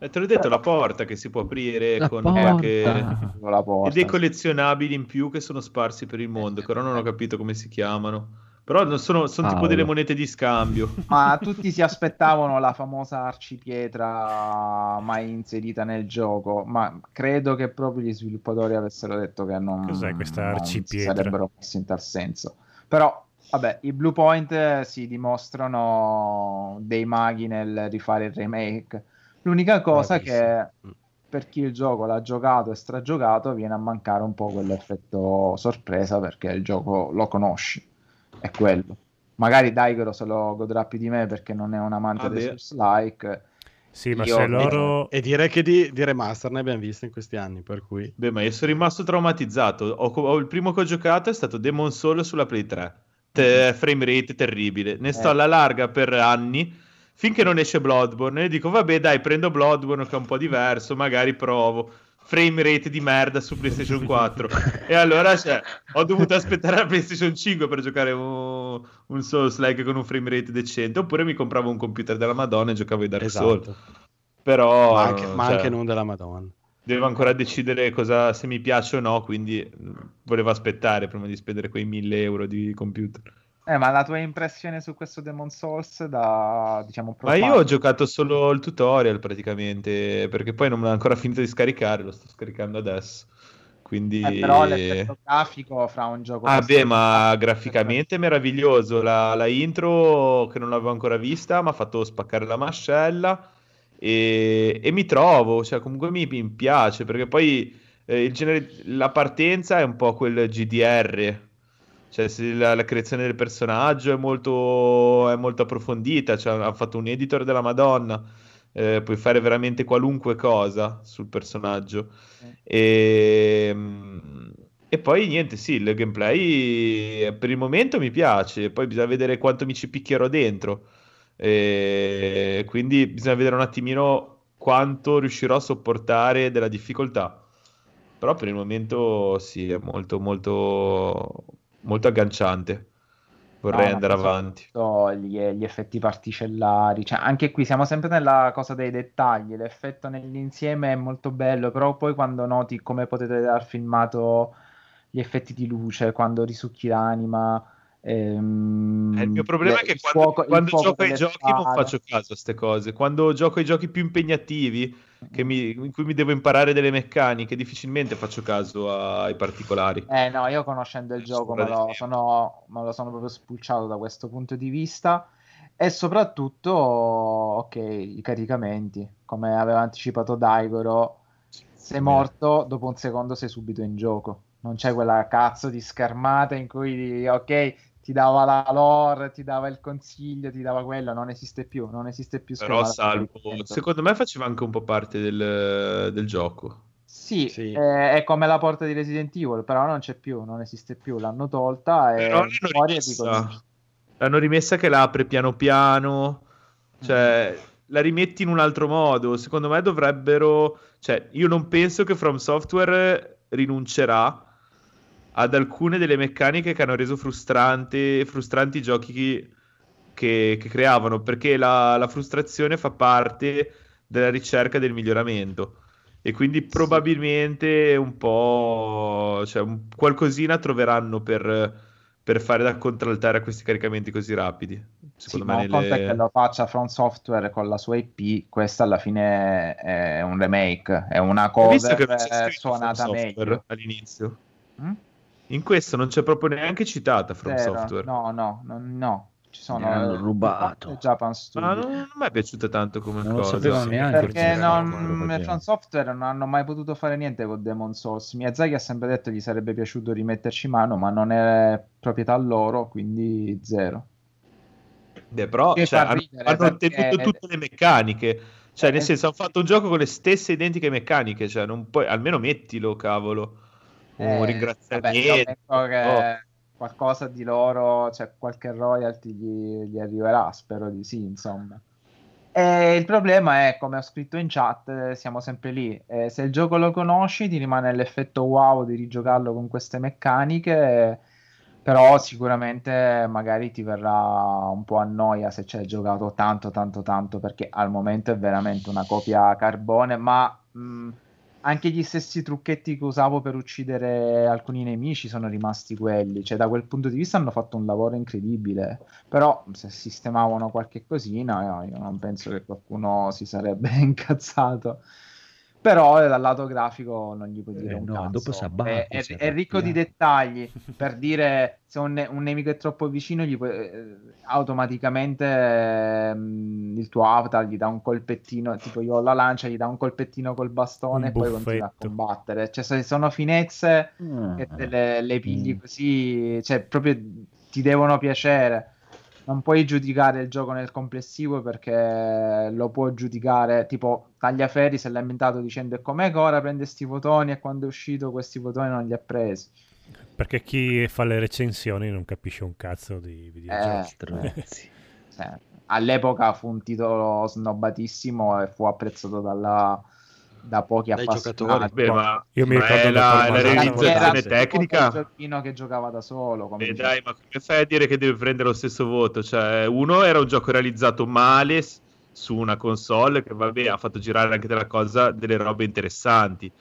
S12: E te l'ho detto, la porta che si può aprire
S9: La
S12: con
S9: porta.
S12: qualche...
S9: La porta.
S12: e dei collezionabili in più che sono sparsi per il mondo, che ora non ho capito come si chiamano. Però non sono, sono tipo
S9: Paolo.
S12: delle monete di scambio.
S9: Ma tutti si aspettavano la famosa arcipietra mai inserita nel gioco, ma credo che proprio gli sviluppatori avessero detto che non,
S13: Cos'è questa
S9: non si
S13: arcipietra?
S9: sarebbero messi in tal senso. Però, vabbè, i Blue Point eh, si dimostrano dei maghi nel rifare il remake. L'unica cosa che per chi il gioco l'ha giocato e stragiocato viene a mancare un po' quell'effetto sorpresa perché il gioco lo conosci, è quello. Magari Daigoro se lo godrà più di me perché non è un amante
S17: Vabbè.
S9: dei Souls-like.
S13: Sì, ma
S9: Io-
S13: se loro...
S17: E direi che di, di remaster ne abbiamo viste in questi anni, per cui...
S12: Beh, ma io sono rimasto traumatizzato. Ho, ho- il primo che ho giocato è stato Demon Soul sulla Play 3. Te- frame rate terribile. Ne sto
S9: Eh.
S12: alla larga per anni. Finché non esce Bloodborne. E dico, vabbè, dai, prendo Bloodborne che è un po' diverso. Magari provo. Frame rate di merda su PlayStation 4. e allora cioè, ho dovuto aspettare la PlayStation 5 per giocare un, un Souls-like con un frame rate decente. Oppure mi compravo un computer della Madonna e giocavo ai Dark
S17: Esatto.
S12: Souls. Però.
S17: ma anche, ma
S12: cioè,
S17: anche non della Madonna.
S12: Devo ancora decidere cosa, se mi piace o no, quindi mh, volevo aspettare prima di spendere quei 1000 euro di computer.
S9: Eh, ma la tua impressione su questo Demon Souls da, diciamo,
S12: Ma io ho
S9: profano?
S12: giocato solo il tutorial praticamente, perché poi non me l'ho ancora finito di scaricare, lo sto scaricando adesso. Quindi...
S9: Eh, però l'effetto grafico fra un gioco
S12: Ah, beh, ma graficamente è meraviglioso. La, la intro che non l'avevo ancora vista mi ha fatto spaccare la mascella e, e mi trovo, cioè comunque mi, mi piace perché poi eh, il genere- la partenza è un po' quel GDR, cioè la, la creazione del personaggio è molto, è molto approfondita, cioè ha fatto un editor della Madonna. eh, puoi fare veramente qualunque cosa sul personaggio. E, e poi niente, sì, il gameplay eh, per il momento mi piace, poi bisogna vedere quanto mi ci picchierò dentro. E quindi bisogna vedere un attimino quanto riuscirò a sopportare della difficoltà. Però per il momento sì, è molto molto molto agganciante. Vorrei
S9: No,
S12: andare avanti.
S9: Gli, gli effetti particellari, cioè anche qui siamo sempre nella cosa dei dettagli. L'effetto nell'insieme è molto bello, però poi quando noti come potete dar filmato gli effetti di luce, quando risucchi l'anima. ehm,
S12: Eh, il mio problema è che quando,
S9: fuoco-
S12: quando gioco ai giochi non
S9: spade.
S12: faccio caso a queste cose. Quando gioco ai giochi più impegnativi, mi- in cui mi devo imparare delle meccaniche, difficilmente faccio caso ai particolari.
S9: Eh no, io conoscendo il gioco me lo, sono, me lo sono proprio spulciato da questo punto di vista. E soprattutto, ok, i caricamenti, come aveva anticipato Daigoro, sei morto, dopo un secondo sei subito in gioco, non c'è quella cazzo di schermata in cui, ok, ti dava la lore, ti dava il consiglio, ti dava quello, non esiste più, non esiste più
S12: Però salvo, secondo me faceva anche un po' parte del, del gioco.
S9: Sì, eh, è come la porta di Resident Evil, però non c'è più, non esiste più, l'hanno tolta e
S12: l'hanno rimessa. L'hanno rimessa che la apre piano piano, cioè la rimetti in un altro modo. Secondo me dovrebbero, cioè io non penso che From Software rinuncerà ad alcune delle meccaniche che hanno reso frustranti i giochi che, che- creavano, perché la, la frustrazione fa parte della ricerca del miglioramento. E quindi probabilmente un po', cioè un- qualcosina troveranno per, per fare da contraltare a questi caricamenti così rapidi.
S9: Sì,
S12: Secondo
S9: ma
S12: me
S9: è
S12: nelle-
S9: che lo faccia From Software con la sua IP, questa alla fine è un remake, è una
S12: visto che From
S9: suonata meglio.
S12: all'inizio?
S9: Mm?
S12: In questo non c'è proprio neanche citata From
S9: Zero.
S12: Software.
S9: No, no, no, no. Ci sono
S4: hanno
S9: eh,
S4: rubato.
S9: e Japan Studio.
S12: Ma non, non mi è piaciuta tanto come
S4: Non lo
S12: cosa. sì.
S4: neanche
S9: perché non,
S4: roba
S9: From Software non hanno mai potuto fare niente con Demon Souls. Miyazaki ha sempre detto che gli sarebbe piaciuto rimetterci mano, ma non è proprietà loro, quindi zero.
S12: Beh, però cioè, hanno,
S9: ridere,
S12: hanno
S9: perché-
S12: tenuto tutte le meccaniche. Cioè, nel
S9: Eh,
S12: senso, hanno fatto un gioco con le stesse identiche meccaniche. Cioè, non puoi, almeno mettilo, cavolo. Un
S9: Eh,
S12: ringraziamento.
S9: vabbè,
S12: Oh.
S9: qualcosa di loro, cioè qualche royalty gli, gli arriverà, spero di sì, insomma. E il problema è, come ho scritto in chat, eh, siamo sempre lì. Eh, se il gioco lo conosci, ti rimane l'effetto wow di rigiocarlo con queste meccaniche, però sicuramente magari ti verrà un po' a noia se ci hai giocato tanto, tanto, tanto, perché al momento è veramente una copia carbone, ma mh, anche gli stessi trucchetti che usavo per uccidere alcuni nemici sono rimasti quelli. Cioè, da quel punto di vista hanno fatto un lavoro incredibile. Però, se sistemavano qualche cosina, io non penso che qualcuno si sarebbe incazzato. Però, eh, dal lato grafico, non gli puoi dire
S4: Eh,
S9: un
S4: no,
S9: cazzo.
S4: dopo si abbatte,
S9: È, è-
S4: si
S9: è ricco di dettagli per dire se un, ne- un nemico è troppo vicino, gli puoi, eh, automaticamente ehm, il tuo avatar gli dà un colpettino, tipo io ho la lancia, gli dà un colpettino col bastone
S13: Un
S9: e poi continua a
S13: buffetto.
S9: combattere. Cioè, se sono finezze
S4: Mm.
S9: che te le, le pigli
S4: Mm.
S9: così, cioè, proprio ti devono piacere. Non puoi giudicare il gioco nel complessivo perché lo può giudicare tipo Tagliaferri se l'ha inventato dicendo è com'è che ora prende sti fotoni e quando è uscito questi fotoni non li ha presi.
S13: Perché chi fa le recensioni non capisce un cazzo di
S9: Eh,
S13: videogiochi.
S4: Stronzi.
S9: sì. All'epoca fu un titolo snobbatissimo e fu apprezzato dalla- da pochi
S17: Dai
S9: appassionati.
S17: giocatori.
S12: Beh, ma,
S13: Io mi ricordo
S12: è la, la realizzazione
S9: Era
S12: tecnica.
S9: un giochino che giocava da solo. Come
S12: Eh,
S9: dicevo.
S12: dai, ma come fai a dire che deve prendere lo stesso voto? Cioè, uno era un gioco realizzato male su una console che, vabbè, ha fatto girare anche della cosa, delle robe interessanti.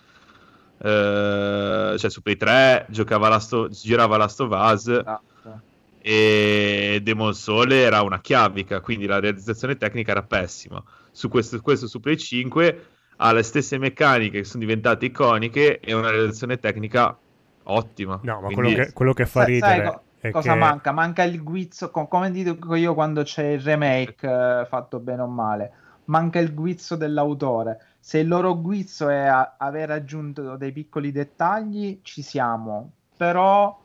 S12: Eh, cioè, su Play 3 giocava Last of- girava Last of Us
S9: Esatto.
S12: e Demon Soul era una chiavica, quindi la realizzazione tecnica era pessima. Su questo, questo su Play 5 ha le stesse meccaniche che sono diventate iconiche e una realizzazione tecnica ottima.
S13: No, ma
S12: Quindi-
S13: quello che, quello che fa
S9: Sai- sai
S13: ridere
S9: co-
S13: è
S9: cosa
S13: che
S9: manca? Manca il guizzo, co- come dico io quando c'è il remake eh, fatto bene o male. Manca il guizzo dell'autore. Se il loro guizzo è a- aver aggiunto dei piccoli dettagli, ci siamo. Però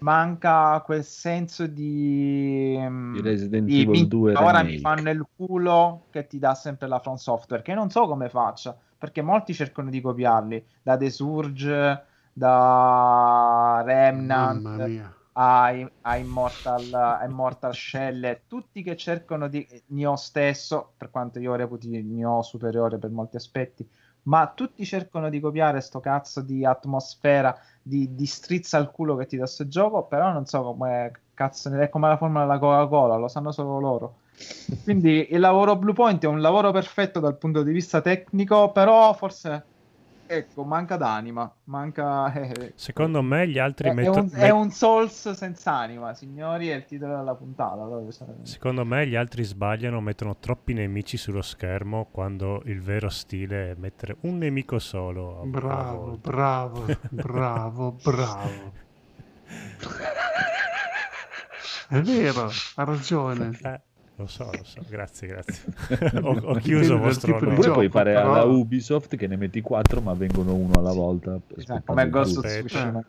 S9: manca quel senso di, mm,
S4: Di Resident
S9: di
S4: Evil
S9: mi-
S4: 2
S9: ora mi
S4: remake.
S9: fanno il culo che ti dà sempre la From Software che non so come faccia perché molti cercano di copiarli da The Surge da Remnant
S6: Mamma mia.
S9: a, a Immortal, a Immortal Shell, tutti che cercano di Nioh stesso, per quanto io reputi Nioh superiore per molti aspetti, ma tutti cercano di copiare sto cazzo di atmosfera, di, di strizza al culo che ti dà sto gioco, però non so come cazzo è come la formula della Coca-Cola, lo sanno solo loro. Quindi il lavoro Bluepoint è un lavoro perfetto dal punto di vista tecnico, però forse ecco, manca d'anima, manca eh,
S13: secondo me gli altri
S9: è, è
S13: metto-
S9: un,
S13: met-
S9: è un Souls senza anima, signori, è il titolo della puntata.
S13: Secondo me gli altri sbagliano, mettono troppi nemici sullo schermo quando il vero stile è mettere un nemico solo.
S6: Bravo, bravo, bravo, bravo. È vero, ha ragione.
S13: Lo so, lo so, grazie, grazie. ho, ho chiuso il vostro
S6: tipo.
S4: Oppure puoi fare
S6: però-
S4: alla Ubisoft che ne metti 4 ma vengono uno alla volta.
S9: Esatto, come Ghost of. Tsushima.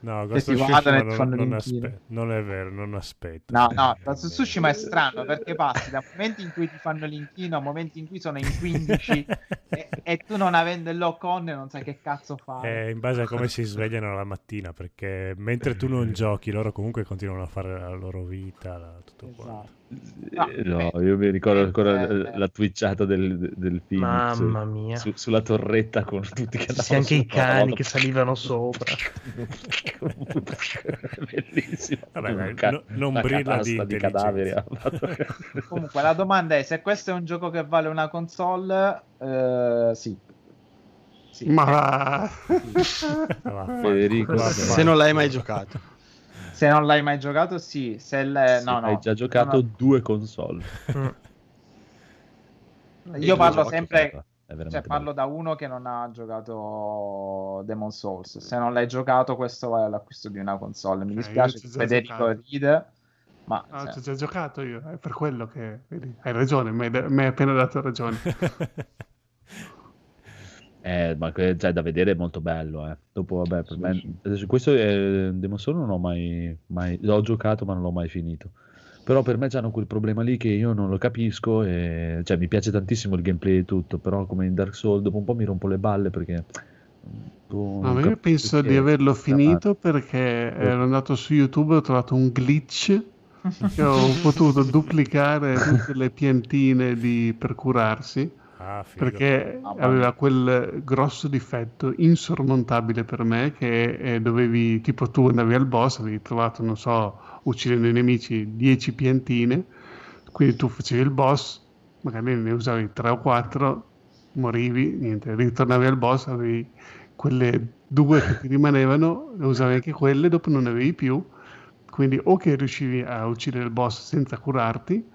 S13: No,
S9: Che
S13: Ghost of Tsushima non, non aspe- non è vero, non aspetta.
S9: No, no, Ghost of Tsushima è strano perché passi da momenti in cui ti fanno l'inchino a momenti in cui sono in 15 e, e tu non avendo il lock on non sai che cazzo fare.
S13: È in base a come si svegliano la mattina, perché mentre tu non giochi, loro comunque continuano a fare la loro vita, la- tutto quanto.
S4: Eh, No, io mi ricordo ancora
S9: eh,
S4: la twitchata del, del film
S15: Mamma mia.
S4: su- sulla torretta con tutti che
S15: Sì,
S4: andavano
S15: anche i cani
S4: andavano-
S15: che salivano sopra.
S4: Bellissimo.
S13: Vabbè,
S4: ca-
S13: no- non brilla di
S4: catasta cadaveri.
S9: Comunque la domanda è se questo è un gioco che vale una console, eh, sì. Sì.
S6: Ma va.
S4: Federico,
S17: Se non l'hai mai giocato.
S9: Se non l'hai mai giocato, sì. Se
S4: Sì,
S9: no, no.
S4: hai già giocato
S9: No,
S4: due console.
S9: Io parlo sempre,
S4: è veramente
S9: cioè parlo da uno che non ha giocato Demon Souls. Se non l'hai giocato, questo vale l'acquisto di una console. Mi
S6: Eh,
S9: dispiace che Federico
S6: giocato.
S9: ride, Ma
S6: Ah,
S9: cioè,
S6: ci ho già giocato io, è per quello che vedi, hai ragione, mi hai appena dato ragione.
S4: Eh, ma que- cioè, da vedere è molto bello. Eh. Dopo, vabbè, per me, adesso questo è Demon Soul non ho mai, mai l'ho giocato, ma non l'ho mai finito. Però per me hanno quel problema lì che io non lo capisco. E, cioè, mi piace tantissimo il gameplay e tutto, però come in Dark Souls dopo un po' mi rompo le balle perché. boh,
S6: No, io penso di averlo finito perché ero andato su YouTube e ho trovato un glitch che ho potuto duplicare tutte le piantine di, per curarsi
S13: Ah,
S6: perché
S13: Ah,
S6: aveva quel grosso difetto insormontabile per me che eh, dovevi, tipo tu andavi al boss, avevi trovato, non so, uccidendo i nemici 10 piantine, quindi tu facevi il boss, magari ne usavi 3 o 4, morivi, niente, ritornavi al boss, avevi quelle due che ti rimanevano, le usavi anche quelle, dopo non ne avevi più, quindi o che riuscivi a uccidere il boss senza curarti,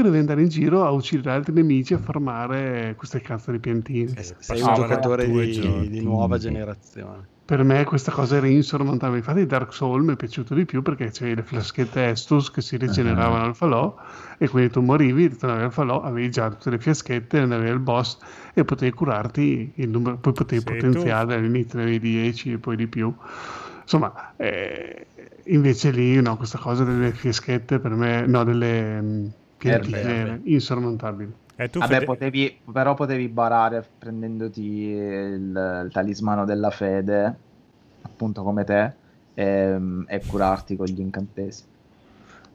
S6: o che dovevi andare in giro a uccidere altri nemici a farmare queste cazzo di piantine.
S17: Sei un giocatore di, di nuova generazione.
S6: Per me questa cosa era insormontabile. Infatti Dark Souls mi è piaciuto di più perché c'avevi le fiaschette Estus che si rigeneravano al falò e quindi tu morivi, ritornavi al falò, avevi già tutte le fiaschette, andavi al boss e potevi curarti il numero, poi potevi
S13: Sì,
S6: potenziare all'inizio avevi 10 e poi di più. Insomma, eh, invece lì no, questa cosa delle fiaschette per me, no, delle
S9: erbe.
S6: era insormontabile.
S13: E tu
S9: Vabbè,
S13: Fede-
S9: potevi, però potevi barare prendendoti il, il talismano della fede, appunto come te, e, e curarti con gli incantesimi.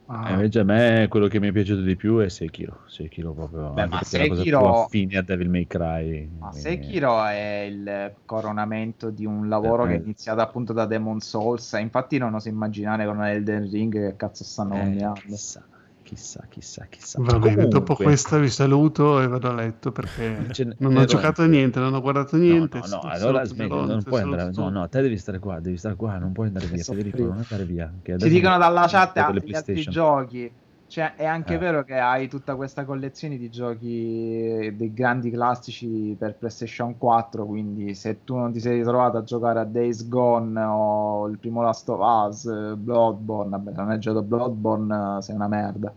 S6: Ah.
S4: Eh, invece a me quello che mi è piaciuto di più è Sekiro. Sekiro proprio
S9: Beh, ma
S4: è
S9: Sekiro-
S4: più affine a Devil May Cry.
S9: Ma
S4: Eh,
S9: Sekiro è il coronamento di un lavoro
S4: Eh,
S9: che è iniziato appunto da Demon Souls. e Infatti, non oso immaginare con Elden Ring che cazzo stanno
S4: Eh,
S9: combinando.
S4: chissà, chissà, chissà, chissà.
S6: Va bene, dopo
S4: Comunque-
S6: questa vi saluto e vado a letto perché
S4: ne-
S6: non ho
S4: eh,
S6: giocato a niente, non ho guardato niente.
S4: No, no,
S6: sto-
S4: allora smetti, non puoi andare. No, no, te devi stare qua, devi stare qua, non puoi andare via. Federico, non andare via.
S9: Ci dicono dalla chat altri
S4: PlayStation.
S9: giochi. Cioè, è anche
S4: Eh.
S9: vero che hai tutta questa collezione di giochi dei grandi classici per PlayStation 4. Quindi, se tu non ti sei ritrovato a giocare a Days Gone o il primo Last of Us, eh, Bloodborne, vabbè, se non hai giocato Bloodborne, eh, sei una merda.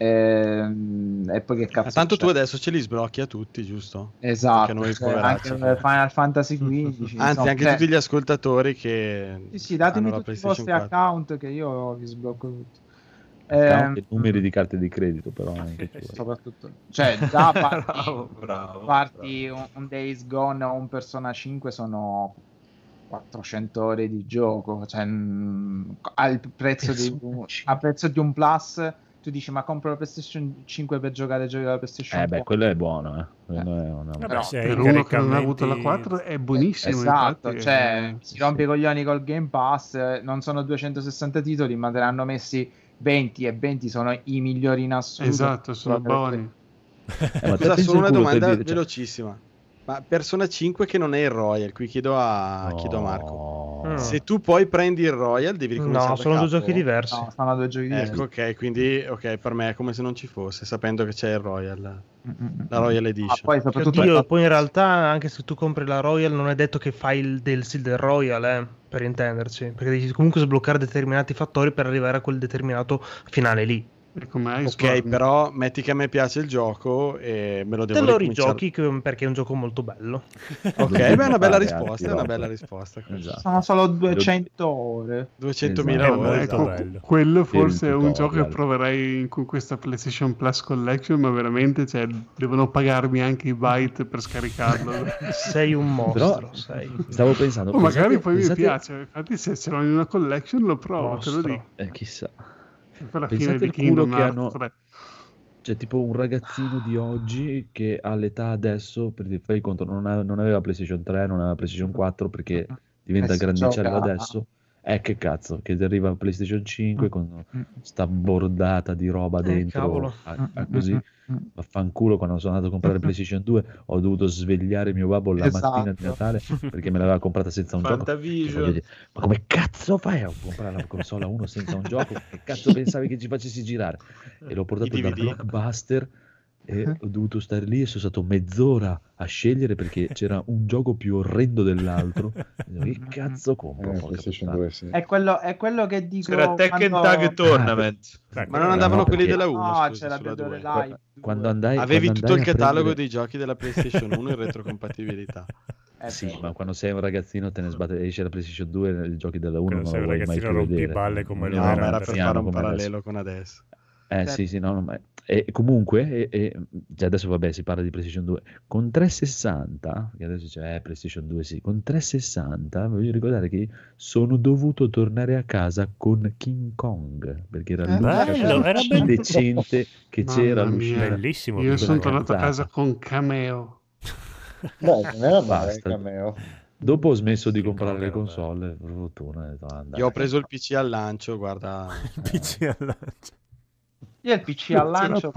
S9: Ehm, E, poi che
S17: Ma
S9: cazzo
S17: tanto
S9: c'è?
S17: tu adesso ce li sblocchi a tutti, giusto?
S9: Esatto,
S17: Anche noi
S9: cioè, anche Final Fantasy XV.
S17: Anzi, anche tutti gli ascoltatori che
S9: Sì, sì, datemi tutti i vostri
S17: 4.
S9: account che io vi sblocco tutti.
S4: Che numeri di carte di credito, però anche tu.
S9: soprattutto cioè già parti,
S12: Bravo, bravo,
S9: parti un, un Days Gone o un Persona 5 sono 400 ore di gioco cioè mm, al prezzo di un, a prezzo di un plus tu dici ma compro la PlayStation 5 per giocare ai giochi della PlayStation
S4: Eh beh,
S9: 4
S4: quello è buono, eh. Quello è una...
S9: Però-
S13: se hai
S6: Per uno che non ha avuto la 4 è buonissimo.
S9: Esatto,
S6: infatti,
S9: cioè
S6: eh,
S9: si rompe i coglioni col Game Pass, eh, non sono 260 titoli, ma te ne hanno messi 20 e 20 sono i migliori in assoluto.
S6: Esatto, sono buoni.
S4: Eh,
S17: Scusa, solo una domanda
S4: dire- cioè-
S17: velocissima. Ma Persona 5 che non è il Royal, qui chiedo a, chiedo a Marco.
S15: Mm.
S17: Se tu poi prendi il Royal devi ricominciare
S15: No, sono due giochi diversi.
S9: No, sono due giochi diversi.
S17: Ecco, ok, quindi ok, per me è come se non ci fosse, sapendo che c'è il Royal, la Royal Edition.
S9: Ah, poi soprattutto
S15: Oddio, poi in realtà anche se tu compri la Royal non è detto che fai il DLC del Royal, eh, per intenderci, perché devi comunque sbloccare determinati fattori per arrivare a quel determinato finale lì.
S17: Ok, però metti che a me piace il gioco e me lo devo
S15: Te lo rigiochi perché è un gioco molto bello.
S17: Ok, beh, è una bella risposta, è una bella risposta. questa.
S9: sono solo 200 ore.
S17: 200.000
S6: Eh,
S17: ore.
S6: ecco,
S17: esatto.
S6: quello forse è un gioco che proverei con questa PlayStation Plus Collection, ma veramente cioè, devono pagarmi anche i byte per scaricarlo.
S15: sei un
S4: Però stavo pensando,
S6: O magari
S4: pensate-
S6: poi
S4: pensate-
S6: mi piace, infatti se ce l'ho in una collection lo provo, te lo
S15: Mostro.
S6: dico.
S4: Eh, chissà.
S6: Per la fine
S4: Pensate
S6: di
S4: culo che
S6: Hearts
S4: hanno...
S6: 3.
S4: C'è tipo un ragazzino di oggi che all'età adesso, per fai conto, non, ha- non aveva PlayStation 3, non aveva PlayStation 4 perché diventa
S9: Eh,
S4: grandicello adesso. Eh, che cazzo, che arriva PlayStation 5 con
S9: Mm.
S4: sta bordata di roba
S15: Eh,
S4: dentro,
S15: cavolo.
S4: a, a così. Vaffanculo, quando sono andato a comprare PlayStation 2 ho dovuto svegliare mio babbo la
S9: Esatto.
S4: mattina di Natale perché me l'aveva comprata senza un gioco.
S12: Fantavision.
S4: dire, Ma come cazzo fai a comprare la console a uno senza un gioco? Che cazzo pensavi che ci facessi girare? E l'ho portato da. Blockbuster e ho dovuto stare lì e sono stato mezz'ora a scegliere perché c'era un gioco più orrendo dell'altro. che cazzo compro?
S14: Eh,
S4: Porca
S14: PlayStation
S4: puttana.
S14: 2, sì.
S9: È quello, è quello che dico.
S12: C'era Tekken
S9: quando-
S12: Tag Tournament.
S8: Ma non andavano
S4: no,
S8: quelli
S4: perché-
S8: della 1,
S9: No,
S8: scusa,
S9: c'era
S8: sulla
S9: Dead or
S8: 2.
S9: Alive.
S4: Quando andai,
S8: Avevi
S4: quando
S8: tutto il
S4: andai a
S8: catalogo
S4: prendere-
S8: dei giochi della PlayStation 1 in retrocompatibilità.
S9: Eh,
S4: Sì, ma quando sei un ragazzino te ne sbatte, esce la PlayStation 2 i giochi della 1
S13: Quando
S4: non
S13: sei
S4: lo
S13: un
S4: vuoi mai
S13: ragazzino
S4: più vedere.
S13: rompiballe come
S8: No,
S4: è
S8: ma era per fare un parallelo con adesso.
S4: Eh
S9: Certo.
S4: sì, sì, no, no, ma e comunque, e, e- già adesso vabbè si parla di PlayStation 2, con 360, che adesso c'è eh, PlayStation 2 sì, con 360 voglio ricordare che sono dovuto tornare a casa con King Kong, perché era
S9: Eh,
S4: l'unica
S13: bello, era bello.
S4: decente che
S6: Mamma
S4: c'era
S6: mia.
S4: all'uscita.
S13: Bellissimo.
S6: Io sono tornato a casa con Cameo.
S14: Beh, non era male
S4: Basta.
S14: cameo.
S4: Dopo ho smesso di comprare le console, per fortuna.
S8: Io ho preso il PC al lancio, guarda.
S13: PC al lancio.
S9: Io il PC al lancio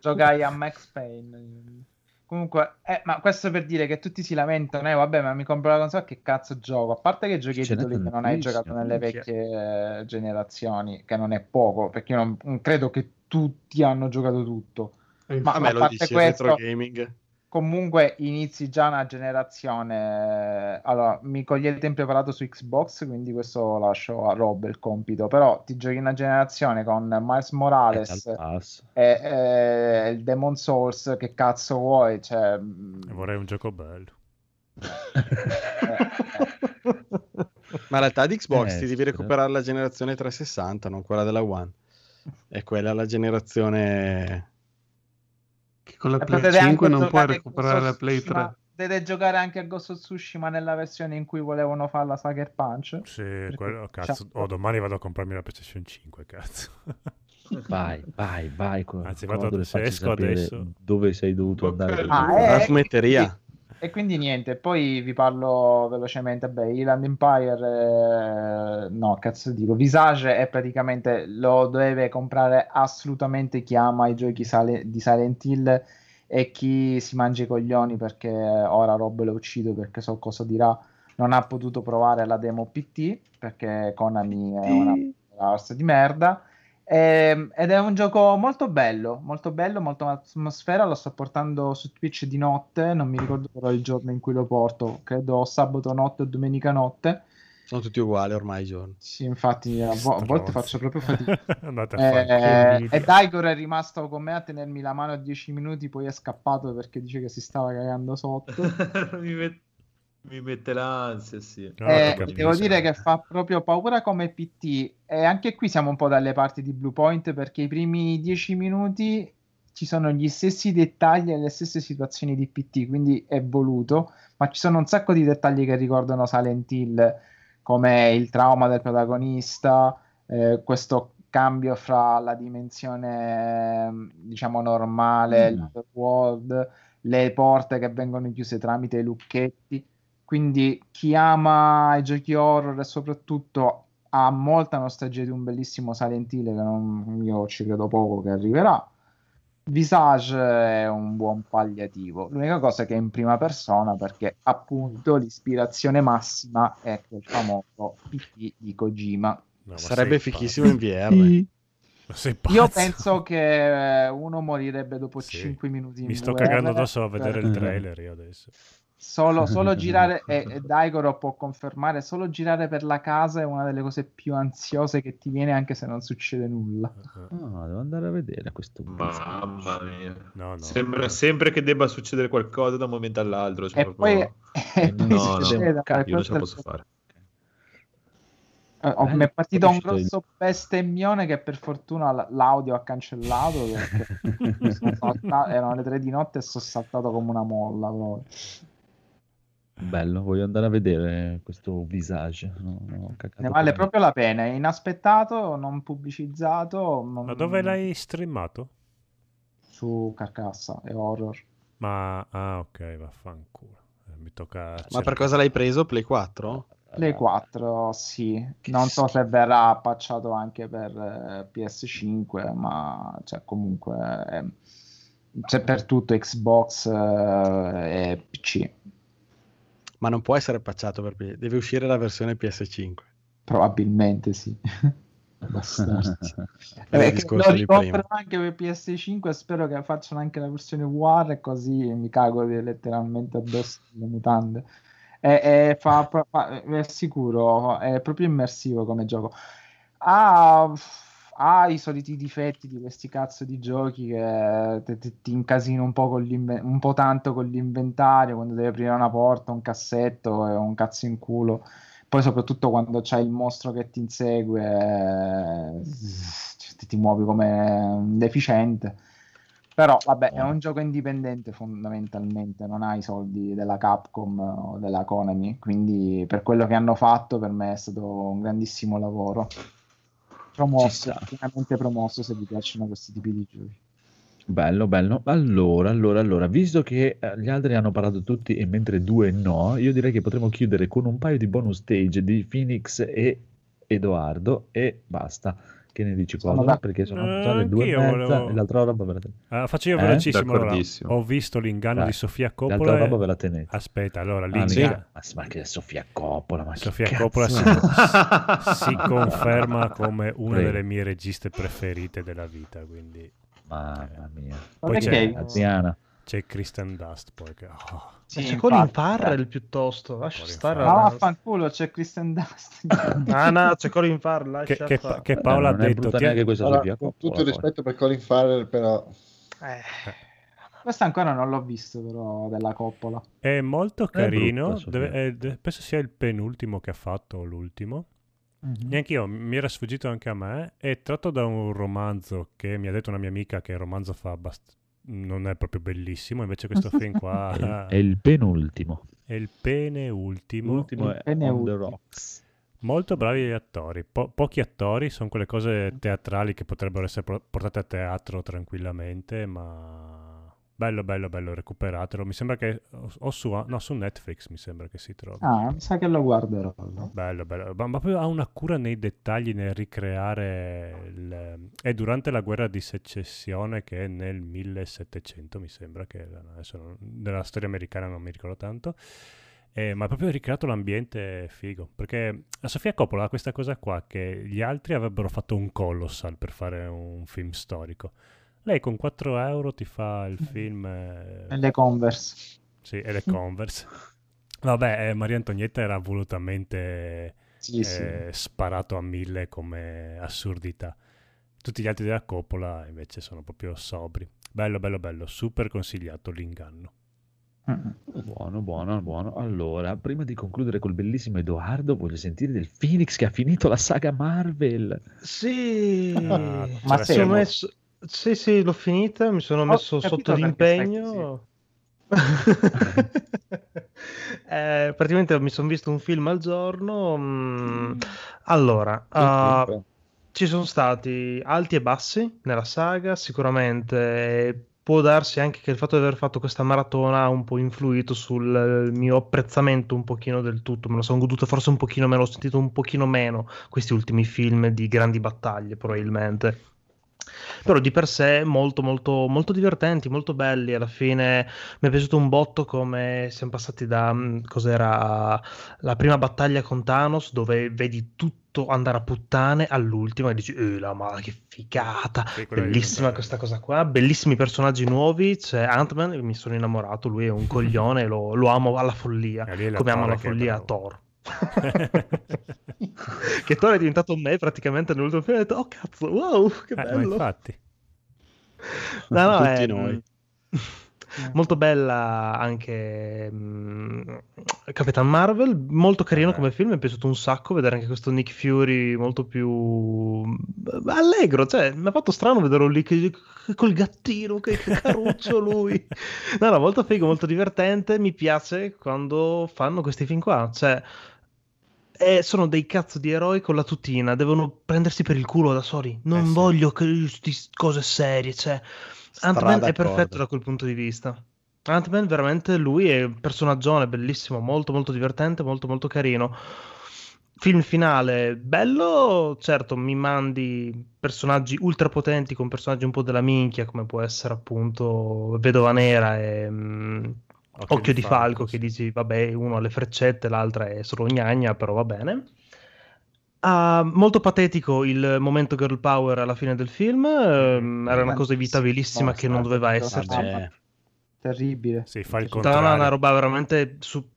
S9: giocai a Max Payne. Comunque, eh, ma questo per dire che tutti si lamentano, eh, vabbè, ma mi compro la console, che cazzo gioco? A parte che giochi ai titoli che non hai giocato nelle vecchie eh, generazioni, che non è poco, perché io non, non credo che tutti hanno giocato tutto.
S6: E
S9: Ma
S8: A
S9: a
S8: me lo
S9: parte
S8: dici,
S9: questo,
S8: retro gaming.
S9: Comunque inizi già una generazione. Allora, mi cogliete impreparato su Xbox, quindi questo lascio a Rob il compito. Però ti giochi una generazione con Miles Morales e, e il Demon Souls, che cazzo vuoi? Cioè, mm,
S13: Vorrei un gioco bello.
S8: Ma in realtà di Xbox
S4: Eh,
S8: ti devi recuperare la generazione 360, non quella della One. E quella è la generazione...
S6: Che con la
S9: E
S6: Play
S9: potete
S6: 5
S9: anche
S6: non puoi recuperare la Play
S9: Tsushima-
S6: 3.
S9: Potete giocare anche a Ghost of Tsushima nella versione in cui volevano fare la Sucker Punch.
S13: Sì,
S9: Perché
S13: quello, cazzo. Oh, domani vado a comprarmi la PlayStation 5, cazzo.
S4: Vai, vai, vai.
S13: Anzi, vado- se esco adesso-
S4: Dove sei dovuto andare.
S9: Ah,
S4: comprare.
S9: eh,
S8: La fumetteria.
S9: E quindi niente, poi vi parlo velocemente. Beh, Island Empire, eh, no, cazzo dico, Visage è praticamente lo deve comprare assolutamente chi ama i giochi sale- di Silent Hill e chi si mangia i coglioni perché ora Rob lo uccido perché so cosa dirà. Non ha potuto provare la demo PT perché Konami è una razza di merda. Ehm, ed è un gioco molto bello, molto bello, molto atmosfera. Lo sto portando su Twitch di notte. Non mi ricordo però il giorno in cui lo porto. Credo sabato notte o domenica notte.
S8: Sono tutti uguali ormai i giorni.
S9: Sì, infatti, a, vo- a volte faccio proprio fatica.
S13: Andate a fare
S9: Eh, e Daigor è rimasto con me a tenermi la mano a 10 minuti, poi è scappato perché dice che si stava cagando sotto.
S12: mi, met- mi mette l'ansia, sì.
S13: No,
S9: Eh, devo dire che fa proprio paura come PT e anche qui siamo un po' dalle parti di Blue Point perché i primi 10 minuti ci sono gli stessi dettagli e le stesse situazioni di PT, quindi è voluto, ma ci sono un sacco di dettagli che ricordano Silent Hill, come il trauma del protagonista, eh, questo cambio fra la dimensione ehm, diciamo normale,
S4: Mm.
S9: l'otherworld, le porte che vengono chiuse tramite i lucchetti. Quindi chi ama i giochi horror e soprattutto ha molta nostalgia di un bellissimo Silent Hill che non- io ci credo poco che arriverà. Visage è un buon palliativo. L'unica cosa è che è in prima persona perché appunto l'ispirazione massima è quel famoso PT di Kojima.
S13: No,
S8: Sarebbe fichissimo in VR.
S9: Io penso che eh, uno morirebbe dopo
S13: Sì.
S9: 5 minuti in
S13: Mi sto
S9: VR,
S13: cagando addosso a vedere il
S9: perché
S13: trailer io adesso.
S9: Solo, solo girare, e, e Daigoro può confermare, solo girare per la casa è una delle cose più ansiose che ti viene anche se non succede nulla.
S4: Ah, devo andare a vedere questo.
S12: Mamma mia.
S13: No, no.
S12: Sembra sempre che debba succedere qualcosa da un momento all'altro. cioè
S9: E
S12: proprio-
S9: poi, e poi
S12: No,
S9: succede
S12: no,
S9: per
S12: io non ce la posso fare.
S9: Eh, oh, mi è partito un grosso bestemmione che per fortuna l'audio ha cancellato perché sono salta- erano le 3 di notte e sono saltato come una molla proprio.
S4: Bello, voglio andare a vedere questo visage. No,
S9: Ne vale proprio la pena, è inaspettato, non pubblicizzato, non-
S13: Ma dove l'hai streamato?
S9: su Carcassa e horror.
S13: Ma ah, ok, vaffanculo. Eh, Mi tocca
S8: Ma per cosa l'hai preso? Play 4?
S9: Play 4, sì. Non so se verrà patchato anche per eh, PS5, ma cioè, comunque eh, c'è per tutto Xbox eh, e PC.
S8: Ma non può essere patchato per Play. Deve uscire la versione PS5.
S9: Probabilmente sì.
S8: Il
S9: Eh, lo ricomprano anche per PS5 e spero che facciano anche la versione VR così mi cago letteralmente addosso le mutande. E fa, fa- vi assicuro, è proprio immersivo come gioco. Ha, ha i soliti difetti di questi cazzo di giochi che te- ti incasino un po', un po' tanto con l'inventario quando devi aprire una porta, un cassetto e un cazzo in culo. Poi soprattutto quando c'hai il mostro che ti insegue, eh, ti, ti muovi come un deficiente. Però vabbè, è un gioco indipendente fondamentalmente, non ha i soldi della Capcom o della Konami, quindi per quello che hanno fatto per me è stato un grandissimo lavoro. Promosso, pienamente promosso se vi piacciono questi tipi di giochi.
S4: Bello, bello. Allora, allora, allora, visto che eh, gli altri hanno parlato tutti e mentre due no, io direi che potremmo chiudere con un paio di bonus stage di Phoenix e Edoardo e basta. Che ne dici
S13: Sono
S4: cosa?
S13: da-
S4: Perché sono
S13: Eh,
S4: già le due e mezza
S13: volevo-
S4: e l'altra roba ve la tenete.
S13: Ah, faccio io
S4: Eh?
S13: velocissimo. allora. Ho visto l'inganno
S4: Dai,
S13: di Sofia
S4: l'altra
S13: Coppola. e-
S4: roba ve la tenete.
S13: Aspetta, allora
S4: Ah,
S13: l'inganno.
S4: l'inganno- Ma, ma che è Sofia Coppola, ma
S13: Sofia Coppola si, si conferma come una
S4: Prego.
S13: delle mie registe preferite della vita. Quindi...
S4: Mamma mia.
S13: Poi
S9: Ma
S13: c'è?
S4: Adriana.
S13: C'è Kristen Dust. Poi che... oh.
S9: Sì,
S15: c'è Colin
S9: infatti,
S15: Farrell piuttosto, lascia stare.
S9: Ma
S15: la-
S9: vaffanculo, c'è Kristen Dust.
S15: Ah no, c'è Colin Farrell, lascia
S13: Che, che, che Paola ha
S4: non è
S13: detto. ti-
S4: neanche questa
S14: Allora,
S4: Sofia
S14: con tutto il rispetto per Colin Farrell, però
S9: Questo ancora non l'ho visto però della Coppola.
S13: È molto carino.
S4: brutta,
S13: deve- è- de- penso sia il penultimo che ha fatto, o l'ultimo. Neanche io, mi era sfuggito anche a me. È tratto da un romanzo che mi ha detto una mia amica che il romanzo fa abbast- non è proprio bellissimo. Invece questo film qua
S4: È, è il penultimo.
S13: è il pene ultimo.
S4: L'ultimo è
S9: pene
S4: On the. Rocks.
S13: Molto bravi gli attori. Po- pochi attori, sono quelle cose teatrali che potrebbero essere pro- portate a teatro tranquillamente, ma bello, bello, bello, recuperatelo. Mi sembra che o su, no, su Netflix mi sembra che si trovi.
S9: Ah, mi sa che lo guarderò.
S13: Bello, bello, ma, ma proprio ha una cura nei dettagli nel ricreare il... è durante la guerra di secessione che è nel 1700 mi sembra che adesso non- della storia americana non mi ricordo tanto eh, ma proprio ricreato l'ambiente figo perché la Sofia Coppola ha questa cosa qua che gli altri avrebbero fatto un colossal per fare un film storico lei con 4 euro ti fa il film eh,
S9: E le Converse.
S13: sì, e le Converse. Vabbè, eh, Maria Antonietta era volutamente
S9: Sì, sì.
S13: eh, sparato a mille come assurdità. Tutti gli altri della Coppola invece sono proprio sobri. Bello, bello, bello. Super consigliato l'inganno.
S4: Buono, buono, buono. Allora, prima di concludere col bellissimo Edoardo, voglio sentire del Phoenix che ha finito la saga Marvel.
S15: Sì,
S13: Ah,
S15: ma
S13: siamo.
S15: messo... Sì, sì, l'ho finita, mi sono messo
S9: capito
S15: sotto l'impegno. Eh, praticamente mi sono visto un film al giorno. mm, Allora, ah, ci sono stati alti e bassi nella saga, sicuramente. Può darsi anche che il fatto di aver fatto questa maratona ha un po' influito sul mio apprezzamento un pochino del tutto. Me lo sono goduto forse un pochino meno, ho sentito un pochino meno questi ultimi film di grandi battaglie, probabilmente. Però di per sé molto molto molto divertenti, molto belli. Alla fine mi è piaciuto un botto come siamo passati da mm, cos'era la prima battaglia con Thanos, dove vedi tutto andare a puttane all'ultima e dici, eh, la ma che figata! Bellissima questa cosa qua, bellissimi personaggi nuovi. C'è Ant-Man, mi sono innamorato, lui è un coglione, lo, lo amo alla follia, come amo alla
S13: è
S15: follia
S13: bravo.
S15: Thor. che Thor è diventato me praticamente nell'ultimo film. Ho detto, oh cazzo, wow, che
S13: Eh,
S15: bello!
S13: infatti.
S15: No, no,
S8: Tutti
S15: è
S8: noi.
S15: mm, molto bella anche mm, Capitan Marvel, molto carino come film, mi è piaciuto un sacco vedere anche questo Nick Fury molto più mm, allegro, cioè mi ha fatto strano vederlo lì che- col gattino, che che caruccio lui. No, no, molto figo, molto divertente, mi piace quando fanno questi film qua, cioè eh, sono dei cazzo di eroi con la tutina, devono prendersi per il culo da soli. Non
S13: Eh sì.
S15: voglio che cose serie, cioè Ant-Man è perfetto da quel punto di vista. Ant-Man veramente lui è un personaggione bellissimo, molto molto divertente, molto molto carino. Film finale bello, certo, mi mandi personaggi ultra potenti con personaggi un po' della minchia, come può essere appunto Vedova Nera e mm, Occhio, di Falco, che dici, vabbè, uno ha le freccette, l'altra è solo gnagna, però va bene. Ah, molto patetico il momento girl power alla fine del film, ehm, era una cosa evitabilissima che non doveva esserci.
S9: Vabbè. Terribile.
S13: Sì, fa il
S15: È stata una,
S13: contrario.
S15: una roba veramente su-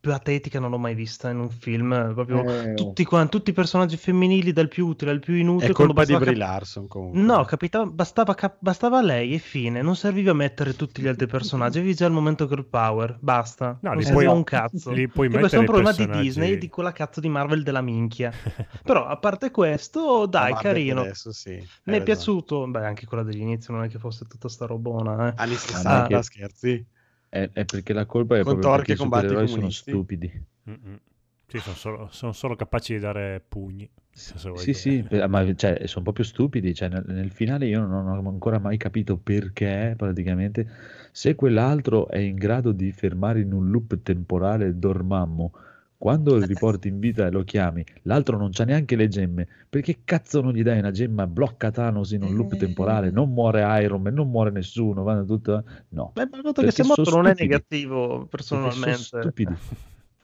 S15: più patetica non l'ho mai vista in un film. Proprio
S17: Eh,
S15: tutti, qua- tutti i personaggi femminili, dal più utile al più inutile.
S17: È colpa di Brie
S15: cap-
S17: Larson comunque.
S15: No, capitava, bastava, cap- bastava lei e fine. Non serviva mettere tutti gli altri personaggi. Avevi già il momento girl power. Basta.
S13: No,
S15: non serviva
S13: puoi-
S15: un cazzo.
S13: li puoi
S15: E questo è un problema di
S13: personaggi-
S15: Disney e di quella cazzo di Marvel della minchia. Però a parte questo, dai, carino.
S17: adesso sì,
S15: Mi è
S17: ragione.
S15: piaciuto. Beh, anche quella dell'inizio non è che fosse tutta sta robona. Eh.
S17: Anni
S4: Ma
S17: 60,
S4: che-
S17: scherzi.
S4: È, è perché la colpa è
S17: Con
S4: proprio perché i
S17: che combatte i
S4: supereroi sono stupidi.
S13: Mm-mm. Sì, sono solo, sono solo capaci di dare pugni.
S4: Sì,
S13: dire.
S4: sì, ma cioè, sono proprio stupidi. Cioè, nel, nel finale io non ho ancora mai capito perché, praticamente, se quell'altro è in grado di fermare in un loop temporale Dormammu, quando lo riporti in vita e lo chiami, l'altro non c'ha neanche le gemme. Perché cazzo non gli dai una gemma? Blocca Thanos in un loop temporale, non muore Iron Man, non muore nessuno, vanno tutto... No.
S15: Beh, ma il fatto che sia morto non è negativo,
S4: Perché sono
S15: personalmente.
S4: stupidi.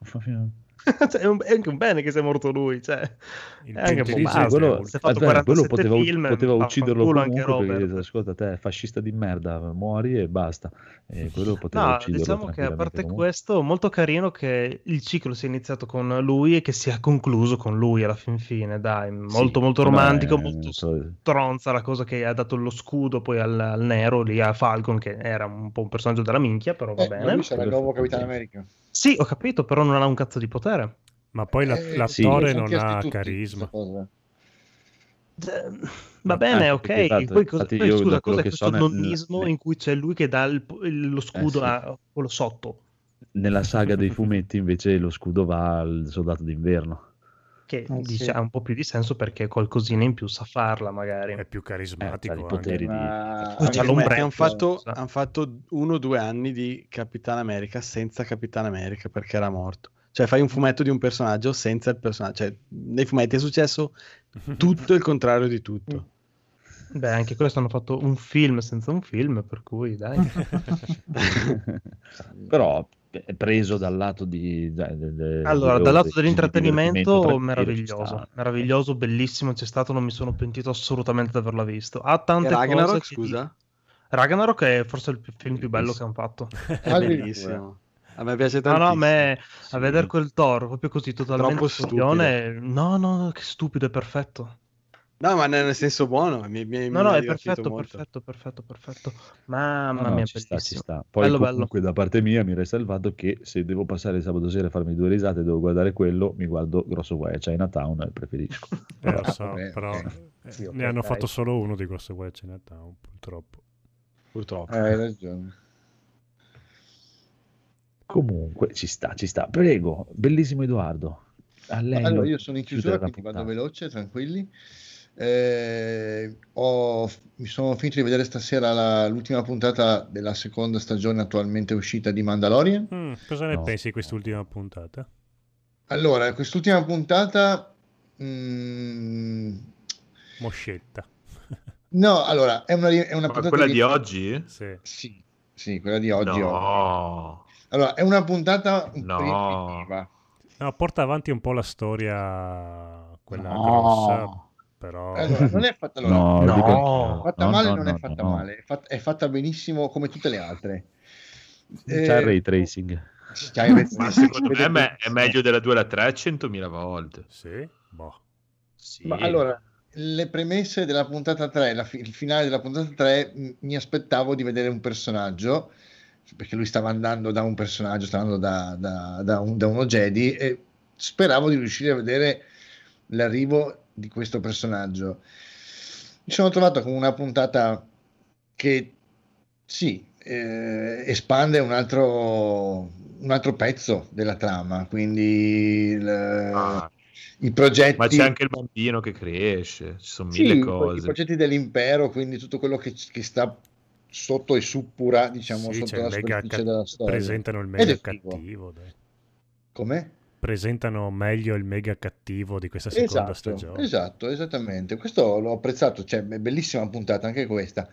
S15: Cioè, è, un- è anche un bene che sia morto lui. Cioè, è anche un po'
S4: Sì, sì, quello,
S15: Si è fatto
S4: vabbè, quello
S15: 47
S4: poteva,
S15: film,
S4: poteva ucciderlo
S15: anche
S4: comunque
S15: Robert.
S4: perché ascolta te fascista di merda muori e basta e quello poteva
S15: No,
S4: ucciderlo
S15: diciamo che a parte
S4: comunque.
S15: questo, molto carino che il ciclo sia iniziato con lui e che sia concluso con lui alla fin fine, dai, molto molto
S4: però
S15: romantico,
S4: è-
S15: molto
S4: so-
S15: stronza la cosa che ha dato lo scudo poi al, al nero, lì a Falcon, che era un po' un personaggio della minchia, però va
S14: Eh,
S15: bene.
S14: lui sarà il nuovo Capitano America.
S15: Sì, ho capito, però non ha un cazzo di potere.
S13: Ma poi la-
S14: Eh,
S13: l'attore
S14: sì,
S13: non ha
S14: tutti
S13: carisma.
S15: Va bene,
S4: Eh,
S15: ok.
S4: esatto,
S15: poi, cosa- poi, scusa, cos'è
S4: che
S15: questo
S4: so
S15: nonnismo
S4: nel-
S15: in cui c'è lui che dà il- il- lo scudo
S4: sì.
S15: a quello sotto?
S4: nella saga dei fumetti invece lo scudo va al soldato d'inverno
S15: Che
S9: Eh,
S15: dice,
S9: sì.
S15: ha un po' più di senso perché qualcosina in più sa farla, magari.
S13: È più carismatico.
S4: Eh, ha i
S13: anche.
S4: poteri di
S9: Ma-
S15: c'ha l'ombretto,
S17: hanno fatto, han fatto uno o due anni di Capitan America senza Capitan America perché era morto. Cioè fai un fumetto di un personaggio senza il personaggio. Cioè, nei fumetti è successo tutto il contrario di tutto.
S15: Beh, anche questo hanno fatto un film senza un film, per cui dai.
S4: però preso dal lato di de- de- de-
S15: Allora,
S4: di-
S15: dal lato dell'intrattenimento, meraviglioso, meraviglioso, bellissimo, c'è stato, non mi sono pentito assolutamente di averla visto. Ha tante
S17: E Ragnarok,
S15: cose
S17: scusa?
S15: Ragnarok è forse il film più bello che hanno fatto.
S17: È
S14: Addirittura.
S17: bellissimo. A me piace
S15: No, no, a me a vedere quel Thor proprio così totalmente
S17: Troppo
S15: no, no, che stupido, è perfetto.
S17: No, ma nel senso buono. Mi, mi,
S15: No,
S17: mi
S15: no, è perfetto,
S17: molto.
S15: perfetto, perfetto, perfetto. Mamma
S4: No, no,
S15: mia,
S4: ci sta, ci sta. Poi
S15: Bello, bello.
S4: comunque da parte mia mi resta il fatto che se devo passare il sabato sera a farmi due risate e devo guardare quello, mi guardo Grosso Guai a Chinatown e preferisco.
S13: Eh, lo so,
S14: Vabbè,
S13: però eh,
S15: Sì,
S13: ne hanno
S15: dai.
S13: fatto solo uno di questo qua a Chinatown, purtroppo.
S17: Purtroppo.
S14: Eh, hai ragione.
S4: Comunque ci sta, ci sta. Prego, bellissimo Edoardo. A lei
S14: Allora,
S4: lo-
S14: io sono in chiusura, quindi vado veloce, tranquilli. Eh, ho- mi sono finito di vedere stasera la- l'ultima puntata della seconda stagione attualmente uscita di Mandalorian.
S13: Mm, cosa ne
S4: No.
S13: pensi di quest'ultima puntata?
S14: Allora, quest'ultima puntata... mm,
S13: Moscetta.
S14: no, allora, è una, è una puntata
S12: quella
S14: di-
S12: di oggi?
S13: Sì.
S14: Sì, sì, quella di oggi. oggi.
S12: No.
S14: Allora, è una puntata un
S12: No.
S13: No, porta avanti un po' la storia, quella
S14: No.
S13: grossa, però...
S14: Allora, non è fatta, allora,
S4: No,
S15: No.
S4: dico-
S14: fatta
S4: no,
S14: male,
S4: no,
S14: non
S4: no,
S14: è fatta
S4: no.
S14: male, è fatta, è fatta benissimo come tutte le altre.
S4: C'è il
S14: Eh,
S4: ray tracing.
S14: c'hai-
S12: Ma secondo me è, me- è meglio della 2 alla 3 100.000 volte.
S13: Sì? Boh.
S12: Sì.
S14: Ma allora, le premesse della puntata 3, la fi- il finale della puntata 3, m- mi aspettavo di vedere un personaggio, perché lui stava andando da un personaggio, stava andando da, da- da un- da uno Jedi, e speravo di riuscire a vedere l'arrivo di questo personaggio. Mi sono trovato con una puntata che sì, eh, espande un altro, un altro pezzo della trama, quindi il-
S12: Ah,
S14: i progetti...
S12: ma c'è anche il bambino che cresce, ci sono
S14: Sì,
S12: mille
S14: i
S12: cose.
S14: progetti dell'impero, quindi tutto quello che, che sta sotto e suppura, diciamo,
S13: Sì,
S14: sotto la superficie
S13: ca-
S14: della storia.
S13: presentano il mega cattivo.
S14: Come?
S13: Presentano meglio il mega cattivo di questa seconda
S14: Esatto,
S13: stagione.
S14: esatto, esattamente. Questo l'ho apprezzato, cioè, è bellissima puntata anche questa.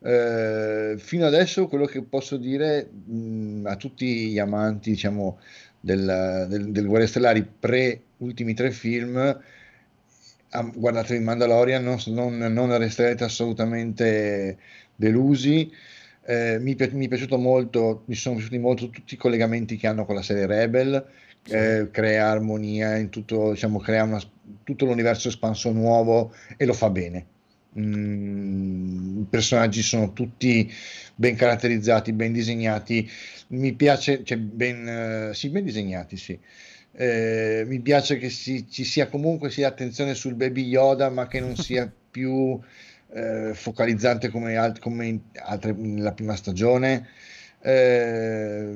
S14: Eh, fino adesso quello che posso dire mh, a tutti gli amanti, diciamo, del, del, del Guerre Stellari pre ultimi tre film guardatevi Mandalorian, non, non, non resterete assolutamente delusi. Eh, mi, mi è piaciuto molto, mi sono piaciuti molto tutti i collegamenti che hanno con la serie Rebel, eh, crea armonia in tutto, diciamo, crea una- tutto l'universo espanso nuovo e lo fa bene. Mm, I personaggi sono tutti ben caratterizzati, ben disegnati. Mi piace, cioè ben, eh, sì, ben disegnati, sì. Eh, mi piace che si- ci sia comunque sia attenzione sul baby Yoda, ma che non sia più eh, focalizzante come, alt- come in altre, nella prima stagione. Eh,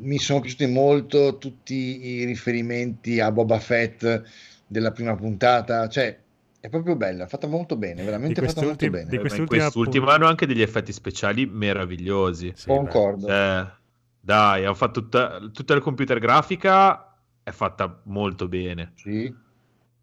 S14: mi sono piaciuti molto tutti i riferimenti a Boba Fett della prima puntata, cioè è proprio bella, fatta molto bene, veramente fatta molto bene.
S13: di
S12: Eh, ma in quest'ultimo hanno anche degli effetti speciali meravigliosi.
S14: Concordo.
S12: Cioè, dai, hanno fatto tutta, tutta la computer grafica è fatta molto bene.
S14: Sì.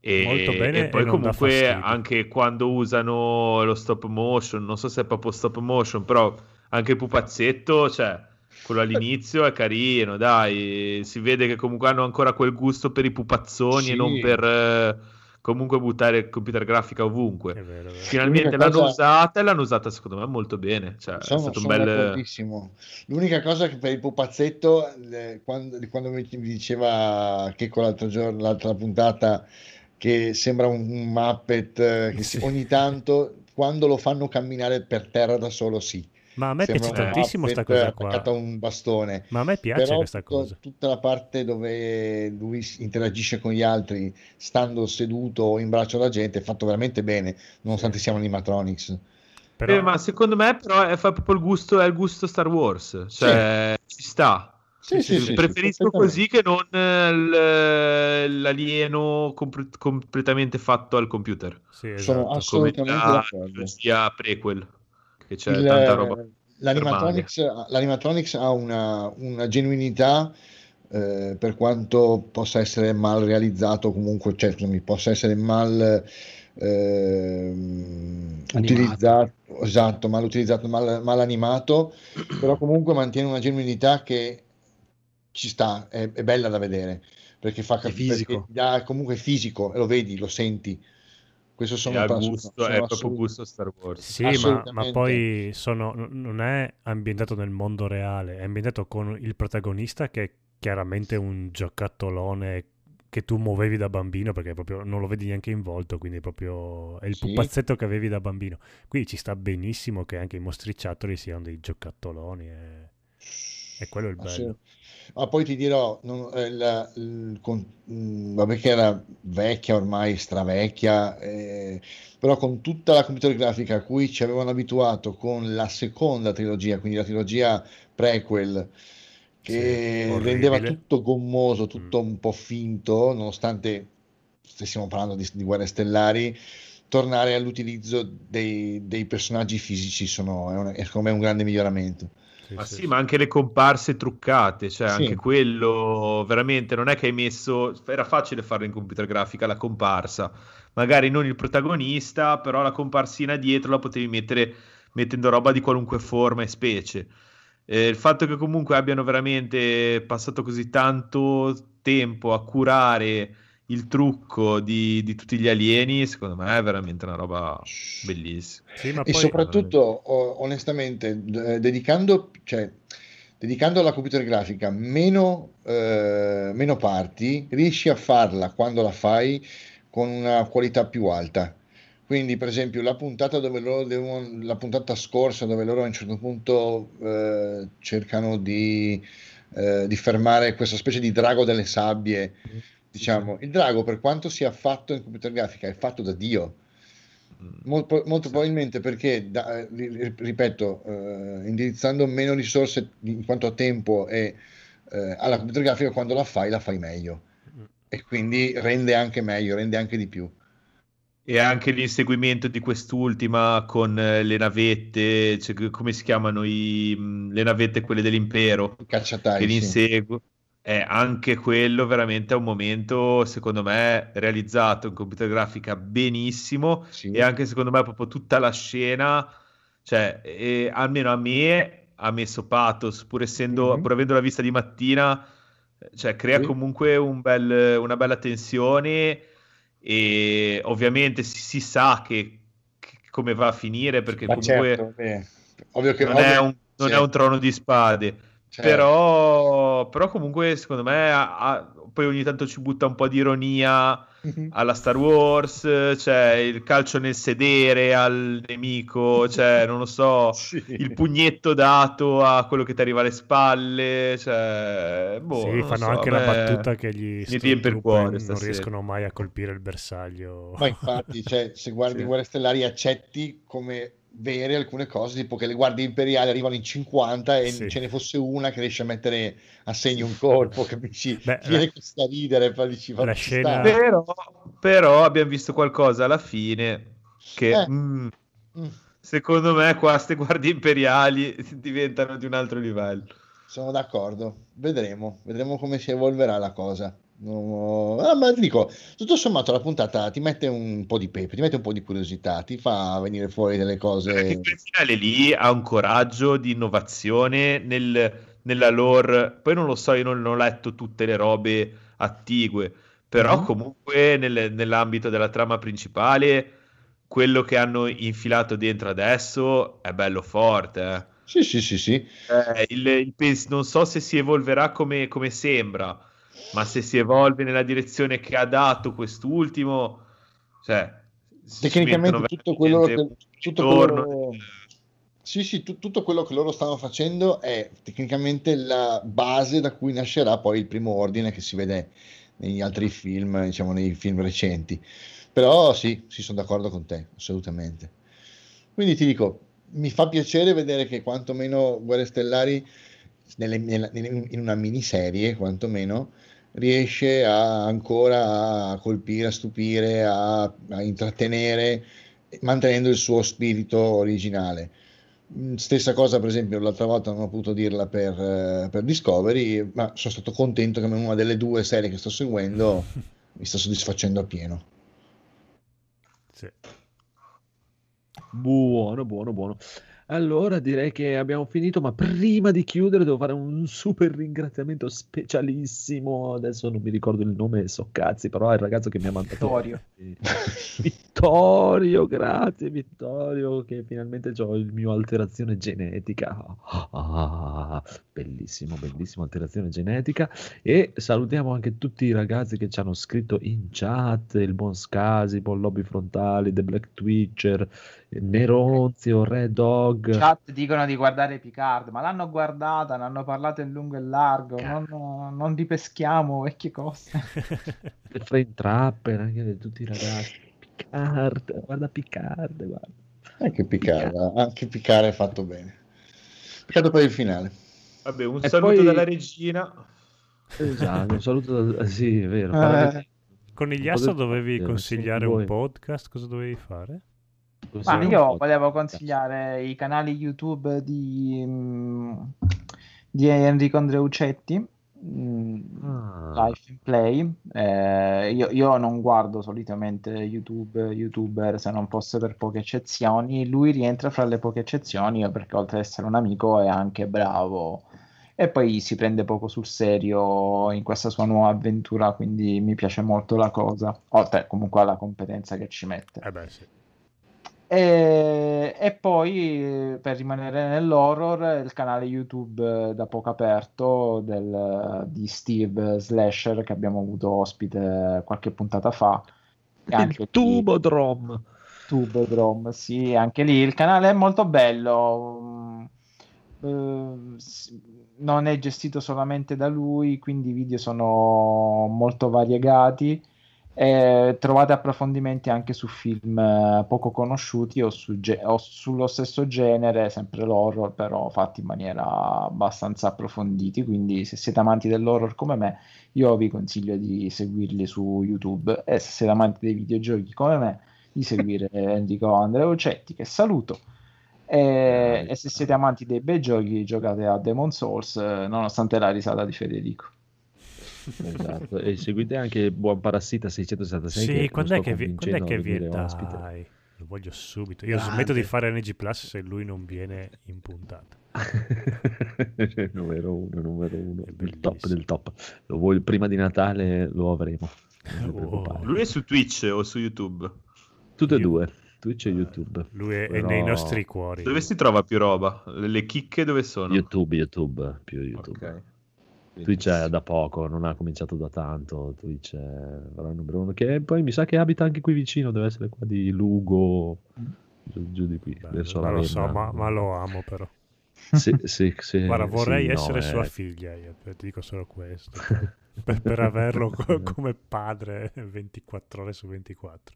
S12: E,
S13: Molto bene
S12: e poi
S13: e
S12: comunque anche quando usano lo stop motion, non so se è proprio stop motion, però anche il pupazzetto, cioè quello all'inizio è carino, dai, si vede che comunque hanno ancora quel gusto per i pupazzoni
S14: Sì.
S12: e non per eh, comunque buttare computer grafica ovunque. Finalmente
S14: L'unica
S12: l'hanno
S14: cosa-
S12: usata e l'hanno usata secondo me molto bene, cioè è
S14: Sono,
S12: stato un bel...
S14: L'unica cosa che per il pupazzetto, eh, quando, quando mi diceva che con l'altro giorno, l'altra puntata, che sembra un, Muppet, eh, che si- ogni tanto, quando lo fanno camminare per terra da solo, sì.
S13: Ma a me
S14: Sembra
S13: piace tantissimo sta
S14: Muppet
S13: cosa qua.
S14: un bastone.
S13: Ma a me piace
S14: Però
S13: questa cosa.
S14: tutta la parte dove lui interagisce con gli altri, stando seduto o in braccio alla gente, è fatto veramente bene, nonostante siano animatronics.
S12: Eh, ma secondo me però è fa proprio il gusto, è il gusto Star Wars, cioè ci sta.
S14: Sì, sì, sì,
S12: Preferisco
S14: sì,
S12: così che non eh, l- l'alieno compl- completamente fatto al computer.
S13: Sì,
S14: Sono
S12: Come
S14: assolutamente
S12: la
S14: d'accordo.
S12: trilogia prequel, che c'è
S14: Il-
S12: tanta roba.
S14: L'animatronics, l'animatronics ha una, una genuinità eh, per quanto possa essere mal realizzato, comunque, cioè, scusami, possa essere mal ehm, utilizzato, esatto, mal utilizzato, mal, mal animato, però comunque mantiene una genuinità che ci sta, è, è bella da vedere, perché fa capire, comunque fisico, e lo vedi, lo senti. Questo sono,
S12: È, gusto,
S14: sono
S12: è proprio gusto Star Wars.
S13: Sì, ma, ma poi sono, non è ambientato nel mondo reale, è ambientato con il protagonista che è chiaramente un giocattolone che tu muovevi da bambino perché proprio non lo vedi neanche in volto, quindi proprio è il
S14: Sì.
S13: pupazzetto che avevi da bambino. Qui ci sta benissimo che anche i mostriciattoli siano dei giocattoloni e, e quello è il
S14: Ah, sì.
S13: bello.
S14: Ma poi ti dirò, non- eh, la- il- con- mh, vabbè che era vecchia ormai, stravecchia, eh, però con tutta la computer grafica a cui ci avevano abituato con la seconda trilogia, quindi la trilogia prequel, che
S13: Sì,
S14: rendeva tutto gommoso, tutto un po' finto, nonostante stessimo parlando di, di guerre stellari, tornare all'utilizzo dei, dei personaggi fisici sono, è, una- è secondo me un grande miglioramento.
S12: Ma sì, ma anche le comparse truccate, cioè
S14: Sì.
S12: anche quello veramente non è che hai messo, era facile farlo in computer grafica la comparsa, magari non il protagonista, però la comparsina dietro la potevi mettere mettendo roba di qualunque forma e specie. Eh, il fatto che comunque abbiano veramente passato così tanto tempo a curare il trucco di, di tutti gli alieni, secondo me è veramente una roba bellissima.
S13: Sì, ma
S14: e soprattutto, onestamente, eh, dedicando, cioè, dedicando alla computer grafica meno, eh, meno parti, riesci a farla quando la fai con una qualità più alta. Quindi, per esempio, la puntata, dove loro devono, la puntata scorsa, dove loro a un certo punto eh, cercano di, eh, di fermare questa specie di drago delle sabbie, diciamo, il drago, per quanto sia fatto in computer grafica, è fatto da Dio. Molto, molto probabilmente perché, da- eh, ri- ripeto, eh, indirizzando meno risorse in quanto a tempo e eh, alla computer grafica, quando la fai, la fai meglio. E quindi rende anche meglio, rende anche di più.
S12: E anche l'inseguimento di quest'ultima con eh, le navette, cioè, come si chiamano i, mh, le navette, quelle dell'impero,
S14: Cacciatai,
S12: che li
S14: sì.
S12: Eh, anche quello veramente è un momento, secondo me, realizzato in computer grafica benissimo e anche secondo me proprio tutta la scena, cioè, eh, almeno a me ha messo pathos, pur essendo,
S14: Mhm.
S12: pur avendo la vista di mattina, cioè, crea
S14: Sì.
S12: comunque un bel- una bella tensione e ovviamente si, si sa che, che come va a finire perché
S14: Ma
S12: comunque
S14: certo, ovvio che
S12: non,
S14: ovvio-
S12: è un, non
S14: sì.
S12: è un trono di spade.
S14: Certo.
S12: Però, però comunque secondo me ha- ha- poi ogni tanto ci butta un po' di ironia
S14: Mhm.
S12: alla Star Wars, c'è il calcio nel sedere al nemico, c'è non lo so, il pugnetto dato a quello che ti arriva alle spalle, cioè, boh,
S13: sì, fanno
S12: so,
S13: anche
S12: a
S13: la battuta che gli Stormtrooper
S12: cuore
S13: non
S12: stasera.
S13: riescono mai a colpire il bersaglio.
S14: Ma infatti, cioè, se guardi
S12: Sì.
S14: Guerre Stellari accetti come vere alcune cose, tipo che le guardie imperiali arrivano in 50 e
S13: Sì.
S14: ce ne fosse una che riesce a mettere a segno un colpo, capisci?
S13: Beh,
S14: Viene
S13: la-
S14: questa a ridere, poi dici,
S13: la
S14: "Ma ci
S13: scena-
S14: sta".
S12: Però, però abbiamo visto qualcosa alla fine che
S14: Eh.
S12: mm,
S14: Mm.
S12: secondo me qua ste guardie imperiali diventano di un altro livello.
S14: Sono d'accordo, vedremo, vedremo come si evolverà la cosa. No, ah, ma ti dico, tutto sommato la puntata ti mette un po' di pepe, ti mette un po' di curiosità, ti fa venire fuori delle cose.
S12: Quel finale lì ha un coraggio di innovazione nel- nella lore. Poi non lo so, io non ho letto tutte le robe attigue, però
S14: Mhm.
S12: comunque nel- nell'ambito della trama principale, quello che hanno infilato dentro adesso è bello forte. eh.
S14: Sì, sì, sì, sì.
S12: Eh, il- il pens- non so se si evolverà come, come sembra, ma se si evolve nella direzione che ha dato quest'ultimo, cioè,
S14: Tecnicamente tutto quello che, tutto
S12: intorno.
S14: quello- Sì, sì, tu- tutto quello che loro stanno facendo è tecnicamente la base da cui nascerà poi il primo ordine che si vede negli altri film, diciamo nei film recenti. Però sì, sì, sono d'accordo con te, assolutamente. Quindi ti dico, mi fa piacere vedere che quantomeno Guerre Stellari, nelle- nella- in una miniserie, quantomeno, riesce a, ancora a colpire, a stupire, a, a intrattenere, mantenendo il suo spirito originale. Mm, Stessa cosa, per esempio, l'altra volta non ho potuto dirla per, eh, per Discovery, ma sono stato contento che una delle due serie che sto seguendo mi sta soddisfacendo appieno.
S13: Sì.
S4: Buono, buono, buono. Allora direi che abbiamo finito, ma prima di chiudere devo fare un super ringraziamento specialissimo. Adesso non mi ricordo il nome, so cazzi, però è il ragazzo che mi ha mandato.
S9: Vittorio.
S4: Vittorio, grazie Vittorio, che finalmente ho il mio alterazione genetica. Ah, bellissimo, bellissimo alterazione genetica. E salutiamo anche tutti i ragazzi che ci hanno scritto in chat, il buon Scasi, Buon Lobby Frontali, The Black Twitcher, Neronzio, Red Dog.
S9: chat dicono di guardare Picard, ma l'hanno guardata, ne hanno parlato in lungo e largo, non, non ripeschiamo vecchie cose.
S4: Frame Trapper, anche tutti i ragazzi. Picard, guarda Picard, guarda.
S14: Anche Picard, anche Picard è fatto bene. Peccato per il finale.
S12: Vabbè, un
S4: E
S12: saluto
S4: poi-
S12: dalla regina.
S4: Esatto, un saluto da... Sì, è vero.
S9: Eh.
S4: Fare-
S13: Conigliasso dovevi
S4: Sì,
S13: consigliare un podcast, cosa dovevi fare?
S9: Ma io volevo consigliare i canali YouTube di, mm, di Enrico Andreucetti, mm,
S4: Ah.
S9: Life in Play. Eh, io, io non guardo solitamente YouTube, YouTuber se non fosse per poche eccezioni. Lui rientra fra le poche eccezioni perché oltre ad essere un amico è anche bravo. E poi si prende poco sul serio in questa sua nuova avventura, quindi mi piace molto la cosa. Oltre comunque alla competenza che ci mette.
S13: Eh beh, sì.
S9: E, e poi eh, per rimanere nell'horror il canale YouTube eh, da poco aperto del- di Steve Slasher che abbiamo avuto ospite qualche puntata fa. E anche
S4: Il Tubodrom.
S9: Tubodrom, sì, anche lì il canale è molto bello. eh, s- non è gestito solamente da lui, quindi i video sono molto variegati. E trovate approfondimenti anche su film eh, poco conosciuti o, su ge- o sullo stesso genere, sempre l'horror, però fatti in maniera abbastanza approfonditi. Quindi, se siete amanti dell'horror come me, io vi consiglio di seguirli su YouTube. E se siete amanti dei videogiochi come me, di seguire Enrico Andreucetti, che saluto. E, e se siete amanti dei bei giochi, giocate a Demon Souls, eh, nonostante la risata di Federico.
S4: Esatto. E seguite anche Buon Parassita 666.
S13: Sì,
S4: che
S13: quando è che, vi- quando è che viene? Dai, lo voglio subito. Io
S4: Grande.
S13: smetto di fare NG Plus se lui non viene in puntata.
S4: numero uno, numero uno, il top del top. Lo vuoi prima di Natale lo avremo. preoccupare.
S12: Lui è su Twitch o su YouTube?
S4: Tutte e due, Twitch e YouTube.
S13: Lui è, è
S4: Però-
S13: nei nostri cuori.
S12: Dove si trova più roba? Le chicche dove sono?
S4: YouTube, YouTube, più YouTube.
S12: Ok.
S4: Twitch è da poco, non ha cominciato da tanto. Twitch è il numero uno. Che poi mi sa che abita anche qui vicino, deve essere qua di Lugo, giù, giù di qui,
S13: Non
S4: la
S13: lo so, ma, ma lo amo però.
S4: Sì, sì, sì,
S13: Guarda, vorrei
S4: sì, no,
S13: essere
S4: è-
S13: sua figlia, io ti dico solo questo. per, per averlo co- come padre 24 ore su 24.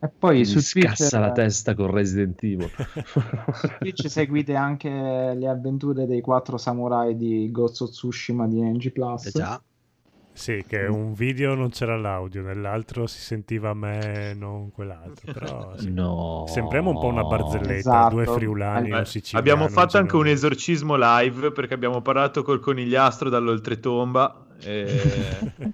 S9: E poi
S4: Mi
S9: su Twitch,
S4: scassa la testa con Resident Evil.
S9: su Twitch seguite anche le avventure dei quattro samurai di Ghost of Tsushima di NG Plus.
S13: Sì, che un video non c'era l'audio, nell'altro si sentiva me, non quell'altro. Però sì.
S4: No.
S13: sembriamo un po' una barzelletta,
S9: Esatto.
S13: due friulani,
S12: Eh,
S13: un siciliano.
S12: abbiamo fatto anche un esorcismo live perché abbiamo parlato col conigliastro dall'oltretomba. E...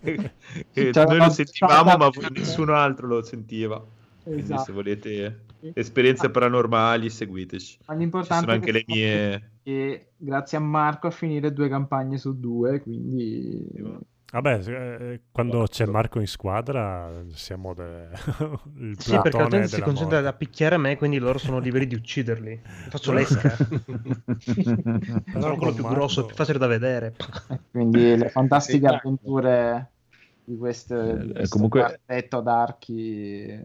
S12: e noi lo sentivamo, ma nessuno altro lo sentiva. Quindi,
S9: Esatto.
S12: se volete esperienze paranormali, seguiteci.
S9: Ma
S12: Ci
S9: l'importante
S12: sono
S9: è
S12: anche
S9: che,
S12: le mie.
S9: che grazie a Marco a finire due campagne su due, quindi
S13: Vabbè, eh, quando c'è Marco in squadra siamo de- il
S15: Sì, perché la gente si concentra
S13: morte.
S15: a picchiare me, quindi loro sono liberi di ucciderli. Faccio l'esca. sono quello più
S13: Marco-
S15: grosso, più facile da vedere.
S9: quindi le fantastiche
S14: Esatto.
S9: avventure di questo, di
S4: Eh,
S9: questo
S4: comunque-
S9: quartetto d'archi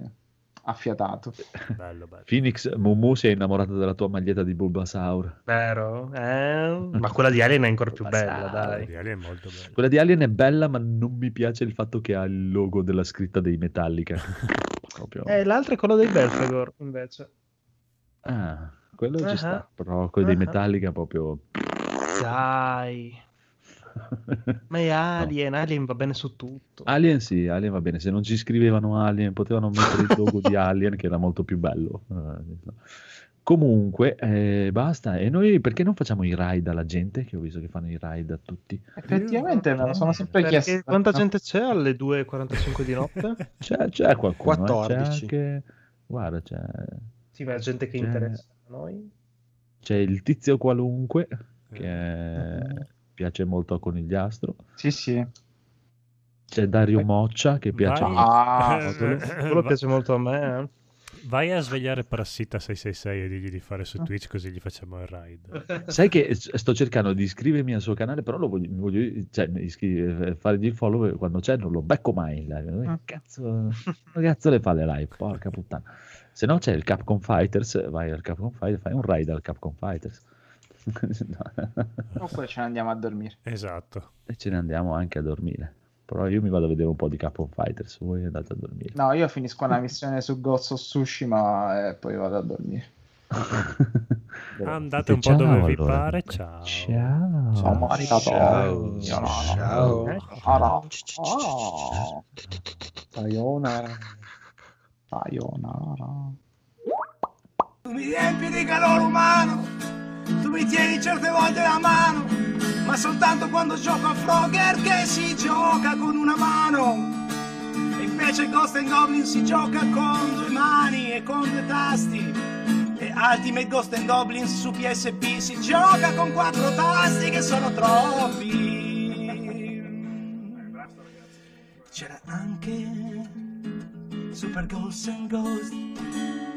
S9: affiatato.
S13: Bello, bello.
S4: Phoenix Mumu si è innamorato della tua maglietta di Bulbasaur.
S15: Vero? Eh? Ma quella di Alien è ancora più bella, dai.
S13: Di Ali è molto bello.
S4: Quella di Alien è bella, ma non mi piace il fatto che ha il logo della scritta dei Metallica. Proprio.
S15: Eh, l'altro è quello dei Belfagor, invece.
S4: Ah, quello ci
S15: Ah.
S4: sta, però quello dei
S15: Ah.
S4: Metallica proprio...
S15: Dai. Ma è Alien, Alien va bene su tutto.
S4: Alien sì, Alien va bene, se non ci scrivevano Alien potevano mettere il logo di Alien che era molto più bello. Eh, Comunque, eh, basta. E noi perché non facciamo i ride alla gente? Che ho visto che fanno i ride a tutti.
S9: Effettivamente me lo sono sempre chiesto.
S15: quanta gente c'è alle 2.45 di notte?
S4: C'è, c'è qualcuno. eh,
S17: 14.
S4: C'è anche... Guarda, c'è...
S15: Sì, ma è gente che
S4: C'è-
S15: interessa a noi.
S4: c'è il tizio qualunque che piace molto a Conigliastro.
S9: Sì, sì.
S4: C'è Dario Moccia che piace
S13: Vai.
S4: molto.
S9: Ah,
S15: Quello, quello piace molto a me. eh.
S13: Vai a svegliare Parassita 666 e digli di fare su Twitch così gli facciamo il ride.
S4: Sai che sto cercando di iscrivermi al suo canale, però lo voglio, voglio cioè, iscri- fargli il follow quando c'è, non lo becco mai in live. Che Cazzo, cazzo le fa le live? Porca puttana. Se no c'è il Capcom Fighters, vai al Capcom Fighters, fai un ride al Capcom Fighters.
S9: Oppure ce ne andiamo a dormire.
S13: Esatto.
S4: e ce ne andiamo anche a dormire. Però io mi vado a vedere un po' di Capcom Fighters, voi andate a dormire.
S9: No, io finisco una missione su Ghost of Tsushima e poi vado a dormire.
S13: Andate un po'
S4: Ciao,
S13: dove vi
S4: allora.
S13: pare. Ciao.
S4: Ciao.
S9: Ciao, Marita.
S17: Ciao.
S9: Ciao.
S17: Ciao.
S9: Ciao. Sayonara. Sayonara.
S7: Tu mi riempi di calore umano, tu mi tieni certe volte la mano, ma soltanto quando gioco a Frogger che si gioca con una mano. E invece Ghost and Goblin si gioca con due mani e con due tasti. E Ultimate Ghost and Goblin su PSP si gioca con quattro tasti che sono troppi. C'era anche Super Ghost and Ghost.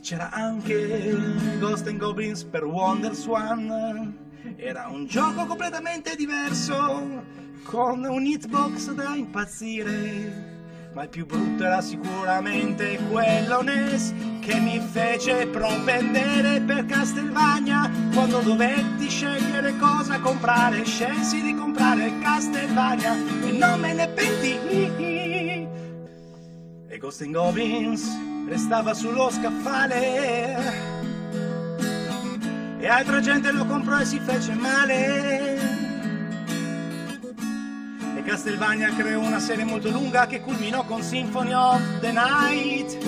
S7: E c'era anche Ghost and Goblins per Wonder Swan. Era un gioco completamente diverso, con un hitbox da impazzire. Ma il più brutto era sicuramente quello NES che mi fece propendere per Castelvania. Quando dovetti scegliere cosa comprare, scelsi di comprare Castelvania e non me ne pentii. Ghost and Goblins restava sullo scaffale. E altra gente lo comprò e si fece male. E Castlevania creò una serie molto lunga che culminò con Symphony of the Night.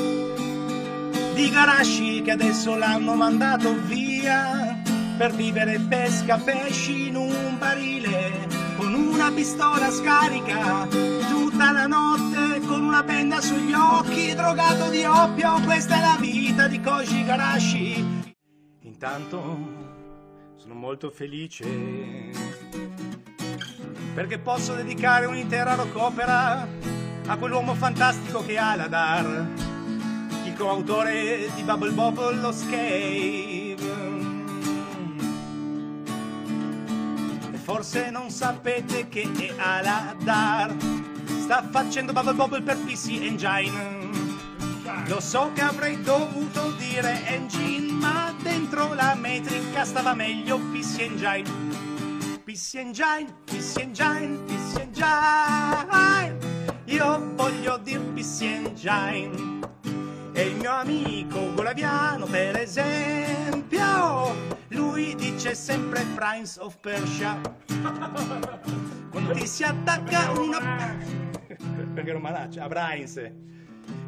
S7: Di Garashi che adesso l'hanno mandato via per vivere pesca pesci in un barile con una pistola scarica tutta la notte con una benda sugli occhi drogato di oppio questa è la vita di Koji Garashi intanto sono molto felice perché posso dedicare un'intera rock opera a quell'uomo fantastico che ha da dar, il coautore di Bubble Bobble, lo Scave. Forse non sapete che è Aladar sta facendo Bubble Bobble per PC Engine. Lo so che avrei dovuto dire engine, ma dentro la metrica stava meglio PC Engine. PC Engine, PC Engine, PC Engine. Io voglio dir PC Engine. E il mio amico Golaviano, per esempio, lui dice sempre Prince of Persia. Quando ti si attacca una... Perché non malaccia, a Prince.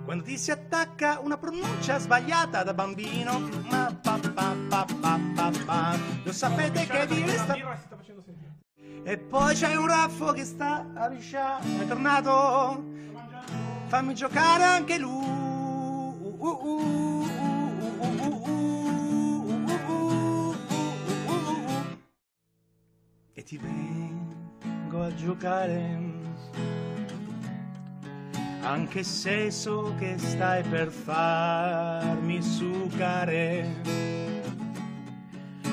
S7: Quando ti si attacca una pronuncia sbagliata da bambino, ma pa pa pa pa pa pa. Lo sapete che vi resta... E poi c'è un raffo che sta a liscia, è tornato. Fammi giocare anche lui. E ti vengo a giocare. Anche se so che stai per farmi sucare.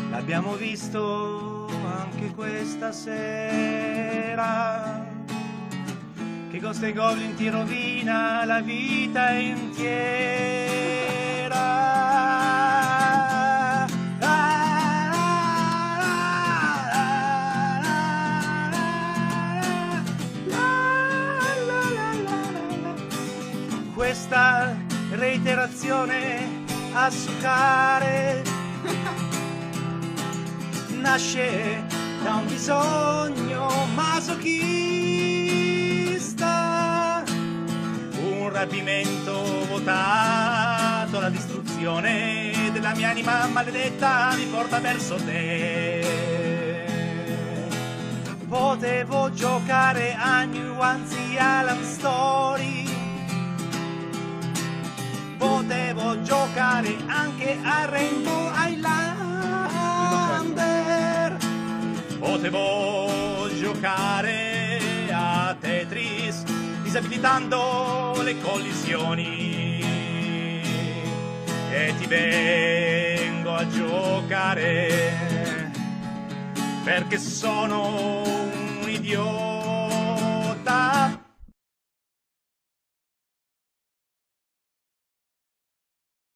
S7: L'abbiamo visto anche questa sera. Che Ghost e Goblin ti rovina la vita intera. Questa reiterazione a succare nasce da un bisogno masochista, un rapimento votato alla distruzione della mia anima maledetta mi porta verso te. Potevo giocare a New Anzi Alan Story, potevo giocare anche a Rainbow Highlander, potevo giocare a Tetris disabilitando le collisioni. E ti vengo a giocare perché sono